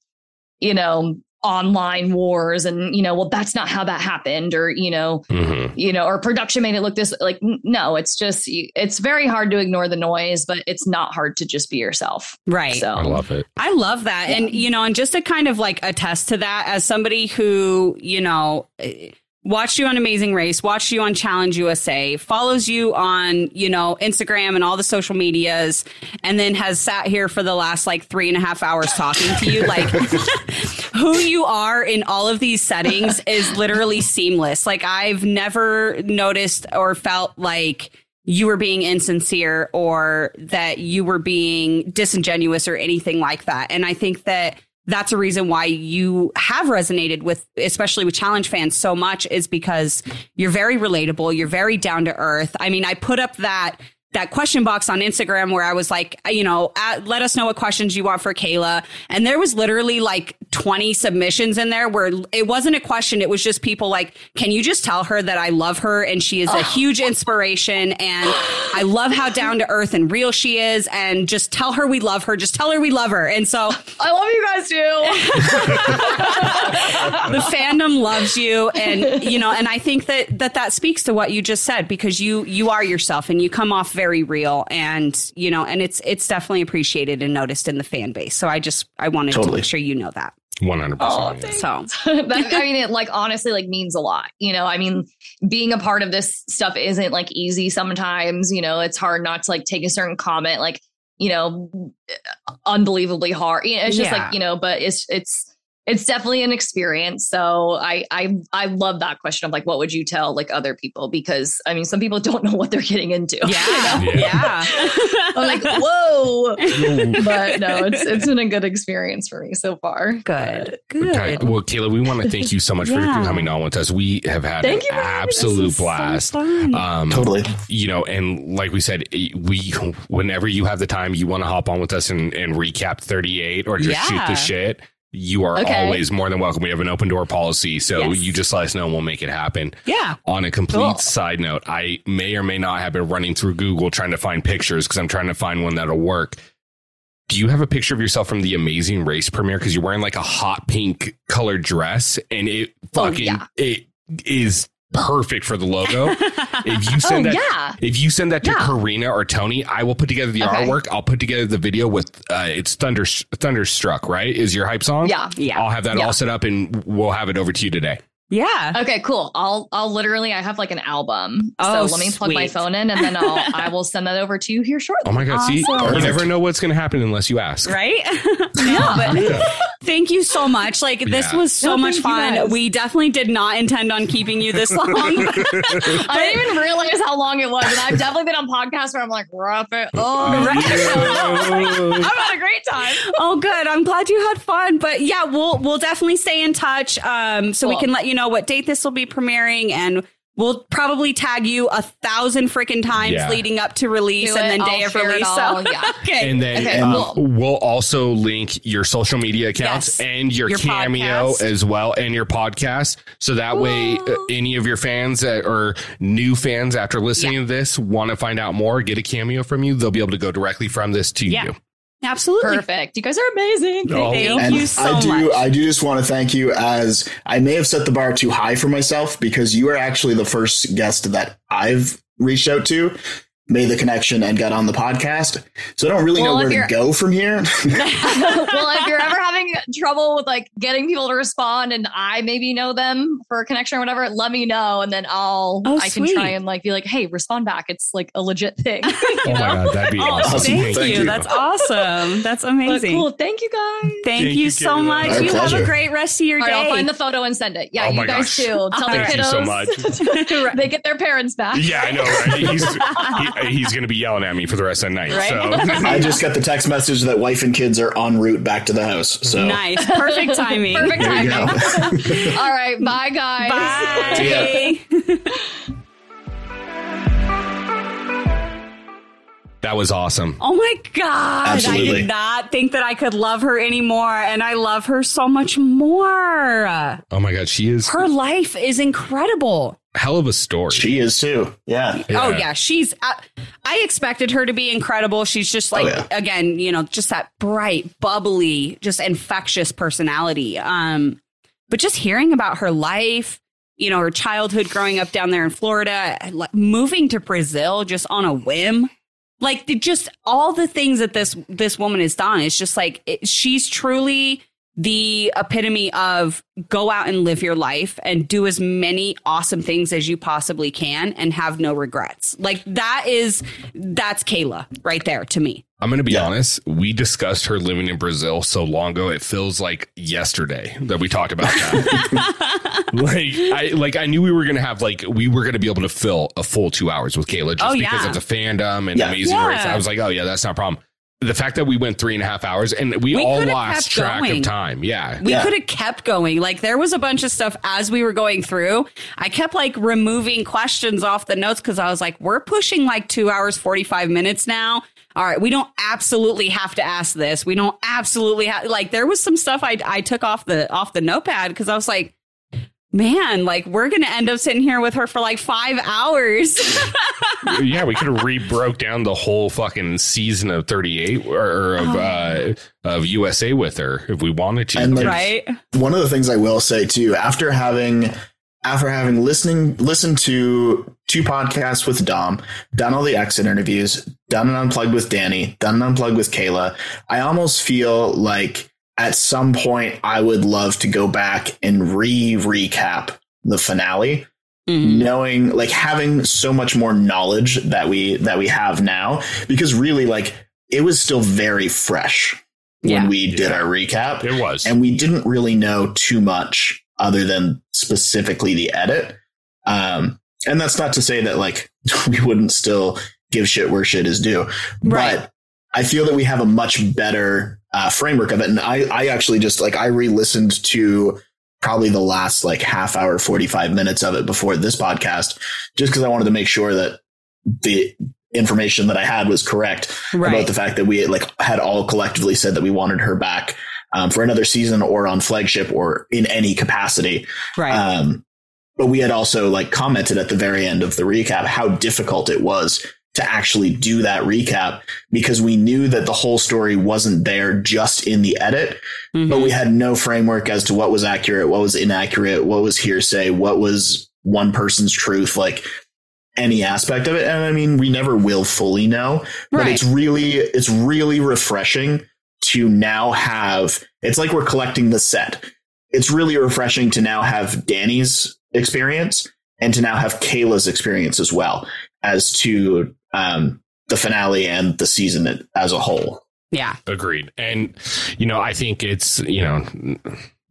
you know, online wars and you know well that's not how that happened or you know Mhm. you know or production made it look this like no it's just it's very hard to ignore the noise but it's not hard to just be yourself Right. so I love it. I love that. And, you know, and just to kind of like attest to that as somebody who, you know, eh, watched you on Amazing Race, watched you on Challenge USA, follows you on, you know, Instagram and all the social medias, and then has sat here for the last like three and a half hours talking to you. Like, *laughs* who you are in all of these settings is literally seamless. Like, I've never noticed or felt like, you were being insincere or that you were being disingenuous or anything like that. And I think that that's a reason why you have resonated with, especially with challenge fans so much is because you're very relatable. You're very down to earth. I mean, I put up that that question box on Instagram where I was like, uh, you know, at, let us know what questions you want for Cayla. And there was literally like 20 submissions in there where it wasn't a question. It was just people like, can you just tell her that I love her and she is a oh. huge inspiration and I love how down to earth and real she is and just tell her we love her. Just tell her we love her. And so i love you guys too *laughs* the fandom loves you and you know and i think that that that speaks to what you just said because you you are yourself and you come off very real and you know and it's it's definitely appreciated and noticed in the fan base so i just i wanted to make sure you know that 100%. Oh, yeah. so *laughs* that, I mean, it like honestly like means a lot. You know, I mean, being a part of this stuff isn't like easy sometimes. You know, it's hard not to like take a certain comment like, you know, unbelievably hard. You know, it's just Yeah. like, you know, but it's it's it's definitely an experience. So I I I love that question of like what would you tell like other people? Because I mean some people *laughs* don't know what they're getting into. you yeah know? yeah I'm like, whoa. but no, it's it's been a good experience for me so far. good Okay. Well, Cayla, we want to thank you so much Yeah. for coming on with us. We have had Thank an you for having us. absolute This is so blast. um, Totally. you know, and like we said, we whenever you have the time, you want to hop on with us and, and recap 38 or just shoot the shit. You are Okay. always more than welcome. We have an open door policy, so Yes. you just let us know and we'll make it happen. yeah On a complete Cool. side note, I may or may not have been running through Google trying to find pictures because I'm trying to find one that'll work. Do you have a picture of yourself from the Amazing Race premiere? Because you're wearing like a hot pink colored dress, and it Oh, fucking yeah. it is perfect for the logo. *laughs* if you Oh send that, yeah. if you send that to Yeah. Corrina or Tony, I will put together the Okay. artwork. I'll put together the video with uh, it's Thunder Thunderstruck, right? Is your hype song? Yeah. yeah I'll have that Yeah. all set up and we'll have it over to you today. Yeah Okay, cool. I'll I'll literally I have like an album. Oh, so let me plug my phone in and then I'll *laughs* I will send that over to you here shortly. Oh my god! See, you never know what's going to happen unless you ask. right *laughs* no but *laughs* thank you so much like this Yeah. was so No, much fun we definitely did not intend on keeping you this long I didn't even realize how long it was. And I've definitely been on podcasts where I'm like, wrap it up. I'm having a great time. oh good i'm glad you had fun but yeah we'll we'll definitely stay in touch um so we can let you know what date this will be premiering and we'll probably tag you a thousand freaking times Yeah. leading up to release Do and it. then I'll day of release all. so Yeah. *laughs* okay And then Okay, um, cool. we'll also link your social media accounts Yes. and your, Your cameo podcast. as well and your podcast. So that way, uh, any of your fans that, or new fans after listening to this want to find out more, get a cameo from you, they'll be able to go directly from this to Yeah. you. Absolutely Perfect. You guys are amazing. Oh, thank And you so I do, much I do just want to thank you as I may have set the bar too high for myself because you are actually the first guest that I've reached out to, made the connection, and got on the podcast. So I don't really Well, know where to go from here. *laughs* *laughs* well, if you're ever having trouble with like getting people to respond and I maybe know them for a connection or whatever, let me know and then I'll Oh, I can sweet. try and like be like, hey, respond back. It's like a legit thing. *laughs* Oh my God, that'd be Oh, awesome. thank, Thank you. you. That's awesome. That's But amazing. cool. Thank you guys. Thank, Thank you you, so much. My you have a great rest of your All day. right, I'll find the photo and send it. Yeah, Oh you guys gosh. too. Tell the Thank kiddos you so much. they get their parents back. Yeah, I know, right? *laughs* He's, going to be yelling at me for the rest of the night. Right? So. *laughs* I just got the text message that wife and kids are en route back to the house. So nice. Perfect timing. Perfect there timing. *laughs* All right, bye guys. Bye. That was awesome. Oh my God. Absolutely. I did not think that I could love her anymore. And I love her so much more. Oh my god, she is Her life is incredible. Hell of a story. She is too. Yeah. Oh yeah, she's. I, I expected her to be incredible. She's just like Oh, yeah. again, you know, just that bright, bubbly, just infectious personality. Um, but just hearing about her life, you know, her childhood growing up down there in Florida, like, moving to Brazil just on a whim, like the, just all the things that this this woman has done. It's just like it, she's truly the epitome of go out and live your life and do as many awesome things as you possibly can and have no regrets. Like that is that's Cayla right there to me. I'm going to be Yeah. honest. We discussed her living in Brazil so long ago. It feels like yesterday that we talked about that. *laughs* like I like I knew we were going to have like we were going to be able to fill a full two hours with Cayla just Oh, because yeah. of the fandom and Yeah. amazing Yeah. race. I was like, oh yeah, that's not a problem. The fact that we went three and a half hours and we, We all lost track going. of time. Yeah. We Yeah. could have kept going. Like there was a bunch of stuff as we were going through. I kept like removing questions off the notes because I was like, we're pushing like two hours, 45 minutes now. All right. We don't absolutely have to ask this. We don't absolutely have like there was some stuff I, I took off the off the notepad because I was like, man, like we're going to end up sitting here with her for like five hours. *laughs* yeah, we could have re broke down the whole fucking season of 38 or, or of uh, of USA with her if we wanted to. And, like, right. one of the things I will say too, after having after having listening listened to two podcasts with Dom, done all the exit interviews, done an unplugged with Danny, done an unplugged with Cayla, I almost feel like at some point I would love to go back and re recap the finale Mhm. knowing like having so much more knowledge that we that we have now because really like it was still very fresh when Yeah. we did Yeah. our recap it was. and we didn't really know too much other than specifically the edit. Um, and that's not to say that like *laughs* we wouldn't still give shit where shit is due, Right. but I feel that we have a much better uh, framework of it. And I, I actually just like I re-listened to probably the last like half hour, forty five minutes of it before this podcast, just because I wanted to make sure that the information that I had was correct about the fact that we like had all collectively said that we wanted her back um, for another season or on flagship or in any capacity. Right. Um, but we had also like commented at the very end of the recap how difficult it was to actually do that recap because we knew that the whole story wasn't there just in the edit, Mhm. but we had no framework as to what was accurate, what was inaccurate, what was hearsay, what was one person's truth, like any aspect of it. And I mean, we never will fully know, but it's really, it's really refreshing to now have, it's like we're collecting the set. It's really refreshing to now have Danny's experience and to now have Cayla's experience as well as to um, the finale and the season as a whole. yeah. Agreed. And, you know, I think it's, you know,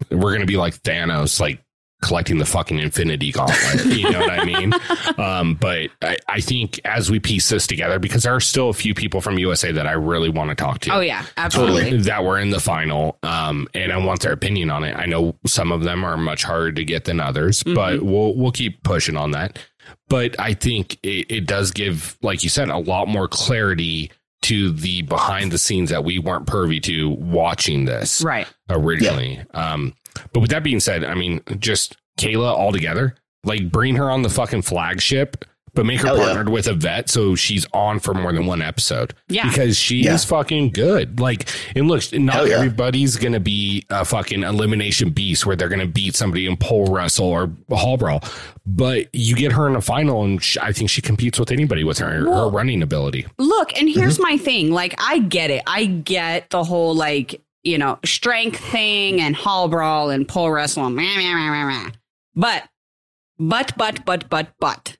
we're going to be like Thanos, like collecting the fucking infinity gauntlet. you know what I mean? *laughs* Um, but I, I think as we piece this together, because there are still a few people from USA that I really want to talk to. Oh yeah. Absolutely. that were in the final, um, and I want their opinion on it. I know some of them are much harder to get than others, but we'll we'll keep pushing on that. But I think it, it does give, like you said, a lot more clarity to the behind the scenes that we weren't privy to watching this Right. originally. Um, but with that being said, I mean, just Cayla altogether, like bring her on the fucking flagship, but make her Hell yeah. partnered with a vet so she's on for more than one episode. Yeah. Because she Yeah. is fucking good. Like, and look, not yeah. everybody's going to be a fucking elimination beast where they're going to beat somebody in pole wrestle or hall brawl. But you get her in a final, and sh I think she competes with anybody with her, her running ability. Look, and mm-hmm. here's my thing. Like, I get it. I get the whole like, you know, strength thing and hall brawl and pole wrestle. meh. But, but, but, but, but, but.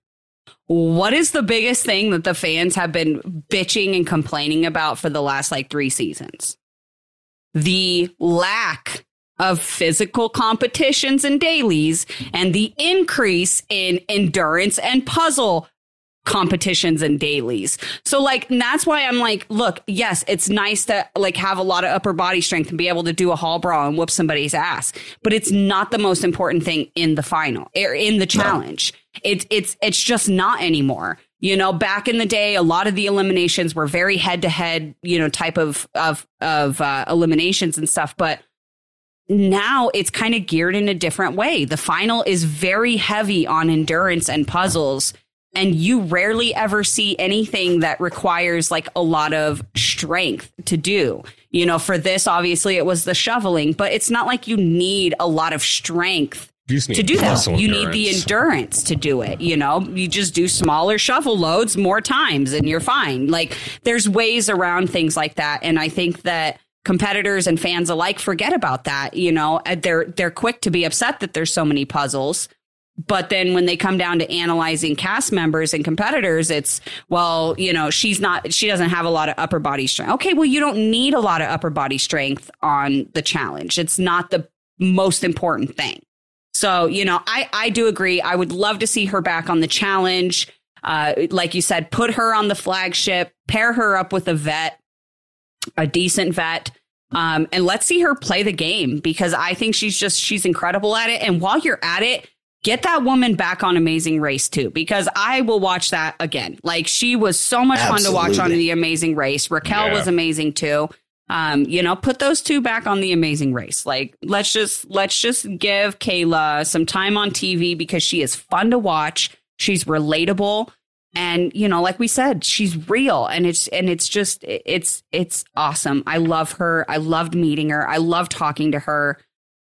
What is the biggest thing that the fans have been bitching and complaining about for the last like three seasons? The lack of physical competitions and dailies and the increase in endurance and puzzle competitions and dailies. So like that's why I'm like, look, yes, it's nice to like have a lot of upper body strength and be able to do a hall brawl and whoop somebody's ass, but it's not the most important thing in the final or in the challenge. It's it's it's just not anymore. You know, back in the day, a lot of the eliminations were very head to head, you know, type of of of uh, eliminations and stuff. But now it's kind of geared in a different way. The final is very heavy on endurance and puzzles. And you rarely ever see anything that requires like a lot of strength to do. You know, for this, obviously it was the shoveling, but it's not like you need a lot of strength to do that. You need the endurance to do it. You know, you just do smaller shuffle loads more times and you're fine. Like there's ways around things like that. And I think that competitors and fans alike forget about that. You know, uh, they're, they're quick to be upset that there's so many puzzles. But then when they come down to analyzing cast members and competitors, it's, well, you know, she's not, she doesn't have a lot of upper body strength. Okay. Well, you don't need a lot of upper body strength on the challenge. It's not the most important thing. So, you know, I, I do agree. I would love to see her back on the challenge. Uh, like you said, put her on the flagship, pair her up with a vet, a decent vet. Um, and let's see her play the game because I think she's just, she's incredible at it. And while you're at it, get that woman back on Amazing Race too, because I will watch that again. Like she was so much Absolutely. fun to watch on the Amazing Race. Raquel yeah. was amazing too um, you know, put those two back on the amazing race. Like, let's just let's just give Cayla some time on TV because she is fun to watch. She's relatable. And, you know, like we said, she's real and it's and it's just it's it's awesome. I love her. I loved meeting her. I love talking to her.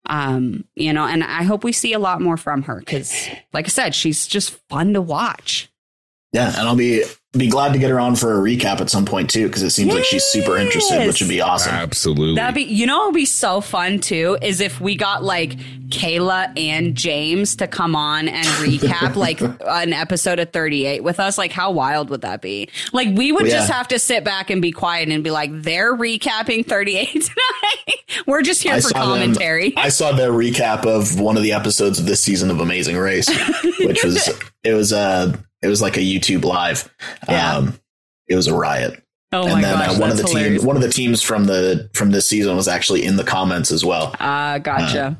Um, you know, and I hope we see a lot more from her because like I said, she's just fun to watch. Yeah, and I'll be be glad to get her on for a recap at some point too, because it seems yes. like she's super interested, which would be awesome. Absolutely. That'd be you know it would be so fun too, is if we got like Cayla and James to come on and recap *laughs* like an episode of 38 with us. Like how wild would that be? Like we would well, just have to sit back and be quiet and be like, they're recapping 38 *laughs* tonight. We're just here I for commentary. Them, I saw their recap of one of the episodes of this season of Amazing Race, *laughs* which was it was uh it was like a YouTube live. Yeah. Um, it was a riot. Oh and then gosh, uh, one of the hilarious. team, one of the teams from the from this season was actually in the comments as well. Ah, uh, gotcha. Uh,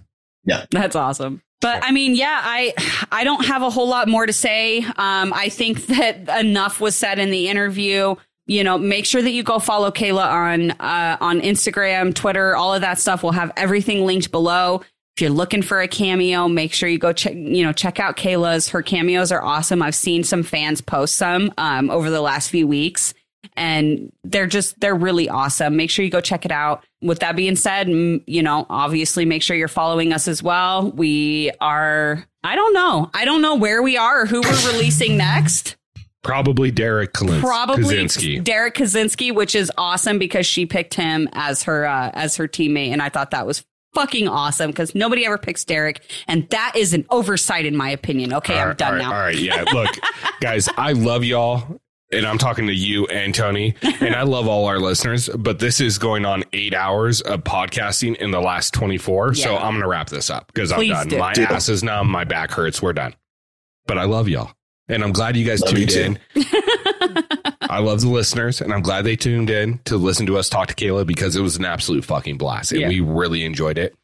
yeah, that's awesome. But I mean, yeah, I I don't have a whole lot more to say. Um, I think *laughs* that enough was said in the interview. You know, make sure that you go follow Cayla on uh, on Instagram, Twitter, all of that stuff. We'll have everything linked below. If you're looking for a cameo, make sure you go check, you know, check out Cayla's. Her cameos are awesome. I've seen some fans post some um, over the last few weeks and they're just, they're really awesome. Make sure you go check it out. With that being said, you know, obviously make sure you're following us as well. We are, I don't know. I don't know where we are or who we're releasing next. Probably Derek Kalins- Probably Kaczynski. Derek Kaczynski, which is awesome because she picked him as her uh, as her teammate, and I thought that was fucking awesome because nobody ever picks Derek, and that is an oversight in my opinion. Okay, I'm done all right, now. All right, yeah. Look, *laughs* guys, I love y'all. And I'm talking to you and Tony, and I love all our listeners, but this is going on eight hours of podcasting in the last 24. Yeah. So I'm going to wrap this up because I'm done. Do. My do. ass is numb. My back hurts. We're done. But I love y'all. And I'm glad you guys love tuned in. *laughs* I love the listeners, and I'm glad they tuned in to listen to us talk to Cayla because it was an absolute fucking blast, and yeah. we really enjoyed it.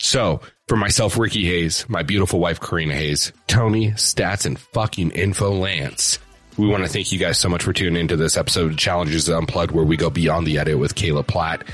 So, for myself, Ricky Hayes, my beautiful wife, Corrina Hayes, Tony, Stats, and fucking Info Lance. We want to thank you guys so much for tuning into this episode of Challengers Unplugged, where we go beyond the edit with Cayla Platt.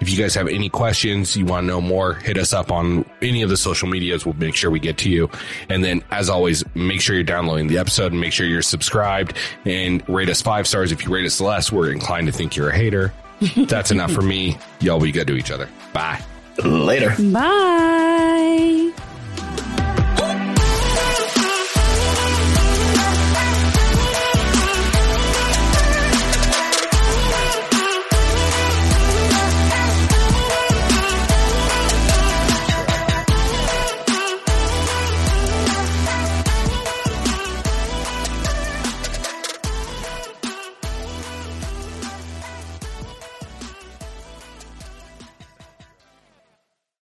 If you guys have any questions, you want to know more, hit us up on any of the social medias. We'll make sure we get to you. And then, as always, make sure you're downloading the episode and make sure you're subscribed and rate us five stars. If you rate us less, we're inclined to think you're a hater. *laughs* That's enough for me. Y'all be good to each other. Bye. Later. Bye.